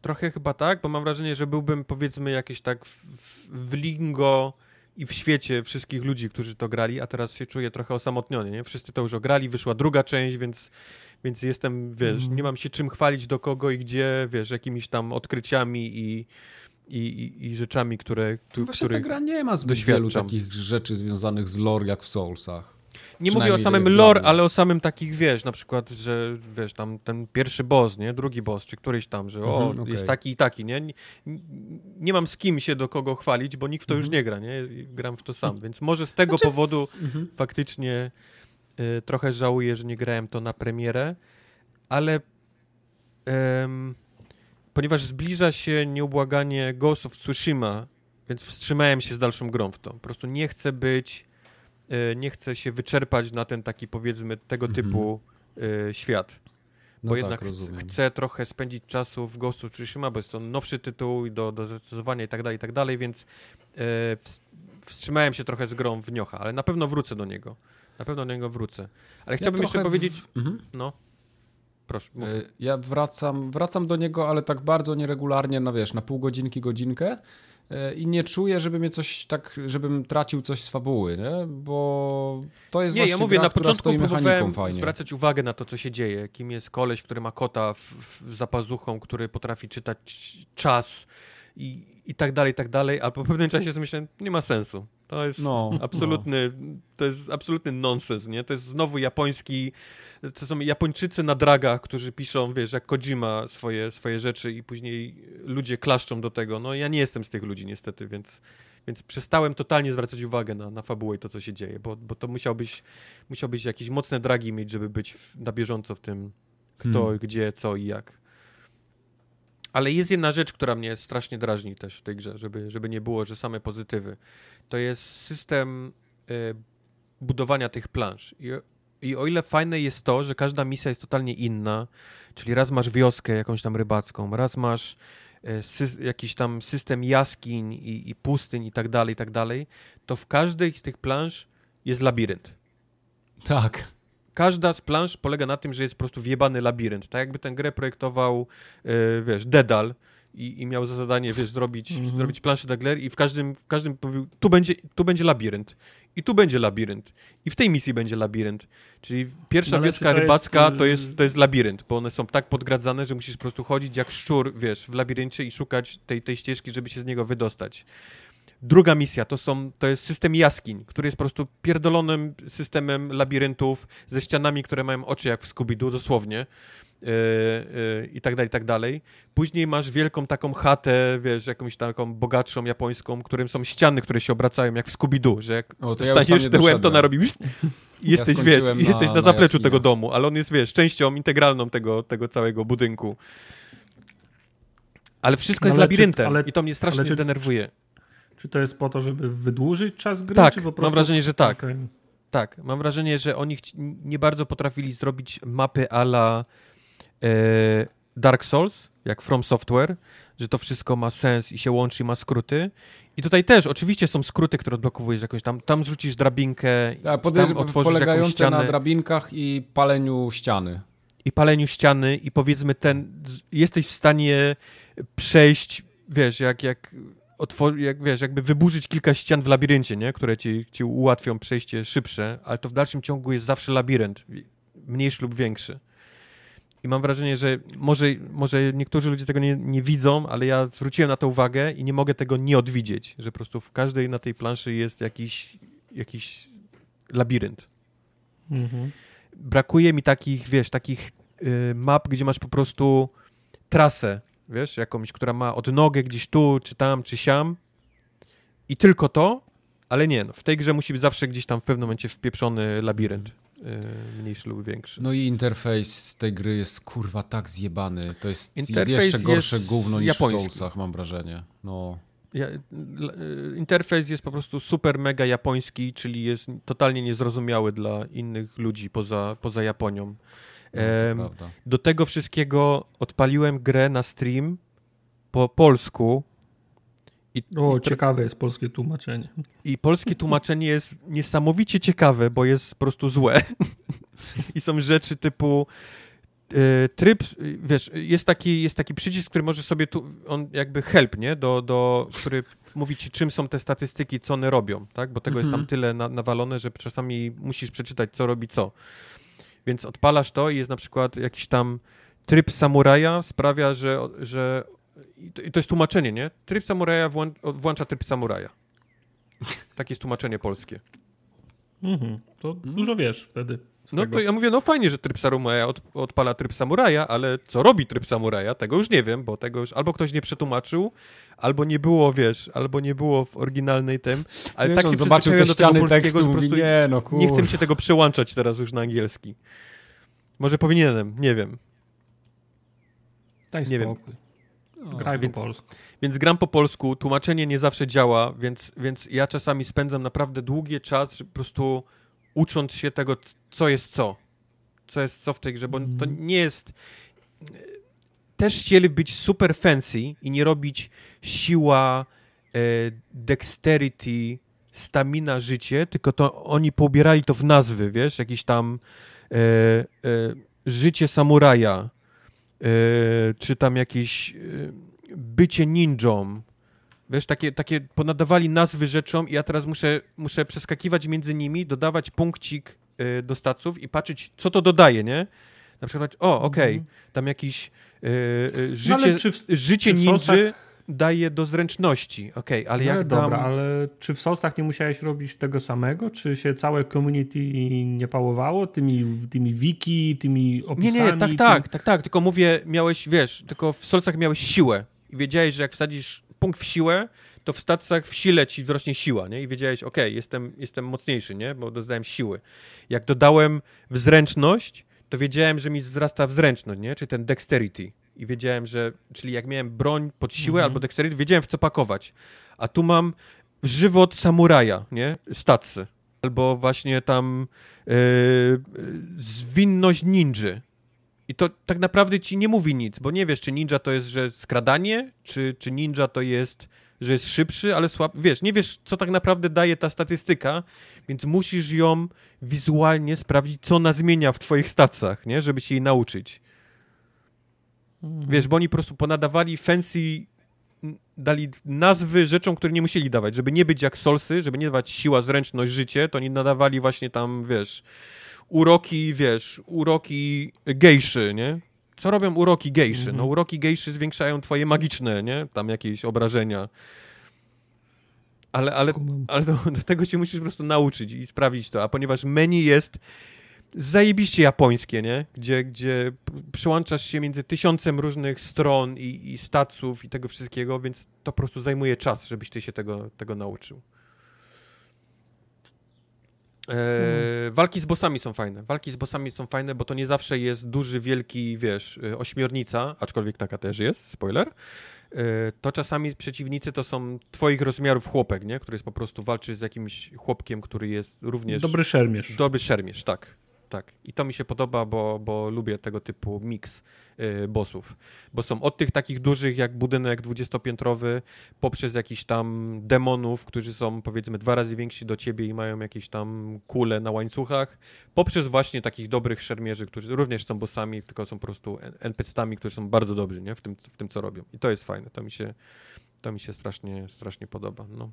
Trochę chyba tak, bo mam wrażenie, że byłbym powiedzmy jakieś tak w, w, w lingo i w świecie wszystkich ludzi, którzy to grali, a teraz się czuję trochę osamotniony, nie? Wszyscy to już ograli, wyszła druga część, więc, więc jestem, wiesz, Mhm. nie mam się czym chwalić do kogo i gdzie, wiesz, jakimiś tam odkryciami i, i, i, rzeczami, które, tu, Właśnie których... ta gra nie ma zbyt wielu takich rzeczy związanych z lore jak w Soulsach. Nie mówię o samym lore, ale o samym takich, wiesz, na przykład, że wiesz, tam ten pierwszy boss, nie, drugi boss, czy któryś tam, że o, Mhm, okej. jest taki i taki, nie? nie? Nie mam z kim się do kogo chwalić, bo nikt w to już Mhm. nie gra, nie? Gram w to sam, więc może z tego Znaczy- powodu faktycznie y, trochę żałuję, że nie grałem to na premierę, ale em, ponieważ zbliża się nieubłaganie Ghost of Tsushima, więc wstrzymałem się z dalszą grą w to. Po prostu nie chcę być, nie chcę się wyczerpać na ten taki powiedzmy tego Mhm. typu e, świat. No bo tak, jednak ch- rozumiem. chcę trochę spędzić czasu w Ghost of Tsushima, bo jest to nowszy tytuł i do, do zdecydowania i tak dalej, i tak dalej, więc ws- wstrzymałem się trochę z grą w Niocha, ale na pewno wrócę do niego. Na pewno do niego wrócę. Ale chciałbym ja jeszcze powiedzieć... Mhm. No. Proszę, mów. Ja wracam, wracam do niego, ale tak bardzo nieregularnie, no wiesz, na pół godzinki, godzinkę i nie czuję, żeby mnie coś tak, żebym tracił coś z fabuły, nie? bo to jest Nie, ja mówię, gra, na początku próbowałem fajnie. zwracać uwagę na to, co się dzieje, kim jest koleś, który ma kota w, w zapazuchą, który potrafi czytać czas i, i tak dalej, i tak dalej, a po pewnym czasie myślę, nie ma sensu. To jest no, absolutny, no. to jest absolutny nonsens, nie? To jest znowu japoński, to są Japończycy na dragach, którzy piszą, wiesz, jak Kojima swoje, swoje rzeczy i później ludzie klaszczą do tego. No ja nie jestem z tych ludzi niestety, więc, więc przestałem totalnie zwracać uwagę na, na fabułę i to, co się dzieje, bo, bo to musiałbyś, musiałbyś jakieś mocne dragi mieć, żeby być w, na bieżąco w tym, kto, hmm. gdzie, co i jak. Ale jest jedna rzecz, która mnie strasznie drażni też w tej grze, żeby, żeby nie było, że same pozytywy. To jest system y, budowania tych plansz. I, I o ile fajne jest to, że każda misja jest totalnie inna, czyli raz masz wioskę jakąś tam rybacką, raz masz y, sy, jakiś tam system jaskiń i, i pustyń i tak dalej, i tak dalej, to w każdej z tych plansz jest labirynt. Tak każda z plansz polega na tym, że jest po prostu wjebany labirynt. Tak jakby tę grę projektował, yy, wiesz, Dedal i, i, miał za zadanie, wiesz, zrobić, mm -hmm. zrobić planszę Dagler i w każdym, w każdym mówił, tu będzie, tu będzie labirynt. I tu będzie labirynt. I w tej misji będzie labirynt. Czyli pierwsza no, wioska to rybacka jest... to, jest, to jest labirynt, bo one są tak podgradzane, że musisz po prostu chodzić jak szczur, wiesz, w labiryncie i szukać tej, tej ścieżki, żeby się z niego wydostać. Druga misja to, są, to jest system jaskiń, który jest po prostu pierdolonym systemem labiryntów ze ścianami, które mają oczy jak w Scooby-Doo, dosłownie. Yy, yy, i tak dalej, i tak dalej. Później masz wielką taką chatę, wiesz, jakąś taką bogatszą japońską, którym są ściany, które się obracają jak w Scooby-Doo, że jak o, to staniesz ja tyłem, to narobisz i jesteś, ja wiesz, na, jesteś na, na zapleczu tego domu, ale on jest, wiesz, częścią integralną tego, tego całego budynku. Ale wszystko no, jest labiryntem czy, ale, i to mnie strasznie czy, denerwuje. Czy to jest po to, żeby wydłużyć czas gry? Tak, prostu... mam wrażenie, że tak. Okay. Tak, mam wrażenie, że oni nie bardzo potrafili zrobić mapy ala e, Dark Souls, jak From Software, że to wszystko ma sens i się łączy i ma skróty. I tutaj też oczywiście są skróty, które odblokowujesz jakoś tam. Tam zrzucisz drabinkę, tak, tam otworzysz jakąś ścianę. na drabinkach i paleniu ściany. I paleniu ściany i powiedzmy ten, jesteś w stanie przejść, wiesz, jak, jak otwor- jak, wiesz, jakby wyburzyć kilka ścian w labiryncie, nie? które ci, ci ułatwią przejście szybsze, ale to w dalszym ciągu jest zawsze labirynt, mniejszy lub większy. I mam wrażenie, że może, może niektórzy ludzie tego nie, nie widzą, ale ja zwróciłem na to uwagę i nie mogę tego nie odwidzieć, że po prostu w każdej na tej planszy jest jakiś, jakiś labirynt. Mhm. Brakuje mi takich, wiesz, takich y, map, gdzie masz po prostu trasę, wiesz, jakąś, która ma odnogę gdzieś tu, czy tam, czy siam i tylko to, ale nie, no, w tej grze musi być zawsze gdzieś tam w pewnym momencie wpieprzony labirynt, yy, mniejszy lub większy. No i interfejs tej gry jest kurwa tak zjebany, to jest interfejs jeszcze gorsze gówno niż japoński. w Soulsach, mam wrażenie. No. Ja, interfejs jest po prostu super mega japoński, czyli jest totalnie niezrozumiały dla innych ludzi poza, poza Japonią. No, do tego wszystkiego odpaliłem grę na stream po polsku. I, o, i ciekawe jest polskie tłumaczenie. I polskie tłumaczenie jest niesamowicie ciekawe, bo jest po prostu złe. I są rzeczy typu y, tryb, wiesz, jest taki, jest taki przycisk, który może sobie tu, on jakby help, nie? Do, do, który mówi ci, czym są te statystyki, co one robią, tak? Bo tego jest tam mhm. tyle na, nawalone, że czasami musisz przeczytać, co robi co. Więc odpalasz to i jest na przykład jakiś tam tryb samuraja sprawia, że, że i to jest tłumaczenie, nie? Tryb samuraja włącza tryb samuraja. Takie jest tłumaczenie polskie. Mhm, to mhm. dużo wiesz wtedy. No tego. to ja mówię, no fajnie, że tryb samuraja od, odpala tryb samuraja, ale co robi tryb samuraja, tego już nie wiem, bo tego już albo ktoś nie przetłumaczył, albo nie było, wiesz, albo nie było w oryginalnej tym, ale wiesz, tak się zobaczył te do tego polskiego, tekstu, że po prostu nie, no, nie chcę mi się tego przełączać teraz już na angielski. Może powinienem, nie wiem. Daj nie spokój. wiem. Graj więc, po polsku. Więc gram po polsku, tłumaczenie nie zawsze działa, więc, więc ja czasami spędzam naprawdę długi czas, po prostu ucząc się tego, co jest co. Co jest co w tej grze, bo mm. to nie jest... Też chcieli być super fancy i nie robić siła, e, dexterity, stamina, życie, tylko to oni pobierali to w nazwy, wiesz, jakiś tam e, e, życie samuraja, e, czy tam jakieś e, bycie ninją, Wiesz, takie, takie ponadawali nazwy rzeczom i ja teraz muszę, muszę przeskakiwać między nimi, dodawać punkcik y, do staców i patrzeć, co to dodaje, nie? Na przykład, o, okej, okay, tam jakiś y, y, życie, no, w, życie ninja daje do zręczności, okej, okay, ale no, jak dobra, ale czy w Soulsach nie musiałeś robić tego samego? Czy się całe community nie pałowało tymi, tymi wiki, tymi opisami? Nie, nie, tak, tak, tak, tak, tylko mówię, miałeś, wiesz, tylko w Soulsach miałeś siłę i wiedziałeś, że jak wsadzisz punkt w siłę, to w stacjach w sile ci wzrośnie siła, nie? I wiedziałeś, ok, jestem, jestem mocniejszy, nie? Bo dodałem siły. Jak dodałem w zręczność, to wiedziałem, że mi wzrasta wzręczność, nie? Czy ten dexterity. I wiedziałem, że, czyli jak miałem broń pod siłę mhm. albo dexterity, wiedziałem w co pakować. A tu mam żywot samuraja, nie? Stacy. Albo właśnie tam yy, zwinność ninja. I to tak naprawdę ci nie mówi nic, bo nie wiesz, czy ninja to jest, że skradanie, czy, czy ninja to jest, że jest szybszy, ale słab. Wiesz, nie wiesz, co tak naprawdę daje ta statystyka, więc musisz ją wizualnie sprawdzić, co ona zmienia w twoich stacjach, nie? Żeby się jej nauczyć. Wiesz, bo oni po prostu ponadawali fancy dali nazwy rzeczom, które nie musieli dawać, żeby nie być jak solsy, żeby nie dawać siła, zręczność, życie, to oni nadawali właśnie tam, wiesz, uroki, wiesz, uroki gejszy, nie? Co robią uroki gejszy? No mhm. uroki gejszy zwiększają twoje magiczne, nie? Tam jakieś obrażenia. Ale, ale, ale do, do, tego się musisz po prostu nauczyć i sprawdzić to, a ponieważ menu jest zajebiście japońskie, nie? Gdzie, gdzie przyłączasz się między tysiącem różnych stron i, i staców i tego wszystkiego, więc to po prostu zajmuje czas, żebyś ty się tego, tego nauczył. E, walki z bossami są fajne. Walki z bossami są fajne, bo to nie zawsze jest duży, wielki, wiesz, e, ośmiornica, aczkolwiek taka też jest, spoiler. E, to czasami przeciwnicy to są twoich rozmiarów chłopek, nie? Który jest po prostu walczy z jakimś chłopkiem, który jest również... Dobry szermierz. Dobry szermierz, tak tak. I to mi się podoba, bo, bo lubię tego typu miks y, bossów. Bo są od tych takich dużych jak budynek dwudziestopiętrowy, poprzez jakichś tam demonów, którzy są powiedzmy dwa razy więksi do ciebie i mają jakieś tam kule na łańcuchach, poprzez właśnie takich dobrych szermierzy, którzy również są bossami, tylko są po prostu NPC-tami, którzy są bardzo dobrzy nie? W, tym, w tym, co robią. I to jest fajne. To mi się, to mi się strasznie, strasznie podoba. No.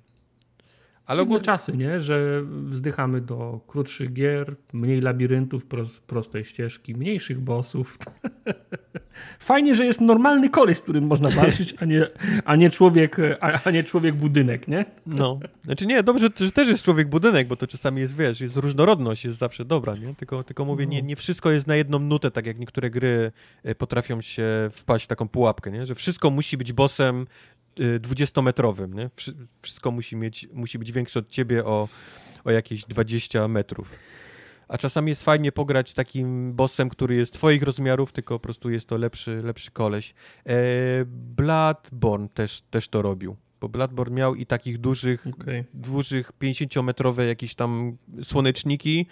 Ale ogólnie czasy, nie? Że wzdychamy do krótszych gier, mniej labiryntów, prostej ścieżki, mniejszych bossów. Fajnie, że jest normalny koleś, z którym można walczyć, a nie, a nie, człowiek, a, a nie człowiek budynek, nie? No. Znaczy nie, dobrze, że też jest człowiek budynek, bo to czasami jest, wiesz, jest różnorodność, jest zawsze dobra, nie? Tylko, tylko mówię, nie, no. nie wszystko jest na jedną nutę, tak jak niektóre gry e, potrafią się wpaść w taką pułapkę, nie? Że wszystko musi być bossem, dwudziestometrowym, nie? Wszystko musi, mieć, musi być większe od ciebie o, o jakieś 20 metrów. A czasami jest fajnie pograć takim bossem, który jest twoich rozmiarów, tylko po prostu jest to lepszy, lepszy koleś. E, Bloodborne też, też to robił. Bo Bloodborne miał i takich dużych, okay. dużych 50-metrowe jakieś tam słoneczniki,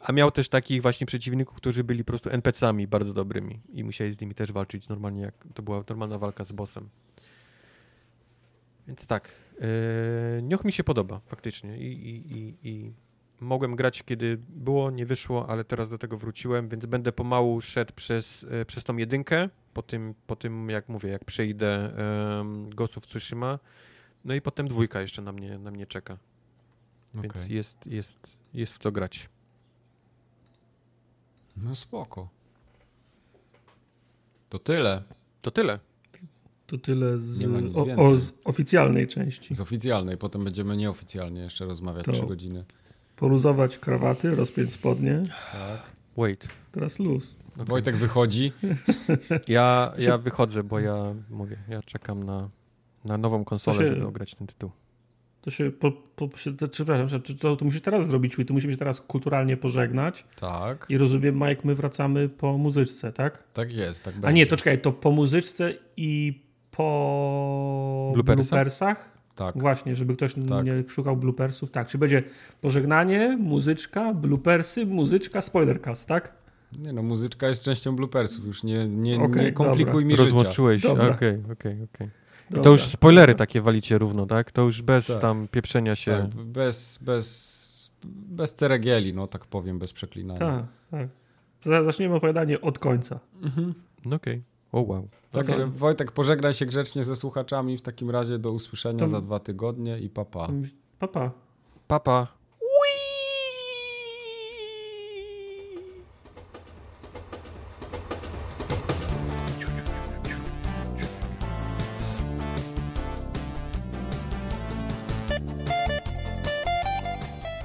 a miał też takich właśnie przeciwników, którzy byli po prostu NPC-ami bardzo dobrymi i musieli z nimi też walczyć normalnie, jak to była normalna walka z bossem. Więc tak, yy, Nioch mi się podoba faktycznie I, i, i, i, mogłem grać kiedy było, nie wyszło, ale teraz do tego wróciłem, więc będę pomału szedł przez, yy, przez tą jedynkę, po tym, po tym jak mówię, jak przejdę yy, Ghost of Tsushima, no i potem dwójka jeszcze na mnie, na mnie czeka. Więc okay. jest, jest, jest w co grać. No spoko. To tyle. To tyle. To tyle z, o, o, z oficjalnej części. Z oficjalnej, potem będziemy nieoficjalnie jeszcze rozmawiać trzy godziny. Poluzować krawaty, rozpiąć spodnie. Tak. Wait. Teraz luz. Okay. Wojtek wychodzi. Ja, ja wychodzę, bo ja mówię, ja czekam na, na nową konsolę, się, żeby ograć ten tytuł. To się, po, po, to, przepraszam, to, to musisz teraz zrobić, to musimy się teraz kulturalnie pożegnać. Tak. I rozumiem, Mike, my wracamy po muzyczce, tak? Tak jest, tak będzie. A nie, to czekaj, to po muzyczce i po Bloopersach? bloopersach. Tak. Właśnie, żeby ktoś tak. nie szukał bloopersów. Tak, czy będzie pożegnanie, muzyczka, bloopersy, muzyczka, spoilercast, tak? Nie no, muzyczka jest częścią bloopersów, już nie, nie, okay, nie komplikuj dobra. mi Rozłączyłeś, okej, okej, okej. I to już spoilery takie walicie równo, tak? To już bez Tak. tam pieprzenia się. Tak, bez, bez, bez ceregieli, no tak powiem, bez przeklinania. Tak, tak. Za- Zaczniemy opowiadanie od końca. Mhm. No okej. O wow. Także co? Wojtek, pożegnaj się grzecznie ze słuchaczami. W takim razie do usłyszenia To- za dwa tygodnie i papa. Papa. Papa.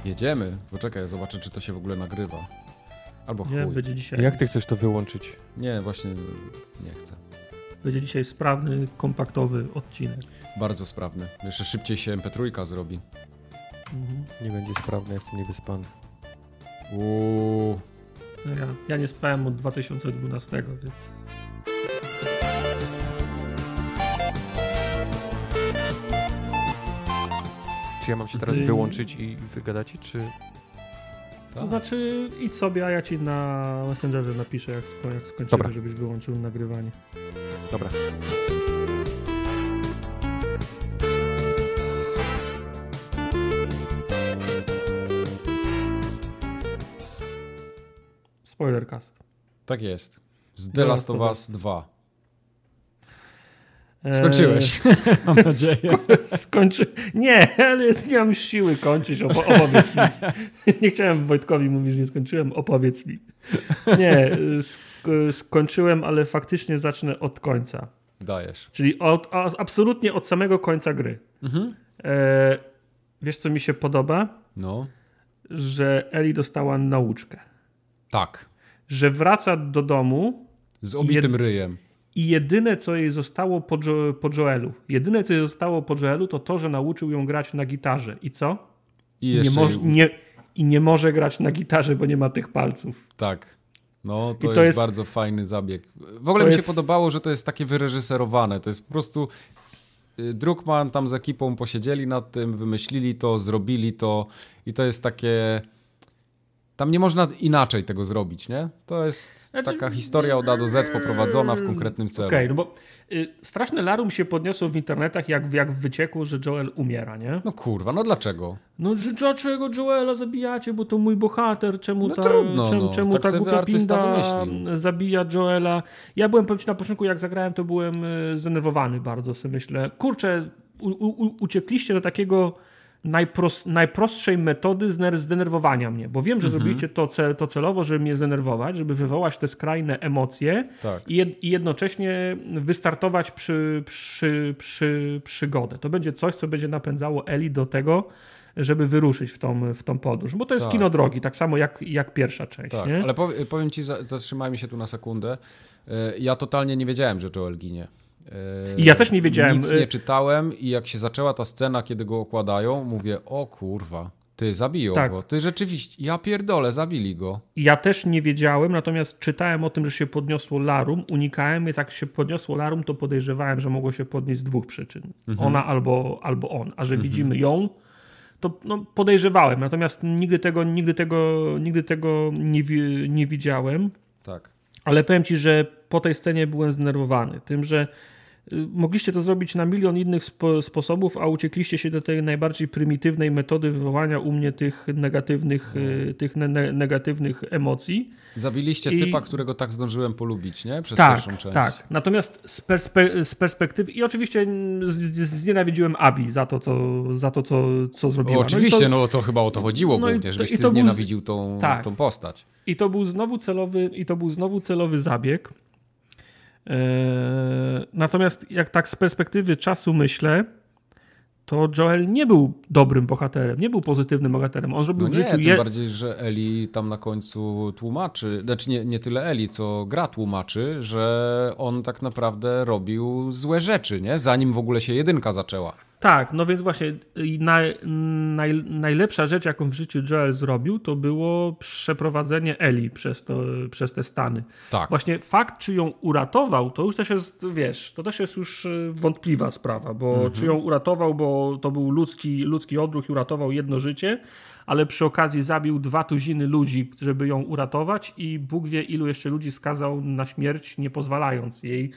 Jedziemy. Poczekaj, zobaczę, czy to się w ogóle nagrywa. Albo chuj. Nie, Nie, będzie dzisiaj. Jak ty chcesz to wyłączyć? właśnie nie chcę. Będzie dzisiaj sprawny, kompaktowy odcinek. Bardzo sprawny. Jeszcze szybciej się MP3 zrobi. Mhm. Nie będzie sprawny, jestem niewyspany. Uuu. Ja, ja nie spałem od 2012, więc. Czy ja mam się teraz Wy- wyłączyć i wygadacie, czy... To Tak. znaczy, idź sobie, a ja ci na Messengerze napiszę, jak, sko- jak skończymy, Dobra. żebyś wyłączył nagrywanie. Dobra. Spoilercast. Tak jest. Z The Last of Us 2. Eee, Skończyłeś, mam nadzieję. Skończy... Nie, ale jest, nie mam siły kończyć. Opo opowiedz mi. Nie chciałem Wojtkowi mówić, że nie skończyłem. Opowiedz mi. Nie, sk skończyłem, ale faktycznie zacznę od końca. Dajesz. Czyli od, absolutnie od samego końca gry. Mhm. Eee, wiesz, co mi się podoba? No. Że Eli dostała nauczkę. Tak. Że wraca do domu Z obitym Jed- ryjem. I jedyne, co jej zostało po, jo po Joelu, jedyne, co jej zostało po Joelu, to to, że nauczył ją grać na gitarze. I co? I nie, jeszcze... moż, nie, I nie może grać na gitarze, bo nie ma tych palców. Tak. No, to, to jest, jest- bardzo fajny zabieg. W ogóle mi się jest- podobało, że to jest takie wyreżyserowane. To jest po prostu y, Druckmann tam z ekipą posiedzieli nad tym, wymyślili to, zrobili to i to jest takie... Tam nie można inaczej tego zrobić, nie? To jest Znaczy- taka historia od A do Z poprowadzona w konkretnym celu. Okej, no bo y, straszne larum się podniosło w internetach, jak, jak w wycieku, że Joel umiera, nie? No kurwa, no dlaczego? No, że dlaczego Joela zabijacie, bo to mój bohater, czemu No ta, trudno, czemu, no. czemu Tak ta głupia pinda zabija Joela. Ja byłem, powiem na początku jak zagrałem, to byłem y, zdenerwowany bardzo, sobie myślę. Kurczę, u, u, uciekliście do takiego najpros, najprostszej metody zdenerwowania mnie, bo wiem, że Mhm. zrobiliście to, ce, to celowo, żeby mnie zdenerwować, żeby wywołać te skrajne emocje Tak. i, jed, i jednocześnie wystartować przy, przy, przy przygodę. To będzie coś, co będzie napędzało Eli do tego, żeby wyruszyć w tą, w tą podróż. Bo to jest Tak. kino drogi, tak samo jak, jak pierwsza część. Tak, ale powie- powiem ci, za- zatrzymajmy się tu na sekundę. E, Ja totalnie nie wiedziałem, że Joel ginie. I ja też nie wiedziałem. Nic nie czytałem i jak się zaczęła ta scena, kiedy go okładają, mówię, o kurwa, ty zabiją Tak. go. Ty rzeczywiście, ja pierdolę, zabili go. Ja też nie wiedziałem, natomiast czytałem o tym, że się podniosło larum, unikałem, więc jak się podniosło larum, to podejrzewałem, że mogło się podnieść z dwóch przyczyn. Mhm. Ona albo, albo on. A że widzimy ją, to no, podejrzewałem, natomiast nigdy tego, nigdy tego, nigdy tego nie, nie widziałem. Tak. Ale powiem ci, że po tej scenie byłem zdenerwowany. Tym, że mogliście to zrobić na milion innych spo, sposobów, a uciekliście się do tej najbardziej prymitywnej metody wywołania u mnie tych negatywnych, y, tych ne, ne, negatywnych emocji. Zabiliście I- typa, którego tak zdążyłem polubić, nie? Przez Tak, pierwszą część. tak. Natomiast z, perspe, z perspektywy i oczywiście znienawidziłem Abi za to, co, za to, co, co zrobiła. O, No oczywiście, to- no to chyba o to chodziło no głównie, to- żebyś ty to był z- znienawidził tą, Tak. tą postać. I to był znowu celowy, i to był znowu celowy zabieg. Eee, natomiast jak tak z perspektywy czasu myślę, to Joel nie był dobrym bohaterem, nie był pozytywnym bohaterem. On zrobił No w nie, życiu tym je... bardziej, że Eli tam na końcu tłumaczy, znaczy nie, nie tyle Eli, co gra tłumaczy, że on tak naprawdę robił złe rzeczy, nie? Zanim w ogóle się jedynka zaczęła. Tak, no więc właśnie i naj, naj, najlepsza rzecz, jaką w życiu Joel zrobił, to było przeprowadzenie Eli przez, to, przez te Stany. Tak. Właśnie fakt, czy ją uratował, to już też jest, wiesz, to też jest już y, wątpliwa sprawa, bo Mhm. czy ją uratował, bo to był ludzki, ludzki odruch i uratował jedno życie, ale przy okazji zabił dwa tuziny ludzi, żeby ją uratować i Bóg wie ilu jeszcze ludzi skazał na śmierć, nie pozwalając jej,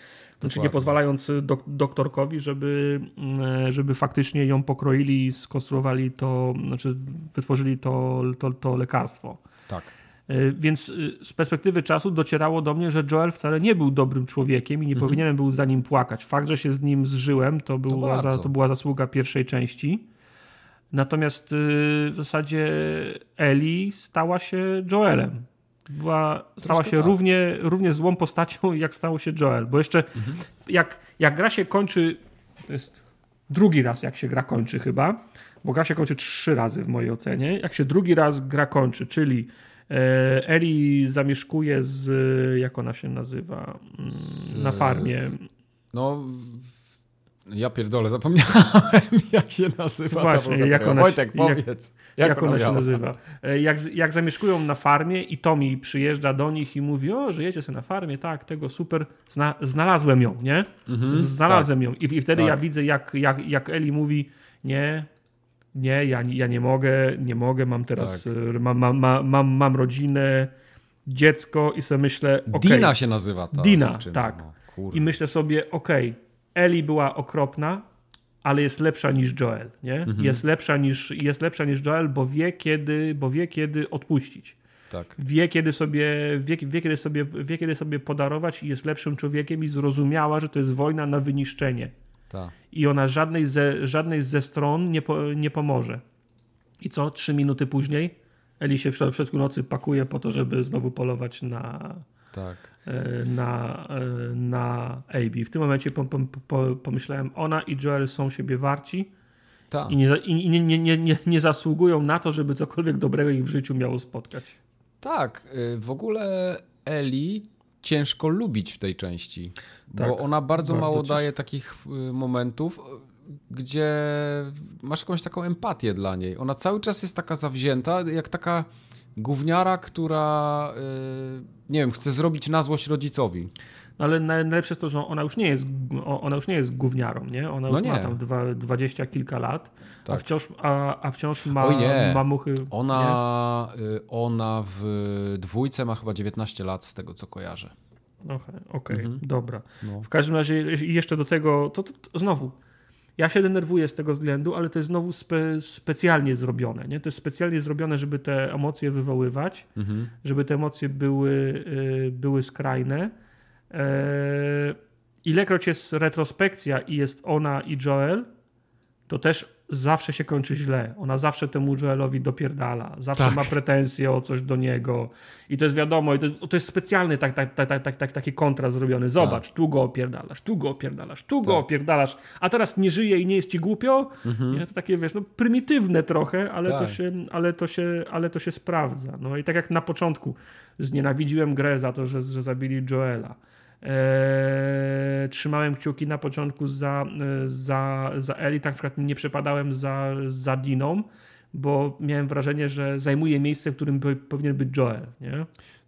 znaczy nie pozwalając dok doktorkowi, żeby, mm, żeby faktycznie ją pokroili i skonstruowali to, znaczy wytworzyli to, to, to lekarstwo. Tak. E, więc e, z perspektywy czasu docierało do mnie, że Joel wcale nie był dobrym człowiekiem i nie mhm. powinienem był za nim płakać. Fakt, że się z nim zżyłem, to, była, to, za, to była zasługa pierwszej części. Natomiast e, w zasadzie Eli stała się Joelem. Była, stała się tak. równie, równie złą postacią, jak stało się Joel. Bo jeszcze mhm. jak, jak gra się kończy, to jest drugi raz, jak się gra kończy chyba, bo gra się kończy trzy razy w mojej ocenie. Jak się drugi raz gra kończy, czyli E, Eli zamieszkuje z, jak ona się nazywa, mm, z, na farmie. No, ja pierdolę, zapomniałem jak się nazywa. Właśnie, jak ona, Wojtek, powiedz. Jak, jak, ona, się nazywa. E, jak, jak zamieszkują na farmie i Tommy przyjeżdża do nich i mówi, o, żyjecie sobie na farmie, tak, tego super, Zna, znalazłem ją, nie? Mhm, znalazłem tak. ją. I, I, wtedy tak. ja widzę, jak, jak, jak Eli mówi, nie, nie, ja, ja nie mogę, nie mogę, mam teraz, tak. Y, mam, mam, mam, mam rodzinę, dziecko i sobie myślę, okay, Dina się nazywa ta Dina, dziewczyna. tak. No, I myślę sobie, okej, okay, Eli była okropna, ale jest lepsza niż Joel, nie? Mhm. Jest, lepsza niż, jest lepsza niż Joel, bo wie kiedy, bo wie kiedy odpuścić. Tak. Wie, kiedy sobie, wie, wie, kiedy sobie, wie, kiedy sobie podarować i jest lepszym człowiekiem i zrozumiała, że to jest wojna na wyniszczenie. Ta. I ona żadnej ze, żadnej ze stron nie, po, nie pomoże. I co? Trzy minuty później Eli się w środku nocy pakuje po to, żeby znowu polować na, tak. E, na, e, na AB. W tym momencie pomyślałem, ona i Joel są siebie warci Ta. i, nie, i nie, nie, nie, nie zasługują na to, żeby cokolwiek dobrego ich w życiu miało spotkać. Tak, y, w ogóle Eli ciężko lubić w tej części, tak, bo ona bardzo, bardzo mało daje takich y, momentów, gdzie masz jakąś taką empatię dla niej. Ona cały czas jest taka zawzięta, jak taka gówniara, która y, nie wiem, chce zrobić na złość rodzicowi. No ale najlepsze jest to, że ona już nie jest, ona już nie jest gówniarą, nie? Ona już no nie. ma tam dwa, dwadzieścia kilka lat, tak. a, wciąż, a, a wciąż ma Oj nie. mamuchy. Ona, y, ona w dwójce ma chyba 19 lat, z tego co kojarzę. Okej, okay, okay, mhm. dobra. No. W każdym razie jeszcze do tego, to, to, to, znowu, ja się denerwuję z tego względu, ale to jest znowu spe, specjalnie zrobione. Nie? To jest specjalnie zrobione, żeby te emocje wywoływać, mhm. żeby te emocje były, y, były skrajne. E, ilekroć jest retrospekcja i jest ona i Joel, to też zawsze się kończy źle. Ona zawsze temu Joelowi dopierdala. Zawsze tak. ma pretensje o coś do niego. I to jest wiadomo, to, to jest specjalny tak, tak, tak, tak, tak, taki kontrast zrobiony. Zobacz, tak. tu go opierdalasz, tu go opierdalasz, tu go tak. opierdalasz, a teraz nie żyje i nie jest ci głupio. Mhm. Nie? To takie, wiesz, no, prymitywne trochę, ale, to tak. się, ale, to się, ale to się sprawdza. No i tak jak na początku znienawidziłem grę za to, że, że zabili Joela. Eee, trzymałem kciuki na początku za, e, za, za Eli, tak na przykład nie przepadałem za, za Diną, bo miałem wrażenie, że zajmuje miejsce, w którym powinien być Joel. Nie?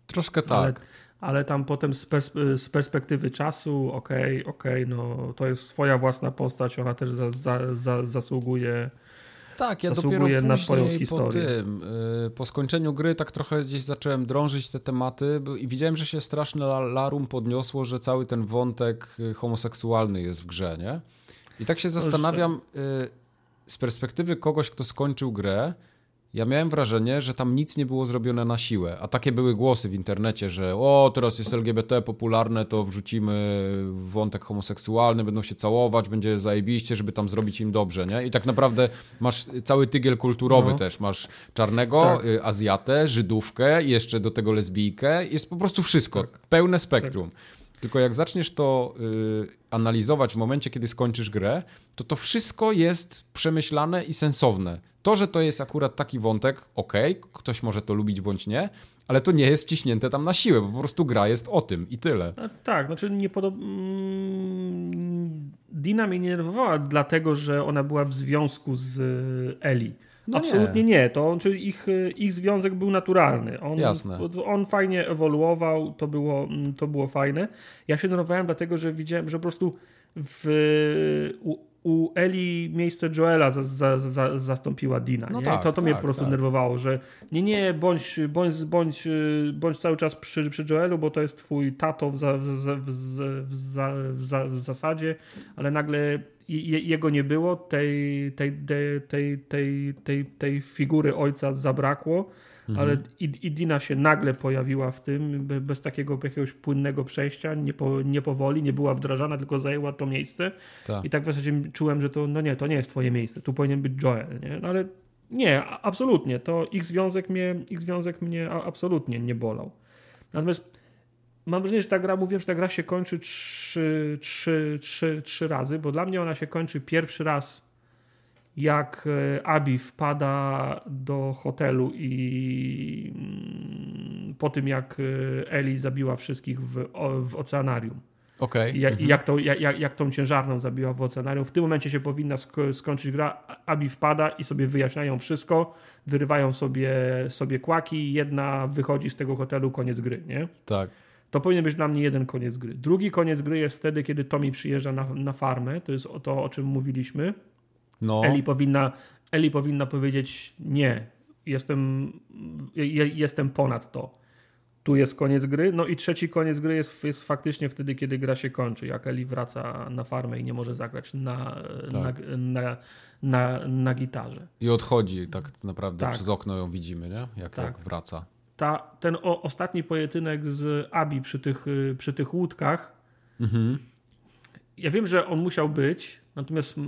Troszkę tak. Ale, ale tam potem z, z perspektywy czasu, okej, okay, okej, okay, no to jest swoja własna postać, ona też za, za, za, zasługuje tak, ja dopiero na swoją historię. Po, tym, y, po skończeniu gry tak trochę gdzieś zacząłem drążyć te tematy i widziałem, że się straszne larum podniosło, że cały ten wątek y, homoseksualny jest w grze, nie? I tak się zastanawiam y, z perspektywy kogoś, kto skończył grę, ja miałem wrażenie, że tam nic nie było zrobione na siłę, a takie były głosy w internecie, że o, teraz jest LGBT popularne, to wrzucimy wątek homoseksualny, będą się całować, będzie zajebiście, żeby tam zrobić im dobrze, nie? I tak naprawdę masz cały tygiel kulturowy no. też, masz czarnego, tak. Y, Azjatę, Żydówkę, jeszcze do tego lesbijkę, jest po prostu wszystko, tak. pełne spektrum. Tak. Tylko jak zaczniesz to y, analizować w momencie, kiedy skończysz grę, to to wszystko jest przemyślane i sensowne. To, że to jest akurat taki wątek, ok, ktoś może to lubić bądź nie, ale to nie jest wciśnięte tam na siłę, bo po prostu gra jest o tym i tyle. A, tak, znaczy nie podoba... Mm, Dina mnie nie nerwowała dlatego, że ona była w związku z Eli No Absolutnie nie. nie. To czyli ich, ich związek był naturalny. On, Jasne. on fajnie ewoluował, to było, to było fajne. Ja się denerwowałem dlatego, że widziałem, że po prostu w, u, u Eli miejsce Joela za, za, za, zastąpiła Dina. No tak, to, to tak, mnie po prostu tak. nerwowało, że nie, nie, bądź, bądź, bądź, bądź cały czas przy, przy Joelu, bo to jest twój tato w, w, w, w, w zasadzie, ale nagle jego nie było, tej, tej, tej, tej, tej, tej figury ojca zabrakło, mhm. ale Dina się nagle pojawiła w tym, bez takiego jakiegoś płynnego przejścia, nie, po, nie powoli, nie była wdrażana, tylko zajęła to miejsce. Tak. I tak w zasadzie czułem, że to, no nie, to nie jest twoje miejsce, tu powinien być Joel, nie? No ale nie, absolutnie, to ich związek mnie, ich związek mnie absolutnie nie bolał. Natomiast mam wrażenie, że ta gra, mówiłem, że ta gra się kończy trzy, trzy, trzy, trzy razy, bo dla mnie ona się kończy pierwszy raz, jak e, Abi wpada do hotelu i mm, po tym, jak e, Eli zabiła wszystkich w, w oceanarium. Okay. I, mhm. jak, tą, jak, jak tą ciężarną zabiła w oceanarium. W tym momencie się powinna sk skończyć gra. Abi wpada i sobie wyjaśniają wszystko, wyrywają sobie, sobie kłaki, jedna wychodzi z tego hotelu, koniec gry, nie? Tak. To powinien być dla mnie jeden koniec gry. Drugi koniec gry jest wtedy, kiedy Tommy przyjeżdża na, na farmę. To jest to, o czym mówiliśmy. No. Eli, powinna, Eli powinna powiedzieć nie, jestem, jestem ponad to. Tu jest koniec gry. No i trzeci koniec gry jest, jest faktycznie wtedy, kiedy gra się kończy. Jak Eli wraca na farmę i nie może zagrać na, tak. na, na, na, na, gitarze. I odchodzi tak naprawdę tak. przez okno ją widzimy, nie? Jak, tak. jak wraca ta, ten o, ostatni pojedynek z Abi przy tych, y, przy tych łódkach, mhm. ja wiem, że on musiał być, natomiast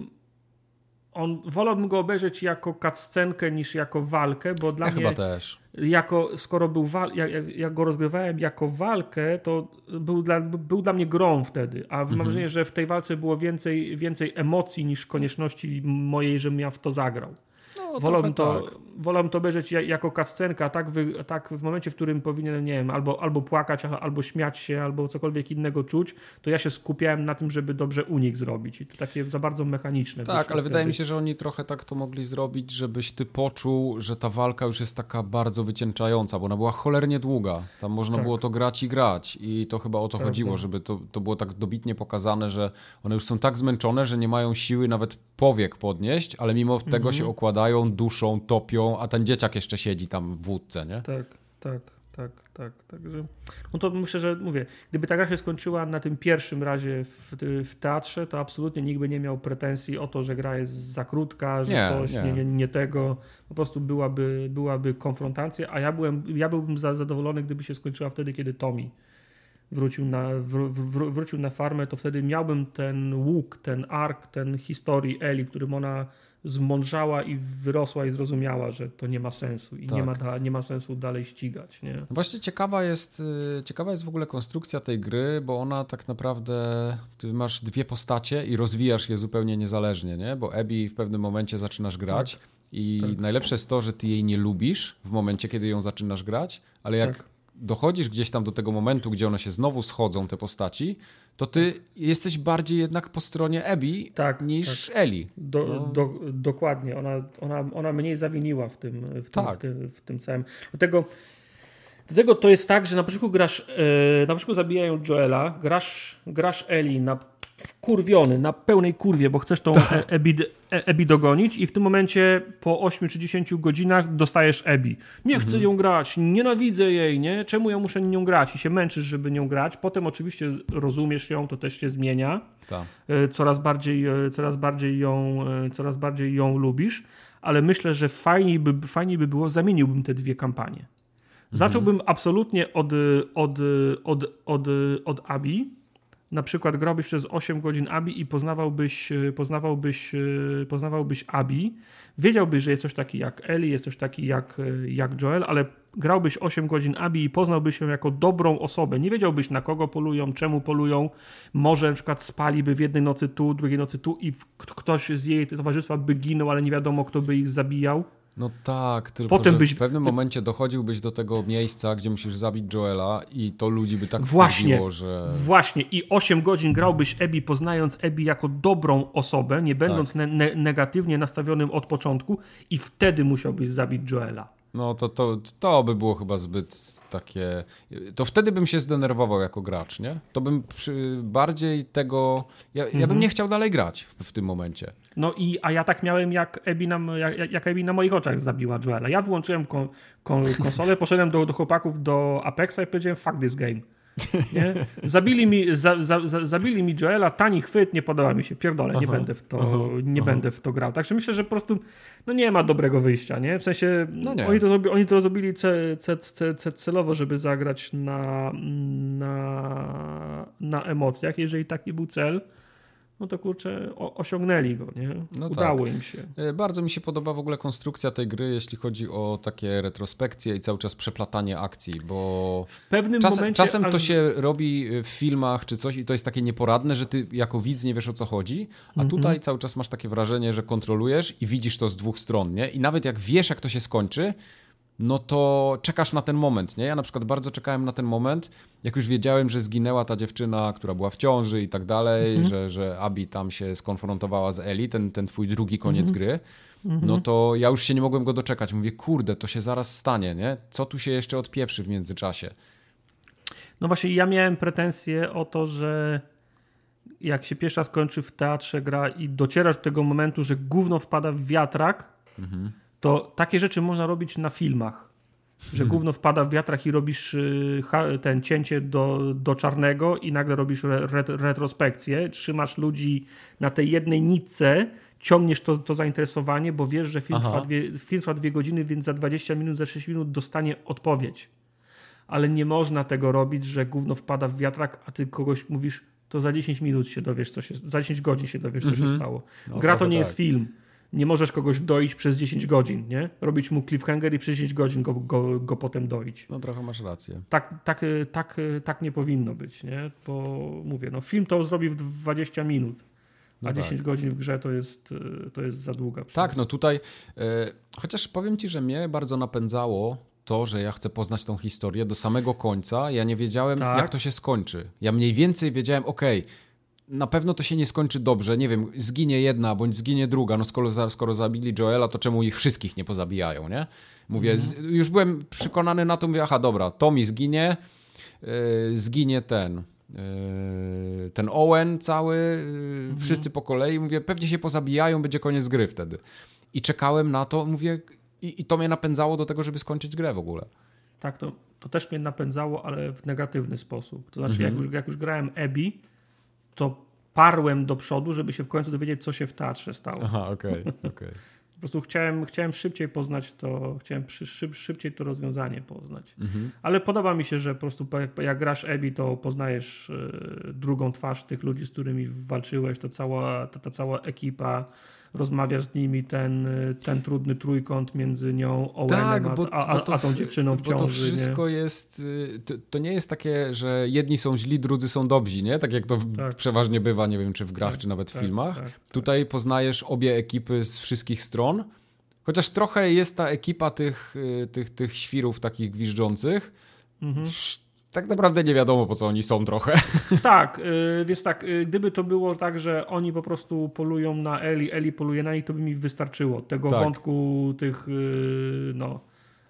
on, wolałbym go obejrzeć jako cutscenkę niż jako walkę, bo dla ja mnie... chyba też. Jako, skoro był wal, jak, jak, go rozgrywałem jako walkę, to był dla, był dla mnie grą wtedy, a mhm. mam wrażenie, że w tej walce było więcej, więcej emocji niż konieczności mojej, żebym ja w to zagrał. No, wolałbym, to, tak. to obejrzeć jako kascenka, tak, wy, tak w momencie, w którym powinienem, nie wiem, albo, albo płakać, albo śmiać się, albo cokolwiek innego czuć, to ja się skupiałem na tym, żeby dobrze unik zrobić. I to takie za bardzo mechaniczne. Tak, ale wydaje mi się, że oni trochę tak to mogli zrobić, żebyś ty poczuł, że ta walka już jest taka bardzo wycięczająca, bo ona była cholernie długa. Tam można tak. było to grać i grać i to chyba o to Prawda. chodziło, żeby to, to było tak dobitnie pokazane, że one już są tak zmęczone, że nie mają siły nawet powiek podnieść, ale mimo tego mhm. się okładają, duszą, topią, a ten dzieciak jeszcze siedzi tam w wódce, nie? Tak, tak, tak, tak. Także, no to myślę, że mówię, gdyby ta gra się skończyła na tym pierwszym razie w, w teatrze, to absolutnie nikt by nie miał pretensji o to, że gra jest za krótka, że nie, coś nie. Nie, nie, nie, tego. Po prostu byłaby, byłaby konfrontacja, a ja, byłem, ja byłbym zadowolony, gdyby się skończyła wtedy, kiedy Tommy wrócił na, wr, wr, wrócił na farmę, to wtedy miałbym ten łuk, ten ark, ten historii Eli, w którym ona zmądrzała i wyrosła i zrozumiała, że to nie ma sensu i tak. nie, ma da, nie ma sensu dalej ścigać. Nie? Właśnie ciekawa jest, y, ciekawa jest w ogóle konstrukcja tej gry, bo ona tak naprawdę, ty masz dwie postacie i rozwijasz je zupełnie niezależnie, nie? bo Abby w pewnym momencie zaczynasz grać tak. i tak. najlepsze jest to, że ty jej nie lubisz w momencie, kiedy ją zaczynasz grać, ale jak tak dochodzisz gdzieś tam do tego momentu, gdzie one się znowu schodzą, te postaci, to ty jesteś bardziej jednak po stronie Ebi tak, niż tak. Eli. Do, no. do, dokładnie. Ona, ona, ona mniej zawiniła w tym, w tym, tak. w tym, w tym całym. Dlatego, dlatego to jest tak, że na początku grasz, yy, na początku zabijają Joela, grasz, grasz Eli na wkurwiony, na pełnej kurwie, bo chcesz tą tak. Ebi, e, Ebi dogonić i w tym momencie po 8 czy 10 godzinach dostajesz Ebi. Nie chcę mhm. nią grać, nienawidzę jej, nie? Czemu ja muszę nią grać? I się męczysz, żeby nią grać. Potem oczywiście rozumiesz ją, to też się zmienia. Tak. E, coraz bardziej, e, coraz bardziej ją, coraz bardziej ją lubisz, ale myślę, że fajniej by, fajniej by było, zamieniłbym te dwie kampanie. Zacząłbym mhm. absolutnie od, od, od, od, od Abi, na przykład grałbyś przez 8 godzin Abi i poznawałbyś, e, poznawałbyś, e, poznawałbyś Abi, wiedziałbyś, że jest coś taki jak Eli, jest coś taki jak, e, jak Joel, ale grałbyś 8 godzin Abi i poznałbyś ją jako dobrą osobę. Nie wiedziałbyś na kogo polują, czemu polują. Może na przykład spaliby w jednej nocy tu, drugiej nocy tu i ktoś z jej towarzystwa by ginął, ale nie wiadomo kto by ich zabijał. No tak, tylko Potem byś- w pewnym momencie dochodziłbyś do tego miejsca, gdzie musisz zabić Joela i to ludzi by tak Właśnie. wkurwiło, że... Właśnie, i 8 godzin grałbyś Ebi, poznając Ebi jako dobrą osobę, nie będąc Tak. ne ne negatywnie nastawionym od początku, i wtedy musiałbyś zabić Joela. No to, to, to by było chyba zbyt takie... To wtedy bym się zdenerwował jako gracz, nie? To bym przy, bardziej tego... Ja, ja Mhm. bym nie chciał dalej grać w, w tym momencie. No i, a ja tak miałem, jak Ebi na, jak, jak Ebi na moich oczach zabiła Joela. Ja wyłączyłem kon, kon, konsolę, poszedłem do, do chłopaków do Apexa i powiedziałem fuck this game. Nie? Zabili, mi, za, za, za, zabili mi Joela, tani chwyt, nie podoba mi się, pierdolę, nie, Aha, będę w to, aha, nie aha. będę w to grał. Także myślę, że po prostu no nie ma dobrego wyjścia, nie? W sensie No nie. oni, to zrobi, oni to zrobili ce, ce, ce, ce, celowo, żeby zagrać na, na, na emocjach. Jeżeli taki był cel, no to kurczę, osiągnęli go, nie? No Udało tak. im się. E, Bardzo mi się podoba w ogóle konstrukcja tej gry, jeśli chodzi o takie retrospekcje i cały czas przeplatanie akcji, bo W pewnym czasem, momencie. czasem to aż- się robi w filmach czy coś i to jest takie nieporadne, że ty jako widz nie wiesz o co chodzi, a Mhm. tutaj cały czas masz takie wrażenie, że kontrolujesz i widzisz to z dwóch stron, nie? I nawet jak wiesz jak to się skończy, no to czekasz na ten moment, nie? Ja na przykład bardzo czekałem na ten moment, jak już wiedziałem, że zginęła ta dziewczyna, która była w ciąży i tak dalej, Mhm. że, że Abi tam się skonfrontowała z Eli, ten, ten twój drugi koniec Mhm. gry, no to ja już się nie mogłem go doczekać. Mówię, kurde, to się zaraz stanie, nie? Co tu się jeszcze odpieprzy w międzyczasie? No właśnie, ja miałem pretensje o to, że jak się pierwsza skończy w teatrze gra i docierasz do tego momentu, że gówno wpada w wiatrak, to takie rzeczy można robić na filmach. Że gówno wpada w wiatrach i robisz y, ten cięcie do, do czarnego i nagle robisz re, ret, retrospekcję, trzymasz ludzi na tej jednej nitce, ciągniesz to, to zainteresowanie, bo wiesz, że film Aha. trwa, dwie, film trwa dwie godziny, więc za 20 minut, za 6 minut dostanie odpowiedź. Ale nie można tego robić, że gówno wpada w wiatrak, a ty kogoś mówisz, to za 10 minut się dowiesz, co się, za 10 godzin się dowiesz, co się stało. No, Gra to nie tak. jest film. Nie możesz kogoś doić przez 10 godzin, nie? Robić mu cliffhanger i przez 10 godzin go, go, go potem doić. No trochę masz rację. Tak, tak, tak, tak nie powinno być, nie? Bo mówię, no film to zrobi w 20 minut, a No 10 tak. godzin w grze to jest, to jest za długa. Tak, no tutaj, e, chociaż powiem ci, że mnie bardzo napędzało to, że ja chcę poznać tą historię do samego końca. Ja nie wiedziałem, Tak. jak to się skończy. Ja mniej więcej wiedziałem, okej, na pewno to się nie skończy dobrze. Nie wiem, zginie jedna bądź zginie druga. No skoro, skoro zabili Joela, to czemu ich wszystkich nie pozabijają, nie? Mówię, z, już byłem przekonany na to, mówię, aha, dobra, Tommy zginie, e, zginie ten. e, Ten Owen cały, e, wszyscy po kolei, mówię, pewnie się pozabijają, będzie koniec gry wtedy. I czekałem na to, mówię, i, i to mnie napędzało do tego, żeby skończyć grę w ogóle. Tak, to, to też mnie napędzało, ale w negatywny sposób. To znaczy, Mhm. jak, już, jak już grałem Ebi, to parłem do przodu, żeby się w końcu dowiedzieć, co się w teatrze stało. Aha, okej, okej. Po prostu chciałem, chciałem szybciej poznać to, chciałem przy, szyb, szybciej to rozwiązanie poznać. Mhm. Ale podoba mi się, że po prostu jak, jak grasz Ebi, to poznajesz e, drugą twarz tych ludzi, z którymi walczyłeś, to cała, ta, ta cała ekipa, rozmawiasz z nimi, ten, ten trudny trójkąt między nią, Owenem, Tak, a, bo, a, a, to, a tą dziewczyną w bo to ciąży. nie? wszystko jest, y, to, to nie jest takie, że jedni są źli, drudzy są dobrzy, nie? Tak jak to Tak. przeważnie bywa, nie wiem, czy w grach, Tak, czy nawet w tak, filmach. tak, tak. Tutaj poznajesz obie ekipy z wszystkich stron, chociaż trochę jest ta ekipa tych, y, tych, tych świrów takich gwiżdżących. Mhm. Tak naprawdę nie wiadomo, po co oni są trochę. Tak, y, więc tak, y, gdyby to było tak, że oni po prostu polują na Eli, Eli poluje na nich, to by mi wystarczyło. Tego Tak. wątku tych, y, no,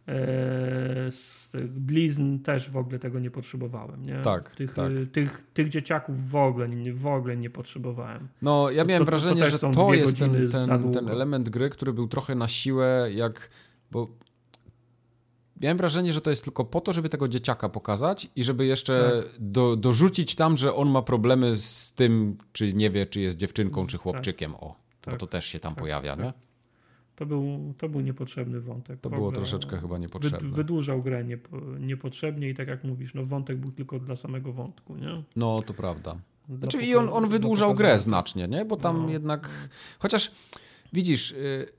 e, z tych blizn też w ogóle tego nie potrzebowałem. Nie? Tak, tych, tak. tych, tych dzieciaków w ogóle, nie, w ogóle nie potrzebowałem. No, ja To- miałem to- to wrażenie, też że są to jest ten, ten, ten element gry, który był trochę na siłę, jak. Bo miałem wrażenie, że to jest tylko po to, żeby tego dzieciaka pokazać i żeby jeszcze Tak. do, dorzucić tam, że on ma problemy z tym, czy nie wie, czy jest dziewczynką, czy chłopczykiem. O, bo tak, to też się tam tak, pojawia, tak. nie? To był, to był niepotrzebny wątek. To było troszeczkę chyba niepotrzebne. wydłużał grę niepo, niepotrzebnie i tak jak mówisz, no wątek był tylko dla samego wątku, nie? No, to prawda. Dla Znaczy i on, on wydłużał grę znacznie, nie? Bo tam No. jednak... Chociaż, widzisz... y,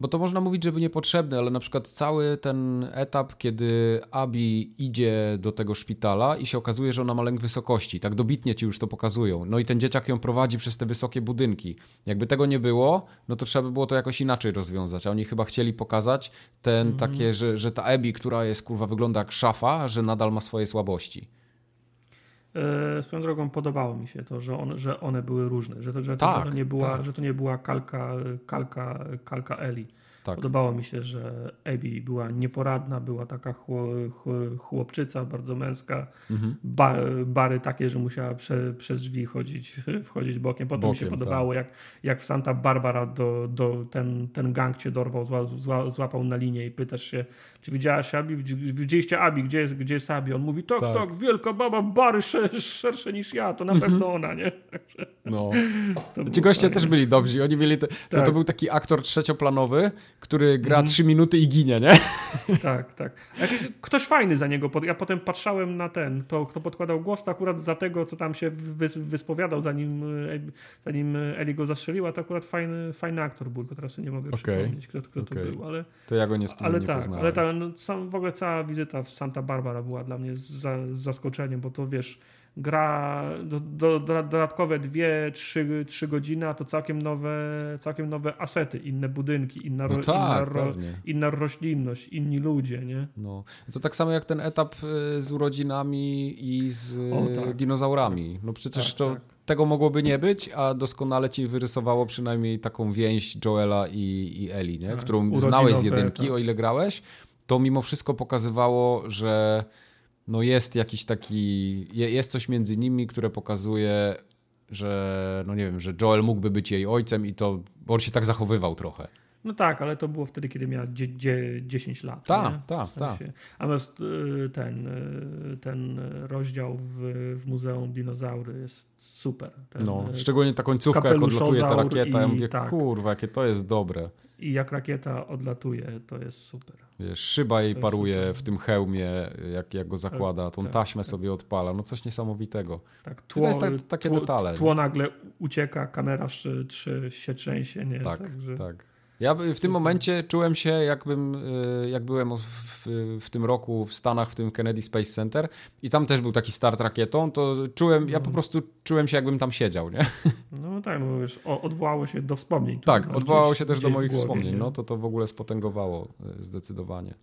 Bo to można mówić, żeby niepotrzebny, ale na przykład cały ten etap, kiedy Abi idzie do tego szpitala i się okazuje, że ona ma lęk wysokości. Tak dobitnie ci już to pokazują. No i ten dzieciak ją prowadzi przez te wysokie budynki. Jakby tego nie było, no to trzeba by było to jakoś inaczej rozwiązać. A oni chyba chcieli pokazać ten mm. takie, że, że ta Abi, która jest kurwa, wygląda jak szafa, że nadal ma swoje słabości. E, swoją drogą podobało mi się to, że, on, że one były różne, że to, że to, tak, nie, była, tak. że to nie była kalka, kalka, kalka Eli. Tak. Podobało mi się, że Ebi była nieporadna, była taka chłopczyca, bardzo męska. Mhm. Ba, bary takie, że musiała prze, przez drzwi chodzić, wchodzić bokiem. Potem bokiem, mi się podobało, tak. jak, jak w Santa Barbara do, do, ten, ten gang cię dorwał, zła, zła, złapał na linię i pytasz się, czy widziałaś Abi? Widzieliście Abi? Gdzie jest, gdzie jest Abi? On mówi, tak, tak, tak wielka baba, bary szersze, szersze niż ja, to na mhm. pewno ona, nie? No. Ci goście też byli dobrzy. Oni mieli te, to, to tak. był taki aktor trzecioplanowy, który gra mm. 3 minuty i ginie, nie? Tak, tak. Jakiś, ktoś fajny za niego. Ja potem patrzałem na ten, to, kto podkładał głos, to akurat za tego, co tam się wyspowiadał, zanim, zanim Eli go zastrzeliła, to akurat fajny, fajny aktor był, bo teraz nie mogę okay. przypomnieć, kto, kto okay. to był. Ale, to ja go nie, ale nie tak, poznałem. Ale ta, no, sam, w ogóle cała wizyta w Santa Barbara była dla mnie za, zaskoczeniem, bo to wiesz gra do, do, do, dodatkowe 2-3 3 godziny, a to całkiem nowe, całkiem nowe asety, inne budynki, inna, no tak, inna, inna roślinność, inni ludzie, nie? No. To tak samo jak ten etap y, z urodzinami i z o, tak. dinozaurami. No przecież tak, to tak. tego mogłoby nie być, a doskonale ci wyrysowało przynajmniej taką więź Joela i, i Eli, nie? Tak. którą znałeś z jedynki, tak. o ile grałeś, to mimo wszystko pokazywało, że no jest jakiś taki, jest coś między nimi, które pokazuje, że no nie wiem, że Joel mógłby być jej ojcem i to, on się tak zachowywał trochę. No tak, ale to było wtedy, kiedy miała 10 lat. Tak, tak, tak. Natomiast ten, y, ten rozdział w, w Muzeum Dinozaury jest super. Ten no, y, szczególnie ta końcówka, jak odlatuje ta rakieta. Ja mówię, tak. kurwa, jakie to jest dobre. I jak rakieta odlatuje, to jest super. Wiesz, szyba jej paruje w tym hełmie, jak, jak go zakłada, tą tak, taśmę tak. sobie odpala. No coś niesamowitego. Tak, tło, to jest tak, takie tło, detale. Tło nagle ucieka, kamera czy, czy się trzęsie. Nie? Tak, Także... tak. Ja w tym momencie czułem się, jakbym, y, jak byłem w, w, tym roku w Stanach, w tym Kennedy Space Center i tam też był taki start rakietą, to czułem, ja po mhm. prostu czułem się, jakbym tam siedział, nie? No tak, no wiesz, odwołało się do wspomnień. Tak, odwołało gdzieś, się też do moich głowie, wspomnień, nie? no to to w ogóle spotęgowało y, zdecydowanie.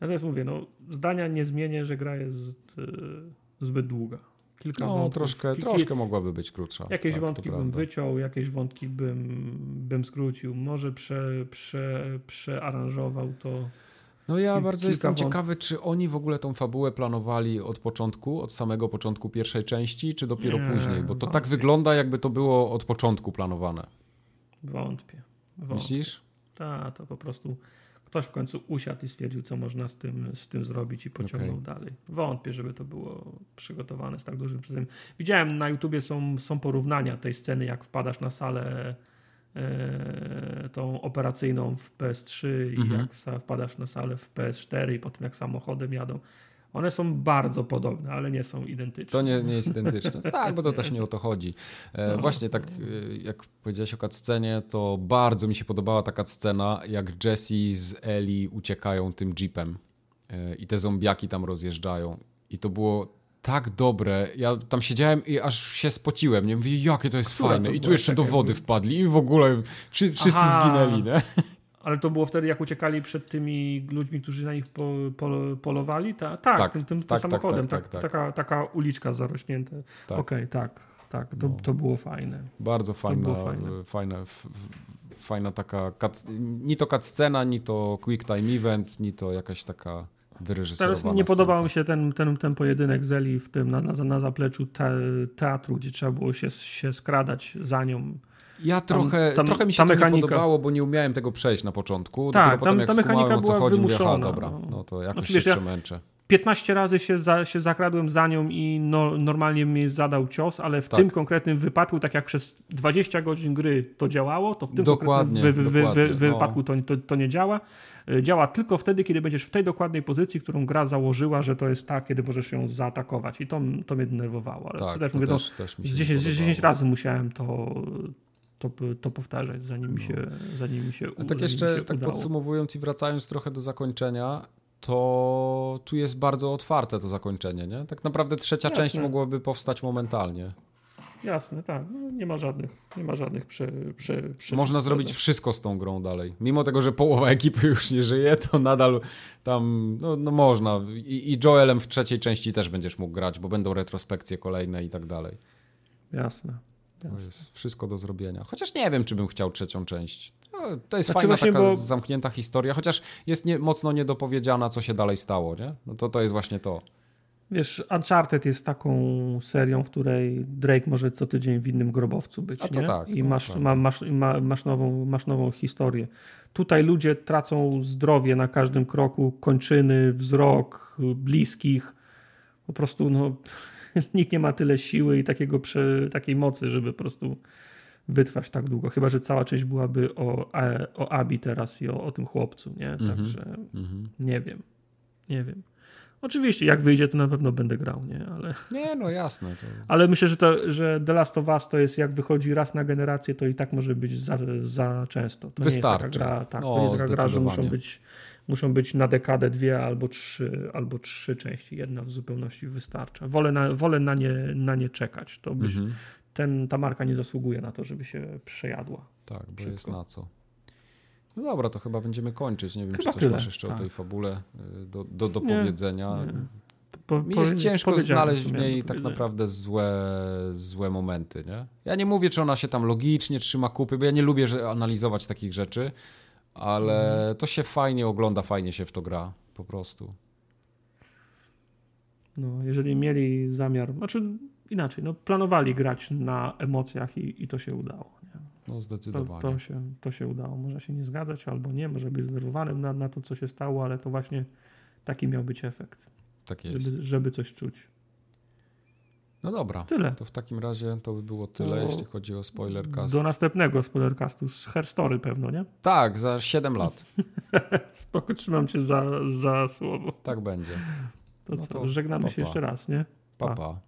Natomiast mówię, no zdania nie zmienię, że gra jest y, zbyt długa. Kilka no, wątków, troszkę, troszkę mogłaby być krótsza. Jakieś tak, wątki bym wyciął, jakieś wątki bym, bym skrócił. Może prze, prze, przearanżował to. No ja bardzo jestem wąt... ciekawy, czy oni w ogóle tą fabułę planowali od początku, od samego początku pierwszej części, czy dopiero Nie, później? Bo to wątpię. tak wygląda, jakby to było od początku planowane. Wątpię. wątpię. Myślisz? Tak, to po prostu ktoś w końcu usiadł i stwierdził, co można z tym, z tym zrobić i pociągnął okay. dalej. Wątpię, żeby to było przygotowane z tak dużym przedzeniem. Widziałem na YouTubie są, są porównania tej sceny, jak wpadasz na salę e, tą operacyjną w PS3 i mhm. jak wpadasz na salę w PS4 i potem jak samochodem jadą. One są bardzo podobne, ale nie są identyczne. To nie, nie jest identyczne. tak, bo to też nie o to chodzi. E, no. Właśnie tak e, jak powiedziałeś o scenie, to bardzo mi się podobała taka scena, jak Jesse z Eli uciekają tym jeepem e, i te zombiaki tam rozjeżdżają. I to było tak dobre. Ja tam siedziałem i aż się spociłem. Nie mówię, jakie to jest Która fajne. To I tu jeszcze do wody wpadli i w ogóle wszyscy Aha. zginęli, nie? Ale to było wtedy, jak uciekali przed tymi ludźmi, którzy na nich po, po, polowali? Ta, tak, tak, tym, tym, tak, tak samochodem. Tak, tak, tak, taka, taka uliczka zarośnięta. Tak. Okej, okay, tak, tak. To, no. to było fajne. Bardzo fajna, fajne. fajna, fajna taka, ni to cutscena, ni to quick time event, ni to jakaś taka wyreżyserowana Teraz nie podobał mi się ten, ten, ten pojedynek Zeli w tym na, na, na zapleczu te, teatru, gdzie trzeba było się, się skradać za nią ja trochę, tam, trochę mi się to mechanika... nie podobało, bo nie umiałem tego przejść na początku. Tak, tam, ta mechanika była chodzi, wymuszona. Mówię, dobra, no. no to jakoś znaczy, się przemęczę. 15 razy się, za, się zakradłem za nią i no, normalnie mi zadał cios, ale w tak. tym konkretnym wypadku, tak jak przez 20 godzin gry to działało, to w tym dokładnie, wy, wy, wy, wypadku to, to, to, nie działa. E, działa tylko wtedy, kiedy będziesz w tej dokładnej pozycji, którą gra założyła, że to jest ta, kiedy możesz ją zaatakować. I to, to mnie denerwowało. Ale tak, to też, mówię, no, też, też z 10, 10 razy musiałem to to, to powtarzać, zanim mi No. się, zanim mi się, A tak jeszcze, się tak udało. podsumowując i wracając trochę do zakończenia, to tu jest bardzo otwarte to zakończenie, nie? Tak naprawdę trzecia Jasne. część mogłaby powstać momentalnie. Jasne, tak. No, nie ma żadnych, nie ma żadnych prze, prze, prze Można zrobić wszystko z tą grą dalej. Mimo tego, że połowa ekipy już nie żyje, to nadal tam, no, no można. I, I Joelem w trzeciej części też będziesz mógł grać, bo będą retrospekcje kolejne i tak dalej. Jasne. To jest wszystko do zrobienia. Chociaż nie wiem, czy bym chciał trzecią część. To jest Znaczy fajna właśnie, taka bo- zamknięta historia, chociaż jest nie, mocno niedopowiedziana, co się dalej stało, nie? No to to jest właśnie to. Wiesz, Uncharted jest taką serią, w której Drake może co tydzień w innym grobowcu być, A to nie? tak, I masz, ma, masz, ma, masz, nową, masz nową historię. Tutaj ludzie tracą zdrowie na każdym kroku, kończyny, wzrok, bliskich. Po prostu no, nikt nie ma tyle siły i takiego prze, takiej mocy, żeby po prostu wytrwać tak długo. Chyba, że cała część byłaby o, o Abi teraz i o, o tym chłopcu, nie? Mhm. Także Mhm. nie wiem. Nie wiem. Oczywiście, jak wyjdzie, to na pewno będę grał, nie? Ale, Nie, no jasne. To... ale myślę, że, to, że The Last of Us to jest jak wychodzi raz na generację, to i tak może być za, za często. To Wystarczy. nie jest taka gra, tak, No, to jest taka gra, że muszą być, muszą być na dekadę dwie albo trzy, albo trzy części. Jedna w zupełności wystarcza. Wolę na, wolę na, nie, na nie czekać. To byś, Mhm. ten, ta marka nie zasługuje na to, żeby się przejadła. Tak, bo Szybko. jest na co. No dobra, to chyba będziemy kończyć. Nie wiem, Chyba czy coś tyle, masz jeszcze tak. o tej fabule y, do, do, do Nie, powiedzenia. nie. Po, Mi jest ciężko znaleźć w niej tak naprawdę złe, złe momenty, nie? Ja nie mówię, czy ona się tam logicznie trzyma kupy, bo ja nie lubię że analizować takich rzeczy, ale Mhm. to się fajnie ogląda, fajnie się w to gra, po prostu. No, jeżeli mieli zamiar, znaczy inaczej, no, planowali grać na emocjach i, i to się udało. No To, zdecydowanie. to, się, to się udało. Może się nie zgadzać albo nie, może być zdenerwowanym na, na to, co się stało, ale to właśnie taki miał być efekt, Tak jest. żeby, żeby coś czuć. No dobra, Tyle. to w takim razie to by było tyle, To jeśli chodzi o spoilercast. Do następnego spoilercastu z Herstory pewno, nie? Tak, za 7 lat. Spoko, trzymam cię za, za słowo. Tak będzie. To No co, to żegnamy pa, się pa. jeszcze raz, nie? Pa, Pa. pa.